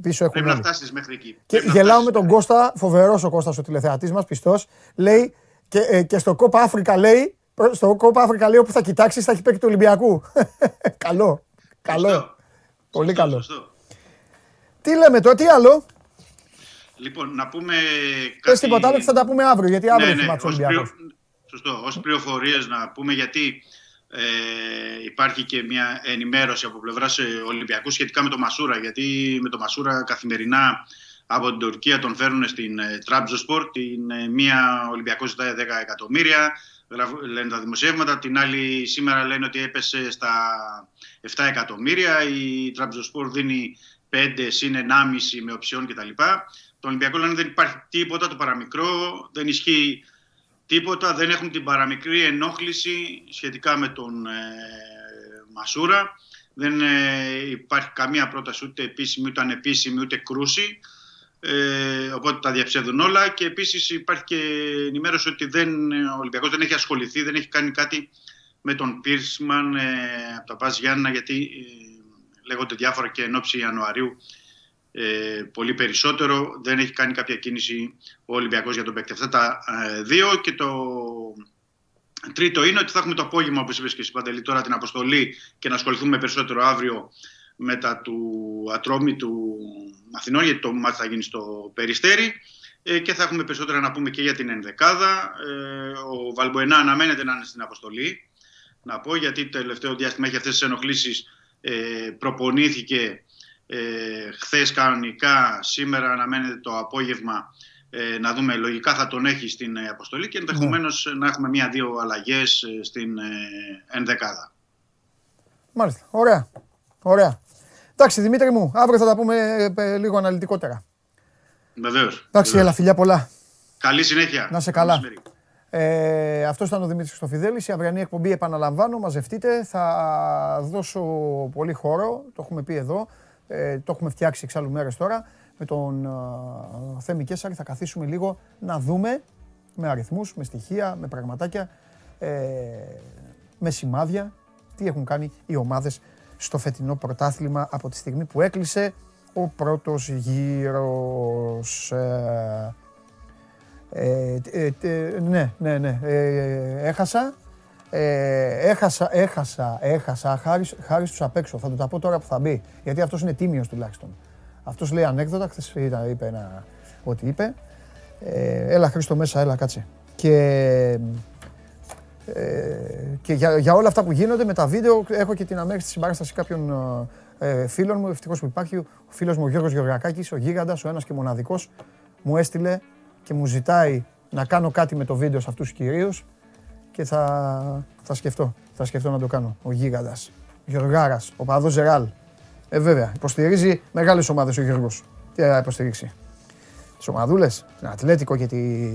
S1: πίσω
S15: έχουν. Πρέπει να φτάσεις μέχρι εκεί.
S1: Και γελάω με τον Κώστα, φοβερός ο Κώστας ο τηλεθεατής μας, πιστός. Λέει και, ε, και στο Κόπα Αφρικα λέει, στο Κόπα Αφρικα λέει όπου θα κοιτάξεις θα έχει παίξει του Ολυμπιακού. καλό. Καλό. Πολύ καλό.
S15: Σωστό.
S1: Τι λέμε τώρα, τι άλλο;
S15: Λοιπόν, να πούμε.
S1: Κάτι... τίποτα άλλο και θα τα πούμε αύριο, γιατί αύριο ναι, ναι,
S15: Ολυμπιακός. Σωστό. Ω πληροφορίες να πούμε γιατί ε, υπάρχει και μια ενημέρωση από πλευράς Ολυμπιακούς σχετικά με το Μασούρα. Γιατί με το Μασούρα καθημερινά από την Τουρκία τον φέρνουν στην ε, Τραμπζοσπορ. Την ε, μία Ολυμπιακός ζητάει 10 εκατομμύρια, λένε τα δημοσιεύματα. Την άλλη σήμερα λένε ότι έπεσε στα 7 εκατομμύρια. Η Τραμπζοσπορ δίνει 5 συν 1,5 με οψιόν κτλ. Το Ολυμπιακό λένε δεν υπάρχει τίποτα, το παραμικρό, δεν ισχύει τίποτα, δεν έχουν την παραμικρή ενόχληση σχετικά με τον ε, Μασούρα. Δεν ε, υπάρχει καμία πρόταση ούτε επίσημη, ούτε ανεπίσημη, ούτε κρούση. Ε, οπότε τα διαψεύδουν όλα και επίσης υπάρχει και ενημέρωση ότι δεν, ο Ολυμπιακός δεν έχει ασχοληθεί, δεν έχει κάνει κάτι με τον Πίρσμαν ε, από τα Πας Γιάννα γιατί ε, λέγονται διάφορα και εν ώψη Ιανουαρίου ε, πολύ περισσότερο. Δεν έχει κάνει κάποια κίνηση ο Ολυμπιακός για τον παίκτη. Αυτά τα ε, δύο και το Τρίτο είναι ότι θα έχουμε το απόγευμα, όπως είπες και εσύ Παντελή, τώρα την αποστολή και να ασχοληθούμε περισσότερο αύριο μετά του Ατρόμη του Αθηνών, γιατί το μάτι θα γίνει στο Περιστέρι. Ε, και θα έχουμε περισσότερα να πούμε και για την ενδεκάδα. Ε, ο Βαλμποενά αναμένεται να είναι στην αποστολή. Να πω γιατί το τελευταίο διάστημα έχει αυτές τις ενοχλήσεις. Ε, προπονήθηκε ε, χθες κανονικά, σήμερα αναμένεται το απόγευμα ε, να δούμε, λογικά θα τον έχει στην ε, αποστολή και ενδεχομένως να έχουμε μία-δύο αλλαγές ε, στην ε, ενδεκάδα.
S1: Μάλιστα. Ωραία. Ωραία. Εντάξει, Δημήτρη μου, αύριο θα τα πούμε ε, ε, λίγο αναλυτικότερα.
S15: Βεβαίως.
S1: Εντάξει, έλα, φιλιά πολλά.
S15: Καλή συνέχεια.
S1: Να σε καλά. Ε, αυτός ήταν ο Δημήτρης Χριστοφιδέλης. Η αυριανή εκπομπή, επαναλαμβάνω, μαζευτείτε. Θα δώσω πολύ χώρο, το έχουμε πει εδώ. Ε, το έχουμε φτιάξει εξάλλου μέρες τώρα. Με τον ε, Θέμη Κέσσαρη θα καθίσουμε λίγο να δούμε με αριθμούς, με στοιχεία, με πραγματάκια, ε, με σημάδια, τι έχουν κάνει οι ομάδες στο φετινό πρωτάθλημα από τη στιγμή που έκλεισε ο πρώτος γύρος. Ε, ε, ε, ε, ναι, ναι, ναι. Ε, έχασα. Ε, έχασα, έχασα, έχασα. Χάρη, χάρη στους απ' έξω. Θα τους τα πω τώρα που θα μπει. Γιατί αυτός είναι τίμιος τουλάχιστον. Αυτός λέει ανέκδοτα. Χθες ήταν- είπε ένα, ό,τι είπε. Ε, έλα Χρήστο μέσα, έλα κάτσε. Και, ε, και για, για όλα αυτά που γίνονται με τα βίντεο έχω και την αμέριστη συμπαράσταση κάποιων ε, ε, φίλων μου. Ευτυχώς που υπάρχει ο φίλος μου ο Γιώργος Γεωργακάκης, ο γίγαντας, ο ένας και μοναδικός. Μου έστειλε και μου ζητάει να κάνω κάτι με το βίντεο σε αυτούς τους κυρίους και θα, θα σκεφτώ. Θα σκεφτώ να το κάνω. Ο Γίγαντας, ο Γιωργάρας, ο παδός Ζεράλ. Ε, βέβαια, υποστηρίζει μεγάλες ομάδες ο Γιώργος. Τι θα υποστηρίξει; Τις ομαδούλες, την Ατλέτικο και τη,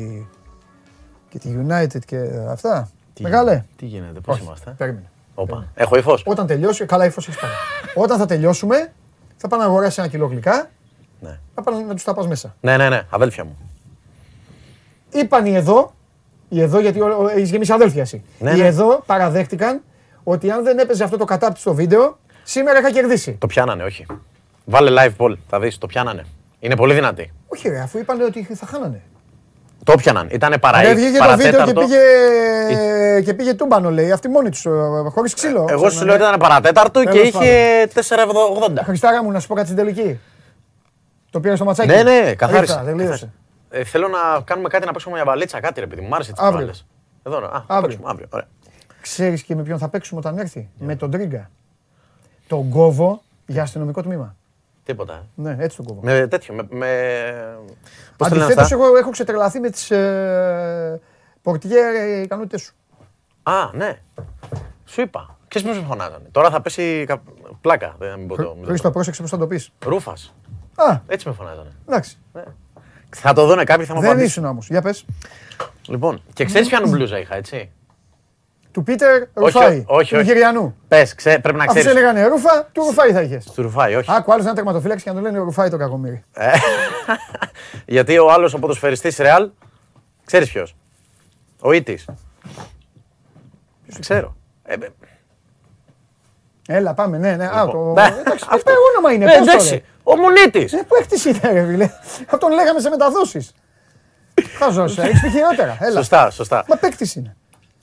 S1: και τη United και αυτά.
S18: Τι
S1: Μεγάλε.
S18: γίνεται, Τι γίνεται, πώς
S1: Όχι,
S18: είμαστε;
S1: Περίμενε.
S18: Όπα. Έχω ύφος.
S1: Όταν τελειώσει, καλά ύφος έχεις πάρει. Όταν θα τελειώσουμε, θα πάω να αγοράσει ένα κιλό γλυκά.
S18: Ναι.
S1: Θα πάω να τους τα πας μέσα.
S18: Ναι, ναι, ναι, αδέλφια μου.
S1: Είπαν οι εδώ, οι εδώ γιατί ο- ο- έχεις γεμίσει αδέλφια εσύ.
S18: Ναι,
S1: οι
S18: ναι.
S1: εδώ παραδέχτηκαν ότι αν δεν έπαιζε αυτό το κατάπτη στο βίντεο, σήμερα είχα κερδίσει.
S18: Το πιάνανε, όχι. Βάλε live poll, θα δεις, το πιάνανε. Είναι πολύ δυνατή.
S1: Όχι ρε, αφού είπαν ότι θα χάνανε.
S18: Το πιάνανε. Ήτανε
S1: Ρε,
S18: παραή,
S1: βγήκε το βίντεο και
S18: παρατέταρτο.
S1: πήγε, και πήγε τούμπανο λέει, αυτή μόνη τους, ε, χωρίς ξύλο.
S18: Εγώ σου λέω ότι ήταν παρατέταρτο και
S1: Τέλος
S18: είχε 4,80.
S1: Χριστάρα μου, να σου πω κάτι στην τελική. Το πήρε στο ματσάκι.
S18: Ναι, ναι, καθάρισα.
S1: Ρίχτα, τελείωσε.
S18: Ε, θέλω να κάνουμε κάτι να παίξουμε μια βαλίτσα, κάτι ρε παιδί μου. Μ' άρεσε τις
S1: Αύριο.
S18: μπάλες. Εδώ, α, θα
S1: Αύριο.
S18: παίξουμε αύριο. Ωραία.
S1: Ξέρεις και με ποιον θα παίξουμε όταν έρθει; Με τον Τρίγκα. Τον κόβω για αστυνομικό τμήμα.
S18: Τίποτα. ε.
S1: Ναι, έτσι τον κόβω.
S18: Με τέτοιο, με... με... Πώς το λένε
S1: Αντιθέτως,
S18: αυτά;
S1: εγώ έχω ξετρελαθεί με τις ε, πορτιέρ ικανότητες σου.
S18: Α, ναι. Σου είπα. Ξέρεις πώς με φωνάζανε. Τώρα θα πέσει κα... πλάκα. Δεν θα μην πω το. μην το-
S1: Χρήστο, πρόσεξε πώς θα το πεις.
S18: Ρούφας.
S1: Α,
S18: Έτσι με φωνάζανε.
S1: εντάξει.
S18: Θα το δούνε κάποιοι, θα μου
S1: Δεν
S18: απαντήσουν.
S1: ήσουν όμως. Για πες.
S18: Λοιπόν, και ξέρεις ποια μπλούζα είχα, έτσι;
S1: Του Πίτερ
S18: Όχι,
S1: Ρουφάη.
S18: όχι,
S1: Του
S18: όχι.
S1: Νιγηριανού.
S18: Πες, ξέ, πρέπει να
S1: Αφού σε
S18: ξέρεις.
S1: έλεγανε Ρούφα, του Ρουφάη θα είχες.
S18: Του Ρουφάη, όχι.
S1: Άκου άλλος να είναι τερματοφύλαξη και να τον λένε Ρουφάη το κακομύρι.
S18: Ε, Γιατί ο άλλος ο ποδοσφαιριστής Ρεάλ, ξέρεις ποιος; Ο Ήτης. Δεν ξέρω. Ε, ε,
S1: Έλα, πάμε, ναι, ναι. Α,
S18: Λοιπόν.
S1: το...
S18: Ναι.
S1: Εντάξει, αυτό όνομα είναι.
S18: Ε,
S1: πώς το
S18: εντάξει,
S1: λέει.
S18: ο Μουνίτης.
S1: Ε, πού έκτης είναι, ρε φίλε. Θα τον λέγαμε σε μεταδόσεις. Θα ζώσει, έχεις πει χειρότερα. Έλα.
S18: Σωστά, σωστά.
S1: Μα παίκτης είναι.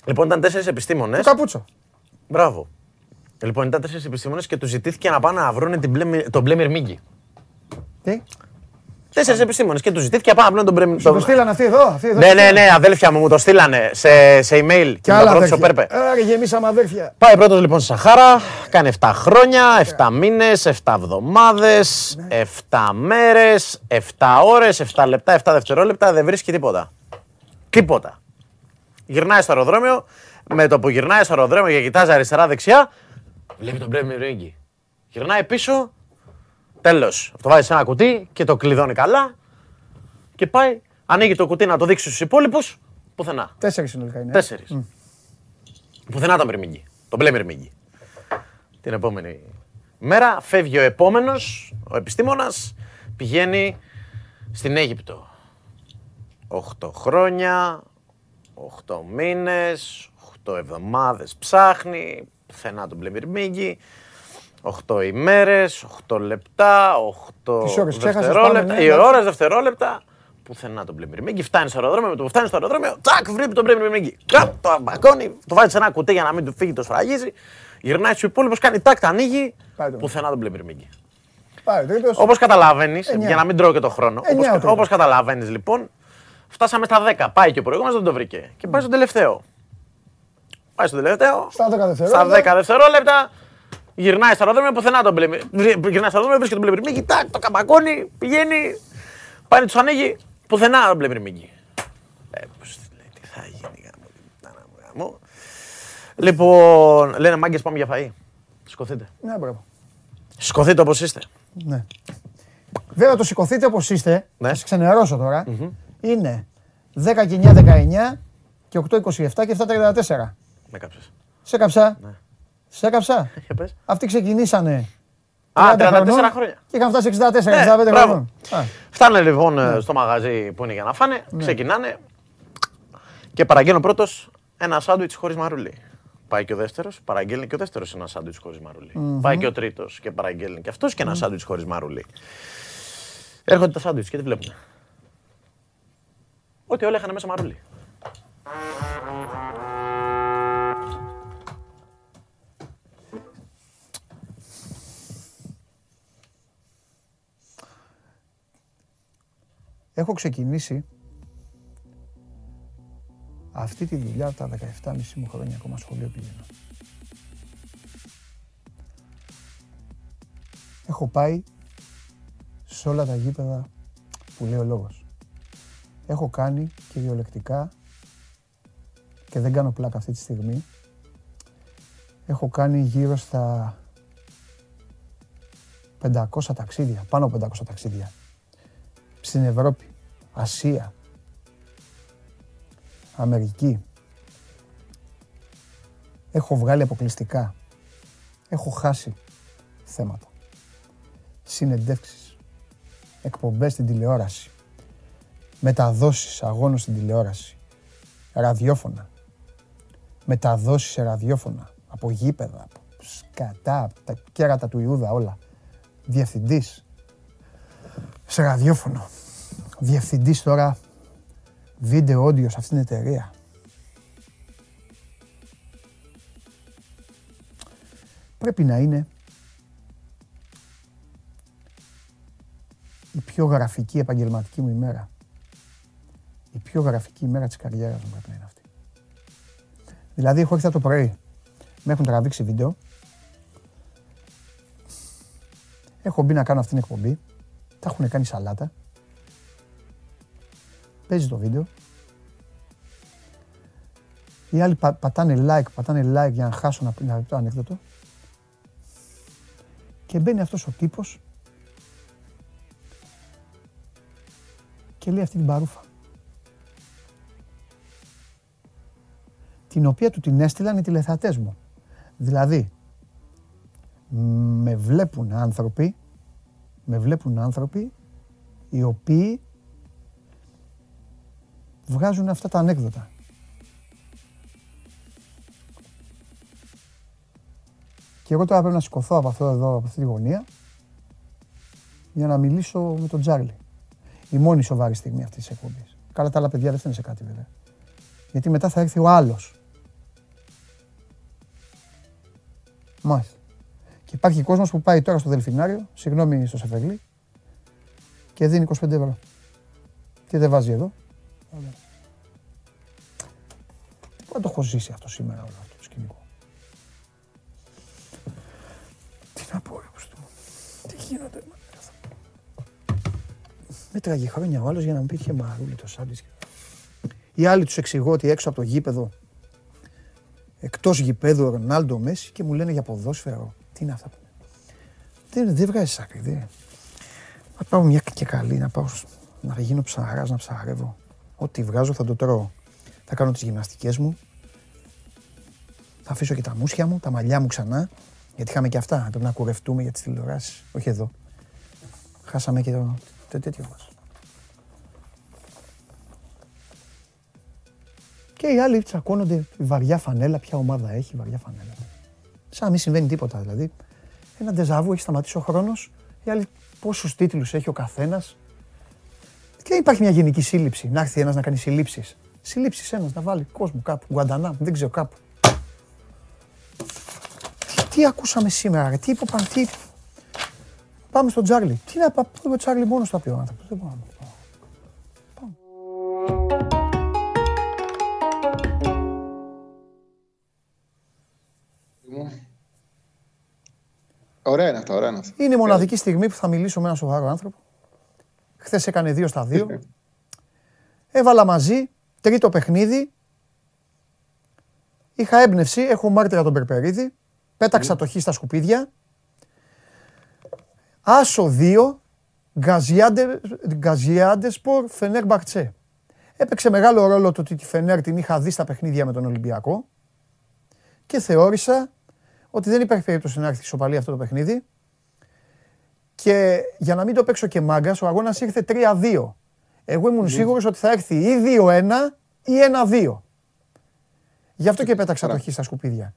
S18: Λοιπόν, ήταν τέσσερις
S1: Το
S18: επιστήμονες.
S1: καπούτσο.
S18: Μπράβο. Λοιπόν, ήταν τέσσερις επιστήμονες και τους ζητήθηκε να πάνε να βρουν την μπλε, τον μπλε μυρμήγκι.
S1: Τι;
S18: Τέσσερις επιστήμονες και τους ζητήθηκε να πάνε να βρουν τον μπλε
S1: Σου το στείλανε αυτοί εδώ. Αυτοί εδώ
S18: Ναι,
S1: σου
S18: ναι,
S1: στείλανε.
S18: ναι, αδέλφια μου μου το στείλανε σε, σε email
S1: Και
S18: και
S1: άλλα
S18: τα πρώτη ο
S1: αδέρφια.
S18: Πέρπε.
S1: Άρα γεμίσαμε αδέρφια.
S18: Πάει πρώτος λοιπόν στη Σαχάρα, κάνει 7 χρόνια, 7 μήνες, 7 εβδομάδες, 7 μέρες, 7 ώρες, 7 λεπτά, 7 δευτερόλεπτα, δεν βρίσκει τίποτα. Τίποτα. Γυρνάει στο αεροδρόμιο, με το που γυρνάει στο αεροδρόμιο και κοιτάζει αριστερά-δεξιά, βλέπει τον Πρέμι Ρίγκη. Γυρνάει πίσω, τέλος. Αυτό βάζεις σε ένα κουτί και το κλειδώνει καλά και πάει, ανοίγει το κουτί να το δείξει στους υπόλοιπους, πουθενά.
S1: Τέσσερις συνολικά είναι.
S18: Τέσσερις. Πουθενά το μυρμήγκι. Το μπλε μυρμήγκι. Την επόμενη μέρα φεύγει ο επόμενος, ο επιστήμονας, πηγαίνει στην Αίγυπτο. 8 χρόνια, 8 μήνες, 8 εβδομάδες ψάχνει, πουθενά το μπλε μυρμήγκι. 8 ημέρες, 8 λεπτά, 8
S1: Τις ώρες ξέχασες,
S18: δευτερόλεπτα.
S1: πάμε, ναι,
S18: Οι
S1: εντάξει.
S18: ώρες, δευτερόλεπτα. Πουθενά τον Πλημμυριμίγκη. Φτάνει στο αεροδρόμιο, με το που φτάνει στο αεροδρόμιο, τσακ, βρέπει τον Πλημμυριμίγκη. Καπ, το αμπακώνει, το βάζει σε ένα κουτί για να μην του φύγει, το σφραγίζει. Γυρνάει στους υπόλοιπους, κάνει τάκ, τα ανοίγει. Πουθενά τον Πλημμυριμίγκη.
S1: Πάει, τρίτος.
S18: Όπως καταλαβαίνεις,
S1: Εννιά.
S18: για να μην τρώω και το χρόνο.
S1: Εννιά ο
S18: Όπως
S1: τρίτος.
S18: καταλαβαίνεις, λοιπόν, φτάσαμε στα 10. Πάει και ο προηγούμενος δεν το βρήκε. Και πάει στο τελευταίο. Πάει στο τελευταίο.
S1: Στα 10
S18: Στα
S1: δευτερόλεπτα.
S18: 10 δευτερόλεπτα γυρνάει στο αεροδρόμιο πουθενά τον πλημμύ. Γυρνάει στο αεροδρόμιο, βρίσκεται τον πλημμυρμήγκη, τάκ, το καμπακώνει, πηγαίνει, πάει τους ανοίγει, πουθενά τον πλημμυρμήγκη. Ε, πώς λέει, τι θα γίνει, γάμο, τι πουτάνα μου, γάμο. Λοιπόν, λένε μάγκες πάμε για φαΐ. Σηκωθείτε.
S1: Ναι, μπράβο.
S18: Σηκωθείτε όπως είστε.
S1: Ναι. Βέβαια το σηκωθείτε όπως είστε,
S18: Ναι.
S1: θα σας ξενερώσω τώρα, είναι 10 και 9, 19 και 8, 27 και 7, 34.
S18: Με κάψες.
S1: Σε κάψα.
S18: Ναι.
S1: Σε κάψα.
S18: Για πες.
S1: Αυτοί ξεκινήσανε
S18: Α,
S1: 30
S18: 34
S1: χρονών
S18: χρόνια.
S1: Και είχαν φτάσει 64,
S18: Ναι,
S1: 65
S18: μπράβο.
S1: χρονών. Α,
S18: Φτάνε λοιπόν ε, στο μαγαζί που είναι για να φάνε,
S1: Ναι.
S18: ξεκινάνε και παραγγέλνω πρώτος ένα σάντουιτς χωρίς μαρούλι. Πάει και ο δεύτερος, παραγγέλνει και ο δεύτερος ένα σάντουιτς χωρίς μαρούλι.
S1: Μμμ.
S18: Πάει και ο τρίτος και παραγγέλνει και αυτός και ένα σάντουιτς χωρίς μαρούλι. Έρχονται τα σάντουιτς και τι βλέπουν. Ότι όλα είχαν μέσα μαρούλι.
S1: Έχω ξεκινήσει αυτή τη δουλειά από τα 17,5 μου χρόνια ακόμα σχολείο πηγαίνω. Έχω πάει σε όλα τα γήπεδα που λέει ο λόγος. Έχω κάνει κυριολεκτικά και δεν κάνω πλάκα αυτή τη στιγμή. Έχω κάνει γύρω στα 500 ταξίδια, πάνω από 500 ταξίδια. Στην Ευρώπη, Ασία, Αμερική. Έχω βγάλει αποκλειστικά. Έχω χάσει θέματα. Συνεντεύξεις. Εκπομπές στην τηλεόραση. Μεταδόσεις αγώνων στην τηλεόραση. Ραδιόφωνα. Μεταδόσεις σε ραδιόφωνα. Από γήπεδα, από σκατά, από τα κέρατα του Ιούδα όλα. Διευθυντής. Σε ραδιόφωνο. Διευθυντής τώρα βίντεο audio σε αυτήν την εταιρεία. Πρέπει να είναι η πιο γραφική επαγγελματική μου ημέρα. Η πιο γραφική ημέρα της καριέρας μου πρέπει να είναι αυτή. Δηλαδή έχω έρθει από το πρωί, με έχουν τραβήξει βίντεο, έχω μπει να κάνω αυτήν την εκπομπή, τα έχουν κάνει σαλάτα, παίζει το βίντεο, οι άλλοι πα- πατάνε like, πατάνε like για να χάσουν να πει να πει το ανέκδοτο. Και μπαίνει αυτός ο τύπος και λέει αυτή την παρούφα. Την οποία του την έστειλαν οι τηλεθεατές μου. Δηλαδή, με βλέπουν άνθρωποι, με βλέπουν άνθρωποι οι οποίοι βγάζουν αυτά τα ανέκδοτα. Και εγώ τώρα πρέπει να σηκωθώ από αυτό εδώ, από αυτή τη γωνία, για να μιλήσω με τον Τζάρλι. Η μόνη σοβαρή στιγμή αυτής της εκπομπής. Καλά, τα άλλα παιδιά δεν φταίνουν σε κάτι βέβαια. Γιατί μετά θα έρθει ο άλλος. Μάλιστα. Και υπάρχει κόσμος που πάει τώρα στο Δελφινάριο, συγγνώμη στο Σεφεγλί, και δίνει 25 ευρώ. Και δεν βάζει εδώ. Πού να το έχω ζήσει αυτό σήμερα όλο αυτό το σκηνικό; Τι να πω, ρε Χριστέ μου. Τι γίνονται. μα, Μέτραγε χρόνια ο άλλος για να μου πει είχε μαρούλι το σάντουιτς. Οι άλλοι τους εξηγώ ότι έξω από το γήπεδο, εκτός γηπέδου ο Ρονάλντο Μέση και μου λένε για ποδόσφαιρο. Τι είναι αυτά που δεν, δεν βγάζει άκρη. Δεν. Να πάω μια και καλή, να πάω σ- να γίνω ψαράς, να ψαρεύω. Ό,τι βγάζω θα το τρώω. Θα κάνω τις γυμναστικές μου. Θα αφήσω και τα μουσια μου, τα μαλλιά μου ξανά. Γιατί είχαμε και αυτά. Πρέπει να κουρευτούμε για τις τηλεοράσεις. Όχι εδώ. Χάσαμε και το, το τέτοιο μας. Και οι άλλοι τσακώνονται η βαριά φανέλα. Ποια ομάδα έχει βαριά φανέλα. Σαν να μην συμβαίνει τίποτα δηλαδή. Ένα ντεζαβού έχει σταματήσει ο χρόνος. Οι άλλοι πόσους τίτλους έχει ο καθένας. Και υπάρχει μια γενική σύλληψη. Να έρθει ένας να κάνει συλλήψεις. Συλλήψεις ένας να βάλει κόσμο κάπου. Γκουαντανάμ, δεν ξέρω κάπου. Τι, τι ακούσαμε σήμερα, ρε, τι είπε ο Παν- τι- Πάμε στον Τσάρλι. Τι να πάμε, ο Τσάρλι μόνο θα πει ο άνθρωπος. Δεν μπορώ να πω.
S19: Ωραία είναι αυτά, ωραία είναι αυτά.
S1: Είναι η μοναδική στιγμή που θα μιλήσω με έναν σοβαρό άνθρωπο. Χθες έκανε δύο στα δύο. Έβαλα μαζί, τρίτο παιχνίδι. Είχα έμπνευση, έχω μάρτυρα τον Περπερίδη. Πέταξα το χ στα σκουπίδια. Άσο 2, Γκαζιάντεσπορ, Φενέρ Μπαρτσέ. Έπαιξε μεγάλο ρόλο το ότι τη Φενέρ την είχα δει στα παιχνίδια με τον Ολυμπιακό και θεώρησα ότι δεν υπάρχει περίπτωση να έρθει ισοπαλία αυτό το παιχνίδι. Και για να μην το παίξω και μάγκας, ο αγώνας ήρθε 3-2. Εγώ ήμουν σίγουρος ότι θα έρθει ή 2-1 ή 1-2. Γι' αυτό και πέταξα το χ στα σκουπίδια.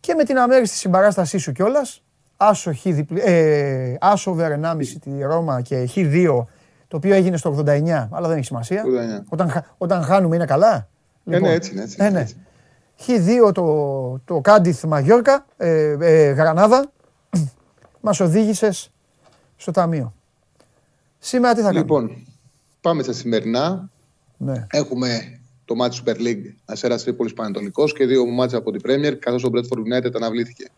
S1: Και με την αμέριστη συμπαράστασή σου κιόλας, άσο, χ διπλή, ε, άσο over 1,5 τη Ρώμα και χ 2, το οποίο έγινε στο 89, αλλά δεν έχει σημασία.
S19: 89.
S1: Όταν, χα- όταν χάνουμε είναι καλά.
S19: Ε, ναι, έτσι είναι, έτσι
S1: Ε, ναι. Χ2 το, το Κάντιθ Μαγιόρκα, ε, ε, Γρανάδα, μας οδήγησες στο ταμείο. Σήμερα τι θα κάνουμε;
S19: Λοιπόν, πάμε στα σημερινά.
S1: Ναι.
S19: Έχουμε το μάτι Super League Αστέρας Τρίπολης Πανετολικός και δύο μάτια από την Premier, καθώς ο Bradford United αναβλήθηκε.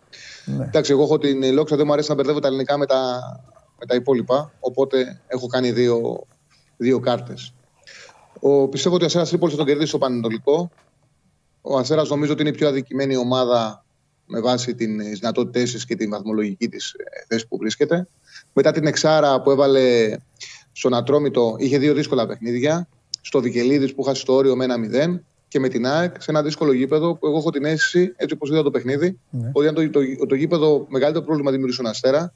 S1: Ναι.
S19: Εντάξει, εγώ έχω την λόξα, δεν μου αρέσει να μπερδεύω τα ελληνικά με τα, με τα υπόλοιπα, οπότε έχω κάνει δύο, δύο κάρτες. Πιστεύω ότι ο Αστέρας Τρίπολης θα τον κερδίσει στο Πανετολικό. Ο Αστέρα νομίζω ότι είναι η πιο αδικημένη ομάδα με βάση τις δυνατότητές της και τη βαθμολογική της θέση που βρίσκεται. Μετά την Εξάρα που έβαλε στον Ατρόμητο, είχε δύο δύσκολα παιχνίδια. Στο Βικελίδης που είχα στο όριο με ένα 0 και με την ΑΕΚ σε ένα δύσκολο γήπεδο που εγώ έχω την αίσθηση, έτσι όπως είδα το παιχνίδι,
S1: Ναι.
S19: ότι ήταν το, το, το, γήπεδο μεγαλύτερο πρόβλημα δημιουργούσε ο Αστέρα.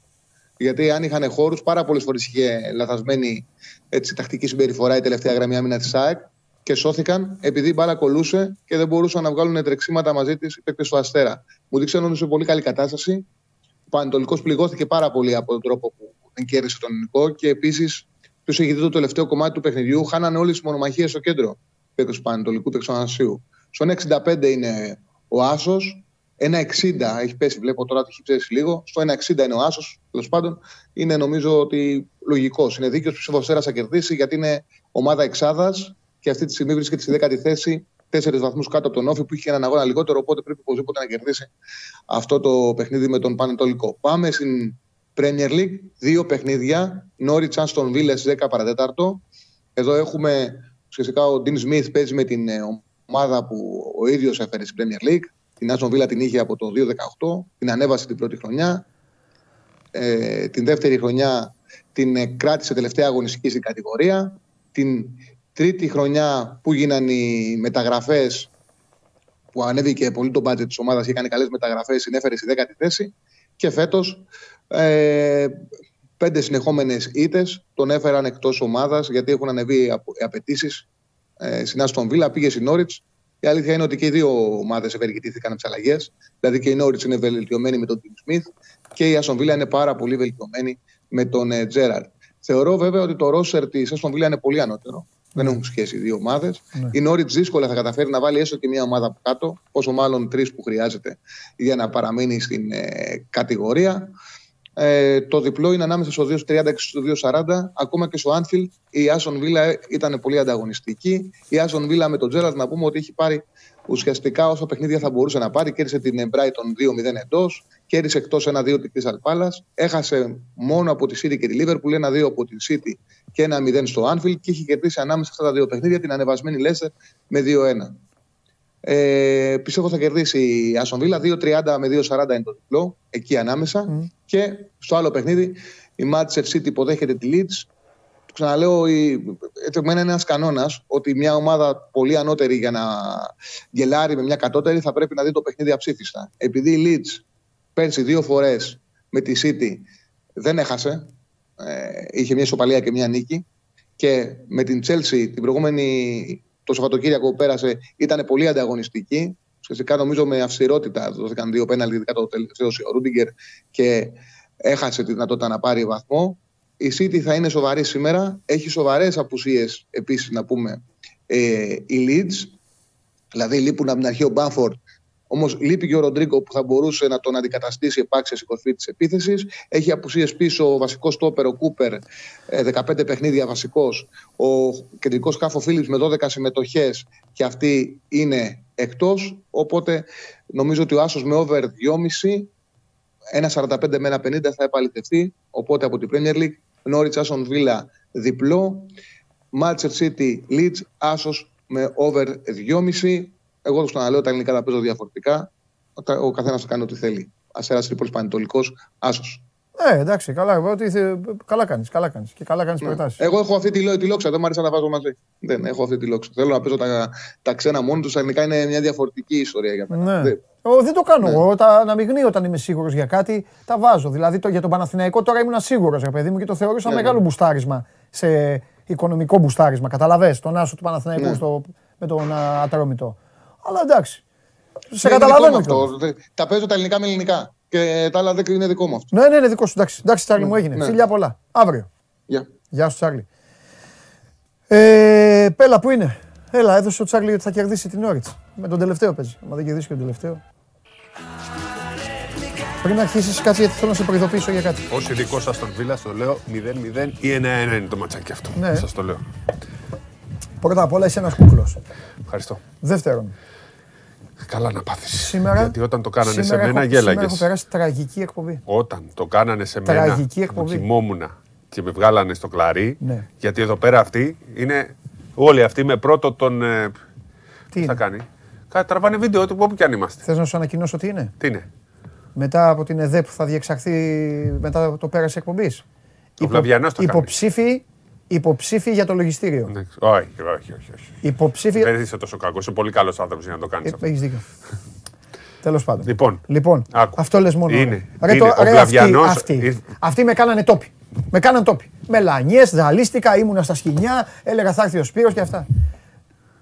S19: Γιατί αν είχαν χώρους, πάρα πολλές φορές είχε λαθασμένη έτσι, τακτική συμπεριφορά η τελευταία γραμμή άμυνας της ΑΕΚ και σώθηκαν επειδή η μπάλα κολούσε και δεν μπορούσαν να βγάλουν τρεξίματα μαζί της οι παίκτες του Αστέρα. Μου δείξαν ότι είναι σε πολύ καλή κατάσταση. Ο Πανετολικός πληγώθηκε πάρα πολύ από τον τρόπο που δεν κέρδισε τον ελληνικό και επίσης Ποιος έχει δει το τελευταίο κομμάτι του παιχνιδιού, χάνανε όλες τις μονομαχίες στο κέντρο παίκτες του Πανετολικού του Ανασίου. Στο 1,65 είναι ο Άσος. 1,60 έχει πέσει, βλέπω τώρα ότι έχει πέσει λίγο. Στο 1,60 είναι ο Άσος. Τέλος πάντων, είναι νομίζω ότι λογικός. Είναι δίκαιος που ο Αστέρα θα κερδίσει γιατί είναι ομάδα εξάδας και αυτή τη στιγμή βρίσκεται στη 10η θέση, τέσσερις βαθμούς κάτω από τον Όφη που είχε έναν αγώνα λιγότερο. Οπότε πρέπει οπωσδήποτε να κερδίσει αυτό το παιχνίδι με τον Πανετολικό. Πάμε στην Premier League, δύο παιχνίδια. Norwich Aston Villa στις 10 παρατέταρτο. Εδώ έχουμε ουσιαστικά ο Dean Smith παίζει με την ε, ομάδα που ο ίδιος έφερε στην Premier League. Την Aston Villa την είχε από το 2018, την ανέβασε την πρώτη χρονιά. Ε, την δεύτερη χρονιά την ε, κράτησε τελευταία αγωνιστική στην κατηγορία. Την τρίτη χρονιά που γίναν οι μεταγραφές που ανέβηκε πολύ το budget της ομάδας και έκανε καλές μεταγραφές, συνέφερε στη 10η θέση. Και φέτος ε, πέντε συνεχόμενες ήττες τον έφεραν εκτός ομάδας γιατί έχουν ανεβεί οι απαιτήσεις. Ε, στην Άστον Βίλα πήγε στην Νόριτ. Η αλήθεια είναι ότι και οι δύο ομάδες ευεργετήθηκαν από τις αλλαγές. Δηλαδή και η Νόριτ είναι βελτιωμένη με τον Τιμ Σμιθ και η Άστον Βίλα είναι πάρα πολύ βελτιωμένη με τον ε, Τζέραρτ. Θεωρώ βέβαια ότι το ρόσερ της Άστον Βίλα είναι πολύ ανώτερο. Δεν έχουν σχέση οι δύο ομάδες.
S1: Ναι.
S19: Η Νόριτ δύσκολα θα καταφέρει να βάλει έστω και μια ομάδα από κάτω, πόσο μάλλον τρεις που χρειάζεται για να παραμείνει στην ε, κατηγορία. Ε, το διπλό είναι ανάμεσα στο 2.30 και στο 2.40. Ακόμα και στο Anfield η Άσον Βίλα ήταν πολύ ανταγωνιστική. Η Άσον Βίλα με τον Τζέραρτ να πούμε ότι έχει πάρει ουσιαστικά όσο παιχνίδια θα μπορούσε να πάρει. Κέρδισε την Brighton 2-0 εντός, κέρδισε εκτός 1-2 την Crystal Palace, έχασε μόνο από τη City και τη Liverpool 1-2 από την City και 1-0 στο Anfield και έχει κερδίσει ανάμεσα σε αυτά τα δύο παιχνίδια την ανεβασμένη Leicester με 2-1. Ε, πιστεύω θα κερδίσει η Άσον Βίλα. 2-30 με 2-40 είναι το διπλό, εκεί ανάμεσα. Και στο άλλο παιχνίδι η Manchester City υποδέχεται τη Leeds. Ξαναλέω, η, έτσι, εμένα είναι ένας κανόνας ότι μια ομάδα πολύ ανώτερη για να γελάρει με μια κατώτερη θα πρέπει να δει το παιχνίδι αψήφιστα. Επειδή η Leeds πέρσι δύο φορές με τη City δεν έχασε, ε, είχε μια ισοπαλία και μια νίκη. Και με την Chelsea την προηγούμενη το Σαββατοκύριακο που πέρασε ήταν πολύ ανταγωνιστική. Ουσιαστικά νομίζω με αυστηρότητα δόθηκαν δύο πέναλτι, ειδικά το τελευταίο ο Ρούντιγκερ και έχασε τη δυνατότητα να πάρει βαθμό. Η City θα είναι σοβαρή σήμερα. Έχει σοβαρές απουσίες επίσης να πούμε ε, η Leeds. Δηλαδή λείπουν από την αρχή ο Μπάμφορντ. Όμως λείπει και ο Ροντρίγκο που θα μπορούσε να τον αντικαταστήσει επάξιας στην κορφή της επίθεσης. Έχει απουσίες πίσω ο βασικός στόπερ, ο Κούπερ, ε, 15 παιχνίδια βασικός. Ο κεντρικός χάφο Φίλιπς με 12 συμμετοχές και αυτή είναι εκτός. Οπότε νομίζω ότι ο Άσος με over 2,5 ένα 45 με ένα 50 θα επαληθευτεί. Οπότε από την Premier League, Norwich Aston Villa διπλό. Manchester City Leeds, Άσος με over 2,5. Εγώ το ξαναλέω, τα ελληνικά τα παίζω διαφορετικά. Ο καθένας θα κάνει ό,τι θέλει. Αστέρα Τρίπολη Πανετολικό, Άσος.
S1: Ε, εντάξει, καλά, εγώ ότι θε- καλά κάνεις. Καλά κάνεις. Και καλά κάνεις
S19: Ναι.
S1: προτάσεις.
S19: Εγώ έχω αυτή τη, λό- τη λόξα, δεν μου αρέσει να τα βάζω μαζί. Δεν έχω αυτή τη λόξα. Θέλω να παίζω τα, τα ξένα μόνο τους. Τα ελληνικά είναι μια διαφορετική ιστορία για μένα.
S1: Ναι.
S19: Δεν-
S1: Εγώ δεν το κάνω εγώ. Τα αναμειγνύω όταν είμαι σίγουρος για κάτι, τα βάζω. Δηλαδή το, για τον Παναθηναϊκό τώρα ήμουν σίγουρος, ρε παιδί μου, και το θεωρούσα
S19: Ναι, ναι.
S1: μεγάλο μπουστάρισμα σε οικονομικό μπουστάρισμα. Καταλαβες, τον άσο του Παναθηναϊκού
S19: Ναι.
S1: στο, με τον α, Ατρόμητο. Αλλά εντάξει. Σε
S19: είναι
S1: καταλαβαίνω.
S19: δικό μου
S1: κιόλας.
S19: αυτό. Δεν- Τα παίζω τα ελληνικά με ελληνικά. Και τα άλλα δεν είναι δικό μου αυτό.
S1: Ναι, ναι, ναι, δικό σου. Εντάξει, εντάξει Τσάρλι μου έγινε.
S19: Ναι.
S1: Φιλιά πολλά. Αύριο.
S19: Γεια.
S1: Γεια σου, Τσάρλι. Ε, Πέλα, πού είναι; Έλα, έδωσε ο Τσάρλι ότι θα κερδίσει την Όριτς. Με τον τελευταίο παίζει. Μα δεν κερδίσει και τον τελευταίο. Πριν αρχίσεις, κάτσε γιατί θέλω να σε προειδοποιήσω για κάτι.
S8: Ω ειδικός Αστον Βίλας, το λέω 0-0 ή 1-1 είναι το ματσάκι αυτό.
S1: Ναι.
S8: Σας το λέω.
S1: Πρώτα απ' όλα είσαι ένας κούκλος.
S8: Ευχαριστώ.
S1: Δεύτερον,
S8: Καλά να πάθεις.
S1: σήμερα.
S8: Γιατί όταν το κάνανε σε
S1: σήμερα
S8: μένα
S1: έχω-
S8: γέλαγες.
S1: Σήμερα έχω περάσει τραγική εκπομπή.
S8: Όταν το κάνανε σε μένα
S1: Τραγική
S8: που
S1: εκπομπή.
S8: κοιμόμουν και με βγάλανε στο κλαρί,
S1: Ναι.
S8: γιατί εδώ πέρα αυτοί είναι όλοι αυτοί με πρώτο τον... ε,
S1: Τι
S8: θα
S1: είναι;
S8: κάνει; Κάτι τραβάνε βίντεο του όπου κι αν είμαστε.
S1: Θες να σου ανακοινώσω τι είναι;
S8: Τι είναι;
S1: Μετά από την ΕΔΕ που θα διεξαχθεί μετά το πέρας εκπομπής.
S8: Ο Βλαβιανός το κάνεις.
S1: Υποψήφοι, υποψήφοι για το λογιστήριο.
S8: Ναι, Όχι, όχι, όχι. όχι.
S1: Υποψήφοι.
S8: Δεν είσαι τόσο κακός. Είσαι πολύ καλός άνθρωπος για να το κάνεις αυτό.
S1: Έχεις δίκιο. Τέλος πάντων.
S8: Λοιπόν,
S1: Λοιπόν,
S8: Άκου.
S1: αυτό λες μόνο.
S8: Είναι.
S1: Ρε,
S8: Είναι.
S1: το-
S8: Ο
S1: ρε, αυτοί,
S8: Βλαβιανός-
S1: αυτοί,
S8: ε-
S1: αυτοί με κάνανε τόπι. Με κάναν τόπι. Μελανιές, ζαλίστηκα, ήμουνα στα σκηνιά, έλεγα θα έρθει ο Σπύρος και αυτά.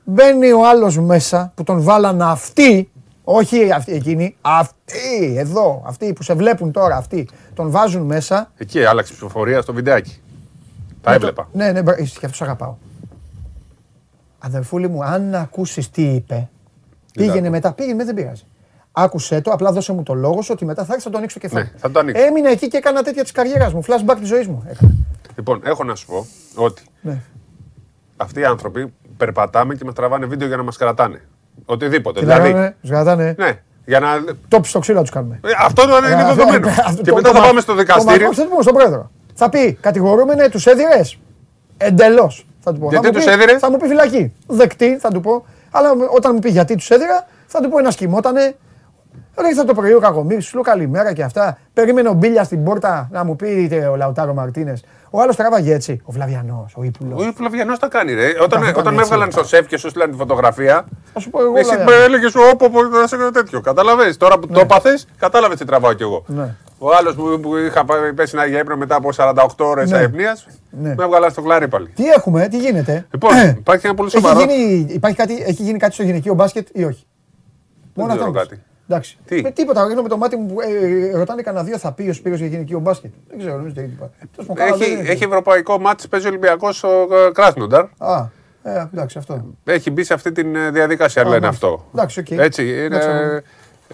S1: Μπαίνει ο άλλος μέσα που τον βάλαν αυτοί, όχι αυτοί εκείνοι, αυτοί εδώ, αυτοί που σε βλέπουν τώρα, αυτοί, τον βάζουν μέσα.
S8: Εκεί άλλαξε ψηφοφορία στο βιντεάκι. Τα
S1: Ναι, το-
S8: έβλεπα.
S1: Ναι, ναι, μπρα- και αυτούς αγαπάω. Αδερφούλη μου, αν ακούσεις τι είπε, πήγαινε μετά, πήγαινε, δεν πειράζει. Άκουσέ το, απλά δώσε μου το λόγο σου ότι μετά θα έρθει να το ανοίξω το κεφάλι.
S8: Ναι, θα το ανοίξω.
S1: Έμεινα εκεί και έκανα τέτοια της καριέρας μου. Flashback της ζωής μου. Έκανα.
S8: Λοιπόν, έχω να σου πω ότι
S1: Ναι.
S8: αυτοί οι άνθρωποι περπατάμε και μας τραβάνε βίντεο για να μας κρατάνε. Οτιδήποτε.
S1: Τι
S8: δηλαδή,
S1: λέγανε, σγατάνε.
S8: ναι, για να.
S1: Τόπι στο ξύλο τους κάνουμε.
S8: Ε, Αυτό είναι
S1: Ε,
S8: δεδομένο.
S1: αυτό-
S8: Και
S1: το-
S8: μετά
S1: το
S8: θα
S1: μα-
S8: πάμε στο
S1: το
S8: δικαστήριο.
S1: μα- Θα το πούμε στον πρόεδρο. Θα πει κατηγορούμενε, τους έδιρες. Εντελώς. Θα του πω.
S8: Γιατί
S1: Θα μου
S8: τους
S1: πει-
S8: έδιρες;
S1: Θα μου πει φυλακή. Δεκτή, θα του πω. Αλλά όταν μου πει γιατί τους έδιρα, θα του πω ένα κοιμότανε. Ρε ήρθε το πρωί ο Κακομίρη, σου λέω καλημέρα και αυτά. Περίμενε ο Μπίλιας στην πόρτα να μου πει είτε ο Λαουτάρο Μαρτίνες. Ο άλλος τράβαγε έτσι. Ο Βλαβιανό, ο Ήπουλος.
S8: Ο Φλαβιανός τα κάνει, ρε. Όταν,
S1: Τα
S8: όταν
S1: έκανε
S8: με
S1: έτσι,
S8: έβγαλαν
S1: ρε.
S8: στο σεφ και σου στείλαν τη φωτογραφία.
S1: Θα σου πω εγώ.
S8: Εσύ
S1: Βλαβιανό.
S8: με έλεγες όπου όπου θα σε έκανα τέτοιο. Καταλαβες. Τώρα που το έπαθες, κατάλαβες τι τραβάω κι εγώ.
S1: Ναι.
S8: Ο άλλος που, που είχα πάει- πέσει να για ύπνο μετά από 48 ώρες
S1: Ναι.
S8: αεπνίας,
S1: Ναι.
S8: με έβγαλαν στο κλάρι πάλι.
S1: Τι έχουμε, τι γίνεται.
S8: Λοιπόν, υπάρχει ένα πολύ
S1: Έχει
S8: σοβαρό.
S1: γίνει, υπάρχει κάτι, έχει γίνει κάτι στο γυναικείο μπάσκετ ή όχι;
S8: Δεν
S1: αυτό
S8: ξέρω
S1: μου πεις.
S8: κάτι.
S1: Εντάξει.
S8: Τι;
S1: Με τίποτα, ρίχνω με το μάτι μου που ε, ρωτάνε κανένα δύο θα πει ο Σπύρος για γυναικείο μπάσκετ. Δεν ξέρω, νομίζω ότι τίποτα. Τέλος πάντων, καλά,
S8: Έχει,
S1: δεν είναι.
S8: έχει ευρωπαϊκό μάτς, παίζει Ολυμπιακός στο ε, Κράσνονταρ.
S1: Α, ε, εντάξει αυτό.
S8: Έχει μπει σε αυτή τη διαδικασία,
S1: Α,
S8: λένε
S1: μάλιστα.
S8: αυτό.
S1: Εντάξει, οκ.
S8: Έτσι, είναι
S1: Εντάξει,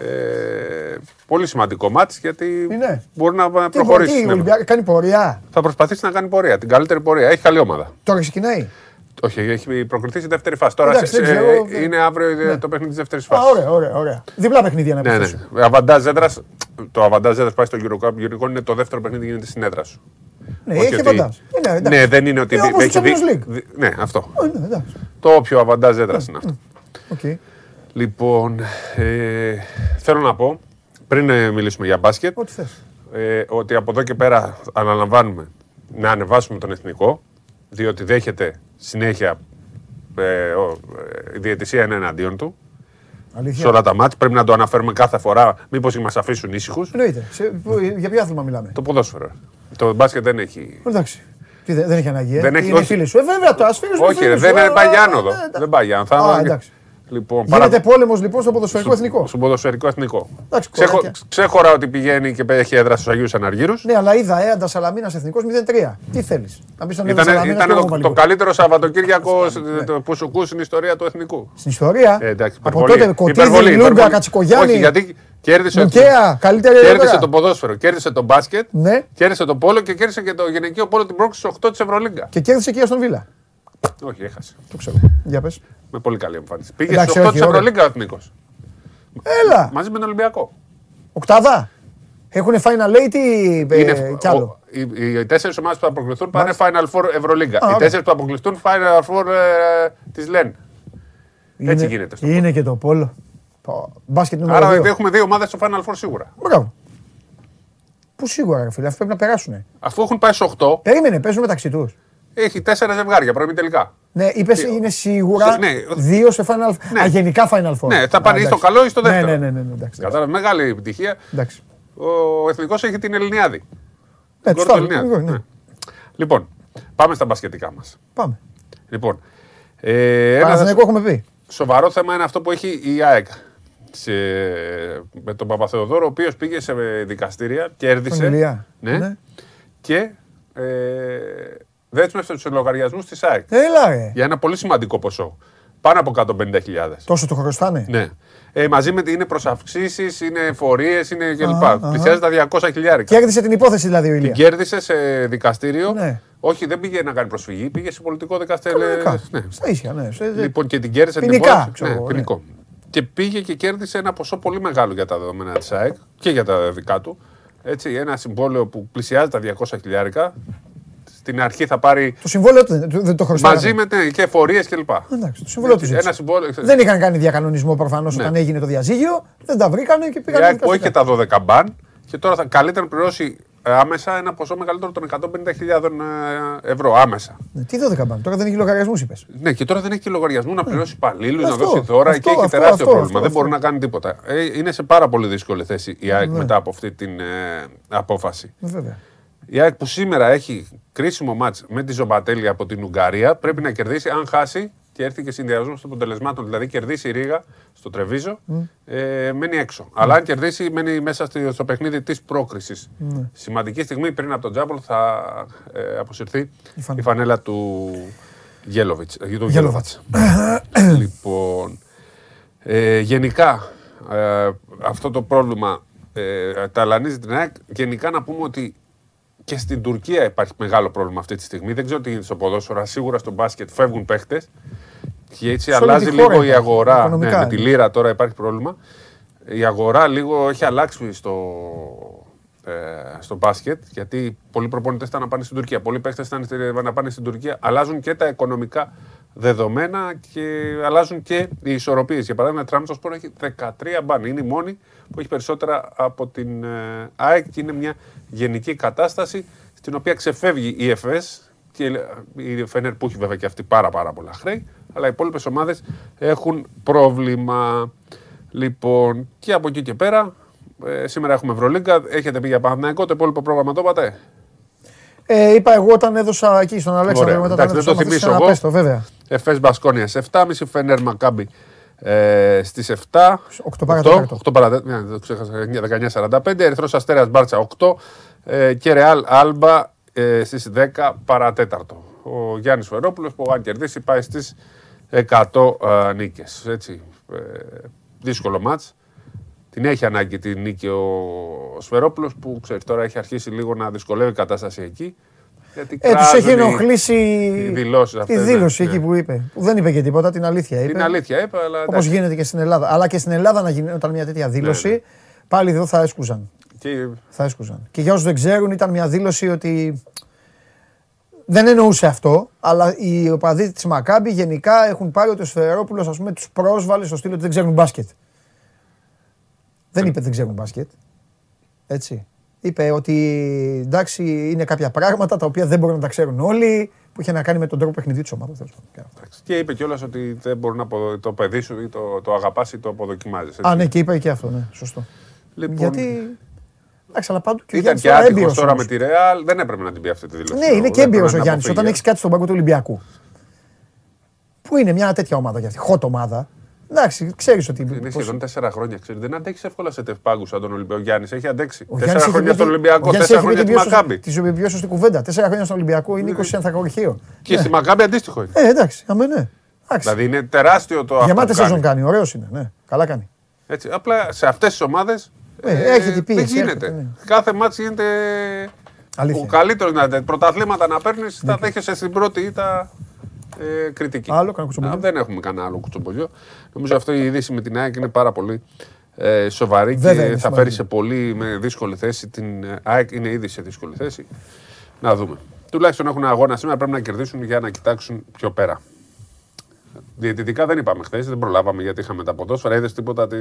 S8: ε, πολύ σημαντικό μάτς γιατί
S1: Είναι.
S8: μπορεί να
S1: Τι,
S8: προχωρήσει.
S1: τι,
S8: στην
S1: ο Ολυμπιακός κάνει πορεία.
S8: Θα προσπαθήσει να κάνει πορεία, την καλύτερη πορεία. Έχει καλή ομάδα.
S1: Τώρα ξεκινάει.
S8: Όχι, έχει προκριθεί στη δεύτερη φάση. Τώρα
S1: Εντάξει,
S8: σε-
S1: δεν
S8: σε-
S1: ξέρω, δεν-
S8: είναι αύριο
S1: Ναι.
S8: το παιχνίδι της δεύτερης
S1: Α,
S8: φάσης.
S1: ωραία, ωραία, ωραία. Διπλά παιχνίδια να
S8: Ναι,
S1: πει.
S8: ναι. Αβαντάζ έδρα. Το αβαντάζ έδρας πάει στο Eurocup. Γενικό είναι το δεύτερο παιχνίδι γίνεται στην έδρα σου.
S1: Ναι,
S8: Όχι
S1: έχει
S8: ότι-
S1: αβαντάζ. Ε, ναι, εντάξει.
S8: Ναι, δεν είναι ότι.
S1: Ε, όπως
S8: έχει
S1: το
S8: δει-
S1: Champions League.
S8: δει- Ναι, αυτό.
S1: Ε, ναι, εντάξει.
S8: Το όποιο αβαντάζ έδρας είναι αυτό.
S1: Οκ.
S8: Λοιπόν, ε, θέλω να πω, πριν ε, μιλήσουμε για μπάσκετ,
S1: Ό,τι θες.
S8: ε, ότι από εδώ και πέρα αναλαμβάνουμε να ανεβάσουμε τον εθνικό, διότι δέχεται συνέχεια ε, ο, ε, η διαιτησία είναι εναντίον του.
S1: Αλήθεια.
S8: Σε όλα τα μάτς πρέπει να το αναφέρουμε κάθε φορά, μήπως μας αφήσουν ήσυχους.
S1: Εννοείται. Σε- που- Για ποιο άθλημα μιλάμε;
S8: Το ποδόσφαιρο. Το μπάσκετ δεν έχει.
S1: Εντάξει. Τι, δεν, δεν έχει ανάγκη. Ε;
S8: Δεν έχει-
S1: είναι
S8: όχι.
S1: φίλοι σου. Ε, βέβαια, το ασφύρι σου.
S8: Όχι, ρε, δεν είναι πάει για άνοδο. Δεν πάει για άνοδο. Θα-
S1: Α, εντάξει.
S8: Λοιπόν,
S1: Γίνεται πόλεμος λοιπόν στο ποδοσφαιρικό εθνικό.
S8: Στον ποδοσφαιρικό εθνικό.
S1: Εντάξει,
S8: Ξέχω-
S1: κοράκια.
S8: Ξέχωρα ότι πηγαίνει και έχει έδρα στους Αγίους Αναργύρου.
S1: Ναι, αλλά είδα Έαντα Σαλαμίνα εθνικός 0-3. Τι θέλεις; Να μπεις στον Έαντα
S8: Ήταν,
S1: Σαλαμίνα
S8: ήταν
S1: και εγώ
S8: το,
S1: βάλει
S8: το
S1: γκολ.
S8: καλύτερο Σαββατοκύριακο το- που σου ακούς στην ιστορία του εθνικού.
S1: Στην ιστορία;
S8: Ε, εντάξει,
S1: από
S8: υπερβολή.
S1: τότε Κωτίδη,
S8: Υπερβολή,
S1: Λούγκα,
S8: υπερβολή.
S1: Κατσικογιάννη.
S8: Όχι, γιατί κέρδισε,
S1: Μουκέα, καλύτερη
S8: κέρδισε
S1: εδώ πέρα.
S8: το ποδόσφαιρο, κέρδισε το μπάσκετ,
S1: Ναι.
S8: κέρδισε το πόλο και κέρδισε και το γυναικείο πόλο την πρόκληση 8 της Ευρωλίγκα.
S1: Και κέρδισε και στον Βίλα.
S8: Όχι, έχασε.
S1: Το ξέρω. Για πες.
S8: Με πολύ καλή εμφάνιση. Πήγε
S1: Εντάξει,
S8: στου 8
S1: όχι,
S8: τη
S1: ωραία.
S8: Ευρωλίγκα ο εθνικός.
S1: Έλα.
S8: Μαζί με τον Ολυμπιακό.
S1: Οκτάδα. Έχουν final eight ή ε,
S8: Είναι-
S1: κι άλλο;
S8: ο- Οι, οι τέσσερις ομάδες που θα αποκλειστούν πάνε Final Four Ευρωλίγκα.
S1: Α,
S8: Οι
S1: ωραία.
S8: τέσσερις που θα αποκλειστούν Final Four ε, της ΛΕΝ.
S1: Είναι-
S8: Έτσι γίνεται. στο
S1: Είναι και το πόλο. Πω, Μπάσκετ νούμερο
S8: Άρα
S1: δύο.
S8: έχουμε δύο ομάδες στο Final Four σίγουρα.
S1: Μπράβο. Πού σίγουρα, ρε φίλε, αφού πρέπει να περάσουν.
S8: Αφού έχουν πάει σε 8,
S1: Περίμενε, παίζουν μεταξύ τους.
S8: Έχει τέσσερα ζευγάρια πρώιμη τελικά.
S1: Ναι, είπες είναι σίγουρα
S8: Ναι.
S1: δύο σε Final Four. Α, γενικά Final Four.
S8: Ναι, θα
S1: Α,
S8: πάνε ή στο
S1: εντάξει.
S8: καλό ή στο δεύτερο.
S1: Ναι, ναι, ναι, ναι, εντάξει.
S8: Κατάλαβε, μεγάλη επιτυχία.
S1: Εντάξει.
S8: Ο εθνικός έχει την Ελληνιάδη.
S1: Ναι,
S8: Γκολ
S1: τους
S8: του
S1: τα-
S8: Ελληνιάδη.
S1: ναι.
S8: Ναι. Λοιπόν, πάμε στα μπασκετικά μας.
S1: Πάμε.
S8: Λοιπόν, ε, ένας
S1: Παναθηναϊκό έχουμε πει.
S8: σοβαρό θέμα είναι αυτό που έχει η ΑΕΚ σε, με τον Παπαθεοδόρο, ο οποίος πήγε σε δικαστήρια, κέρδισε.
S1: Τον Ηλία.
S8: Ναι,
S1: Ναι.
S8: Και ε, δέσμευσε τους λογαριασμούς της ΑΕΚ.
S1: Έλα, ρε.
S8: Για ένα πολύ σημαντικό ποσό. Πάνω από 150.000.
S1: Τόσο το χρωστάνε;
S8: Ναι. Ε, μαζί με είναι προσαυξήσεις, είναι φορείε, είναι κλπ.
S1: Α, α.
S8: Πλησιάζει τα 200 χιλιάρικα.
S1: Κέρδισε την υπόθεση δηλαδή ο
S8: Την
S1: Ηλία.
S8: κέρδισε σε δικαστήριο.
S1: Ναι.
S8: Όχι, δεν πήγε να κάνει προσφυγή, πήγε σε πολιτικό δικαστήριο.
S1: Κανονικά.
S8: Ναι.
S1: Στα ίσια, ναι. Σε-
S8: Λοιπόν, και την κέρδισε την
S1: Ποινικά,
S8: υπόθεση.
S1: ξέρω
S8: Ναι,
S1: εγώ, ναι.
S8: ποινικό. Και πήγε και κέρδισε ένα ποσό πολύ μεγάλο για τα δεδομένα της ΑΕΚ και για τα δικά του. Έτσι, ένα συμβόλαιο που πλησιάζει τα 200 χιλιάρικα. Στην αρχή θα πάρει
S1: Το συμβόλαιο του δεν- του- δεν το χρωστάνε.
S8: μαζί με ναι, και φορείε κλπ.
S1: Εντάξει, το συμβόλαιο του
S8: Έτσι,
S1: ζήτησε.
S8: Ένα συμβόλαιο.
S1: Δεν είχαν κάνει διακανονισμό προφανώς
S8: Ναι.
S1: όταν έγινε το διαζύγιο. Δεν τα βρήκανε και
S8: Η
S1: πήγαν.
S8: ΑΕΚ που είχε τα 12 μπαν και τώρα θα καλύτερα να πληρώσει ε, άμεσα ένα ποσό μεγαλύτερο των 150.000 ε, ευρώ άμεσα.
S1: Ναι, Τι 12 μπαν, τώρα δεν έχει λογαριασμούς, είπες.
S8: Ναι, και τώρα δεν έχει και λογαριασμού να πληρώσει υπαλλήλους, να
S1: Αυτό,
S8: δώσει δώρα
S1: αυτό,
S8: και έχει
S1: αυτό,
S8: τεράστιο
S1: αυτό,
S8: πρόβλημα.
S1: αυτό,
S8: δεν
S1: αυτό.
S8: μπορεί να κάνει τίποτα. Ε, είναι σε πάρα πολύ δύσκολη θέση η ΑΕΚ
S1: Ναι.
S8: μετά από αυτή την ε, απόφαση.
S1: Βέβαια.
S8: Η ΑΕΚ που σήμερα έχει κρίσιμο μάτς με τη Ζομπατέλη από την Ουγγαρία πρέπει να κερδίσει. Αν χάσει και έρθει και συνδυασμό των αποτελεσμάτων, δηλαδή κερδίσει η Ρήγα στο Τρεβίζο, ε, μένει έξω. Αλλά αν κερδίσει, μένει μέσα στη- στο παιχνίδι της πρόκρισης.
S1: Ναι.
S8: Σημαντική στιγμή πριν από τον Τζάμπολ θα ε, αποσυρθεί η,
S1: φανέλα.
S8: φανέλα του Γέλοβιτς. ε, του
S1: Γέλοβατς.
S8: λοιπόν, ε, γενικά ε, αυτό το πρόβλημα ε, ταλανίζει την ΑΕΚ. Γενικά να πούμε ότι και στην Τουρκία υπάρχει μεγάλο πρόβλημα αυτή τη στιγμή. Δεν ξέρω τι γίνεται στο ποδόσφαιρο, αλλά σίγουρα στο μπάσκετ φεύγουν παίχτες. Και έτσι
S1: Σε όλη
S8: αλλάζει
S1: τη χώρα
S8: λίγο η
S1: υπάρχει,
S8: αγορά. Ναι,
S1: οικονομικά
S8: με τη
S1: είναι.
S8: λίρα τώρα υπάρχει πρόβλημα. Η αγορά λίγο έχει αλλάξει στο, ε, στο μπάσκετ, γιατί πολλοί προπονητές ήταν να πάνε στην Τουρκία. Πολλοί παίχτες ήταν στη- να πάνε στην Τουρκία. Αλλάζουν και τα οικονομικά δεδομένα και αλλάζουν και οι ισορροπίες. Για παράδειγμα, η Τραμσοσπορ έχει 13 μπαν. Είναι η μόνη που έχει περισσότερα από την ε, ΑΕΚ και είναι μια γενική κατάσταση στην οποία ξεφεύγει η ΕΦΕΣ και η Φενέρ που έχει βέβαια και αυτή πάρα, πάρα πολλά χρέη, αλλά οι υπόλοιπες ομάδες έχουν πρόβλημα. Λοιπόν, και από εκεί και πέρα, ε, σήμερα έχουμε Ευρωλίγκα. Έχετε πει για Παναθηναϊκό, το υπόλοιπο πρόγραμμα το είπατε;
S1: Ε, είπα εγώ όταν έδωσα εκεί στον Αλέξανδρο.
S8: Ωραία.
S1: μετά
S8: Εντάξει,
S1: τον
S8: δεν το
S1: έδωσα,
S8: θυμίσω
S1: να
S8: εγώ.
S1: πες το, βέβαια.
S8: Εφές Μπασκόνια σε 7.30, Φενέρ Μακάμπι ε, στις 7.
S1: 8 παρατέταρτο.
S8: 8 παρατέταρτο. Ναι, δεν το ξέχασα. 19.45. Ερυθρός Αστέρας Μπάρτσα 8. Ε, και Ρεάλ Άλμπα ε, στις 10 παρατέταρτο. Ο Γιάννης Φερόπουλος που αν κερδίσει πάει στις 100 ε, νίκες. Έτσι, ε, δύσκολο μάτς. Την έχει ανάγκη την νίκη ο Σφερόπουλος που ξέρεις τώρα έχει αρχίσει λίγο να δυσκολεύει η κατάσταση εκεί. Γιατί
S1: Ε, τους
S8: κράζουν
S1: έχει
S8: οι-
S1: ενοχλήσει
S8: οι δηλώσεις
S1: τη
S8: αυτές, ναι,
S1: δήλωση
S8: ναι.
S1: εκεί που είπε. Που δεν είπε και τίποτα, την αλήθεια είπε.
S8: Την αλήθεια είπε, αλλά.
S1: Όπως
S8: εντάξει.
S1: γίνεται και στην Ελλάδα. Αλλά και στην Ελλάδα να γινόταν μια τέτοια δήλωση,
S8: ναι.
S1: πάλι εδώ θα έσκουζαν.
S8: Και...
S1: Θα έσκουζαν. Και για όσους δεν ξέρουν, ήταν μια δήλωση ότι. Δεν εννοούσε αυτό, αλλά οι οπαδοί της Μακάμπη γενικά έχουν πάρει ότι ο Σφερόπουλο ας πούμε τους πρόσβαλε στο στήλο ότι δεν ξέρουν μπάσκετ. Δεν είπε δεν ξέρουν μπάσκετ. Έτσι. Είπε ότι εντάξει είναι κάποια πράγματα τα οποία δεν μπορούν να τα ξέρουν όλοι, που είχε να κάνει με τον τρόπο παιχνιδί της ομάδας.
S8: Και είπε κιόλας ότι δεν μπορεί να απο- το παιδί σου ή το, το αγαπάς ή το αποδοκιμάζεις.
S1: Α, ναι, και είπε και αυτό, ναι, σωστό.
S8: Λοιπόν,
S1: Γιατί. Εντάξει, αλλά πάντου και ο
S8: Ήταν
S1: Γιάννης
S8: και
S1: τώρα
S8: άτυχος
S1: έμπειρος
S8: τώρα
S1: όμως.
S8: με τη Ρεάλ. Δεν έπρεπε να την πει αυτή τη δήλωση.
S1: Ναι, είναι
S8: Δεν
S1: και έμπειρος
S8: έπρεπε
S1: ο
S8: να
S1: Γιάννης.
S8: αποφύγει.
S1: Όταν έχεις κάτι στον πάγκο του Ολυμπιακού. Που είναι μια τέτοια ομάδα κι αυτή, hot ομάδα. Εντάξει, ξέρεις ότι.
S8: Είναι
S1: πώς-
S8: σχεδόν τέσσερα χρόνια. Ξέρεις. Δεν αντέχει εύκολα σε τευπάγκου σαν τον Ολυμπιακό. Ο Γιάννης έχει αντέξει.
S1: Ο
S8: Τέσσερα
S1: Γιάννης έχει
S8: χρόνια
S1: πει
S8: στον
S1: ότι-
S8: Ολυμπιακό,
S1: ο Γιάννης
S8: τέσσερα
S1: έχει πει
S8: χρόνια στη
S1: την πιο
S8: Μακάμπη.
S1: σωστή- Τη πιο σωστή κουβέντα. Τέσσερα χρόνια στον Ολυμπιακό είναι 20 ανθρακοριχείο.
S8: Και στη Μακάμπη αντίστοιχο είναι.
S1: Ε, εντάξει, αμέ, ναι. Εντάξει.
S8: Δηλαδή είναι τεράστιο το αυτό.
S1: Γεμάτη
S8: που κάνει.
S1: σεζόν κάνει, ωραίος είναι. Ναι, καλά κάνει.
S8: Έτσι, απλά σε αυτές τις ομάδες.
S1: Ε, έχει την πίεση,
S8: Δεν γίνεται.
S1: έρχεται, ναι.
S8: Κάθε μάτι γίνεται.
S1: Αλήθεια.
S8: Ο καλύτερος να πρωταθλήματα να παίρνεις, θα δέχεσαι στην πρώτη ήττα ε, κριτική.
S1: Άλλο, κανένα κουτσομπολιό.
S8: Α, δεν έχουμε κανένα άλλο κουτσομπολιό. Νομίζω αυτό η είδηση με την ΑΕΚ είναι πάρα πολύ ε, σοβαρή
S1: Βέβαια
S8: και
S1: είναι
S8: θα
S1: σοβαρή.
S8: φέρει σε πολύ με δύσκολη θέση. Την ε, ΑΕΚ είναι ήδη σε δύσκολη θέση. Να δούμε. Τουλάχιστον έχουν αγώνα σήμερα, πρέπει να κερδίσουν για να κοιτάξουν πιο πέρα. Διαιτητικά δεν είπαμε χθες, δεν προλάβαμε γιατί είχαμε τα ποδόσφαιρα. Είδες τίποτα τη...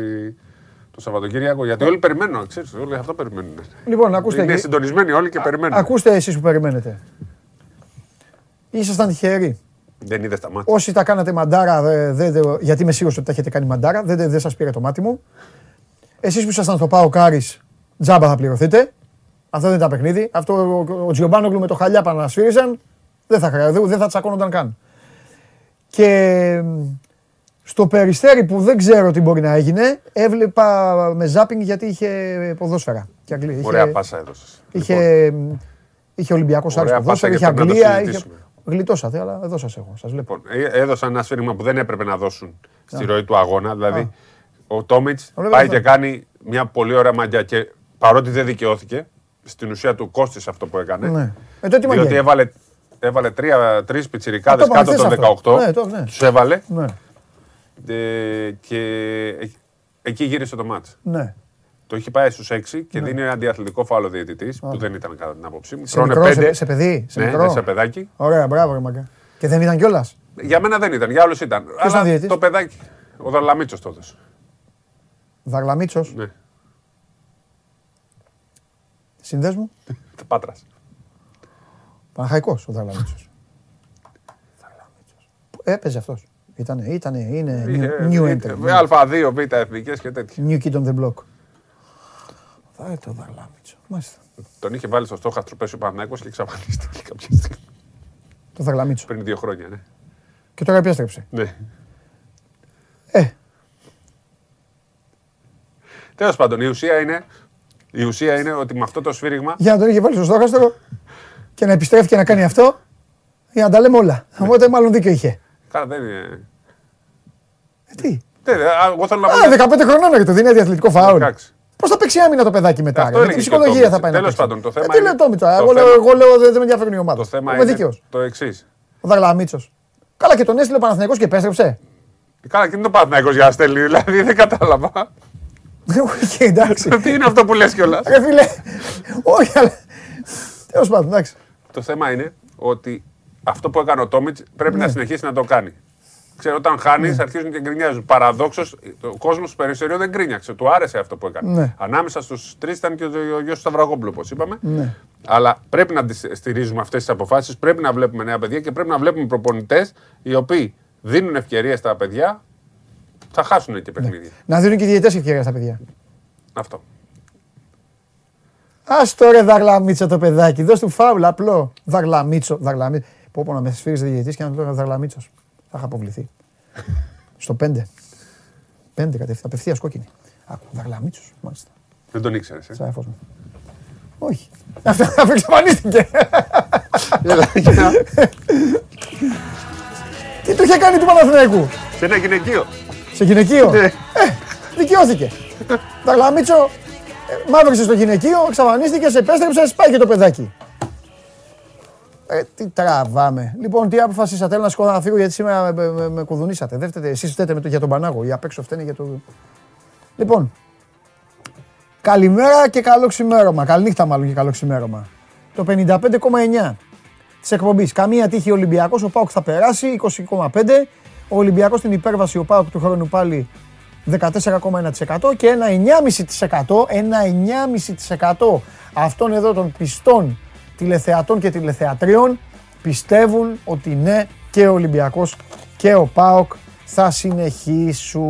S8: το Σαββατοκύριακο; Γιατί όλοι περιμένουν, ξέρεις, όλοι αυτό περιμένουν.
S1: Λοιπόν, ακούστε.
S8: Είναι
S1: και-
S8: συντονισμένοι όλοι και περιμένουν.
S1: Ακούστε εσείς που περιμένετε. Ήσασταν τυχεροί.
S8: Δεν είδε τα μάτια.
S1: Όσοι τα κάνατε μαντάρα, δε, δε, δε- γιατί είμαι σίγουρος ότι τα έχετε κάνει μαντάρα, δεν δε, δε σας πήρε το μάτι μου. Εσείς που ήσασταν στο Πάο Κάρις, τζάμπα θα πληρωθείτε. Αυτό δεν ήταν παιχνίδι. Αυτό ο, ο Τζιομπάνογλου με το χαλιάπα να σφύριζαν, δεν θα, χρεα- δεν, δεν θα τσακώνονταν καν. Και μ, στο περιστέρι που δεν ξέρω τι μπορεί να έγινε, έβλεπα με ζάπινγκ γιατί είχε ποδόσφαιρα. Και Αγγλία. Είχε-
S8: Ωραία πάσα έδωσες.
S1: Είχε, είχε Ολυμπιακός Άρης
S8: Ωραία
S1: ποδόσφαιρο, είχε
S8: πάσα, γιατί πρέπει να το
S1: Αγγλία. Είχε...
S8: συζητήσουμε.
S1: Γλιτώσατε, αλλά εδώ σας έχω. Σας βλέπω.
S8: Λοιπόν, ε, έδωσαν ένα σφύριγμα που δεν έπρεπε να δώσουν στη
S1: Α.
S8: ροή του αγώνα. Δηλαδή,
S1: Α.
S8: ο Τόμιτς
S1: Ωραία,
S8: πάει
S1: αυτό.
S8: και κάνει μια πολύ ωραία μαγιά και παρότι δεν δικαιώθηκε, στην ουσία του κόστησε αυτό που έκανε.
S1: Ναι. Ε, τότε τι
S8: διότι
S1: μαγιά.
S8: έβαλε, έβαλε τρία, τρεις πιτσιρικάδες
S1: Α, το
S8: κάτω
S1: είπαμε
S8: των
S1: χθες
S8: 18.
S1: αυτό. Ναι, το, ναι.
S8: Τους έβαλε
S1: Ναι,
S8: ε, και εκ- εκεί γύρισε το μάτς.
S1: ναι.
S8: Το είχε πάει στους 6 και
S1: Ναι.
S8: δίνει ένα αντιαθλητικό φάουλο διαιτητής, που δεν ήταν κατά την άποψή μου.
S1: Σε
S8: Τρώνε
S1: μικρό,
S8: πέντε.
S1: σε, σε παιδί, σε
S8: ναι,
S1: μικρό.
S8: ναι, σε παιδάκι.
S1: Ωραία, μπράβο, ρε μαγκά. Και δεν ήταν κιόλας.
S8: Για μένα δεν ήταν, για άλλου ήταν.
S1: ήταν
S8: Αλλά
S1: διαιτητής;
S8: το παιδάκι. Ο Δαρλαμίτσος τότε.
S1: Δαγλαμίτσο.
S8: Ναι.
S1: Συνδέσμου.
S8: Πάτρας.
S1: Παναχαϊκός ο Δαγλαμίτσο. Έπαιζε αυτός. Ήτανε, ήτανε, είναι new, new entry.
S8: Α2, Β εθνικές και τέτοια.
S1: New kid on the block. Θα είναι το Δαγλαμίτσο. Μάλιστα.
S8: Τον είχε βάλει στο στόχαστρο πέσει ο Παναγιώ και εξαφανίστηκε κάποια στιγμή.
S1: Το Δαγλαμίτσο.
S8: Πριν δύο χρόνια, ναι.
S1: Και τώρα επέστρεψε.
S8: ναι.
S1: Ε.
S8: Τέλος πάντων, η ουσία, είναι, η ουσία είναι ότι με αυτό το σφύριγμα
S1: Για να τον είχε βάλει στο στόχαστρο και να επιστρέφει και να κάνει αυτό. Για να τα λέμε όλα. Οπότε μάλλον δίκιο είχε.
S8: Καλά, δεν είναι.
S1: Ε, τι;
S8: Δεν, α, εγώ θέλω να πω.
S1: Α, 15 χρονών και το δίνει διαθλητικό φάουλ.
S8: 16.
S1: Πώς θα παίξει άμυνα το παιδάκι μετά,
S8: Αυτό
S1: ρε, με την
S8: έλεγε και ο
S1: ψυχολογία
S8: Τόμιτς.
S1: θα πάει να
S8: Τέλος
S1: παίξει.
S8: πάντων, το θέμα
S1: Ε, τι
S8: είναι-
S1: λέει το Τόμιτς,
S8: το
S1: εγώ,
S8: θέμα-
S1: λέω, εγώ λέω δεν, δεν με ενδιαφέρουν οι ομάδε.
S8: Το θέμα
S1: Είμαι
S8: είναι
S1: δίκαιος.
S8: το εξής.
S1: Ο Δαγλαμίτσος. Καλά και τον έστειλε ο Παναθηναϊκός και επέστρεψε.
S8: Καλά, και είναι το Παναθηναϊκός για να στέλνει, δηλαδή δεν κατάλαβα.
S1: Όχι, εντάξει.
S8: Τι είναι αυτό που λες κιόλας;
S1: Ρε φίλε, όχι, αλλά. Τέλος πάντων, εντάξει.
S8: Το θέμα είναι ότι αυτό που έκανε ο Τόμιτς πρέπει
S1: Ναι.
S8: να συνεχίσει να το κάνει. Ξέρω, όταν χάνεις, αρχίζουν και γκρινιάζουν. Παραδόξως, ο κόσμος του Περιστερίου δεν γκρίνιαξε. Του άρεσε αυτό που έκανε.
S1: Ναι.
S8: Ανάμεσα στους τρεις ήταν και ο γιο του Σταυραγόμπλου, όπως είπαμε.
S1: Ναι.
S8: Αλλά πρέπει να τις στηρίζουμε αυτές τις αποφάσεις. Πρέπει να βλέπουμε νέα παιδιά και πρέπει να βλέπουμε προπονητές οι οποίοι δίνουν ευκαιρίε στα παιδιά. Θα χάσουν και παιχνίδια.
S1: Να δίνουν και οι διαιτές ευκαιρία στα παιδιά.
S8: Αυτό.
S1: Α το ρε Δαγλαμίτσο το παιδάκι, δώσ' του φάουλ απλό. Δαγλαμίτσο, Δαγλαμίτσο. Πω πω να με σφίριζε διαιτητής και να του λέω Δαγλαμίτσο. Θα είχα αποβληθεί. Στο 5. 5 κατευθείαν, απευθείας κόκκινη. Άκου, Δαγλαμίτσο, μάλιστα.
S8: Δεν τον ήξερες. Ε;
S1: Σάφος μου. Όχι. Αυτό αυτό εξαφανίστηκε. Τι του είχε κάνει του Παναθηναϊκού;
S8: Σε ένα γυναικείο.
S1: Σε γυναικείο; Ε, δικαιώθηκε. Δαγλαμίτσο, ε, μαύρισε στο γυναικείο, εξαφανίστηκε, επέστρεψε, πάει και το παιδάκι. Ε, τι τραβάμε. Λοιπόν, τι αποφασίσατε, θέλω να σηκώ να φύγω γιατί σήμερα με, με, με κουδουνίσατε. Δεν φταίτε, εσείς φταίτε με το, για τον Πανάγο, οι απ' έξω φταίνε για το... Λοιπόν, καλημέρα και καλό ξημέρωμα. Καληνύχτα μάλλον και καλό ξημέρωμα. Το 55,9 της εκπομπής. Καμία τύχη Ολυμπιακός. Ο Πάουκ θα περάσει 20,5. Ο Ολυμπιακός στην υπέρβαση. Ο Πάουκ του χρόνου πάλι 14,1% και ένα 9,5%. Ένα 9,5% αυτών εδώ των πιστών τηλεθεατών και τηλεθεατρίων πιστεύουν ότι ναι και ο Ολυμπιακός και ο ΠΑΟΚ θα συνεχίσουν.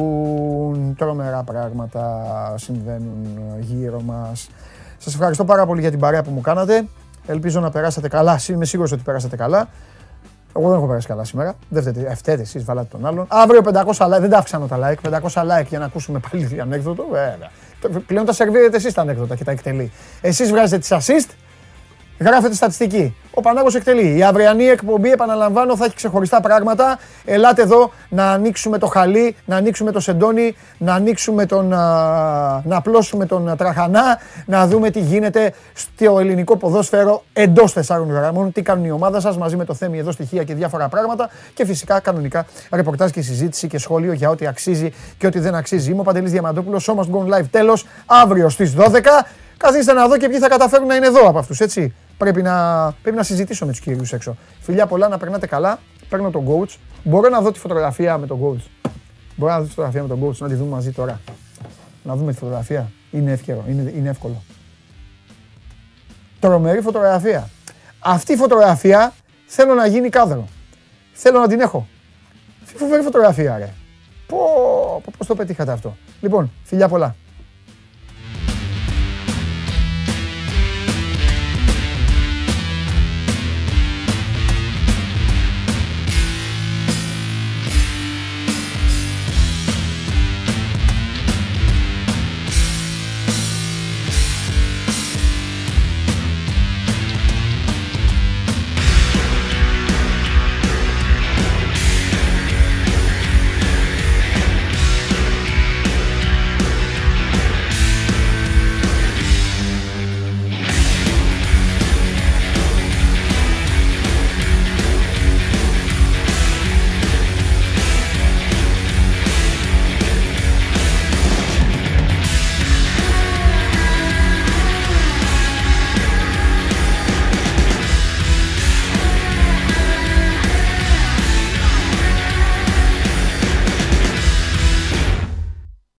S1: Τρομερά πράγματα συμβαίνουν γύρω μας. Σας ευχαριστώ πάρα πολύ για την παρέα που μου κάνατε. Ελπίζω να περάσατε καλά. Είμαι σίγουρος ότι περάσατε καλά. Εγώ δεν έχω περάσει καλά σήμερα. Δεν φταίτε, ε, φταίτε εσείς, βάλατε τον άλλον. Αύριο 500 like, δεν τα αυξάνω τα like. 500 like για να ακούσουμε πάλι ανέκδοτο. Βέβαια. Πλέον τα σερβίρετε εσείς τα ανέκδοτα και τα εκτελεί. Εσείς βγάζετε τις assist Γράφεται στατιστική. Ο Πανάγος εκτελεί. Η αυριανή εκπομπή, επαναλαμβάνω, θα έχει ξεχωριστά πράγματα. Ελάτε εδώ να ανοίξουμε το χαλί, να ανοίξουμε το σεντόνι, να ανοίξουμε τον, να απλώσουμε τον τραχανά, να δούμε τι γίνεται στο ελληνικό ποδόσφαιρο εντός τεσσάρων γραμμών, τι κάνουν οι ομάδα σας μαζί με το Θέμη εδώ στοιχεία και διάφορα πράγματα και φυσικά κανονικά ρεπορτάζ και συζήτηση και σχόλιο για ό,τι αξίζει και ό,τι δεν αξίζει. Είμαι ο Παντελής Διαμαντόπουλος, σώμα Gone Live τέλος, αύριο στις 12. Καθίστε να δω και ποιοι θα καταφέρουν να είναι εδώ από αυτούς, έτσι. Πρέπει να, πρέπει να συζητήσω με τους κύριους έξω. Φιλιά πολλά, να περνάτε καλά. Παίρνω τον coach. Μπορώ να δω τη φωτογραφία με τον coach. Μπορώ να δω τη φωτογραφία με τον coach, να τη δούμε μαζί τώρα. Να δούμε τη φωτογραφία. Είναι εύκαιρο, είναι, είναι εύκολο. Τρομερή φωτογραφία. Αυτή η φωτογραφία θέλω να γίνει κάδρο. Θέλω να την έχω. Φοβερή φωτογραφία, ρε. Πω, πώς το πετύχατε αυτό. Λοιπόν, φιλιά πολλά.